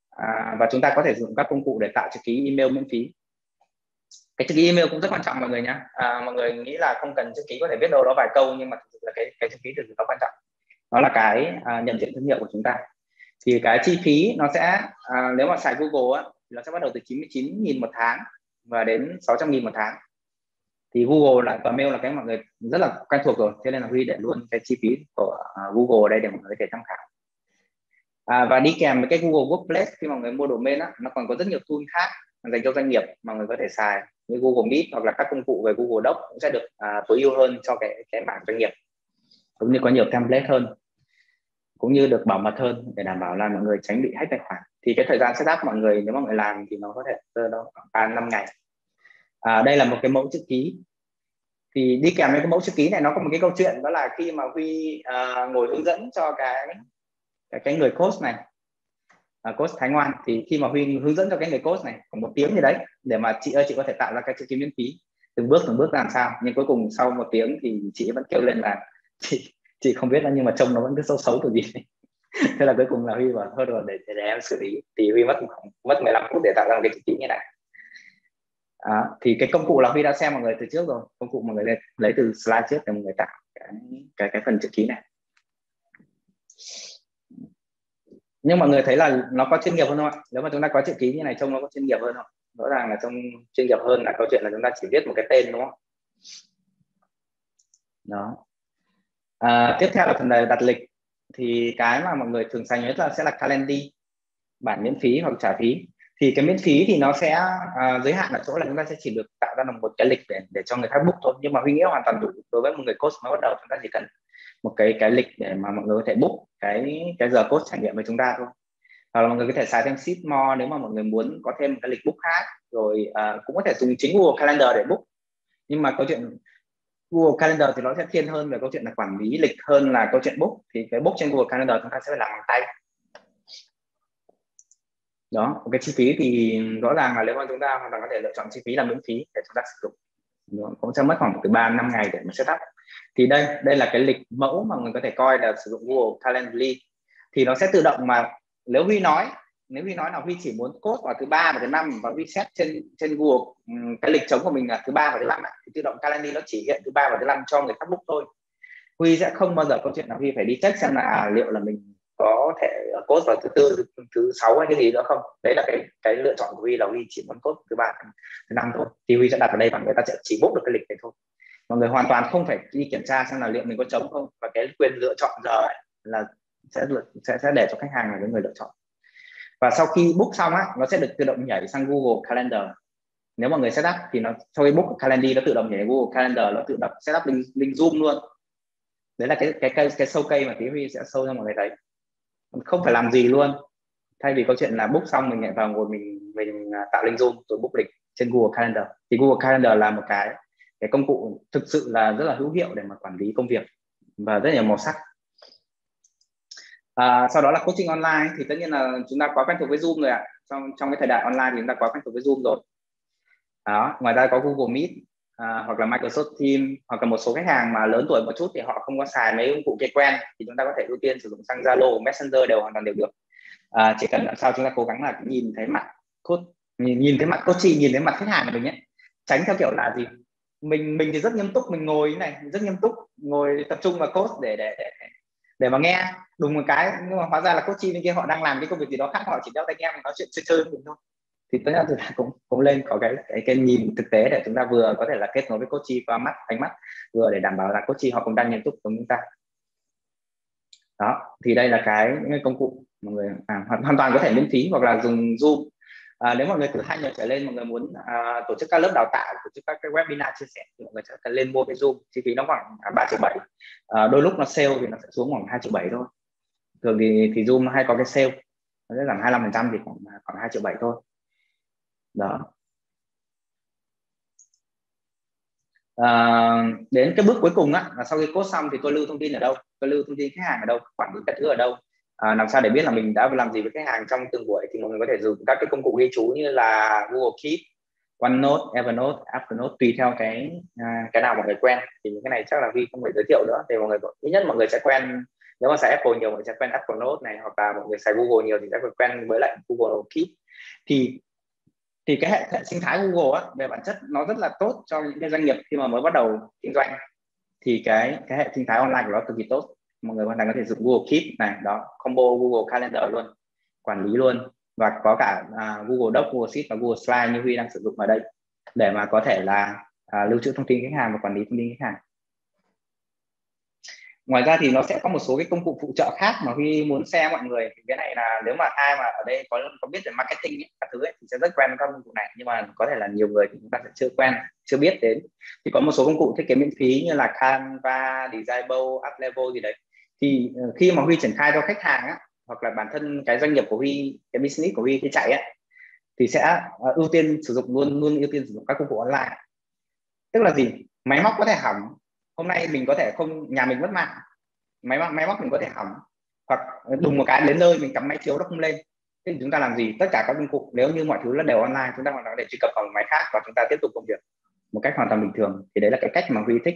À, và chúng ta có thể dùng các công cụ để tạo chữ ký email miễn phí. Cái chữ ký email cũng rất quan trọng mọi người nhé à, mọi người nghĩ là không cần chữ ký có thể viết đâu đó vài câu nhưng mà thực sự là cái cái chữ ký thực sự nó quan trọng. Nó là cái à, nhận diện thương hiệu của chúng ta thì cái chi phí nó sẽ à, nếu mà xài Google á, thì nó sẽ bắt đầu từ 99.000 một tháng và đến 600.000 một tháng. Thì Google là Mail là cái mọi người rất là quen thuộc rồi thế nên là Huy để luôn cái chi phí của à, Google ở đây để mọi người có thể tham khảo. À, và đi kèm với cái Google Workplace khi mọi người mua domain á, nó còn có rất nhiều tool khác dành cho doanh nghiệp mà người có thể xài như Google Meet hoặc là các công cụ về Google Docs cũng sẽ được à, tối ưu hơn cho cái cái mảng doanh nghiệp cũng như có nhiều template hơn cũng như được bảo mật hơn để đảm bảo là mọi người tránh bị hack tài khoản. Thì cái thời gian setup mọi người nếu mọi người làm thì nó có thể rơi đó khoảng ba năm ngày. À, đây là một cái mẫu chữ ký. Thì đi kèm với cái mẫu chữ ký này nó có một cái câu chuyện đó là khi mà huy uh, ngồi hướng dẫn cho cái cái, cái người coach này uh, coach Thái Ngoan. Thì khi mà huy hướng dẫn cho cái người coach này khoảng một tiếng gì đấy để mà chị ơi chị có thể tạo ra cái chữ ký miễn phí từng bước từng bước làm sao. Nhưng cuối cùng sau một tiếng thì chị vẫn kêu lên là chị chị không biết là nhưng mà trông nó vẫn cứ xấu xấu kiểu gì. Thế là cuối cùng là huy bảo thôi rồi để, để, để em xử lý. Thì huy mất mất 15 phút để tạo ra một cái chỉ như này. À, thì cái công cụ là huy đã xem mọi người từ trước rồi. Công cụ mọi người lấy, lấy từ slide trước để mọi người tạo cái cái cái phần chữ ký này. Nhưng mọi người thấy là nó có chuyên nghiệp hơn không ạ? Nếu mà chúng ta có chữ ký như này trông nó có chuyên nghiệp hơn không? Rõ ràng là trông chuyên nghiệp hơn là câu chuyện là chúng ta chỉ viết một cái tên đúng không? Đó à, tiếp theo là phần đặt lịch. Thì cái mà mọi người thường xài nhất là sẽ là calendly bản miễn phí hoặc trả phí. Thì cái miễn phí thì nó sẽ uh, giới hạn ở chỗ là chúng ta sẽ chỉ được tạo ra một cái lịch để để cho người khác book thôi. Nhưng mà huy nghĩ hoàn toàn đủ đối với một người coach mới bắt đầu chúng ta chỉ cần một cái cái lịch để mà mọi người có thể book cái cái giờ coach trải nghiệm với chúng ta thôi. Hoặc là mọi người có thể xài thêm Seedmore nếu mà mọi người muốn có thêm một cái lịch book khác. Rồi uh, cũng có thể dùng chính Google Calendar để book. Nhưng mà câu chuyện Google Calendar thì nó sẽ thiên hơn về câu chuyện là quản lý lịch hơn là câu chuyện book. Thì cái book trên Google Calendar chúng ta sẽ phải làm bằng tay. Đó cái chi phí thì rõ ràng là nếu mà chúng ta hoàn toàn có thể lựa chọn chi phí là miễn phí để chúng ta sử dụng. Nó cũng sẽ mất khoảng từ 3 năm ngày để mà setup thì đây đây là cái lịch mẫu mà người có thể coi là sử dụng Google Calendly. Thì nó sẽ tự động mà nếu Huy nói nếu Huy nói là Huy chỉ muốn cốt vào thứ ba và thứ năm và Huy xét trên trên Google ừ, cái lịch trống của mình là thứ ba và thứ năm thì tự động Calendly nó chỉ hiện thứ ba và thứ năm cho người khác book thôi. Huy sẽ không bao giờ câu chuyện là Huy phải đi check xem là à, liệu là mình có thể cốt vào thứ tư thứ sáu hay cái gì nữa không. Đấy là cái cái lựa chọn của Huy là Huy chỉ muốn cốt thứ ba thứ năm thôi. Thì Huy sẽ đặt ở đây và người ta sẽ chỉ book được cái lịch này thôi. Mọi người hoàn toàn không phải đi kiểm tra xem là liệu mình có trống không. Và cái quyền lựa chọn giờ ấy là sẽ sẽ sẽ để cho khách hàng là cái người lựa chọn và sau khi book xong á nó sẽ được tự động nhảy sang Google Calendar. Nếu mọi người setup thì nó sau khi book Calendly nó tự động nhảy Google Calendar nó tự động setup link, link Zoom luôn. Đấy là cái cái cái, cái sâu cây mà tí huy sẽ sâu cho mọi người thấy. Không phải làm gì luôn. Thay vì câu chuyện là book xong mình lại vào ngồi mình mình à, tạo link Zoom rồi book lịch trên Google Calendar. Thì Google Calendar là một cái cái công cụ thực sự là rất là hữu hiệu để mà quản lý công việc và rất nhiều màu sắc à, sau đó là coaching online. Thì tất nhiên là chúng ta quá quen thuộc với zoom rồi ạ. Trong trong cái thời đại online thì chúng ta quá quen thuộc với zoom rồi. Đó ngoài ra có google meet à, hoặc là microsoft teams hoặc là một số khách hàng mà lớn tuổi một chút thì họ không có xài mấy công cụ kia quen thì chúng ta có thể ưu tiên sử dụng sang zalo messenger đều hoàn toàn đều được. À, chỉ cần làm sao chúng ta cố gắng là nhìn thấy mặt coach nhìn, nhìn thấy mặt coach nhìn thấy mặt khách hàng của mình nhé tránh theo kiểu là gì? Mình mình thì rất nghiêm túc mình ngồi như này rất nghiêm túc ngồi tập trung vào coach để để để để mà nghe đúng một cái nhưng mà hóa ra là coach bên kia họ đang làm cái công việc gì đó khác họ chỉ đeo tai nghe nói chuyện chơi chơi mình thôi thì tất nhiên là cũng cũng lên có cái cái cái nhìn thực tế để chúng ta vừa có thể là kết nối với coach qua mắt ánh mắt vừa để đảm bảo là coach họ cũng đang nghiêm túc với chúng ta. Đó thì đây là cái những cái công cụ mọi người à, hoàn, hoàn toàn có thể miễn phí hoặc là dùng zoom à, nếu mọi người từ hai người trở lên mọi người muốn à, tổ chức các lớp đào tạo tổ chức các cái webinar chia sẻ thì mọi người sẽ lên mua cái zoom chi phí nó khoảng à, ba triệu bảy. À, đôi lúc nó sale thì nó sẽ xuống khoảng hai triệu bảy thôi. Thường thì thì zoom nó hay có cái sale nó sẽ giảm 25 phần trăm thì khoảng à, khoảng hai triệu bảy thôi. Đó. À, đến cái bước cuối cùng á là sau khi cốt xong thì tôi lưu thông tin ở đâu? Tôi lưu thông tin khách hàng ở đâu? Quản lý các thứ ở đâu? À, làm sao để biết là mình đã làm gì với khách hàng trong từng buổi thì mọi người có thể dùng các cái công cụ ghi chú như là Google Keep, OneNote, Evernote, Afternote tùy theo cái à, cái nào mọi người quen. Thì những cái này chắc là Vi không phải giới thiệu nữa. Thì mọi người ít nhất mọi người sẽ quen nếu mà xài Apple nhiều mọi người sẽ quen Apple Note này hoặc là mọi người xài Google nhiều thì sẽ quen với lại Google Keep. Thì thì cái hệ, hệ sinh thái Google á, về bản chất nó rất là tốt cho những cái doanh nghiệp khi mà mới bắt đầu kinh doanh. Thì cái cái hệ sinh thái online của nó cực kỳ tốt mọi người hoàn toàn có thể dùng Google Keep này đó combo Google Calendar luôn quản lý luôn. Và có cả uh, Google Doc, Google Sheet và Google Slide như Huy đang sử dụng ở đây để mà có thể là uh, lưu trữ thông tin khách hàng và quản lý thông tin khách hàng. Ngoài ra thì nó sẽ có một số cái công cụ phụ trợ khác mà Huy muốn share mọi người. Thì cái này là nếu mà ai mà ở đây có có biết về marketing ấy, các thứ ấy, thì sẽ rất quen với các công cụ này. Nhưng mà có thể là nhiều người thì chúng ta sẽ chưa quen chưa biết đến. Thì có một số công cụ thiết kế miễn phí như là Canva, Designable, Uplevel gì đấy thì ờ, khi mà Huy triển khai cho khách hàng á, hoặc là bản thân cái doanh nghiệp của Huy cái business của Huy khi chạy á, thì sẽ ờ, ưu tiên sử dụng luôn luôn ưu tiên sử dụng các công cụ online. Tức là gì? Máy móc có thể hỏng. Hôm nay mình có thể không nhà mình mất mạng. Máy móc máy móc mình có thể hỏng. Hoặc ờ, đùng một cái đến nơi mình cắm máy chiếu nó không lên. Thế thì chúng ta làm gì? Tất cả các công cụ nếu như mọi thứ là đều online chúng ta hoàn toàn để truy cập vào máy khác và chúng ta tiếp tục công việc một cách hoàn toàn bình thường. Thì đấy là cái cách mà Huy thích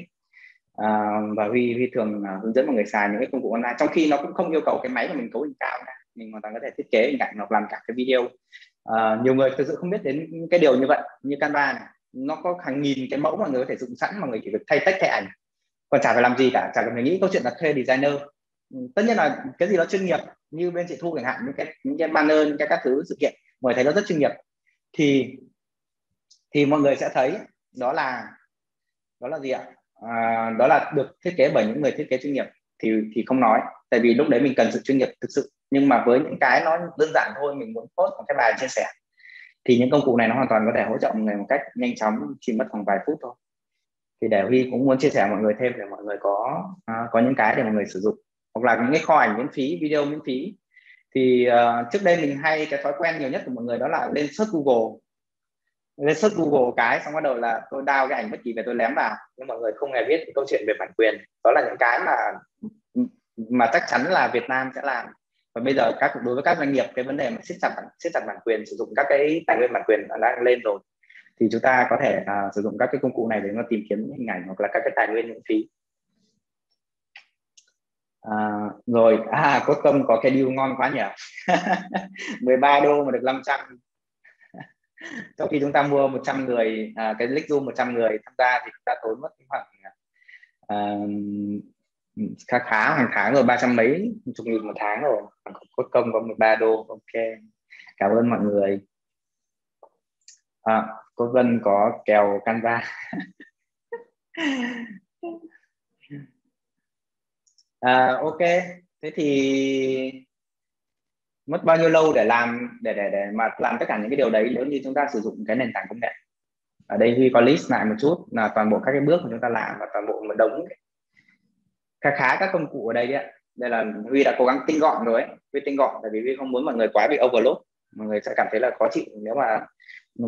à, và Huy Huy thường uh, hướng dẫn mọi người xài những cái công cụ online trong khi nó cũng không yêu cầu cái máy của mình cấu hình cao cả. mình hoàn toàn có thể thiết kế hình ảnh hoặc làm cả cái video. À, nhiều người thực sự không biết đến cái điều như vậy như Canva này. Nó có hàng nghìn cái mẫu mà người có thể dùng sẵn mà người chỉ việc thay tách thay ảnh. Còn chả phải làm gì cả chả cần phải nghĩ câu chuyện là thuê designer. Ừ, tất nhiên là cái gì đó chuyên nghiệp như bên chị thu chẳng hạn những cái những cái banner những cái các thứ sự kiện mọi người thấy nó rất chuyên nghiệp. Thì thì mọi người sẽ thấy đó là đó là gì ạ? À, đó là được thiết kế bởi những người thiết kế chuyên nghiệp thì thì không nói tại vì lúc đấy mình cần sự chuyên nghiệp thực sự. Nhưng mà với những cái nó đơn giản thôi mình muốn post một cái bài chia sẻ thì những công cụ này nó hoàn toàn có thể hỗ trợ mọi người một cách nhanh chóng chỉ mất khoảng vài phút thôi. Thì để Huy cũng muốn chia sẻ mọi người thêm để mọi người có uh, có những cái để mọi người sử dụng hoặc là những cái kho ảnh miễn phí video miễn phí. Thì uh, trước đây mình hay cái thói quen nhiều nhất của mọi người đó là lên search Google lên search Google cái xong bắt đầu là tôi đao cái ảnh bất kỳ về tôi lém vào. Nhưng mọi người không hề biết câu chuyện về bản quyền. Đó là những cái mà mà chắc chắn là Việt Nam sẽ làm. Và bây giờ các đối với các doanh nghiệp cái vấn đề mà siết chặt siết chặt bản quyền sử dụng các cái tài nguyên bản quyền đã lên rồi thì chúng ta có thể uh, sử dụng các cái công cụ này để nó tìm kiếm những hình ảnh hoặc là các cái tài nguyên miễn phí. À, rồi. À có tâm có cái deal ngon quá nhỉ? 13 đô mà được 500 sau khi chúng ta mua 100 người à, cái link zoom 100 người tham gia thì chúng ta tốn mất khoảng à, khá khá hàng tháng rồi ba trăm mấy chục nghìn một tháng rồi. Cốt công có 13 đô ok. Cảm ơn mọi người. À, cô Vân có kèo Canva. À, ok. Thế thì mất bao nhiêu lâu để làm để để để mà làm tất cả những cái điều đấy nếu như chúng ta sử dụng cái nền tảng công nghệ? Ở đây Huy có list lại một chút là toàn bộ các cái bước mà chúng ta làm và toàn bộ một đống khá khá các công cụ ở đây đấy đây là Huy đã cố gắng tinh gọn rồi ấy. Huy tinh gọn tại vì Huy không muốn mọi người quá bị overload. Mọi người sẽ cảm thấy là khó chịu nếu mà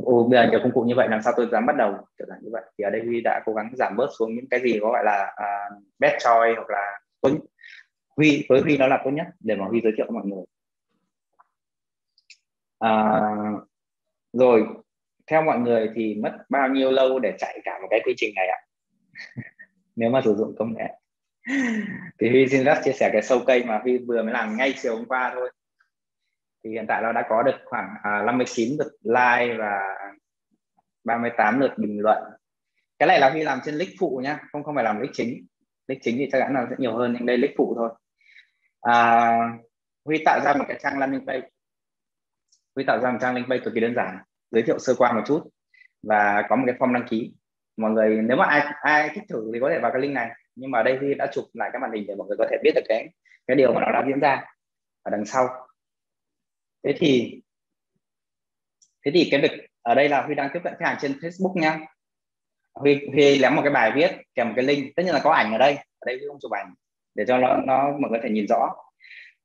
Ồ, bây giờ nhiều công cụ như vậy làm sao tôi dám bắt đầu? Kiểu dạng như vậy. Thì ở đây Huy đã cố gắng giảm bớt xuống những cái gì có gọi là à, uh, best choice hoặc là Huy với Huy nó là tốt nhất để mà Huy giới thiệu cho mọi người à, rồi theo mọi người thì mất bao nhiêu lâu để chạy cả một cái quy trình này ạ? Nếu mà sử dụng công nghệ. Thì Huy xin phép chia sẻ cái sâu cây mà Huy vừa mới làm ngay chiều hôm qua thôi. Thì hiện tại nó đã có được khoảng à, 59 lượt like và 38 lượt bình luận. Cái này là Huy làm trên link phụ nhá không không phải làm link chính. Link chính thì chắc chắn là sẽ nhiều hơn nhưng đây link phụ thôi. À, Huy tạo ra một cái trang landing page. Huy tạo ra một trang landing page cực kỳ đơn giản giới thiệu sơ qua một chút và có một cái form đăng ký. Mọi người nếu mà ai ai thích thử thì có thể vào cái link này. Nhưng mà ở đây Huy đã chụp lại các màn hình để mọi người có thể biết được cái cái điều mà nó đã diễn ra ở đằng sau. Thế thì thế thì cái việc ở đây là Huy đang tiếp cận khách hàng trên Facebook nha. Huy, Huy lém một cái bài viết kèm một cái link. Tất nhiên là có ảnh ở đây. Ở đây Huy không chụp ảnh để cho nó, nó mọi người có thể nhìn rõ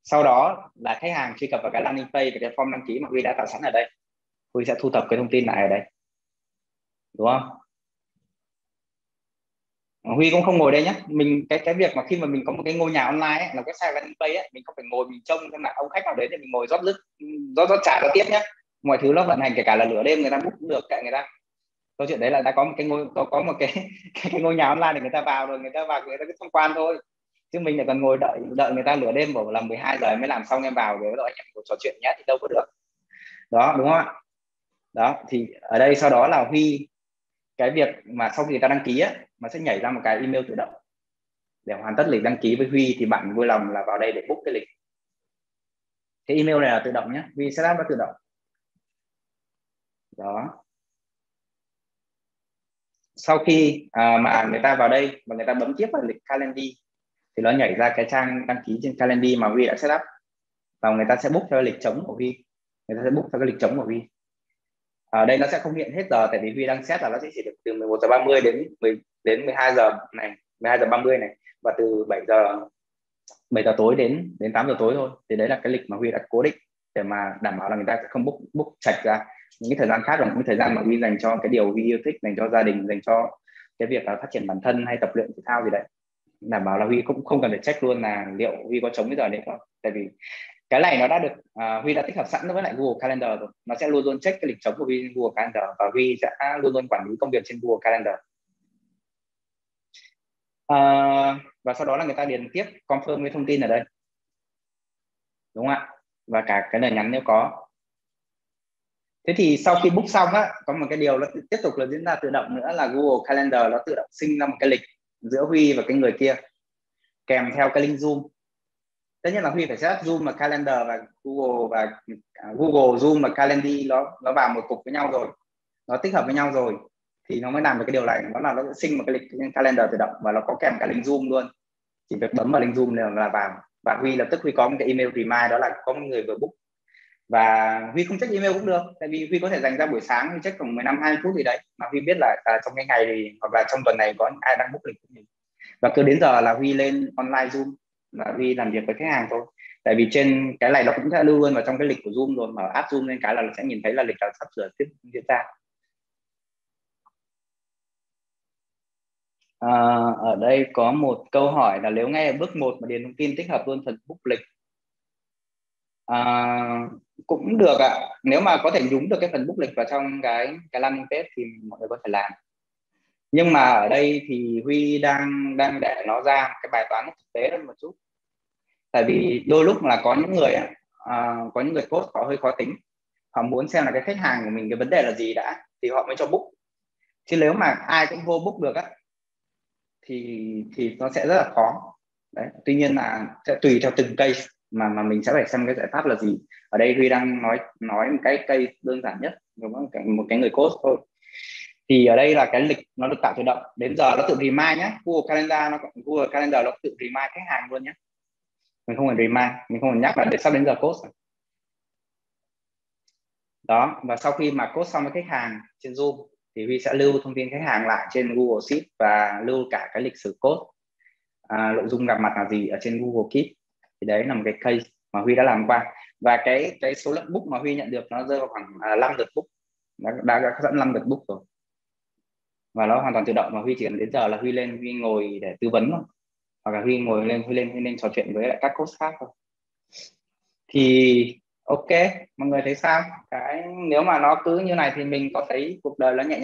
sau đó là khách hàng truy cập vào cái landing page và cái form đăng ký mà Huy đã tạo sẵn ở đây Huy sẽ thu thập cái thông tin lại ở đây. Đúng không? Huy cũng không ngồi đây nhé mình cái cái việc mà khi mà mình có một cái ngôi nhà online ấy, là website landing page ấy, mình không phải ngồi mình trông xem là ông khách nào đến thì mình ngồi rót nước rót rót trả nó tiếp nhé mọi thứ nó vận hành kể cả là lửa đêm người ta book cũng được cả người ta. Câu chuyện đấy là đã có một cái ngôi có, có một cái, cái cái ngôi nhà online để người ta vào rồi người ta vào người ta cứ tham quan thôi chứ mình lại còn ngồi đợi đợi người ta lửa đêm bảo là 12 giờ mới làm xong em vào rồi anh em trò chuyện nhé thì đâu có được. Đó đúng không ạ? Đó thì ở đây sau đó là huy cái việc mà sau khi người ta đăng ký á nó sẽ nhảy ra một cái email tự động để hoàn tất lịch đăng ký với huy thì bạn vui lòng là vào đây để book cái lịch. Cái email này là tự động nhé huy setup nó tự động. Đó. Sau khi à, mà người ta vào đây và người ta bấm tiếp vào lịch calendar thì nó nhảy ra cái trang đăng ký trên Calendly mà Huy đã setup và người ta sẽ book theo lịch trống của Huy. Người ta sẽ book theo cái lịch trống của Huy. Ở đây nó sẽ không hiện hết giờ, tại vì Huy đang set là nó sẽ chỉ được từ 11 giờ 30 đến 10 đến 12 giờ này 12 giờ 30 này, và từ 7 giờ 7 giờ tối đến đến 8 giờ tối thôi. Thì đấy là cái lịch mà Huy đã cố định để mà đảm bảo là người ta sẽ không book book chạch ra những cái thời gian khác, là những thời gian mà Huy dành cho cái điều Huy yêu thích, dành cho gia đình, dành cho cái việc là phát triển bản thân hay tập luyện thể thao gì đấy đảm bảo là Huy cũng không cần phải check luôn là liệu Huy có chống bây giờ đấy không. Tại vì cái này nó đã được uh, Huy đã tích hợp sẵn với lại Google Calendar rồi. Nó sẽ luôn luôn check cái lịch chống của Huy Google Calendar và Huy sẽ luôn luôn quản lý công việc trên Google Calendar. Uh, và sau đó là người ta điền tiếp confirm cái thông tin ở đây. Đúng không ạ? Và cả cái lời nhắn nếu có. Thế thì sau khi book xong á có một cái điều nó tiếp tục là diễn ra tự động nữa là Google Calendar nó tự động sinh ra một cái lịch giữa Huy và cái người kia kèm theo cái link Zoom. Tất nhiên là Huy phải setup Zoom và Calendar và Google và à, Google Zoom và Calendar nó nó vào một cục với nhau rồi. Nó tích hợp với nhau rồi thì nó mới làm được cái điều này. Đó là nó sẽ sinh một cái lịch calendar tự động và nó có kèm cả link zoom luôn. Chỉ việc bấm vào link zoom là, là vào. Và huy lập tức huy có một cái email remind đó là có một người vừa book và huy không check email cũng được tại vì huy có thể dành ra buổi sáng huy check khoảng 15 20 phút gì đấy mà huy biết là à, trong cái ngày thì hoặc là trong tuần này có ai đang book lịch của mình và cứ đến giờ là huy lên online zoom là huy làm việc với khách hàng thôi. Tại vì trên cái này nó cũng sẽ lưu luôn vào trong cái lịch của zoom rồi mở app zoom lên cái là sẽ nhìn thấy là lịch là sắp sửa tiếp diễn ra. À, ở đây có một câu hỏi là nếu ngay ở bước 1 mà điền thông tin tích hợp luôn phần book lịch à, cũng được ạ. Nếu mà có thể nhúng được cái phần book lịch vào trong cái cái landing page thì mọi người có thể làm. Nhưng mà ở đây thì Huy đang đang để nó ra cái bài toán thực tế hơn một chút. Tại vì đôi lúc là có những người à, có những người coach họ hơi khó tính. Họ muốn xem là cái khách hàng của mình cái vấn đề là gì đã thì họ mới cho book. Chứ nếu mà ai cũng vô book được á thì thì nó sẽ rất là khó. Đấy tuy nhiên là sẽ tùy theo từng case mà mà mình sẽ phải xem cái giải pháp là gì. Ở đây Huy đang nói nói một cái cây đơn giản nhất đúng không? một cái người code thôi. Thì ở đây là cái lịch nó được tạo tự động. Đến giờ nó tự remind nhé Google Calendar nó Google Calendar nó tự remind khách hàng luôn nhé mình không cần remind mình không cần nhắc là để sắp đến giờ code đó và sau khi mà code xong với khách hàng trên Zoom thì Huy sẽ lưu thông tin khách hàng lại trên Google Sheet và lưu cả cái lịch sử code à, nội dung gặp mặt là gì ở trên Google Keep thì đấy là một cái case mà Huy đã làm qua. Và cái cái số lượng book mà Huy nhận được nó rơi vào khoảng à, 5 lượt book. Đã, đã, đã dẫn năm lượt book rồi. Và nó hoàn toàn tự động mà huy chỉ cần đến giờ là huy lên huy ngồi để tư vấn thôi. Hoặc là huy ngồi lên huy lên huy lên trò chuyện với lại các coach khác thôi. Thì ok mọi người thấy sao? Cái nếu mà nó cứ như này thì mình có thấy cuộc đời nó nhẹ nhàng